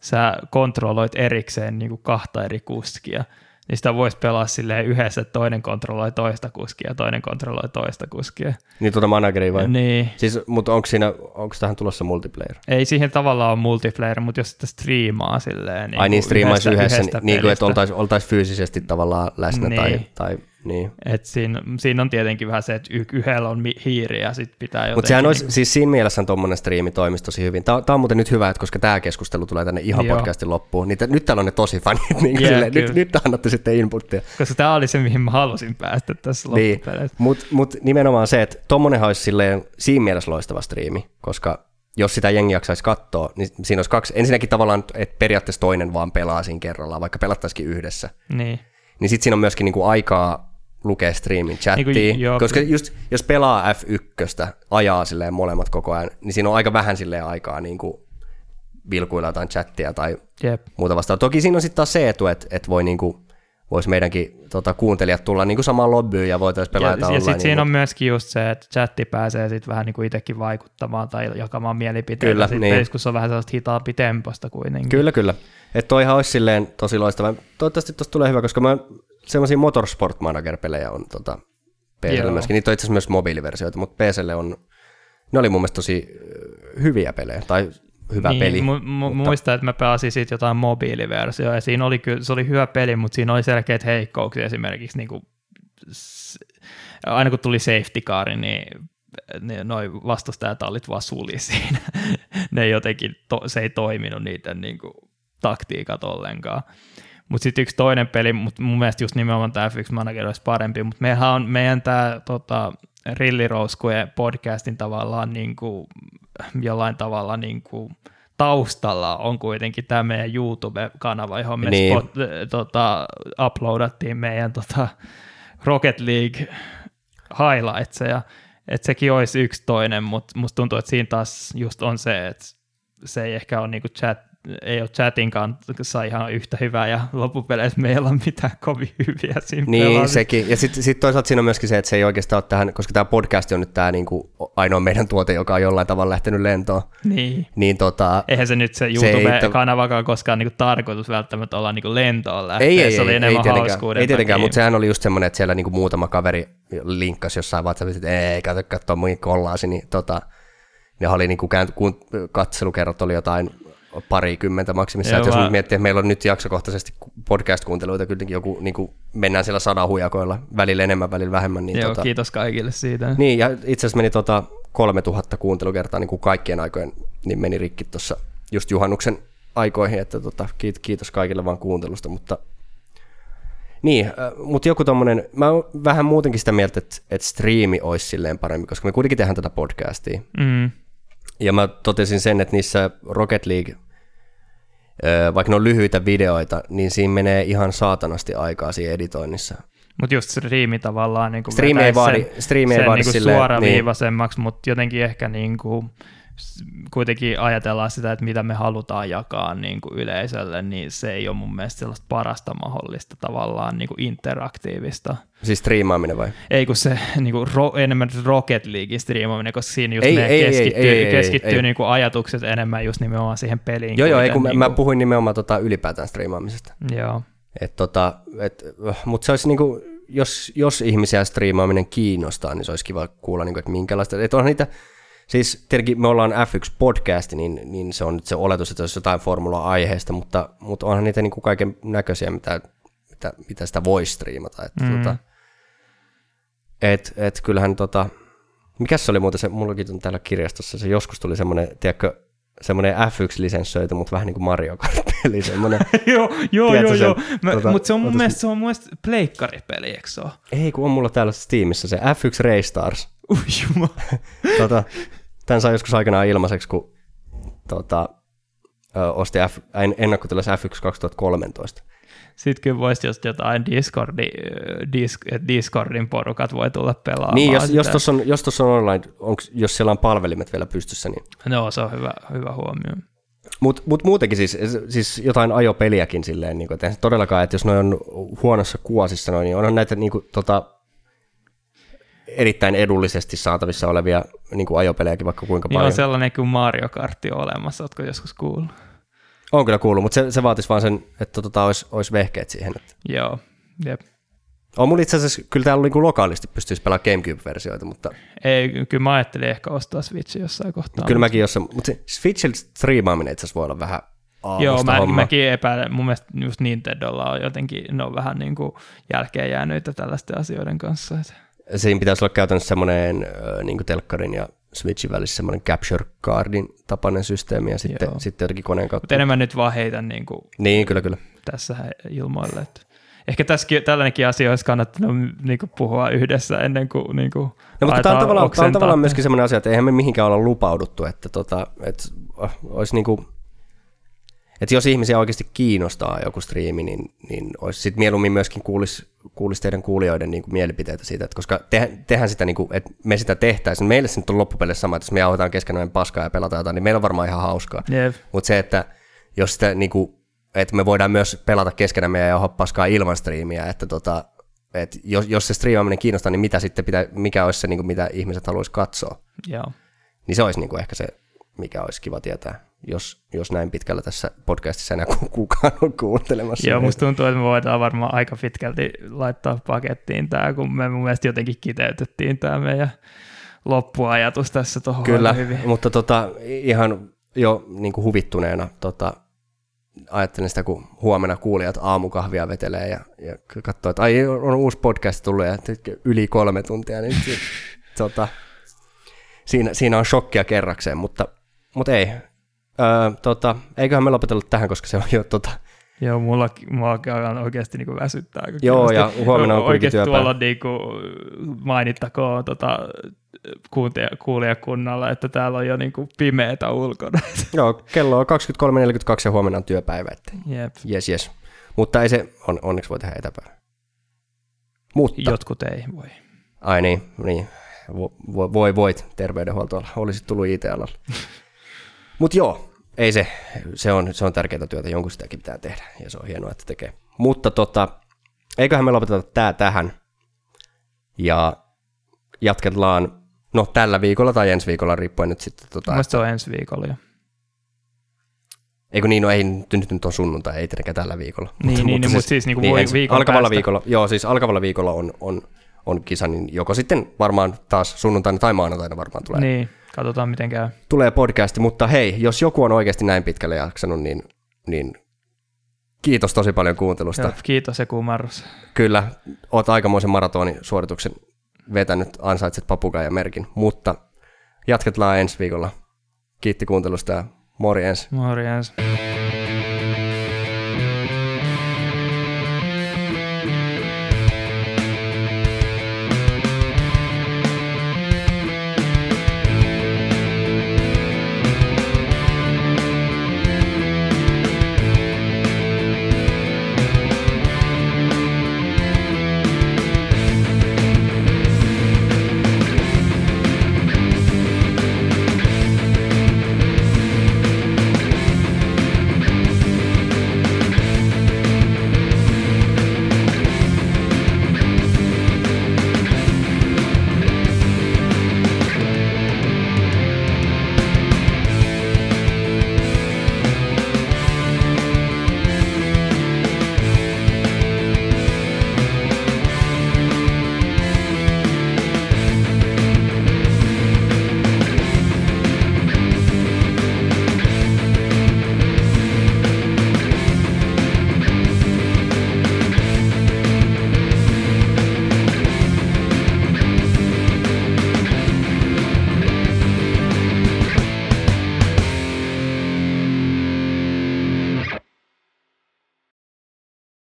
sä kontrolloit erikseen niinku kahta eri kuskia niin sitä voisi pelaa silleen yhdessä, että toinen kontrolloi toista kuskia ja toinen kontrolloi toista kuskia. Niin tuota manageria vai? Niin. Siis, mutta onko siinä, onko tähän tulossa multiplayer? Ei siihen tavallaan ole multiplayer, mutta jos sitä striimaa silleen. Niin Ai niin, striimaisi yhdessä, yhdessä niin kuin, että oltaisiin oltais fyysisesti tavallaan läsnä niin. tai, tai Niin. Et siinä, siinä, on tietenkin vähän se, että y- yhdellä on hiiri ja sitten pitää jotenkin... Mutta sehän niin... olisi, siis siinä mielessä tuommoinen striimi toimisi tosi hyvin. Tämä, on muuten nyt hyvä, että koska tämä keskustelu tulee tänne ihan Joo. podcastin loppuun, niin te, nyt täällä on ne tosi fanit, niin yeah, sille, nyt, nyt annatte sitten inputtia. Koska tämä oli se, mihin mä halusin päästä tässä niin. Mutta mut nimenomaan se, että tuommoinen olisi silleen, siinä mielessä loistava striimi, koska jos sitä jengi jaksaisi katsoa, niin siinä olisi kaksi, ensinnäkin tavallaan, että periaatteessa toinen vaan pelaa siinä kerrallaan, vaikka pelattaisikin yhdessä. Niin. Niin sitten siinä on myöskin niinku aikaa lukea streamin chattiin, niin kuin, koska just jos pelaa F1, ajaa silleen molemmat koko ajan, niin siinä on aika vähän silleen aikaa niin kuin vilkuilla jotain chattia tai Jep. muuta vastaan. Toki siinä on sitten taas se etu, että, että voi niin kuin, voisi meidänkin tota, kuuntelijat tulla niin kuin samaan lobbyyn ja voitaisiin pelata Ja, ja sitten niin siinä on myöskin just se, että chatti pääsee sitten vähän niin kuin itsekin vaikuttamaan tai jakamaan mielipiteitä. Kyllä, sit niin. pelissä, kun se on vähän sellaista hitaampi temposta kuitenkin. Kyllä, kyllä. Että toihan olisi silleen tosi loistava. Toivottavasti tuosta tulee hyvä, koska mä semmoisia Motorsport Manager-pelejä on tota, PClle myöskin. Niitä on itse asiassa myös mobiiliversioita, mutta PClle on, ne oli mun mielestä tosi hyviä pelejä, tai hyvä niin, peli. Mu- mu- mutta... Muistan, että mä pelasin siitä jotain mobiiliversioa, ja siinä oli kyllä, se oli hyvä peli, mutta siinä oli selkeät heikkouksia esimerkiksi, niin kuin, aina kun tuli safety car, niin ne, noi vastustajatallit vaan suli siinä. ne jotenkin, to, se ei toiminut niiden niin kuin, taktiikat ollenkaan. Mutta sitten yksi toinen peli, mutta mun mielestä just nimenomaan tämä F1 Manager olisi parempi, mutta meidän on meidän tämä tota, Rillirouskujen podcastin tavallaan niin kuin, jollain tavalla niin kuin, taustalla on kuitenkin tämä meidän YouTube-kanava, johon me niin. spot, tota, uploadattiin meidän tota, Rocket League highlightseja, että sekin olisi yksi toinen, mutta musta tuntuu, että siinä taas just on se, että se ei ehkä ole niinku chat, ei ole chatin kanssa ihan yhtä hyvää ja loppupeleissä meillä on mitään kovin hyviä siinä Niin, pelaamista. sekin. Ja sitten sit toisaalta siinä on myöskin se, että se ei oikeastaan ole tähän, koska tämä podcast on nyt tämä niinku ainoa meidän tuote, joka on jollain tavalla lähtenyt lentoon. Niin. niin tota, Eihän se nyt se YouTube-kanavakaan koskaan niinku tarkoitus välttämättä olla niinku lentoon lähteä. Ei, ei, se oli ei, enemmän ei tietenkään, ei tietenkään mutta sehän oli just semmoinen, että siellä niinku muutama kaveri linkkasi jossain WhatsAppissa, että ei, kato, katso mun kollaasi, niin tota, ne oli niinku katselukerrot oli jotain parikymmentä maksimissaan. Joo, jos miettii, että meillä on nyt jaksokohtaisesti podcast-kuunteluita, kylläkin joku, niin kuin mennään siellä sadan hujakoilla, välillä enemmän, välillä vähemmän. Niin Joo, tota, kiitos kaikille siitä. Niin, ja itse asiassa meni tota 3000 kuuntelukertaa niin kuin kaikkien aikojen, niin meni rikki tuossa just juhannuksen aikoihin, että tota, kiitos kaikille vaan kuuntelusta, mutta niin, mutta joku tommonen, mä oon vähän muutenkin sitä mieltä, että, että striimi olisi silleen parempi, koska me kuitenkin tehdään tätä podcastia. Mm. Ja mä totesin sen, että niissä Rocket League vaikka ne on lyhyitä videoita, niin siinä menee ihan saatanasti aikaa siinä editoinnissa. Mutta just striimi tavallaan niin striimi ei vaadi, sen, striimi ei vaadi niin silleen, suoraviivaisemmaksi, niin. mutta jotenkin ehkä niin kuin kuitenkin ajatellaan sitä, että mitä me halutaan jakaa niin kuin yleisölle, niin se ei ole mun mielestä sellaista parasta mahdollista tavallaan niin kuin interaktiivista. Siis striimaaminen vai? Ei kun se niin kuin ro, enemmän Rocket League striimaaminen, koska siinä just ei, ei, keskittyy, ei, ei, keskittyy ei, ei, niin kuin ajatukset enemmän just nimenomaan siihen peliin. Joo, joo, ei, kun niin mä, kuin... mä puhuin nimenomaan tota ylipäätään striimaamisesta. Joo. Et tota, et, mutta se olisi niin kuin, jos, jos ihmisiä striimaaminen kiinnostaa, niin se olisi kiva kuulla, niin kuin, että minkälaista, että onhan niitä, Siis tietenkin me ollaan F1-podcast, niin, niin se on nyt se oletus, että olisi jotain formula-aiheesta, mutta, mutta onhan niitä niin kuin kaiken näköisiä, mitä, mitä, mitä sitä voi striimata. Että mm. tota, et, et kyllähän tota, mikä se oli muuten se, mullakin on täällä kirjastossa, se joskus tuli semmoinen, tiedätkö, semmoinen F1-lisenssöity, mutta vähän niin kuin Mario Kart-peli. Semmoinen, joo, joo, joo, joo. Tota, mutta se on mun otas... mielestä, se on mun mielestä pleikkaripeli, eikö se ole? Ei, kun on mulla täällä Steamissa se F1 Raystars. Ui tota, tämän sai joskus aikanaan ilmaiseksi, kun tota, ö, osti F, ennakkotilas F1 2013. Sitten kyllä voisi just jotain Discordi, Dis, Discordin porukat voi tulla pelaamaan. Niin, jos, jos tuossa on, jos on online, onks, jos siellä on palvelimet vielä pystyssä, niin... No, se on hyvä, hyvä huomio. Mutta mut muutenkin siis, siis jotain ajopeliäkin silleen, niin kuin, että todellakaan, että jos ne on huonossa kuosissa, noin, niin onhan näitä niin kuin, tota, erittäin edullisesti saatavissa olevia niin kuin ajopelejäkin vaikka kuinka paljon. Niin on sellainen kuin Mario Kart olemassa, oletko joskus kuullut? On kyllä kuullut, mutta se, se vaatisi vaan sen, että tota, olisi, olisi vehkeet siihen. Että... Joo, jep. On mulla itse asiassa, kyllä täällä niin lokaalisti pystyisi pelaamaan Gamecube-versioita, mutta... Ei, kyllä mä ajattelin ehkä ostaa Switchin jossain kohtaa. Kyllä mäkin jossain, mutta Switchin striimaaminen itse asiassa voi olla vähän Joo, mä, homma. mäkin epäilen, mun mielestä just Nintendolla on jotenkin, ne on vähän niin kuin jälkeen jäänyitä tällaisten asioiden kanssa. Että. Siinä pitäisi olla käytännössä semmoinen niin telkkarin ja Switchin välissä semmoinen capture cardin tapainen systeemi ja sitten, Joo. sitten jotenkin koneen kautta. Mutta enemmän nyt vaan heitän niin kuin Niin, kyllä, kyllä. tässä ilmoille. Että ehkä tässäkin, tällainenkin asia olisi kannattanut niin kuin puhua yhdessä ennen kuin, niin kuin No, mutta tämä on, tavallaan, tämä on tavallaan myöskin semmoinen asia, että eihän me mihinkään olla lupauduttu, että, tota, että äh, olisi niinku, että jos ihmisiä oikeasti kiinnostaa joku striimi, niin, niin olisi sitten mieluummin myöskin kuulisi, kuulisi teidän kuulijoiden niin kuin mielipiteitä siitä, että koska te, tehän sitä, niin kuin, että me sitä tehtäisiin, meille se nyt on loppupeleissä sama, että jos me jauhetaan keskenään paskaa ja pelataan jotain, niin meillä on varmaan ihan hauskaa. Jep. Mutta se, että jos sitä niin kuin, että me voidaan myös pelata keskenämme ja jauhaa paskaa ilman striimiä, että tota, et jos, jos se striimaaminen kiinnostaa, niin mitä sitten pitää, mikä olisi se, niin kuin, mitä ihmiset haluaisi katsoa, Joo. niin se olisi niin kuin ehkä se, mikä olisi kiva tietää, jos, jos näin pitkällä tässä podcastissa enää ku- kukaan on kuuntelemassa. Joo, musta tuntuu, että me voidaan varmaan aika pitkälti laittaa pakettiin tämä, kun me mun mielestä jotenkin kiteytettiin tämä meidän loppuajatus tässä tuohon Kyllä, hyvin. mutta tota, ihan jo niin kuin huvittuneena tota, ajattelen sitä, kun huomenna kuulijat aamukahvia vetelee ja, ja katsoo, että ai on uusi podcast tullut ja yli kolme tuntia, niin tota, siinä, siinä on shokkia kerrakseen, mutta, mutta ei. Öö, tota, eiköhän me lopetella tähän, koska se on jo tota, Joo, mulla, mulla alkaa oikeasti niin väsyttää Joo, ja huomenna on kuitenkin Oikeasti työpäivä. tuolla niin kuin, mainittakoon tota, kuuntia- kuulijakunnalla, että täällä on jo niin kuin pimeätä ulkona. joo, kello on 23.42 ja huomenna on työpäivä, että Jep. jes jes. Mutta ei se, on, onneksi voi tehdä etäpäivä. Mutta, Jotkut ei voi. ai niin, niin, Vo- vo- voi voit terveydenhuoltoalla, olisi tullut IT-alalla. Mutta joo, ei se, se on, se on tärkeää työtä, jonkun sitäkin pitää tehdä, ja se on hienoa, että tekee. Mutta tota, eiköhän me lopeteta tää tähän, ja jatketaan, no tällä viikolla tai ensi viikolla, riippuen nyt sitten, tota, Mielestäni se on ensi viikolla jo. eikö niin, no ei nyt, nyt, nyt on sunnuntai, ei tietenkään tällä viikolla. Niin, niin, mutta siis niinku voi ensi- viikon alkavalla päästä. viikolla, joo, siis alkavalla viikolla on, on, on kisa, niin joko sitten varmaan taas sunnuntaina tai maanantaina varmaan tulee, niin. Katsotaan miten käy. tulee podcasti, mutta hei, jos joku on oikeasti näin pitkälle jaksanut, niin, niin kiitos tosi paljon kuuntelusta. Joo, kiitos ja kumarrus. Kyllä, oot aikamoisen maratonisuorituksen vetänyt, ansaitset papugaijan merkin, mutta jatketaan ensi viikolla. Kiitti kuuntelusta ja morjens. Morjens.